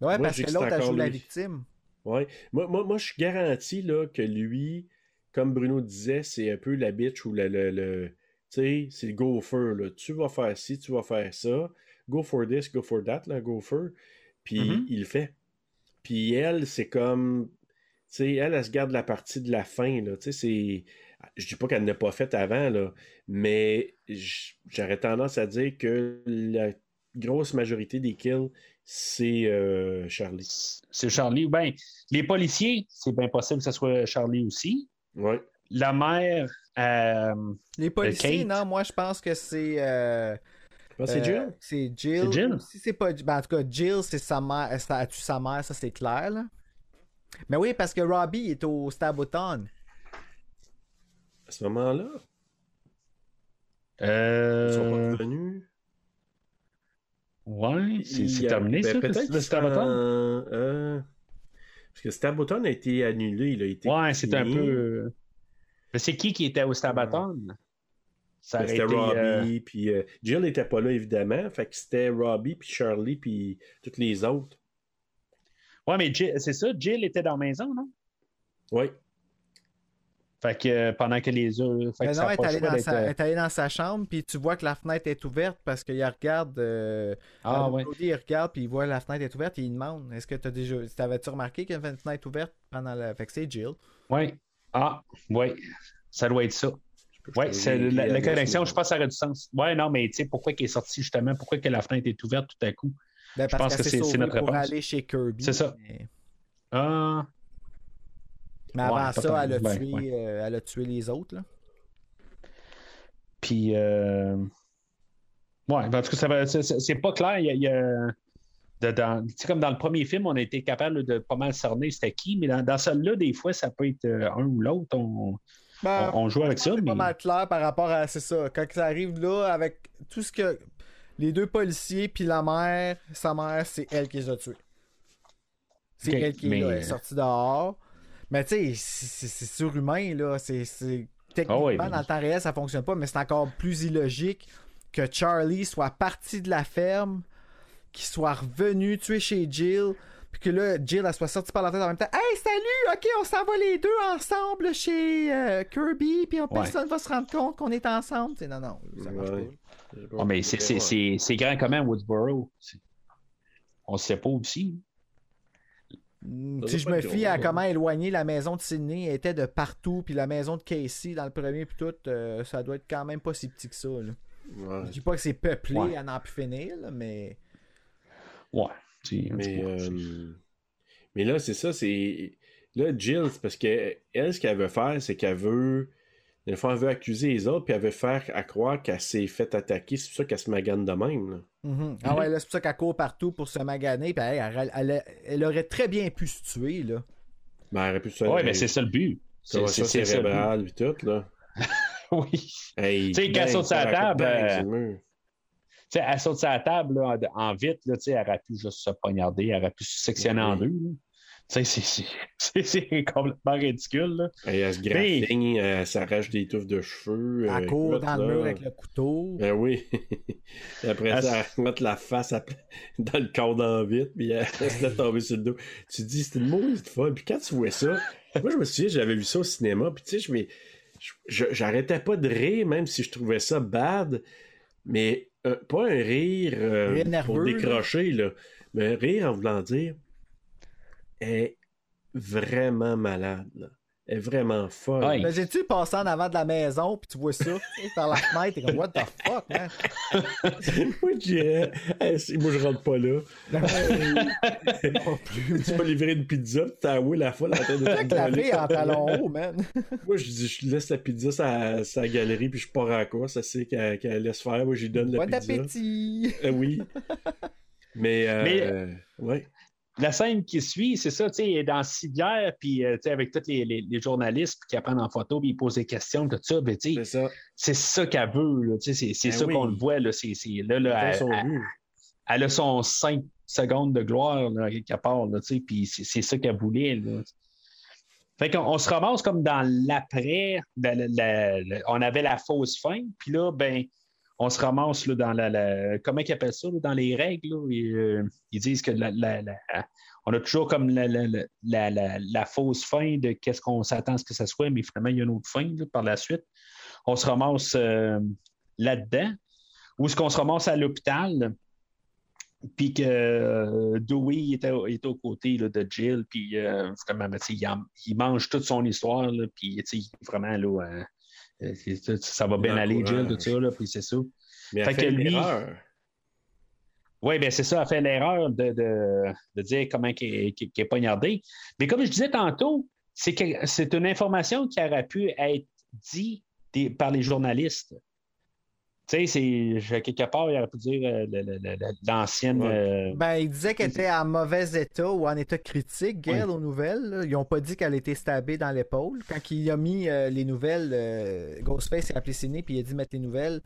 Ouais, Moi, parce que l'autre a joué la victime. Ouais. Moi, moi, moi, je suis garanti là, que lui, comme Bruno disait, c'est un peu la bitch ou le. le, le- tu sais, c'est le gopher. Là. Tu vas faire ci, tu vas faire ça. Go for this, go for that, là, gopher. Puis Mhm. il le fait. Puis elle, c'est comme. Tu sais, elle, elle se garde la partie de la fin. Là. Tu sais, c'est. Je dis pas qu'elle n'a pas fait avant, là, mais j'aurais tendance à dire que la grosse majorité des kills, c'est euh, Charlie. C'est Charlie. Ben, les policiers, c'est bien possible que ce soit Charlie aussi. Ouais. La mère, euh, Les policiers, Kate. non, moi je pense que c'est. euh, c'est euh, Jill. C'est Jill. C'est Jill? Si c'est pas. Ben, en tout cas, Jill, c'est sa mère. A tué sa mère, ça c'est clair, là. Mais oui, parce que Robbie est au Staboton. À ce moment-là, ils sont euh, pas revenus. ouais, c'est terminé ben, ça, peut-être le sont- euh, Parce que Staboton a été annulé. Il a été Ouais, c'est un peu. euh, Mais c'est qui qui était au Stabaton? Ça Ben, C'était été. euh, Robbie, puis euh, Jill n'était pas là, évidemment. Fait que c'était Robbie, puis Charlie, puis toutes les autres. Ouais, mais Jill- c'est ça, Jill était dans la maison, non? Oui. Fait que euh, pendant que les autres. Fait Mais que non, ça a elle est, allée dans sa, euh, elle est allée dans sa chambre, puis tu vois que la fenêtre est ouverte parce qu'il regarde. euh, Ah, euh, ouais. Il regarde, puis il voit la fenêtre est ouverte, et il demande Est-ce que tu as déjà. T'avais-tu remarqué qu'il y avait une fenêtre ouverte pendant la. Fait que c'est Jill. Ouais. Ah, ouais. Ça doit être ça. C'est la, la connexion, je pense que ça aurait du sens. Ouais, non, mais tu sais, pourquoi qu'il est sorti justement? Pourquoi que la fenêtre est ouverte tout à coup? Ben, Je parce pense que c'est- notre pour réponse. aller chez Kirby. C'est ça. Mais, Ah. mais avant Ouais, ça, elle a, tué, Ben, ouais. euh, elle a tué les autres. Là. Puis, euh... ouais, tout cas, ça c'est- pas clair. Il y a, il y a- de- dans- tu sais, comme dans le premier film, on a été capable de pas mal cerner c'était qui, mais dans, dans celle-là, des fois, ça peut être euh, un ou l'autre. On, Ben, on, on joue avec ça. C'est Mais... pas mal clair par rapport à. C'est ça. Quand ça arrive là, avec tout ce que. Les deux policiers, puis la mère, sa mère, c'est elle qui les a tués. C'est elle qui est mais- là, elle est sortie dehors. Mais tu sais, c'est- surhumain, là. C'est. Techniquement, Ah mais- dans le temps réel, ça fonctionne pas, mais c'est encore plus illogique que Charlie soit parti de la ferme, qu'il soit revenu tuer chez Jill, puis que là, Jill, elle soit sortie par la tête en même temps. Hey, salut! Ok, on s'en va les deux ensemble chez euh, Kirby, puis Ouais. personne va se rendre compte qu'on est ensemble. C'est non, non, ça marche Ouais. pas. Ouais, mais c'est- c'est- c'est c'est grand comment, Woodsboro? C'est- On ne sait pas aussi. Mm, Ça Si je me fie à comment éloigner la maison de Sydney elle était de partout, puis la maison de Casey dans le premier, puis tout, euh, ça doit être quand même pas si petit que ça. Là. Ouais. Je dis pas que c'est peuplé Ouais. à n'en plus finir, là, mais. Ouais. Mais, euh, mais là, c'est ça, c'est. Là, Jill, parce que elle, ce qu'elle veut faire, c'est qu'elle veut. Des fois, elle veut accuser les autres, puis elle veut faire à croire qu'elle s'est fait attaquer. C'est pour ça qu'elle se magane de même. Là. Mhm. Ah ouais, là, c'est pour ça qu'elle court partout pour se maganer, puis elle, elle- elle- elle aurait très bien pu se tuer, là. Ben, elle aurait pu se Ouais, mais c'est ça le but. C'est cérébrale, puis tout, là. Oui. Hey, Tu sais, quand elle saute raconte table, euh. Tu sais, elle saute la table là, en, en vite, là, tu sais, elle aurait pu juste se poignarder, elle aurait pu se sectionner en Oui. deux. là. C'est- complètement ridicule. Là. Hey, elle se graffigne, elle s'arrache des touffes de cheveux. Elle euh, court dans le là. mur avec le couteau. Ben oui. Et après Elle ça, elle met la face à- dans le corps vite, puis elle se laisse tomber sur le dos. Tu te dis, c'est une mauvaise folle. Puis quand tu vois ça, moi, je me souviens, j'avais vu ça au cinéma, puis tu sais, j'arrêtais pas de rire, même si je trouvais ça bad, mais euh, pas un rire, euh, Rire pour décrocher, là. mais un rire en voulant dire, est vraiment malade, là. Elle est vraiment folle. Ouais. Imagines-tu passer en avant de la maison, puis tu vois ça, par la fenêtre, t'es comme, what the fuck, man? moi, je dirais, Hey, si- moi, je rentre pas là. Plus. Tu peux livrer une pizza, puis t'as avoué la folle en train de Avec la fille en talon haut, man. Moi, je dis, je laisse la pizza sa, sa galerie, puis je pars en quoi, ça c'est qu'elle laisse faire. Moi, je lui donne la Bon pizza. appétit! Euh, oui. Mais, euh, Mais- euh, ouais. La scène qui suit, c'est ça, tu sais, elle est dans civière, puis euh, tu sais, avec tous les, les- les journalistes qui apprennent en photo, puis ils posent des questions, tout ça, ben, tu sais, C'est ça. c'est ça qu'elle veut, là, tu sais, c'est Ben ça oui. qu'on le voit, là, c'est là, là, elle, elle- a son 5 secondes de gloire, là, quelque part, là, tu sais, puis c'est ça qu'elle voulait, là. Fait qu'on on se ramasse comme dans l'après, la- la- la- la- on avait la fausse fin, puis là, ben, on se ramasse là, dans la, la- comment ils appellent ça, dans les règles, et, euh, ils disent que la, la- la- on a toujours comme la, fausse fin de qu'est-ce qu'on s'attend à ce que ça soit, mais finalement, il y a une autre fin par la suite. On se ramasse euh, là-dedans. Où est-ce qu'on se ramasse à l'hôpital? Puis que euh, Dewey était, aux côtés de Jill, puis vraiment, ben, il, il mange toute son histoire, puis tu sais, vraiment, là, euh, ça va bien aller, Jill, tout ça, là, puis c'est ça. Mais elle Fait fait, que lui-. Oui, bien c'est ça, elle fait l'erreur de, de, de dire comment qu'elle est, qu'elle est poignardée. Mais comme je disais tantôt, c'est une information qui aurait pu être dite par les journalistes. Tu sais, quelque part, il aurait pu dire euh, l'ancienne. Ouais. euh, Ben, il disait qu'elle était en mauvais état ou en état critique, Gail, Ouais. aux nouvelles. là. Ils ont pas dit qu'elle était stabée dans l'épaule. Quand il a mis euh, les nouvelles, euh, Ghostface a appelé Sidney puis il a dit mettre les nouvelles.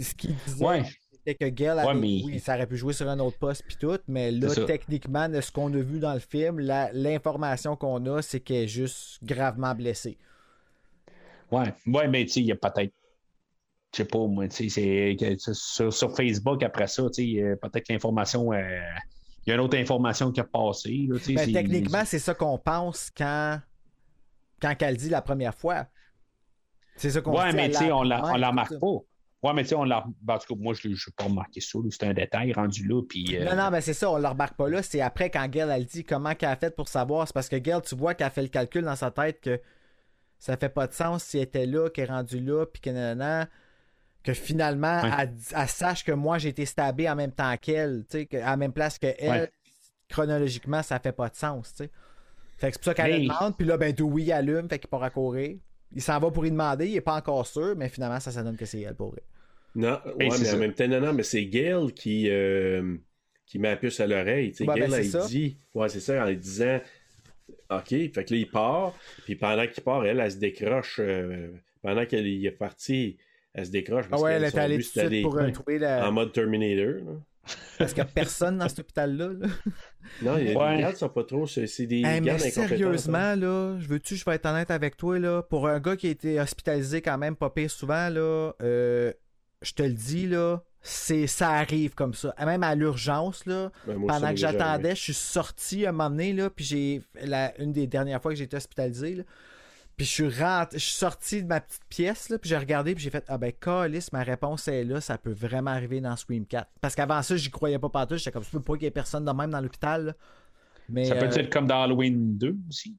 Ce qu'il disait, Ouais. c'était que Gail avait, Ouais, mais- oui, ça aurait pu jouer sur un autre poste puis tout, mais là, techniquement, de ce qu'on a vu dans le film, l'information qu'on a, c'est qu'elle est juste gravement blessée. Ouais, ouais, mais tu sais, il y a peut-être. Je sais pas, moi, tu sais, sur, sur Facebook après ça, tu sais, euh, peut-être que l'information euh, il y a une autre information qui a passé. là, tu sais, Ben, c'est- techniquement, c'est ça qu'on pense quand, quand qu'elle dit la première fois. C'est ça qu'on Ouais, dit mais sais, on la, on la remarque pas. Ouais, mais tu sais, on la. ben, en tout cas, moi, je n'ai pas remarqué ça. C'est un détail rendu là. Puis, euh, Non, non, mais c'est ça, on le remarque pas là. C'est après quand Gail elle dit comment qu'elle a fait pour savoir. C'est parce que Gail, tu vois qu'elle fait le calcul dans sa tête que ça fait pas de sens si elle était là, qu'elle est rendue là, puis que nanana, que finalement, Ouais. elle, elle sache que moi j'ai été stabé en même temps qu'elle, tu sais, que- à la même place que elle. Ouais. Chronologiquement, ça fait pas de sens, tu sais. Fait que c'est pour ça qu'elle le demande, puis là, ben Dewey allume, fait qu'il part à courir. Il s'en va pour y demander, il est pas encore sûr, mais finalement, ça, ça donne que c'est elle pour elle. Non, ouais, c'est mais en même temps, non, non, mais c'est Gail qui, euh, qui met la puce à l'oreille. Tu sais, Ouais, Gail, ben, c'est elle ça. dit, ouais, c'est ça, en lui disant, OK, fait que là, il part, puis pendant qu'il part, elle, elle se décroche, euh, pendant qu'il est parti, elle se décroche. Ah parce ouais, que elle est allée tout de pour euh, d'aller trouver la. En mode Terminator. là. Parce qu'il y a personne dans cet hôpital-là. là. Non, les Ouais. gardes sont pas trop. C'est des Hey, mais gardes hein. sérieusement, là, je veux-tu, je vais être honnête avec toi, là, pour un gars qui a été hospitalisé quand même pas pire souvent, là, euh, je te le dis, là, c'est, ça arrive comme ça. Même à l'urgence, là, Ben, pendant que j'attendais, je suis sorti à un moment donné, là, puis j'ai, la, une des dernières fois que j'ai été hospitalisé, là, puis je suis rentré, je suis sorti de ma petite pièce, là, puis j'ai regardé, puis j'ai fait, ah ben, calice, ma réponse est là, ça peut vraiment arriver dans Scream 4. Parce qu'avant ça, j'y croyais pas partout, j'étais comme, je peux pas qu'il y ait personne de même dans l'hôpital. Mais, ça peut euh, être comme dans Halloween 2 aussi.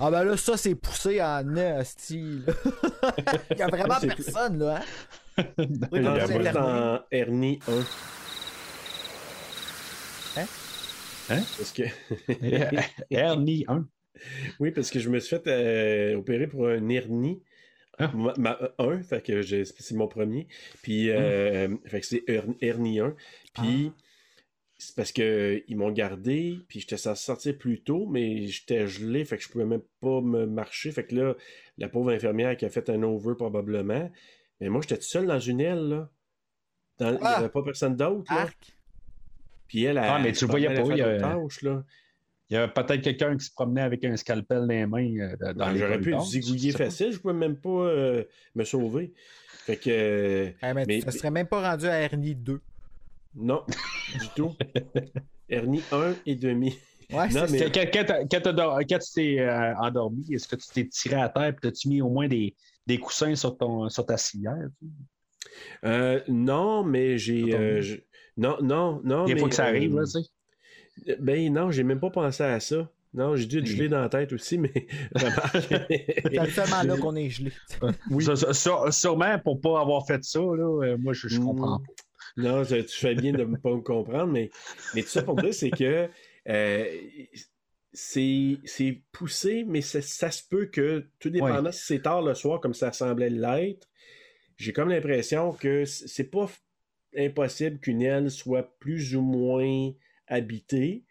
ah ben là, ça, c'est poussé en style. Il y a vraiment personne, là, hein? Oui, Non, comme il y a c'est pas terminé. dans Ernie 1. Hein? Hein? Parce que... Ernie 1. Oui, parce que je me suis fait euh, opérer pour un hernie. Ah. Ma, ma- un, fait que c'est mon premier. Puis, euh, fait que c'est her- hernie 1. Puis, Ah. c'est parce que ils m'ont gardé, puis j'étais censé sortir plus tôt, mais j'étais gelé, fait que je pouvais même pas me marcher. Fait que là, la pauvre infirmière qui a fait un over probablement. Mais moi, j'étais tout seul dans une aile, là. Dans- Il n'y Ah. avait pas personne d'autre, là. Puis elle, Ah, elle- mais tu voyais pas, il y a- tâches, là. Il y a peut-être quelqu'un qui se promenait avec un scalpel dans les mains euh, dans Ben, J'aurais pu zigouiller facile, je pouvais même pas euh, me sauver. Fait que. euh, Eh, mais, Mais- ça serait même pas rendu à Ernie 2. non, du tout. Ernie 1 et demi. Ouais, Non, c'est mais- ça. Quand, tu t'es euh, endormi, est-ce que tu t'es tiré à terre et t'as-tu mis au moins des, des coussins sur, ton, sur ta civière? Euh, non, mais j'ai. Euh, Non, non, non. Des mais, fois que ça arrive, euh, là, tu sais. Ben non, j'ai même pas pensé à ça. Non, j'ai dû être gelé dans la tête aussi, mais. C'est seulement là qu'on est gelé. Oui. Ça- ça- ça- sûrement pour pas avoir fait ça, là, euh, moi je, je Mm. comprends pas. Non, tu tu fais bien de ne pas me comprendre, mais, mais tout ça pour dire, c'est que euh, c'est c'est poussé, mais ça, se peut que, tout dépendant si c'est tard le soir, comme ça semblait l'être, j'ai comme l'impression que c'est pas impossible qu'une aile soit plus ou moins habitée.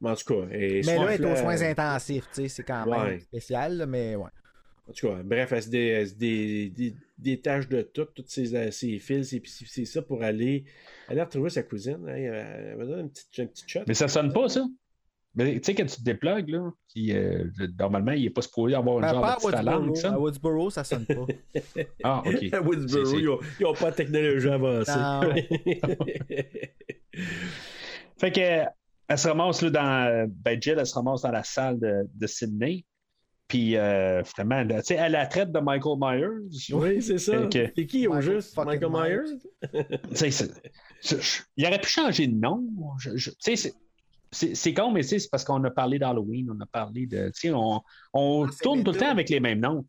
Mais en tout cas, elle Mais là, elle est aux soins intensifs, tu sais, c'est quand même Ouais. spécial, mais ouais. En tout cas, bref, elle se dé- elle se dé- dé- détache de tout, toutes ses, ses fils, et puis c'est ça pour aller, aller retrouver sa cousine. Hey, elle elle va donner une petite, un petit shot. Mais ça sonne pas, ça. Mais tu sais, quand tu te déplugues, là, qui, euh, normalement, il est pas supposé avoir une Ben, genre pas de petite qui Woodsboro. À. Woodsboro, ça sonne pas. Ah, OK. À Woodsboro, ils n'ont pas de technologie avancée. Fait que, elle se ramasse là, dans. Ben, Jill, elle se ramasse dans la salle de, de Sydney. Puis, euh, finalement, tu sais, elle la traite de Michael Myers. oui, c'est ça. Que- C'est qui au juste? Michael Myers? C'est- il aurait pu changer de nom. Je- je- c'est- c'est c'est con, mais c'est parce qu'on a parlé d'Halloween, on a parlé de. Tu sais, on, on Ah, tourne tout le temps avec les mêmes noms.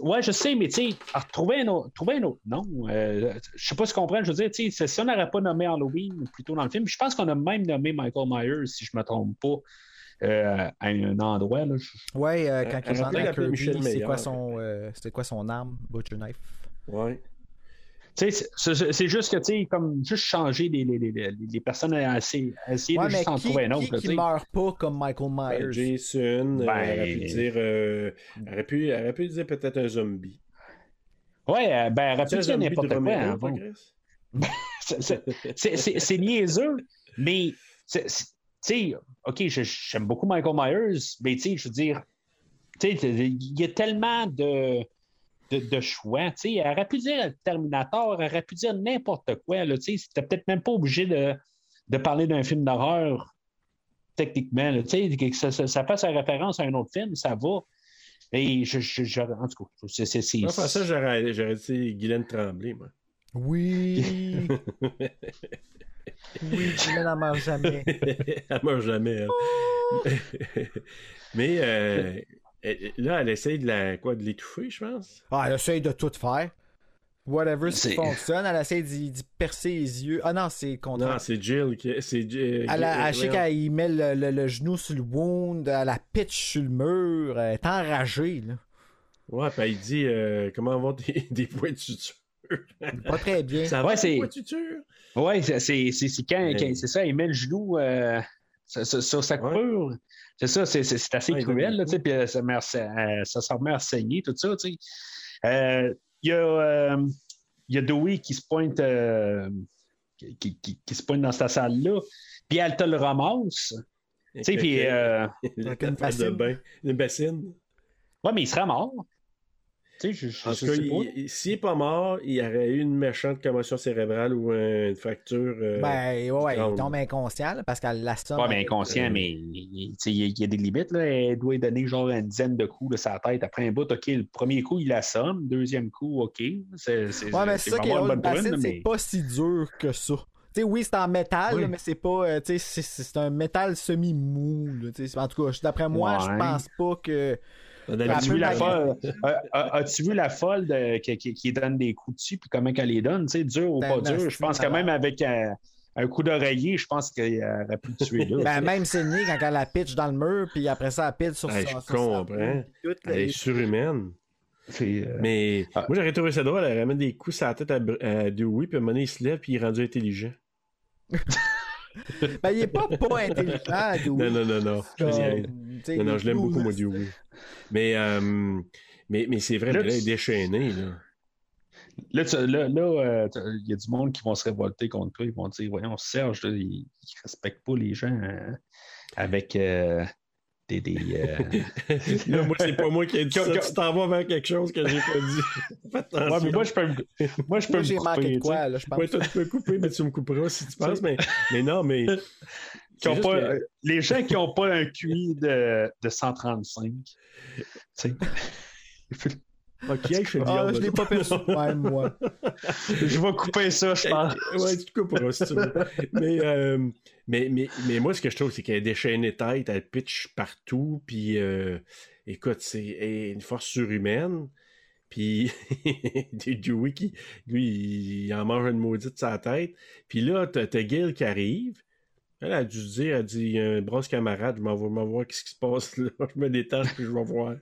Ouais, je sais, mais tu sais, à retrouver un autre, trouver un autre nom. euh, je sais pas si tu comprends. Je veux dire, tu sais, si on n'aurait pas nommé Halloween plus tôt dans le film, je pense qu'on a même nommé Michael Myers, si je me trompe pas, euh, à un endroit. Là. Ouais, euh, quand Euh, il Michel Kirby, c'est quoi son, euh, c'était quoi son arme, Butcher Knife. Ouais. Tu sais, c'est- juste que, tu sais, comme juste changer les, les, les, les- les personnes à essayer, à essayer Ouais, de juste en qui, trouver un qui, autre. là, qui tu sais. meurt pas comme Michael Ben, Myers? Jason, euh, Ben- elle aurait pu dire, euh, aurait pu, elle aurait pu dire peut-être un zombie. Ouais, euh, ben, un rappelle-toi zombie n'importe de quoi. Hein, bon. C'est- niaiseux, mais tu sais, ok, je- j'aime beaucoup Michael Myers, mais tu sais, je veux dire, tu sais, il y a tellement de, de, de choix. Tu sais, elle aurait pu dire Terminator, elle aurait pu dire n'importe quoi. Là, tu sais, c'était peut-être même pas obligé de, de parler d'un film d'horreur, techniquement. là. Tu sais, que ça, ça, ça fasse référence à un autre film, ça va. Et je, je- je- en tout cas, c'est. c'est- pour ça, j'aurais j'aurais dit Guylaine Tremblay, moi. Oui. oui, tu n'en mange jamais. elle meurt jamais, elle. Mais euh, elle- là, elle essaye de la quoi de l'étouffer, je pense? Ah, elle essaye de tout faire. Whatever ce qui fonctionne, elle essaye d'y percer les yeux. Ah non, c'est le contraire. Non, c'est Jill qui. C'est Jill. Elle, a- elle, je sais ouais. qu'elle y met le, le- le genou sur le wound, elle la pitch sur le mur, elle est enragée. Là. Ouais, puis elle dit euh, comment vont des, des points de suture? Pas très bien. Ça Ouais, va, c'est- des points de suture? Ouais, c'est c'est- c'est- c'est quand, Mais- quand- c'est ça, il met le genou euh, sur, sur- sur sa coupure. C'est ça, c'est c'est- c'est assez Ouais, cruel, là, tu sais, puis euh, ça, euh, ça s'en remet à saigner, tout ça, tu sais. Euh, Il y a, euh, y a Dewey qui se pointe, euh, qui, qui- qui se pointe dans cette salle-là, puis elle te le ramasse, tu sais, puis... euh, une bassine. bain. Une bassine. ouais, mais il sera mort. Tu sais, je, je, je pas. s'il n'est pas mort, il y aurait eu une méchante commotion cérébrale ou une fracture. euh, Ben, ouais, il tombe inconscient là, parce qu'elle l'assomme. Ouais, mais avec- inconscient, euh, mais il, tu sais, il y a- des limites. Là. Elle doit lui donner genre une dizaine de coups de sa tête. Après un bout, OK, le premier coup, il l'assomme. Deuxième coup, OK. C'est, c'est, Ouais, mais c'est ça qui est bonne c'est pas si dur que ça. Tu sais, oui, c'est en métal, Oui. là, mais c'est pas. euh, tu sais, c'est- c'est un métal semi-mou. En tout cas, d'après moi, je Ouais. pense pas que. A Ben, As-tu vu la folle? euh, euh, As-tu vu la folle de- qui, qui- qui donne des coups dessus, puis comment qu'elle les donne? Tu sais, dur ou Ben, pas dur? Je pense quand même avec un, un coup d'oreiller, je pense qu'il aurait pu le tuer là. Ben, même Sydney, quand elle la pitch dans le mur, puis après ça, elle pitch sur Ouais, sa- je sur comprends. Elle est surhumaine. Euh, Mais Ah. moi, j'aurais trouvé ça drôle. Elle ramène des coups sur la tête à, à Dewey, puis à un moment donné, il se lève, puis il est rendu intelligent. Ben, il est pas pas intelligent, Dewey. Non, non, non, non. Comme, Non, non, je l'aime beaucoup, moi, Dewey. Mais, euh, mais, mais c'est vrai, Là, mais là, il est déchaîné. Là. Là, tu- là, là, euh, il y a du monde qui vont se révolter contre toi. Ils vont dire Voyons, Serge, là, il ne respecte pas les gens hein, avec euh, des. des euh, Là, moi, c'est pas moi qui ai dit ça. Que- Tu t'en vas vers quelque chose que j'ai pas dit. Attention. Ouais, mais moi, je peux me, moi, je peux Moi, me couper, de quoi, là, je pense. Ouais, toi, tu peux couper, mais tu me couperas si tu penses. Mais, mais non, mais. Qui ont c'est pas- que- euh, Les gens qui n'ont pas un QI de, de 135. tu sais. Ok, je fais Ah, bien. je l'ai pas perçu même, moi. je vais couper ça, je pense. Ouais, tu te couperas si tu veux. mais, euh, mais, mais, mais moi, ce que je trouve, c'est qu'elle est déchaînée tête, elle pitch partout, puis euh, écoute, c'est une force surhumaine. Puis Dewey qui, lui, il en mange une maudite de sa tête. Puis là, t'as t'as Gail qui arrive. Elle a dû se dire, elle dit, il y a un brosse camarade, je m'en vais m'en voir qu'est-ce qui se passe là? Je me détache puis je vais voir.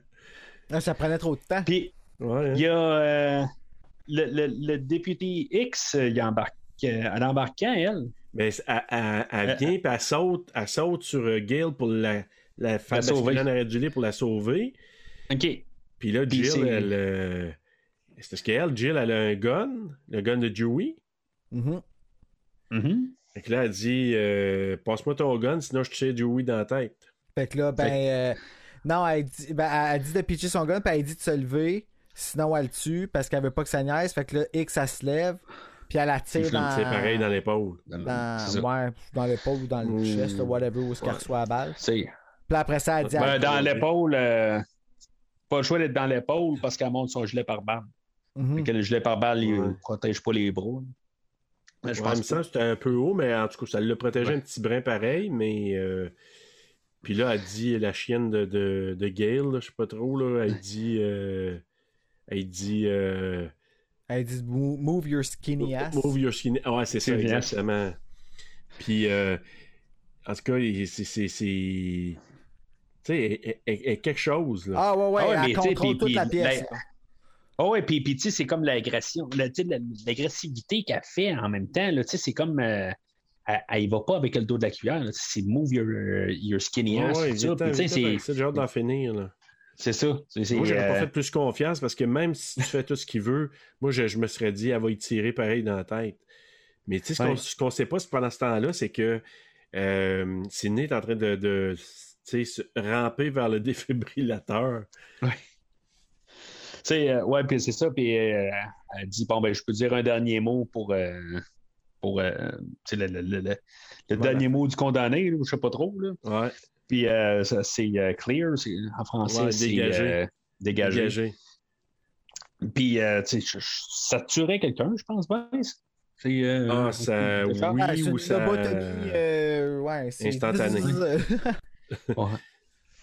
Ah, Ça prenait trop de temps. Puis, Ouais, hein. il y a euh, le, le, le député X, euh, il embarque, elle embarque quand, elle? Mais elle, elle- elle vient, puis elle saute, elle saute sur euh, Gail pour la, la faire La pour la sauver. OK. Puis là, Jill, c'est- elle. euh, C'est parce qu'elle, Jill, elle a un gun, le gun de Dewey. Mhm. Mhm. Fait que là, elle dit euh, Passe-moi ton gun, sinon je tire Dewey dans la tête. Fait que là, ben. euh, non, elle dit, ben, elle- dit de pitcher son gun, puis elle dit de se lever, sinon elle le tue, parce qu'elle veut pas que ça niaise. Fait que là, X, elle se lève, puis elle la tire dans. C'est pareil dans l'épaule. Dans, ouais, dans l'épaule ou dans le Mmh. chest, whatever, où est-ce qu'elle Ouais. reçoit la balle. C'est- Puis après ça, elle dit. Ben, elle- dans l'épaule, euh, pas le choix d'être dans l'épaule parce qu'elle monte son gilet par balle. Mhm. Que le gilet par balle, il ne protège pas les bras. Mais je pense que c'était un peu haut, mais en tout cas, ça l'a protégé Ouais. un petit brin pareil, mais. euh, Puis là, elle dit la chienne de, de, de Gail, je sais pas trop, là, elle dit. euh, Elle dit. euh, Elle dit Mo- Move your skinny ass. Move your skinny. Ah ouais, c'est ça, exactement. Puis, euh, en tout cas, c'est. c'est- c'est- Tu sais, est quelque chose, là. Ah ouais, ouais, Ah ouais, elle mais tu sais, contrôle puis- toute la pièce. ben. Oh ouais, puis, puis tu sais, c'est comme l'agression, l'agressivité qu'elle fait en même temps, là, tu sais, c'est comme. euh, elle, elle y va pas avec le dos de la cuillère, c'est move your, your skinny Ouais, ass. ouais, sais, vite-en, c'est- hâte d'en finir, là. C'est ça. C'est, Moi, j'aurais pas euh, fait plus confiance parce que même si tu fais tout ce qu'il veut, moi, je, je me serais dit, elle va y tirer pareil dans la tête. Mais tu sais, ce qu'on Ouais. ce qu'on sait pas pendant ce temps-là, c'est que euh, Sidney est en train de, de tu sais, se ramper vers le défibrillateur. Tu sais, euh, ouais, puis c'est ça, puis euh, elle dit, bon, ben, je peux dire un dernier mot pour, pour tu le, le- le- le- le dernier mot du condamné, je sais pas trop. Là. Ouais, Puis euh, ça, c'est euh, clear, c'est- en français, Ouais, c'est dégagé. euh, dégagé. dégagé. Puis euh, tu sais, ça tuerait quelqu'un, je pense, Vince. C'est, euh, Ah, ça, c'est genre- oui, Ah, c'est ou une ça... euh, ouais, c'est Instantané. Ouais.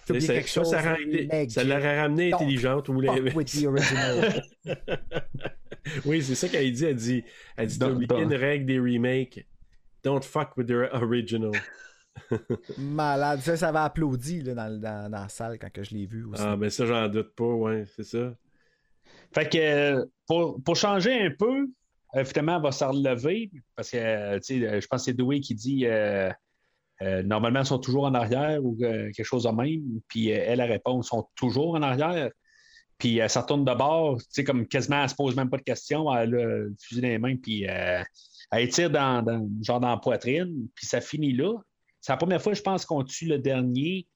T'oublies Ça, chose, ça, ça l'aurait ramené Don't intelligente ou. Oui, c'est ça qu'elle dit. Elle dit, elle dit t'as oublié une règle des remakes. Don't fuck with the original. Malade. Ça, ça va applaudi là, dans, dans, dans la salle quand que je l'ai vu aussi. Ah, ben ça, j'en doute pas, ouais, c'est ça. Fait que euh, pour, pour changer un peu, euh, finalement, elle va se relever parce que euh, tu sais, euh, je pense que c'est Dewey qui dit euh, euh, normalement, ils sont toujours en arrière ou euh, quelque chose de même. Puis euh, elle, elle répond ils sont toujours en arrière. Puis elle se retourne de bord, tu sais, comme quasiment, elle se pose même pas de questions. Elle a le fusil dans les mains, puis euh, elle tire dans, dans- genre dans la poitrine, puis ça finit là. C'est la première fois, je pense, qu'on tue le dernier,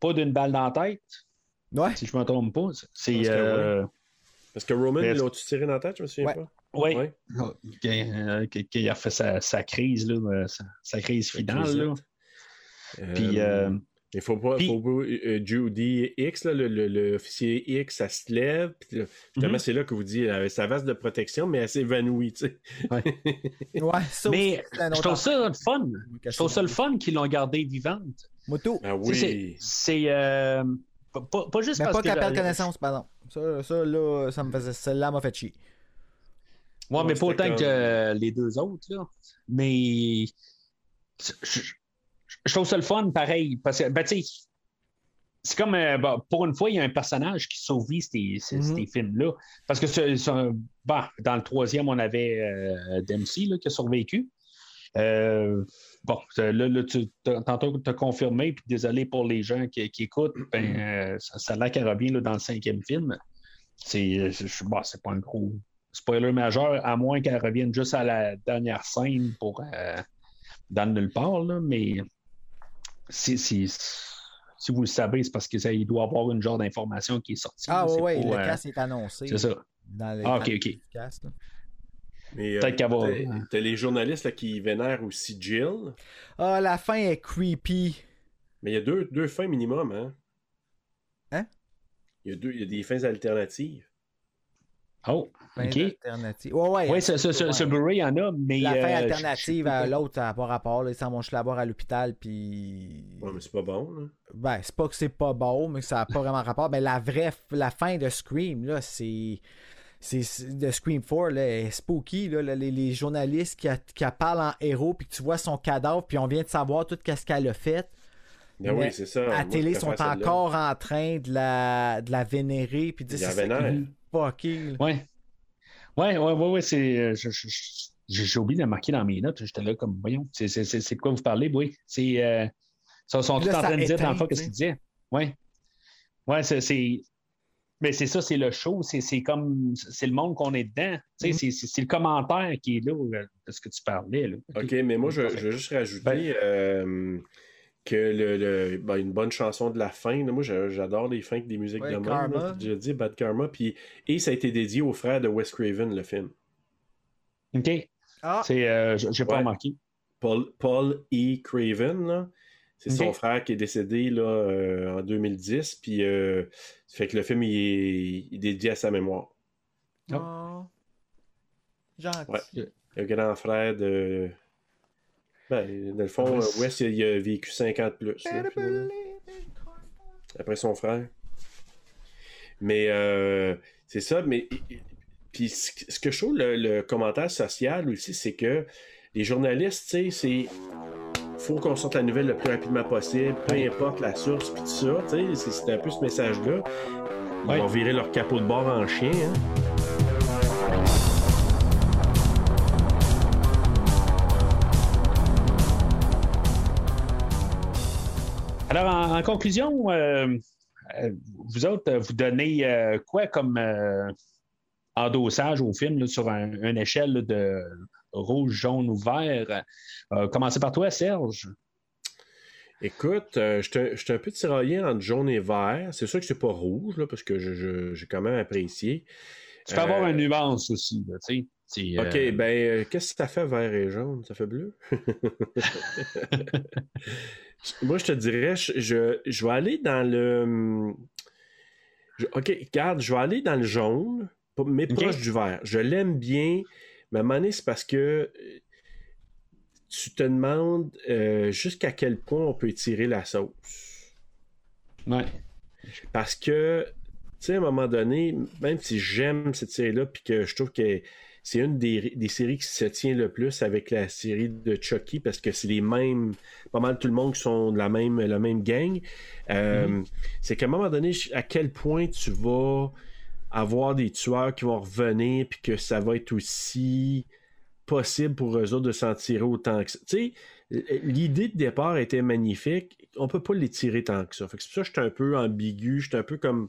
pas d'une balle dans la tête, Ouais. si je me trompe pas. C'est. Parce que euh, Parce que Roman, Mais- ils l'ont-tu tiré dans la tête, je me souviens Ouais. pas? Oui. Ouais. Qui, euh, qui- qui a fait sa, sa crise, là, euh, sa, sa crise finale. Là. Euh, Puis, euh, Il faut pas, faut pas euh, Judy X, là, le- le- l'officier X, ça se lève. Puis, justement, Mhm. c'est là que vous dites, elle avait sa veste de protection, mais elle s'évanouit, tu sais. Ouais, ça Mais je trouve ça le fun. Je trouve ça le fun qu'ils l'ont gardée vivante. Moto. Ah oui. C'est. c'est, euh, pas, pas- juste Mais parce pas que. qu'elle euh, connaissance, pardon. Ça, ça, là, ça me faisait. Celle-là m'a fait chier. Ouais, Ouais, mais pas autant comme- que euh, les deux autres, là. Mais. Je, je- trouve ça le fun, pareil. Parce que, ben, tu sais, c'est comme. euh, pour une fois, il y a un personnage qui survit ces, ces- Mhm. ces films-là. Parce que, c'est- c'est un- bon, dans le troisième, on avait euh, Dempsey là, qui a survécu. Euh, bon, là, là, tu, t'as- tantôt, tu as confirmé, puis désolé pour les gens qui, qui écoutent, ben, euh, ça, ça a l'air qu'elle revient là, dans le cinquième film. C'est je- bon, c'est pas un gros spoiler majeur, à moins qu'elle revienne juste à la dernière scène pour dans le nulle part, là, mais si, si, si vous le savez, c'est parce qu'il doit y avoir une genre d'information qui est sortie. Ah, là, ouais, le euh, cast est annoncé. C'est ça. Dans les Ah, ok, ok. Mais, euh, Peut-être qu'elle va- t'as- T'as les journalistes là, qui vénèrent aussi Jill. Ah, la fin est creepy. Mais il y a deux, deux fins minimum, hein? Hein? Il y a, deux, il y a des fins alternatives. Oh, OK. alternative. Ouais, ouais. Oui, ce, ce, ce, ce. Blu-ray, il y en a, mais. La fin euh, alternative je- je- à l'autre, ça n'a pas rapport. Là, ils s'en vont chez la boire à l'hôpital, puis. Ouais, mais c'est pas bon, là. Ben, c'est pas que c'est pas beau, mais que ça n'a pas vraiment rapport. Mais la vraie, la fin de Scream, là, c'est. C'est de Scream 4, là, est spooky, là, les, les journalistes qui, a- qui a parlent en héros, puis que tu vois son cadavre, puis on vient de savoir tout ce qu'elle a fait. Ben Mais oui, c'est ça. à Moi, la télé, sont encore en train de la, de la vénérer, puis de qui vénère. Là. Ouais. Ouais, ouais, ouais, ouais, c'est. euh, je- je- je- J'ai j'ai oublié de le marquer dans mes notes. J'étais là comme, voyons, c'est c'est- c'est- c'est de quoi vous parlez, oui. C'est. Euh, ils sont, tous en ça train de dire dans le fond tu qu'est-ce qu'ils disaient. Ouais. Ouais, c'est. c'est- Mais c'est ça, c'est le show, c'est c'est comme. C'est le monde qu'on est dedans. Tu sais, Mhm. c'est- c'est c'est le commentaire qui est là euh, de ce que tu parlais. Là. OK, mais moi, je, je veux juste rajouter euh, que le, le- ben, une bonne chanson de la fin, là, moi, je- j'adore les fins avec des musiques Ouais, de là, J'ai dit Bad Karma. Puis, et ça a été dédié au frère de Wes Craven, le film. OK. Ah, C'est. euh, J'ai pas Ouais. remarqué. Paul, Paul E. Craven, là, c'est son frère qui est décédé là, euh, en 2010. Puis, euh, ça fait que le film il est, il est dédié à sa mémoire. oh. Gentil. Ouais. Le grand frère de. Ben, dans le fond, Ouais, euh, Wes, il, a vécu 50 plus. là, après son frère. Mais euh, c'est ça, mais puis ce que je trouve le, le commentaire social aussi, c'est que les journalistes, tu sais, c'est faut qu'on sorte la nouvelle le plus rapidement possible, peu importe la source, puis tout ça, tu sais, c'est- c'est un peu ce message-là. Ils Ouais. vont virer leur capot de bord en chien, hein. Alors, en, en conclusion, euh, euh, vous autres, vous donnez euh, quoi comme euh, endossage au film là, sur un- une échelle là, de rouge, jaune ou vert? Commencez par toi, Serge. Écoute, euh, j'étais j'étais un peu tiraillé entre jaune et vert. C'est sûr que c'est pas rouge, là, parce que je- je- j'ai quand même apprécié. Tu peux Euh, avoir une nuance aussi, tu sais. Ok, euh, ben, euh, qu'est-ce que ça fait vert et jaune? Ça fait bleu? Moi, je te dirais, je, je, vais aller dans le. hum, je- ok, regarde, je vais aller dans le jaune, mais proche du vert. Je l'aime bien, mais à un moment donné, c'est parce que euh, tu te demandes euh, jusqu'à quel point on peut tirer la sauce. ouais. Parce que, tu sais, à un moment donné, même si j'aime cette série-là, puis que je trouve que c'est une des, des séries qui se tient le plus avec la série de Chucky, parce que c'est les mêmes, pas mal tout le monde qui sont de la même, la même gang, euh, c'est qu'à un moment donné, à quel point tu vas avoir des tueurs qui vont revenir, puis que ça va être aussi possible pour eux autres de s'en tirer autant que ça. Tu sais, l'idée de départ était magnifique. On peut pas les tirer tant que ça. Fait que c'est pour ça que j'étais un peu ambigu. J'étais un peu comme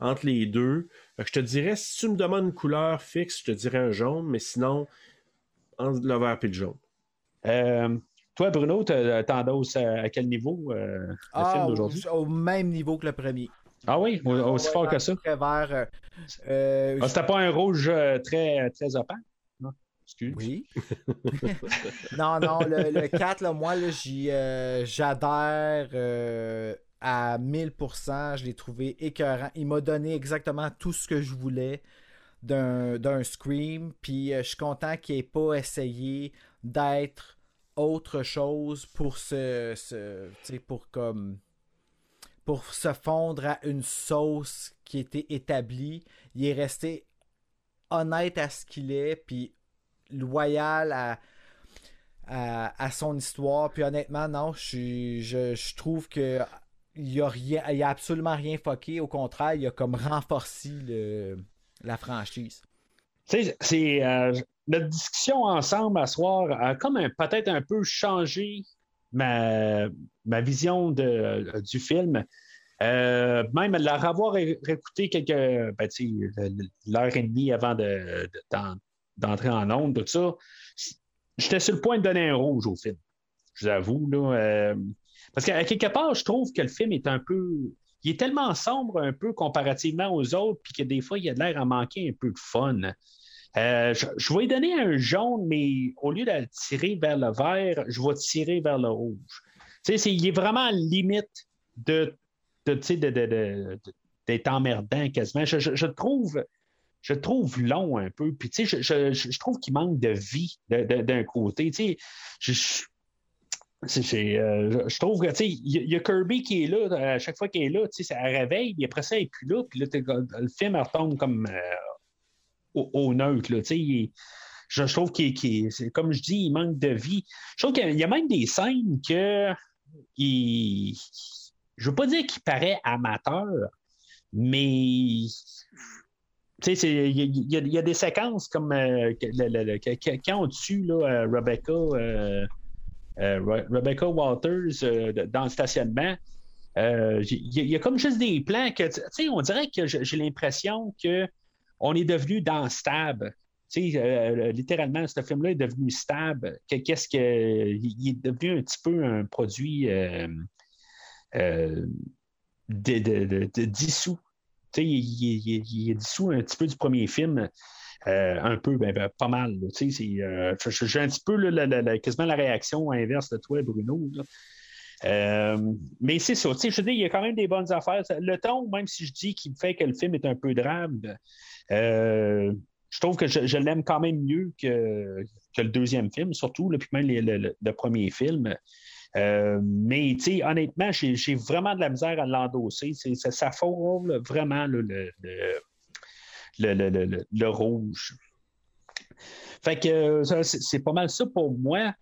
entre les deux. Fait que je te dirais, si tu me demandes une couleur fixe, je te dirais un jaune, mais sinon, entre le vert et le jaune. Euh, toi, Bruno, t'as- t'endosses à, à quel niveau euh, le Ah, film au, d'aujourd'hui? au même niveau que le premier. Ah oui, au- aussi Ouais, fort que ça. Très vert. euh, euh, Ah, C'était pas un rouge euh, très, très opaque? Non, excuse. Oui. non, non, le, le 4, là, moi, euh, j'adhère euh, à 1000%. Je l'ai trouvé écœurant. Il m'a donné exactement tout ce que je voulais d'un, Scream. Puis euh, je suis content qu'il n'ait pas essayé d'être autre chose pour se, se pour comme pour se fondre à une sauce qui était établie. Il est resté honnête à ce qu'il est, puis loyal à, à, son histoire. Puis honnêtement, non, je, je trouve que il y a absolument rien fucké. Au contraire, il a comme renforcé la franchise. C'est euh, notre discussion ensemble à soir a comme peut-être un peu changé ma, vision de, du film. Euh, même la revoir réécouté quelques ben, l'heure et demie avant de, de- d'en- d'entrer en onde, tout ça, j'étais sur le point de donner un rouge au film. Je vous avoue, là. euh, parce qu'à quelque part, je trouve que le film est un peu. Il est tellement sombre un peu comparativement aux autres, puis que des fois, il a l'air à manquer un peu de fun. Euh, je, je vais donner un jaune, mais au lieu de tirer vers le vert, je vais tirer vers le rouge. Tu sais, il est vraiment à la limite de, sais, de- de- d'être emmerdant quasiment. Je, je- trouve. Je trouve long un peu. Puis, tu sais, je, trouve qu'il manque de vie d'un côté. Tu sais, je, je- c'est- c'est, euh, je- trouve que, tu sais, il y, a- Kirby qui est là, à chaque fois qu'il est là, tu sais, ça réveille, puis après ça, il n'est plus là, puis là, le film retombe comme euh, au, neutre, là, tu sais, je, trouve qu'il c'est comme je dis, il manque de vie. Je trouve qu'il y a même des scènes que il, je veux pas dire qu'il paraît amateur, mais tu sais, c'est- il y, y y a des séquences comme euh, quand on tue là, euh, Rebecca, euh, euh, Re- Rebecca Walters euh, dans le stationnement. euh, Il y, a- comme juste des plans que, tu sais, on dirait que j'ai l'impression que on est devenu dans Stab. Euh, littéralement, ce film-là est devenu Stab. Que- Qu'est-ce que. Il est devenu un petit peu un produit euh, euh, de, dissous. Il- il- il est dissous un petit peu du premier film. Euh, un peu, ben, ben, pas mal. euh, j'ai un petit peu la- quasiment la réaction inverse de toi, Bruno. Euh, mais c'est ça. Je dire, il y a quand même des bonnes affaires. Le ton, même si je dis qu'il fait que le film est un peu drame, euh, je trouve que je, l'aime quand même mieux que, que le deuxième film, surtout, puis même le, premier film. Mais honnêtement, j'ai vraiment de la misère à l'endosser. C'est- frôle vraiment le, le, le- le- le- rouge. Fait que c'est pas mal ça pour moi.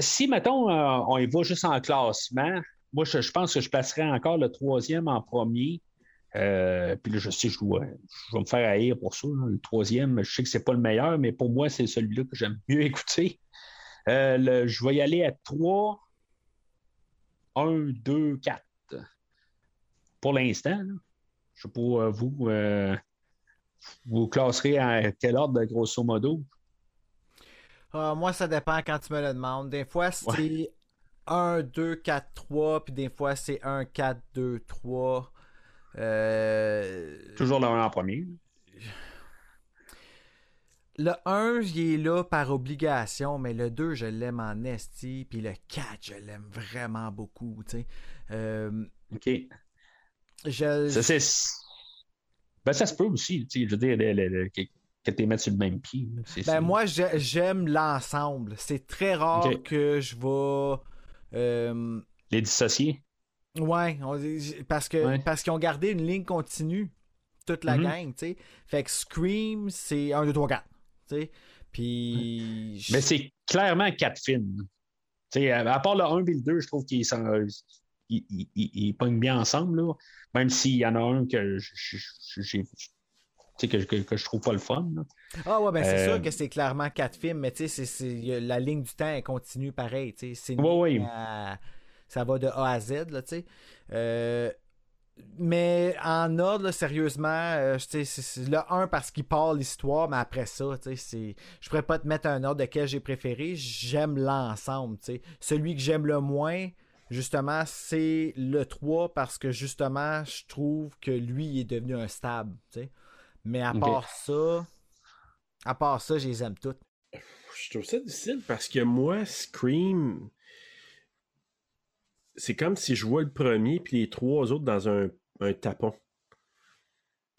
Si, mettons, euh, on y va juste en classement, moi, je, je pense que je placerais encore le troisième en premier. Euh, puis là, je sais, je, dois- je vais me faire haïr pour ça. là. Le troisième, je sais que c'est pas le meilleur, mais pour moi, c'est celui-là que j'aime mieux écouter. Euh, le- je vais y aller à 3, 1, 2, 4. Pour l'instant, je sais pas, vous, vous classerez à quel ordre, grosso modo? Ah, moi, ça dépend quand tu me le demandes. Des fois, c'est 1, 2, 4, 3, puis des fois, c'est 1, 4, 2, 3. Euh, Toujours le 1 en premier. Le 1, il est là par obligation, mais le 2, je l'aime en esti, puis le 4, je l'aime vraiment beaucoup, tu sais. Euh, OK. je... Ça, c'est. Ben, ça se peut aussi, tu sais, je veux dire, le- le- le- que, que tu les mettes sur le même pied. Ben moi j'ai- j'aime l'ensemble. C'est très rare que je vais euh, Les dissocier. ouais, on- parce que Ouais. parce qu'ils ont gardé une ligne continue toute la Mhm. gang, tu sais. Fait que Scream c'est 1 2 3 4, tu sais. Puis Mais c'est clairement quatre films. Tu sais, à à part le 1 et le 2, je trouve qu'ils sont. Ils, ils, pognent bien ensemble, là. Même s'il y en a un que j'ai- tu sais, que, que, que je trouve pas le fun. là. Ah ouais, ben c'est Euh, sûr que c'est clairement quatre films, mais tu sais, la ligne du temps elle continue pareil. C'est Ouais, ouais. à- Ça va de A à Z, là, tu sais. Euh, mais en ordre, là, sérieusement, euh, c'est le 1 parce qu'il part l'histoire, mais après ça, tu sais, c'est... je pourrais pas te mettre un ordre de quel j'ai préféré, j'aime l'ensemble, tu sais. Celui que j'aime le moins, justement, c'est le 3 parce que justement, je trouve que lui il est devenu un stable, tu sais. Mais à part ça, à part ça, je les aime toutes. Je trouve ça difficile parce que moi, Scream, c'est comme si je vois le premier puis les trois autres dans un, un tapon. Tu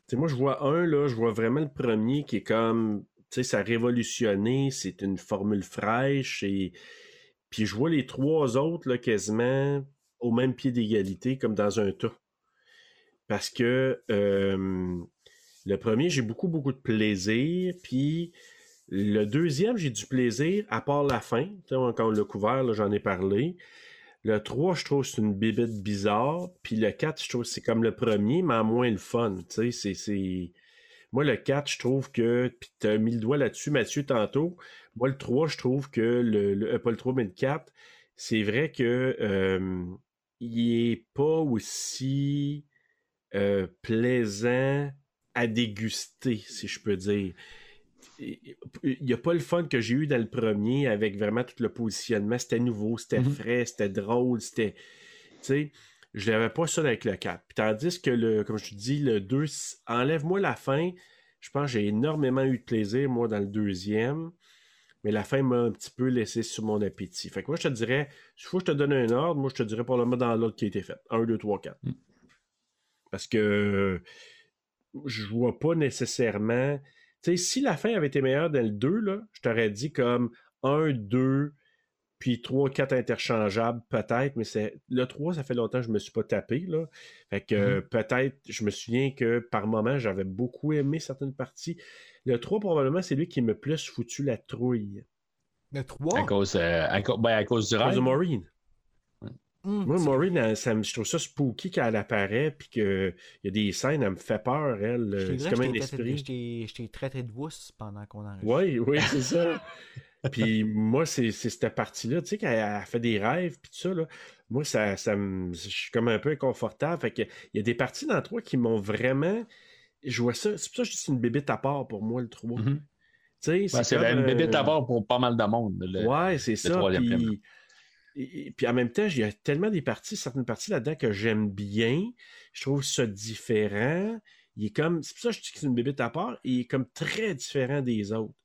sais, moi, je vois un, là, je vois vraiment le premier qui est comme, tu sais, ça a révolutionné, c'est une formule fraîche, et puis je vois les trois autres, là, quasiment au même pied d'égalité, comme dans un tas. Parce que euh, le premier, j'ai beaucoup, beaucoup de plaisir, puis le deuxième, j'ai du plaisir, à part la fin. Quand on l'a couvert, j'en ai parlé. Le 3, je trouve c'est une bibite bizarre. Puis le 4, je trouve c'est comme le premier, mais en moins le fun. C'est... Moi, le 4, je trouve que. Puis t'as mis le doigt là-dessus, Mathieu, tantôt. Moi, le 3, je trouve que le. le- euh, pas le 3, mais le 4, c'est vrai que. euh, il est pas aussi euh, plaisant à déguster, si je peux dire il n'y a pas le fun que j'ai eu dans le premier avec vraiment tout le positionnement. C'était nouveau, c'était Mhm. frais, c'était drôle, c'était. Tu sais, je n'avais pas ça avec le 4. Puis tandis que, le, comme je te dis, le 2, s- enlève-moi la fin. Je pense que j'ai énormément eu de plaisir, moi, dans le deuxième. Mais la fin m'a un petit peu laissé sur mon appétit. Fait que moi, je te dirais, il faut que je te donne un ordre, moi, je te dirais probablement dans l'ordre qui a été fait. 1, 2, 3, 4. Mm. Parce que je vois pas nécessairement. Tu sais, si la fin avait été meilleure dans le 2, là, je t'aurais dit comme 1, 2, puis 3, 4 interchangeables, peut-être, mais c'est le 3, ça fait longtemps que je me suis pas tapé. Là. Fait que euh, peut-être, je me souviens que par moment, j'avais beaucoup aimé certaines parties. Le 3, probablement, c'est lui qui m'a plus foutu la trouille. Le 3? À, cause, euh, à, cause- ben, à cause du À cause rêve. de Maureen. Hum, Moi, Maureen, elle, ça me- je trouve ça spooky quand elle apparaît, puis qu'il y a des scènes, elle me fait peur, elle. Euh, C'est comme un esprit. je t'ai- je t'ai traité de wuss pendant qu'on enregistre. Oui, oui, c'est ça. puis moi, c'est cette partie-là, tu sais, quand elle, fait des rêves, puis tout ça, là, moi, ça, ça me, je suis comme un peu inconfortable. Fait que, il y a des parties dans le 3 qui m'ont vraiment. Je vois ça. C'est pour ça que c'est une bébête à part pour moi, le 3. Mhm. Tu sais, Ben, c'est une bébête euh, à part pour pas mal de monde. le- Ouais, c'est ça. Puis, et- et- puis en même temps, il y a tellement des parties, certaines parties là-dedans que j'aime bien. Je trouve ça différent. Il est comme. C'est pour ça que je dis que c'est une bébête à part. Il est comme très différent des autres.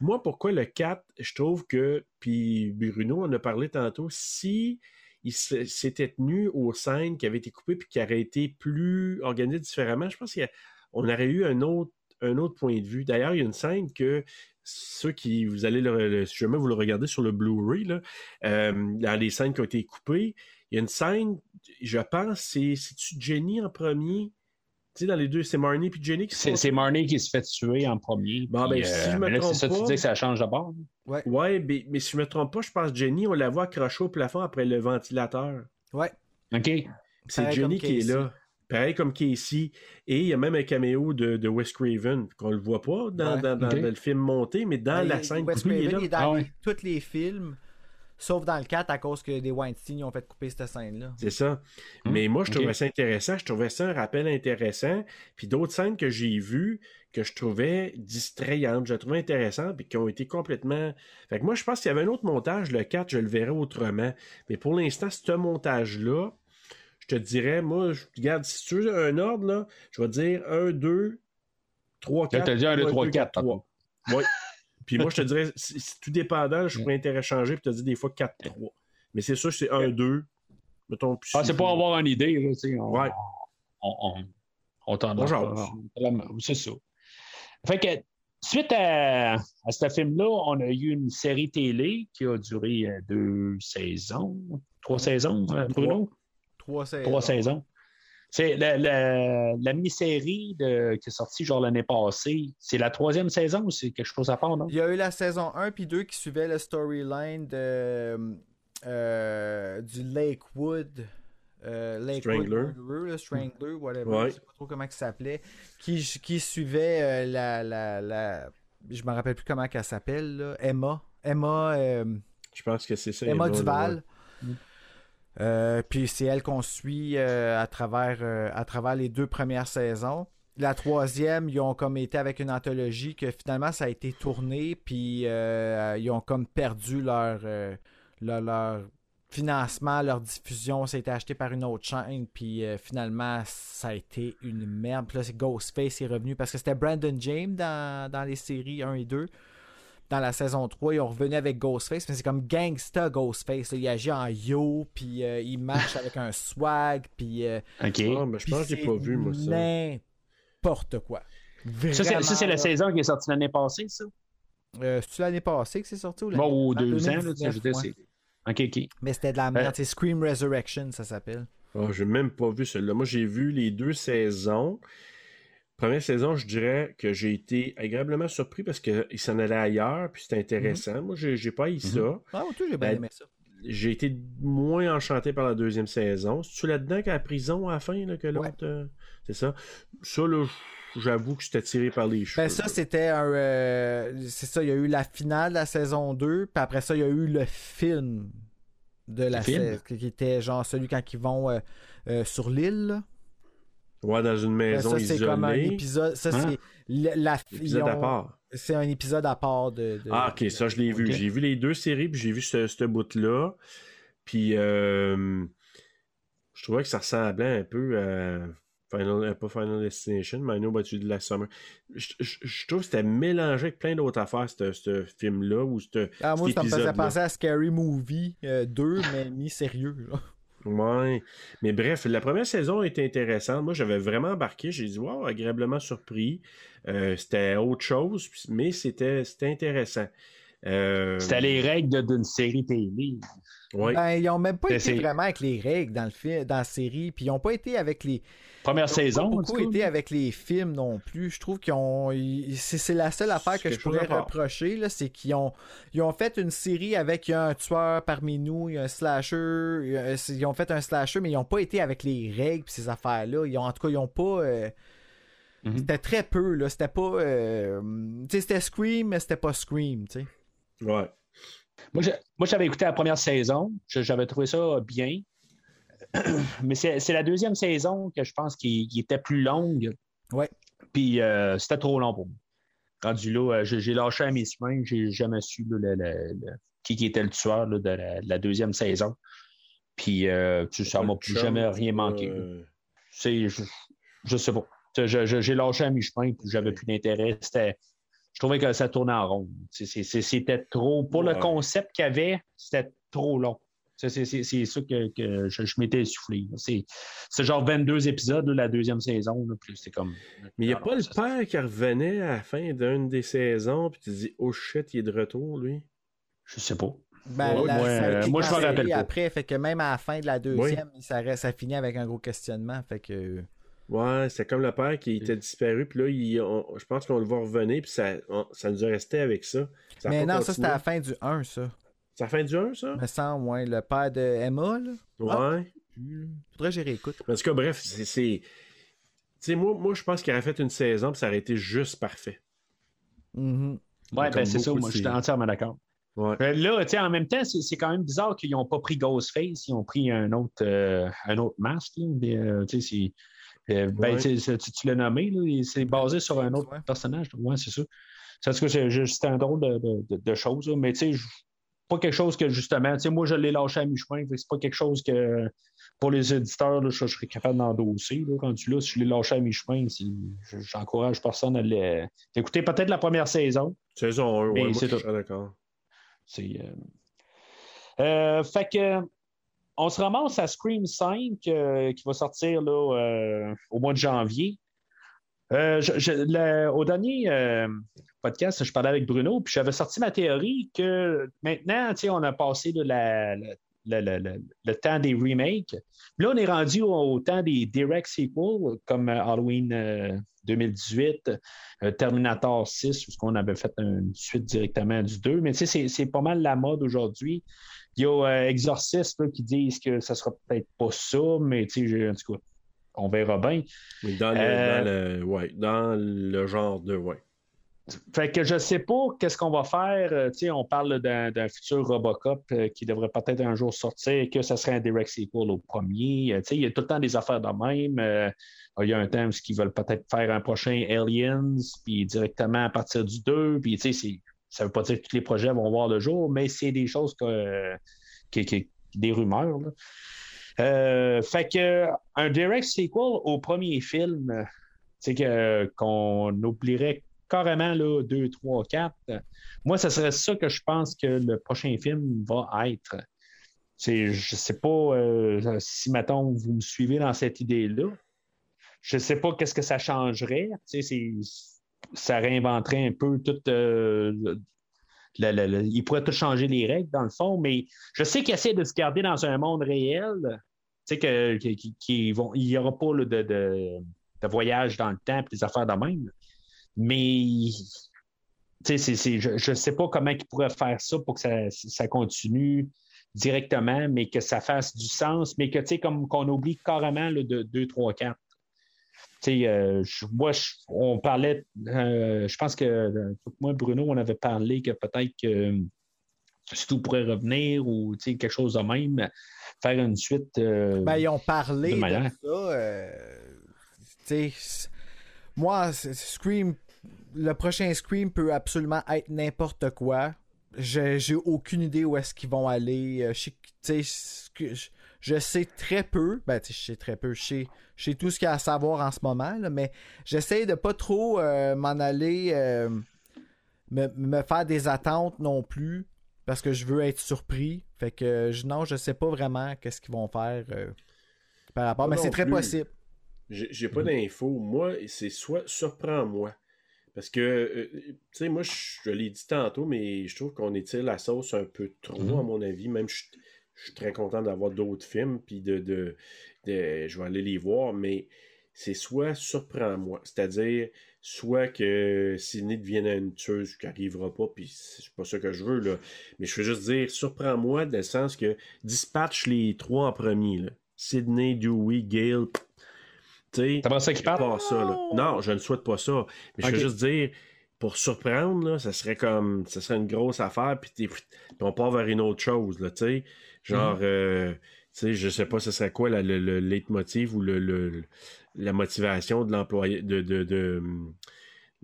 Moi, pourquoi le 4, je trouve que. Puis Bruno en a parlé tantôt. Si il s'était tenu aux scènes qui avaient été coupées puis qui auraient été plus organisées différemment, je pense qu'on aurait eu un autre, un autre point de vue. D'ailleurs, il y a une scène que ceux qui, vous allez le, si jamais vous le regardez sur le Blu-ray, euh, dans les scènes qui ont été coupées, il y a une scène, je pense, c'est, c'est-tu Jenny en premier? Tu sais, dans les deux, c'est Marnie puis Jenny qui C'est sont... c'est Marnie qui se fait tuer en premier. Bon, puis, ben, si je me mais là, c'est trompe ça, tu pas- dis que ça change de bord. Ouais, mais, mais si je me trompe pas, je pense que Jenny, on la voit accrochée au plafond après le ventilateur. Ouais. OK. C'est Pareil Jenny qui est là. Pareil comme Casey. Et il y a même un caméo de, de Wes Craven, qu'on le voit pas dans, Ouais. dans- dans- Ok. dans le film monté, mais dans Ben, la scène Wes coupée, il est Craven, il est dans Ah ouais. tous les films, sauf dans le 4 à cause que les Weinstein ont fait couper cette scène-là. C'est ça. Hmm, Mais moi, je trouvais ça intéressant. Je trouvais ça un rappel intéressant. Puis d'autres scènes que j'ai vues que je trouvais distrayantes, je trouvais intéressantes, puis qui ont été complètement. Fait que moi, je pense qu'il y avait un autre montage, le 4, je le verrais autrement. Mais pour l'instant, ce montage-là, je te dirais, moi, je regarde, si tu veux un ordre, là, je vais dire 1, 2, 3, 4. t'as dit un, deux, trois, quatre, 3. Oui. Puis moi, je te dirais, si, si tout dépendant, je pourrais interchanger puis te dire des fois 4-3. Mais c'est sûr, c'est 1-2. Mettons, puis Ah, c'est pour avoir une idée, là, tu sais. On, Ouais. On, t'en C'est ça. Fait que, suite à, à ce film-là, on a eu une série télé qui a duré euh, deux saisons, trois saisons, euh, Bruno? Trois saisons. Trois saisons. C'est la, la, la mini-série de- qui est sortie genre l'année passée. C'est la troisième saison ou c'est quelque chose à part, non? Il y a eu la saison 1 puis 2 qui suivait le storyline de euh, du Lakewood. Euh, Lakewood Strangler. Murderer, là, Strangler, whatever. Ouais. Je sais pas trop comment il s'appelait. Qui, qui suivait euh, la, la, la. Je me rappelle plus comment elle s'appelle. là. Emma. Emma. euh, Je pense que c'est ça. Emma Emma, Duval. Euh, puis c'est elle qu'on suit euh, à, travers, euh, à travers les deux premières saisons. La troisième, ils ont comme été avec une anthologie que finalement ça a été tourné, puis ils ont comme perdu leur, leur, financement, leur diffusion. Ça a été acheté par une autre chaîne, puis finalement ça a été une merde. Puis là, c'est Ghostface est revenu parce que c'était Brandon James dans, dans les séries 1 et 2 dans la saison 3, ils ont revenu avec Ghostface, mais c'est comme gangsta Ghostface. là. Il agit en yo, puis euh, il marche avec un swag, puis. euh, OK. Ah, ben, je pense que j'ai c'est pas vu, moi, ça. N'importe quoi. Ça, c'est, ça, c'est la Vraiment, saison qui est sortie l'année passée, ça? Euh, C'est-tu l'année passée que c'est sorti ou l'année Bon, ou en deux ans, là, tu sais, 2019, je c'est. OK, OK. Mais c'était de la merde. Euh, C'est Scream Resurrection, ça s'appelle. Ah, j'ai même pas vu celle-là. Moi, j'ai vu les deux saisons. Première saison, je dirais que j'ai été agréablement surpris parce qu'il s'en allait ailleurs, puis c'était intéressant. Moi, j'ai pas eu ça. Ah, tout, j'ai bien Ben, aimé ça. J'ai été moins enchanté par la deuxième saison. C'est-tu là-dedans qu'à la prison à la fin là, que l'autre. Ouais. euh, c'est ça? Ça, là, j'avoue que j'étais tiré par les cheveux. Ben ça, c'était un... euh, c'est ça, il y a eu la finale de la saison 2, puis après ça, il y a eu le film de la saison, qui était genre celui quand ils vont euh, euh, sur l'île, là. Ouais, dans une Ben, maison ça, c'est comme un isolée. épisode. Ça, Hein? c'est la, Épisode à part. C'est un épisode à part de. de- Ah, ok, ça, je l'ai vu. J'ai vu les deux séries, puis j'ai vu ce, ce bout-là. Puis, euh, je trouvais que ça ressemblait un peu à Final, euh, pas Final Destination, mais I Know About You de la Summer. Je, je- je trouve que c'était mélangé avec plein d'autres affaires, ce, film-là, ou Ah, moi, cet ça me faisait penser à Scary Movie euh, 2, mais mis sérieux. là. Ouais. Mais bref, la première saison était intéressante. Moi, j'avais vraiment embarqué. J'ai dit, wow, agréablement surpris. Euh, c'était autre chose, mais c'était c'était intéressant. Euh, C'était les règles d'une série télé. ouais. Ben, ils ont même pas C'est- été c'est- vraiment avec les règles dans, le fi- dans la série, puis ils ont pas été avec les. Première ils ont saison. pas beaucoup été avec les films non plus. Je trouve qu'ils ont. C'est la seule affaire que je pourrais reprocher, là, c'est qu'ils ont, ils ont fait une série avec il y a un tueur parmi nous, il y a un slasher. Ils ont fait un slasher, mais ils ont pas été avec les règles pis ces affaires-là. Ils ont, en tout cas, ils ont pas. euh, Mhm. C'était très peu, là. C'était pas. euh, Tu sais, c'était Scream, mais c'était pas Scream, tu sais. Ouais. Moi, j'avais écouté la première saison. J'avais trouvé ça bien. Mais c'est c'est la deuxième saison que je pense qui était plus longue. Ouais. Puis euh, c'était trop long pour moi. Rendu là, euh, j'ai j'ai lâché à mes chemins. J'ai jamais su là, le- le- le- qui, était le tueur là, de, la, de la deuxième saison. Puis euh, tu- ça m'a plus jamais rien manqué. euh, C'est, je, je sais pas. J'ai lâché à mi-chemin, puis j'avais plus d'intérêt. C'était, je trouvais que ça tournait en rond. C'est- c'est- c'est- C'était trop. Pour le concept qu'il y avait, c'était trop long. C'est c'est- c'est- c'est ça que, que je, je m'étais essoufflé. C'est c'est genre 22 épisodes, là, la deuxième saison. là, puis c'est comme. Mais il n'y a pas le père qui revenait à la fin d'une des saisons, puis tu te dis, oh shit, il est de retour, lui. Je sais pas. Ben, Ouais, la- ouais, ça a été moi, je m'en cancellé rappelle pas. après, fait que même à la fin de la deuxième, ça, reste- ça finit avec un gros questionnement. Fait que. Ouais, c'était comme le père qui était disparu, puis là, il- on- je pense qu'on le voit revenir, puis ça, on- ça nous a resté avec ça. Mais non, ça c'était à la fin du 1, ça. C'est la fin du 1, ça? Me semble, ouais. Le père de Emma, là. Ouais. Faudrait que j'y réécoute. En tout cas, bref, c'est. c'est- Tu sais, moi, moi, je pense qu'il aurait fait une saison, puis ça aurait été juste parfait. Mhm. Ouais, ben c'est ça. Moi, je suis entièrement d'accord. Ouais. Euh, Là, tu sais, en même temps, c'est c'est quand même bizarre qu'ils n'ont pas pris Ghostface, ils ont pris un autre, euh, un autre masque. euh, tu sais, euh, ben, Ouais. tu, l'as nommé, c'est basé sur un autre Ouais. personnage. Ouais, c'est ça. C'est que c'est juste un drôle de, de, de- de choses. là. Mais tu sais, je- pas quelque chose que justement, tu sais, moi, je l'ai lâché à mi-chemin. C'est pas quelque chose que pour les éditeurs, là, je, je serais capable d'endosser. Quand tu là, si je l'ai lâché à mi-chemin, j'encourage personne à d'écouter peut-être la première saison. Saison 1, Mais ouais, moi, c'est d'accord. C'est. euh, euh, fait que. On se ramasse à Scream 5 euh, qui va sortir là, au mois de janvier. Je- je- le- au dernier podcast, je parlais avec Bruno, puis j'avais sorti ma théorie que maintenant, on a passé la- la- le temps des remakes. Là, on est rendu au, au temps des direct sequels, comme euh, Halloween euh, 2018, euh, Terminator 6, où on avait fait une suite directement du 2. Mais tu sais, c'est- pas mal la mode aujourd'hui. Il y a euh, Exorcist là, qui disent que ça sera peut-être pas ça, mais tu sais, j'ai- en tout cas, on verra bien. Dans le, Euh, dans le, ouais, dans le genre de, ouais. Fait que je sais pas qu'est-ce qu'on va faire. Euh, on parle d'un futur Robocop euh, qui devrait peut-être un jour sortir, que ça serait un direct sequel au premier. Euh, il y a tout le temps des affaires de même. Il y a un temps où ils veulent peut-être faire un prochain Aliens, puis directement à partir du 2. Puis ça veut pas dire que tous les projets vont voir le jour, mais c'est des choses que, des rumeurs. fait que un direct sequel au premier film, qu'on oublierait carrément là, 2, 3, 4. Moi, ce serait ça que je pense que le prochain film va être. C'est, je sais pas euh, si, mettons, vous me suivez dans cette idée-là. Je sais pas qu'est-ce que ça changerait. C'est- ça réinventerait un peu tout. euh, le- le- le- il pourrait tout changer les règles, dans le fond, mais je sais qu'il essaie de se garder dans un monde réel. Tu sais, que, que- qui- qui vont, il n'y aura pas de, de, de voyage dans le temps et des affaires de même. Mais c'est- c'est- je ne sais pas comment ils pourraient faire ça pour que ça, ça continue directement, mais que ça fasse du sens, mais que, tu sais, comme qu'on oublie carrément là, de 2, 3, 4. Tu sais, euh, je- moi, je- on parlait, euh, je pense que euh, moi, Bruno, on avait parlé que peut-être que euh, tout pourrait revenir ou quelque chose de même, faire une suite. euh, Ben, ils ont parlé de ça. euh, moi, Scream, le prochain Scream peut absolument être n'importe quoi. J'ai aucune idée où est-ce qu'ils vont aller. Euh, Je, sais je, je très peu. Ben, je sais très peu. Je sais, je sais tout ce qu'il y a à savoir en ce moment, là, mais j'essaie de pas trop euh, m'en aller. euh, me, me faire des attentes non plus parce que je veux être surpris. Fait que je, non, je sais pas vraiment qu'est-ce qu'ils vont faire euh, par rapport, mais c'est très plus. possible. J'ai j'ai pas d'infos. Moi, c'est soit surprends-moi. Parce que, euh, tu sais, moi, je, l'ai dit tantôt, mais je trouve qu'on étire la sauce un peu trop, Mhm. à mon avis. Même, je, je suis très content d'avoir d'autres films, puis de, de, de- Je vais aller les voir, mais c'est soit surprends-moi. C'est-à-dire, soit que Sidney devienne une tueuse qui n'arrivera pas, puis c'est pas ça que je veux, là. Mais je veux juste dire, surprends-moi, dans le sens que dispatche les trois en premier, là. Sidney, Dewey, Gale. T'aimerais ça qu'ils partent? pas ça, là. Non, je ne souhaite pas ça. Mais je veux juste dire, pour surprendre, là, ça serait comme. Ça serait une grosse affaire, puis, on part vers une autre chose, là, tu sais. Genre, euh, tu sais, je sais pas ce serait quoi la- le, le leitmotiv ou le, le- la motivation de l'employé. De, de, de,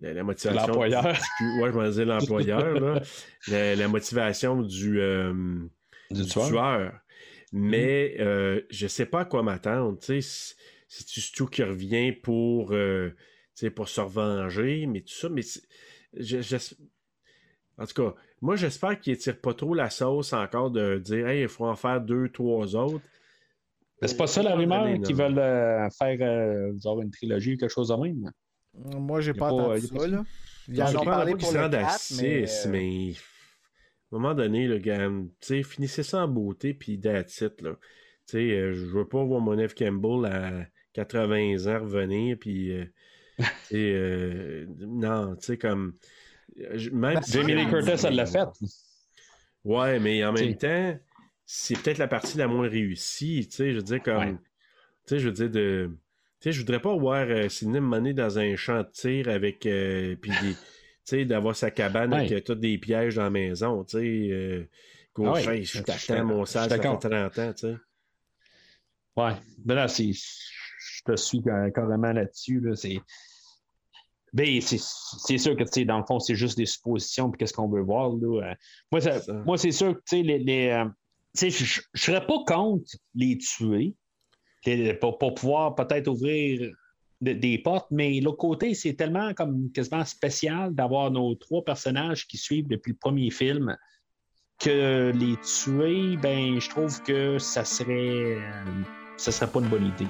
la, la motivation. L'employeur. du- ouais, je vais dire l'employeur. La, la motivation du. euh, Du du tueur. tueur. Mais euh, je sais pas à quoi m'attendre. Tu sais, Si si tu Stu qui revient pour, euh, tu sais, pour se revenger, mais tout ça, mais je- je- en tout cas, moi j'espère qu'il tire pas trop la sauce encore de dire Hey, il faut en faire deux, trois autres. Mais c'est pas ça la Euh, rumeur qu'ils veulent euh, faire euh, genre une trilogie ou quelque chose de même. Moi, j'ai pas pas- entendu y a ça, là. Ils en ont parlé pour se le à 4, mais... 6, mais à un moment donné, le gars, tu sais, finissez ça en beauté, puis that's it, là. Tu sais, euh, je veux pas voir mon F. Campbell à 80 ans revenir, puis, euh, euh, non, tu sais, comme, je- même Ben, si- Jamie Lee Curtis, elle l'a fait. Ouais, mais en même T'sais. temps, c'est peut-être la partie la moins réussie, tu sais, je veux dire, comme, Ouais. tu sais, je veux dire, de, tu sais, je voudrais pas voir euh, Sidney dans un champ de tir avec, euh, puis tu sais, d'avoir sa cabane avec Ouais. euh, tous des pièges dans la maison, tu sais, euh, Ah ouais. Je t'attends, mon je ça fait d'accord. 30 ans, tu sais. Ouais. Ben là, c'est. Je te suis euh, carrément là-dessus. Là. C'est. Ben, c'est c'est sûr que, dans le fond, c'est juste des suppositions, puis qu'est-ce qu'on veut voir, là. Euh, Moi, ça- moi, c'est sûr que, les. les, euh, je je serais pas contre les tuer, les- pour, pour pouvoir peut-être ouvrir de- des portes, mais l'autre côté, c'est tellement comme quasiment spécial d'avoir nos trois personnages qui suivent depuis le premier film que les tuer, ben, je trouve que ça serait, ça serait pas une bonne idée.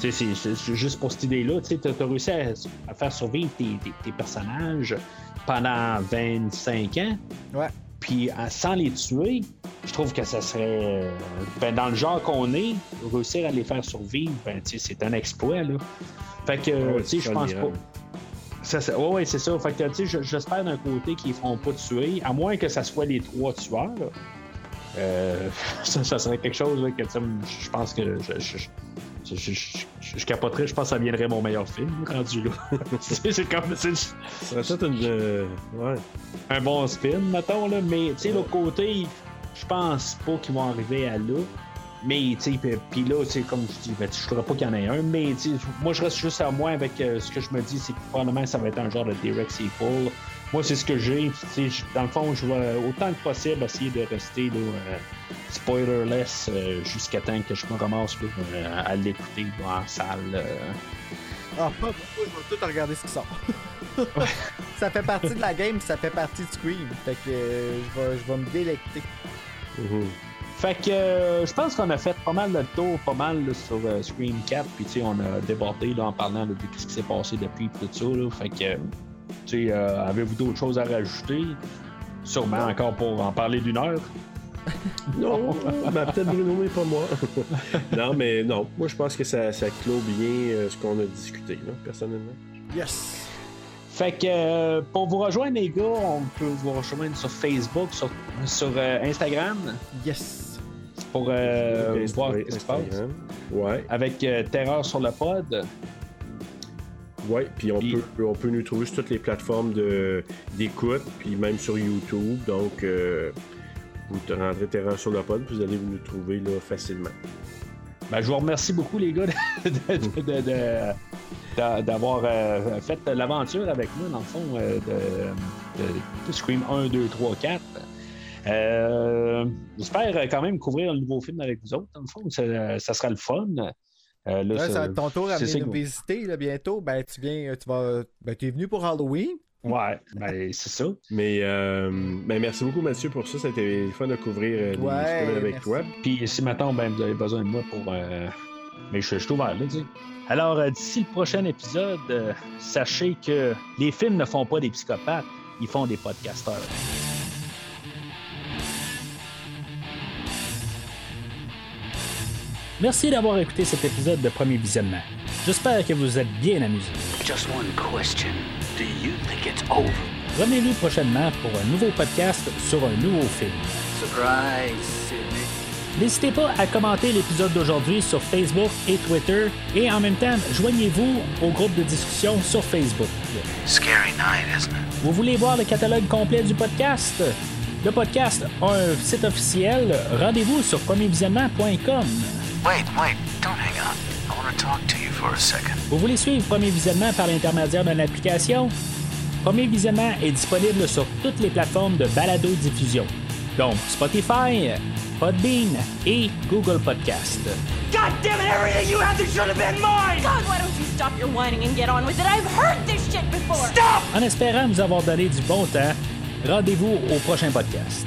Tu sais, c'est- juste pour cette idée-là, tu sais, as réussi à, à faire survivre tes, tes- tes personnages pendant 25 ans. Ouais. Puis à- sans les tuer, je trouve que ça serait. Ben, dans le genre qu'on est, réussir à les faire survivre, ben, tu sais, c'est un exploit. Là. Fait que, Ouais, tu sais, je c'est pense pas. Ça, ça- ouais, ouais, c'est ça. Fait que, tu sais, je- j'espère d'un côté qu'ils ne feront pas tuer, à moins que ça soit les trois tueurs. là. Euh, ça, ça serait quelque chose là, que, tu sais, je pense que je, je, je, je, je- capoterais, je pense que ça viendrait mon meilleur film, rendu là. c'est comme c'est Ça peut-être une. euh, ouais. un bon spin, mettons, là. Mais, tu sais, l'autre côté, je pense pas qu'ils vont arriver à là. Mais, tu sais, puis- là, c'est comme je dis, ben, je voudrais pas qu'il y en ait un, mais, tu moi, je reste juste à moi avec euh, ce que je me dis, c'est que probablement ça va être un genre de direct sequel. Moi, c'est ce que j'ai. Dans le fond, je vais autant que possible essayer de rester là, euh, spoilerless euh, jusqu'à temps que je me ramasse là, euh, à l'écouter en salle. Ah, pas beaucoup, je vais tout regarder ce qui sort. ça fait partie de la game, ça fait partie de Scream. Fait que je, vais, je vais me délecter. Mhm. Fait que euh, je pense qu'on a fait pas mal le tour, pas mal là, sur euh, Scream 4, puis tu sais, on a débordé là, en parlant là, de ce qui s'est passé depuis tout ça. Là. Fait que, euh, tu sais, avez-vous d'autres choses à rajouter? Sûrement encore pour en parler d'une heure. Non, ben, peut-être Bruno, mais pas moi. non, mais non. Moi, je pense que ça, ça clôt bien euh, ce qu'on a discuté, là, personnellement. Yes! Fait que euh, pour vous rejoindre, les gars, on peut vous rejoindre sur Facebook, sur, sur euh, Instagram, Yes! pour euh, voir ce qui se passe. Ouais, Avec euh, Terreur sur le pod. Ouais. Puis on, Puis- peut, on peut nous trouver sur toutes les plateformes d'écoute, puis même sur YouTube. Donc, euh, vous te rendrez Terreur sur le pod, puis vous allez nous trouver là, facilement. Ben, je vous remercie beaucoup, les gars, d'avoir euh, fait l'aventure avec moi, dans le fond, euh, de, de- de Scream 1, 2, 3, 4. Euh, J'espère quand même couvrir un nouveau film avec vous autres, dans le fond. Ça, ça sera le fun. Euh, là, ça- être ton tour à visiter là, bientôt. Ben, tu viens, tu vas. Ben, tu es venu pour Halloween. Ouais, ben, c'est ça. Mais euh, ben, merci beaucoup, Mathieu, pour ça. C'était fun de couvrir euh, les Ouais, avec merci. toi. Puis si maintenant ben, vous avez besoin de moi pour. euh, Mais je, je suis ouvert, là, tu sais. Alors, euh, d'ici le prochain épisode, euh, sachez que les films ne font pas des psychopathes, ils font des podcasteurs. Merci d'avoir écouté cet épisode de Premier Visionnement. J'espère que vous êtes bien amusés. Just one question. Do you think it's over? Revenez-nous prochainement pour un nouveau podcast sur un nouveau film. Surprise. N'hésitez pas à commenter l'épisode d'aujourd'hui sur Facebook et Twitter et en même temps, joignez-vous au groupe de discussion sur Facebook. Scary night, isn't it? Vous voulez voir le catalogue complet du podcast? Le podcast a un site officiel. Rendez-vous sur premiervisionnement.com. Wait, wait, don't hang up. I want to talk to you for a second. Vous voulez suivre Premier Visionnement par l'intermédiaire d'une application? Premier Visionnement est disponible sur toutes les plateformes de balado-diffusion, donc Spotify, Podbean et Google Podcast. God damn it, everything you had that should have been mine! God, why don't you stop your whining and get on with it? I've heard this shit before! Stop! En espérant vous avoir donné du bon temps, rendez-vous au prochain podcast.